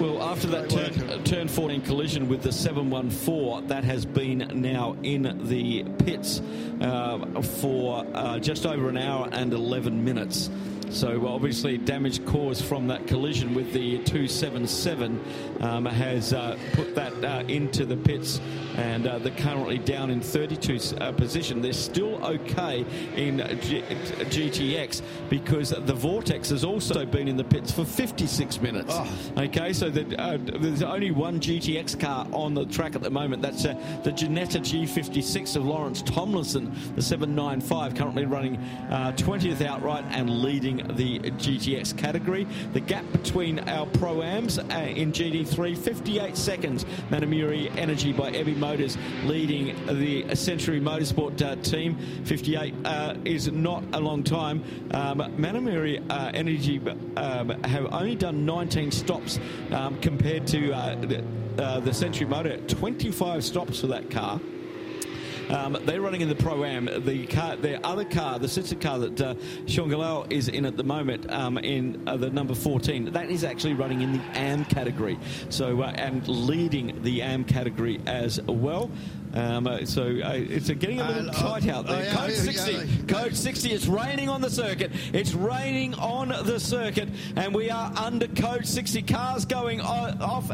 Well, after that turn, uh, turn 14 collision with the 714, that has been now in the pits uh, for uh, just over an hour and 11 minutes. So obviously, damage caused from that collision with the 277 um, has uh, put that uh, into the pits, and uh, they're currently down in 32 uh, position. They're still okay in G- GTX because the Vortex has also been in the pits for 56 minutes. Okay, so the, uh, there's only one GTX car on the track at the moment. That's uh, the Ginetta G56 of Lawrence Tomlinson, the 795, currently running uh, 20th outright and leading leading the GTX category. The gap between our pro-ams uh, in GT3, 58 seconds. Manamauri Energy by Ebimotors leading the Century Motorsport uh, team. 58 uh, is not a long time. Um, Manamauri uh, Energy um, have only done 19 stops um, compared to uh, the, uh, the Century Motor. 25 stops for that car. Um, they're running in the pro am. The car, their other car, the sister car that uh, Sean Gelael is in at the moment, um, in uh, the number 14, that is actually running in the am category. So uh, and leading the am category as well. Um, uh, so uh, it's uh, getting a little Uh, tight out there. oh, Code yeah, 60, yeah. code 60. It's raining on the circuit. It's raining on the circuit, and we are under code 60. Cars going off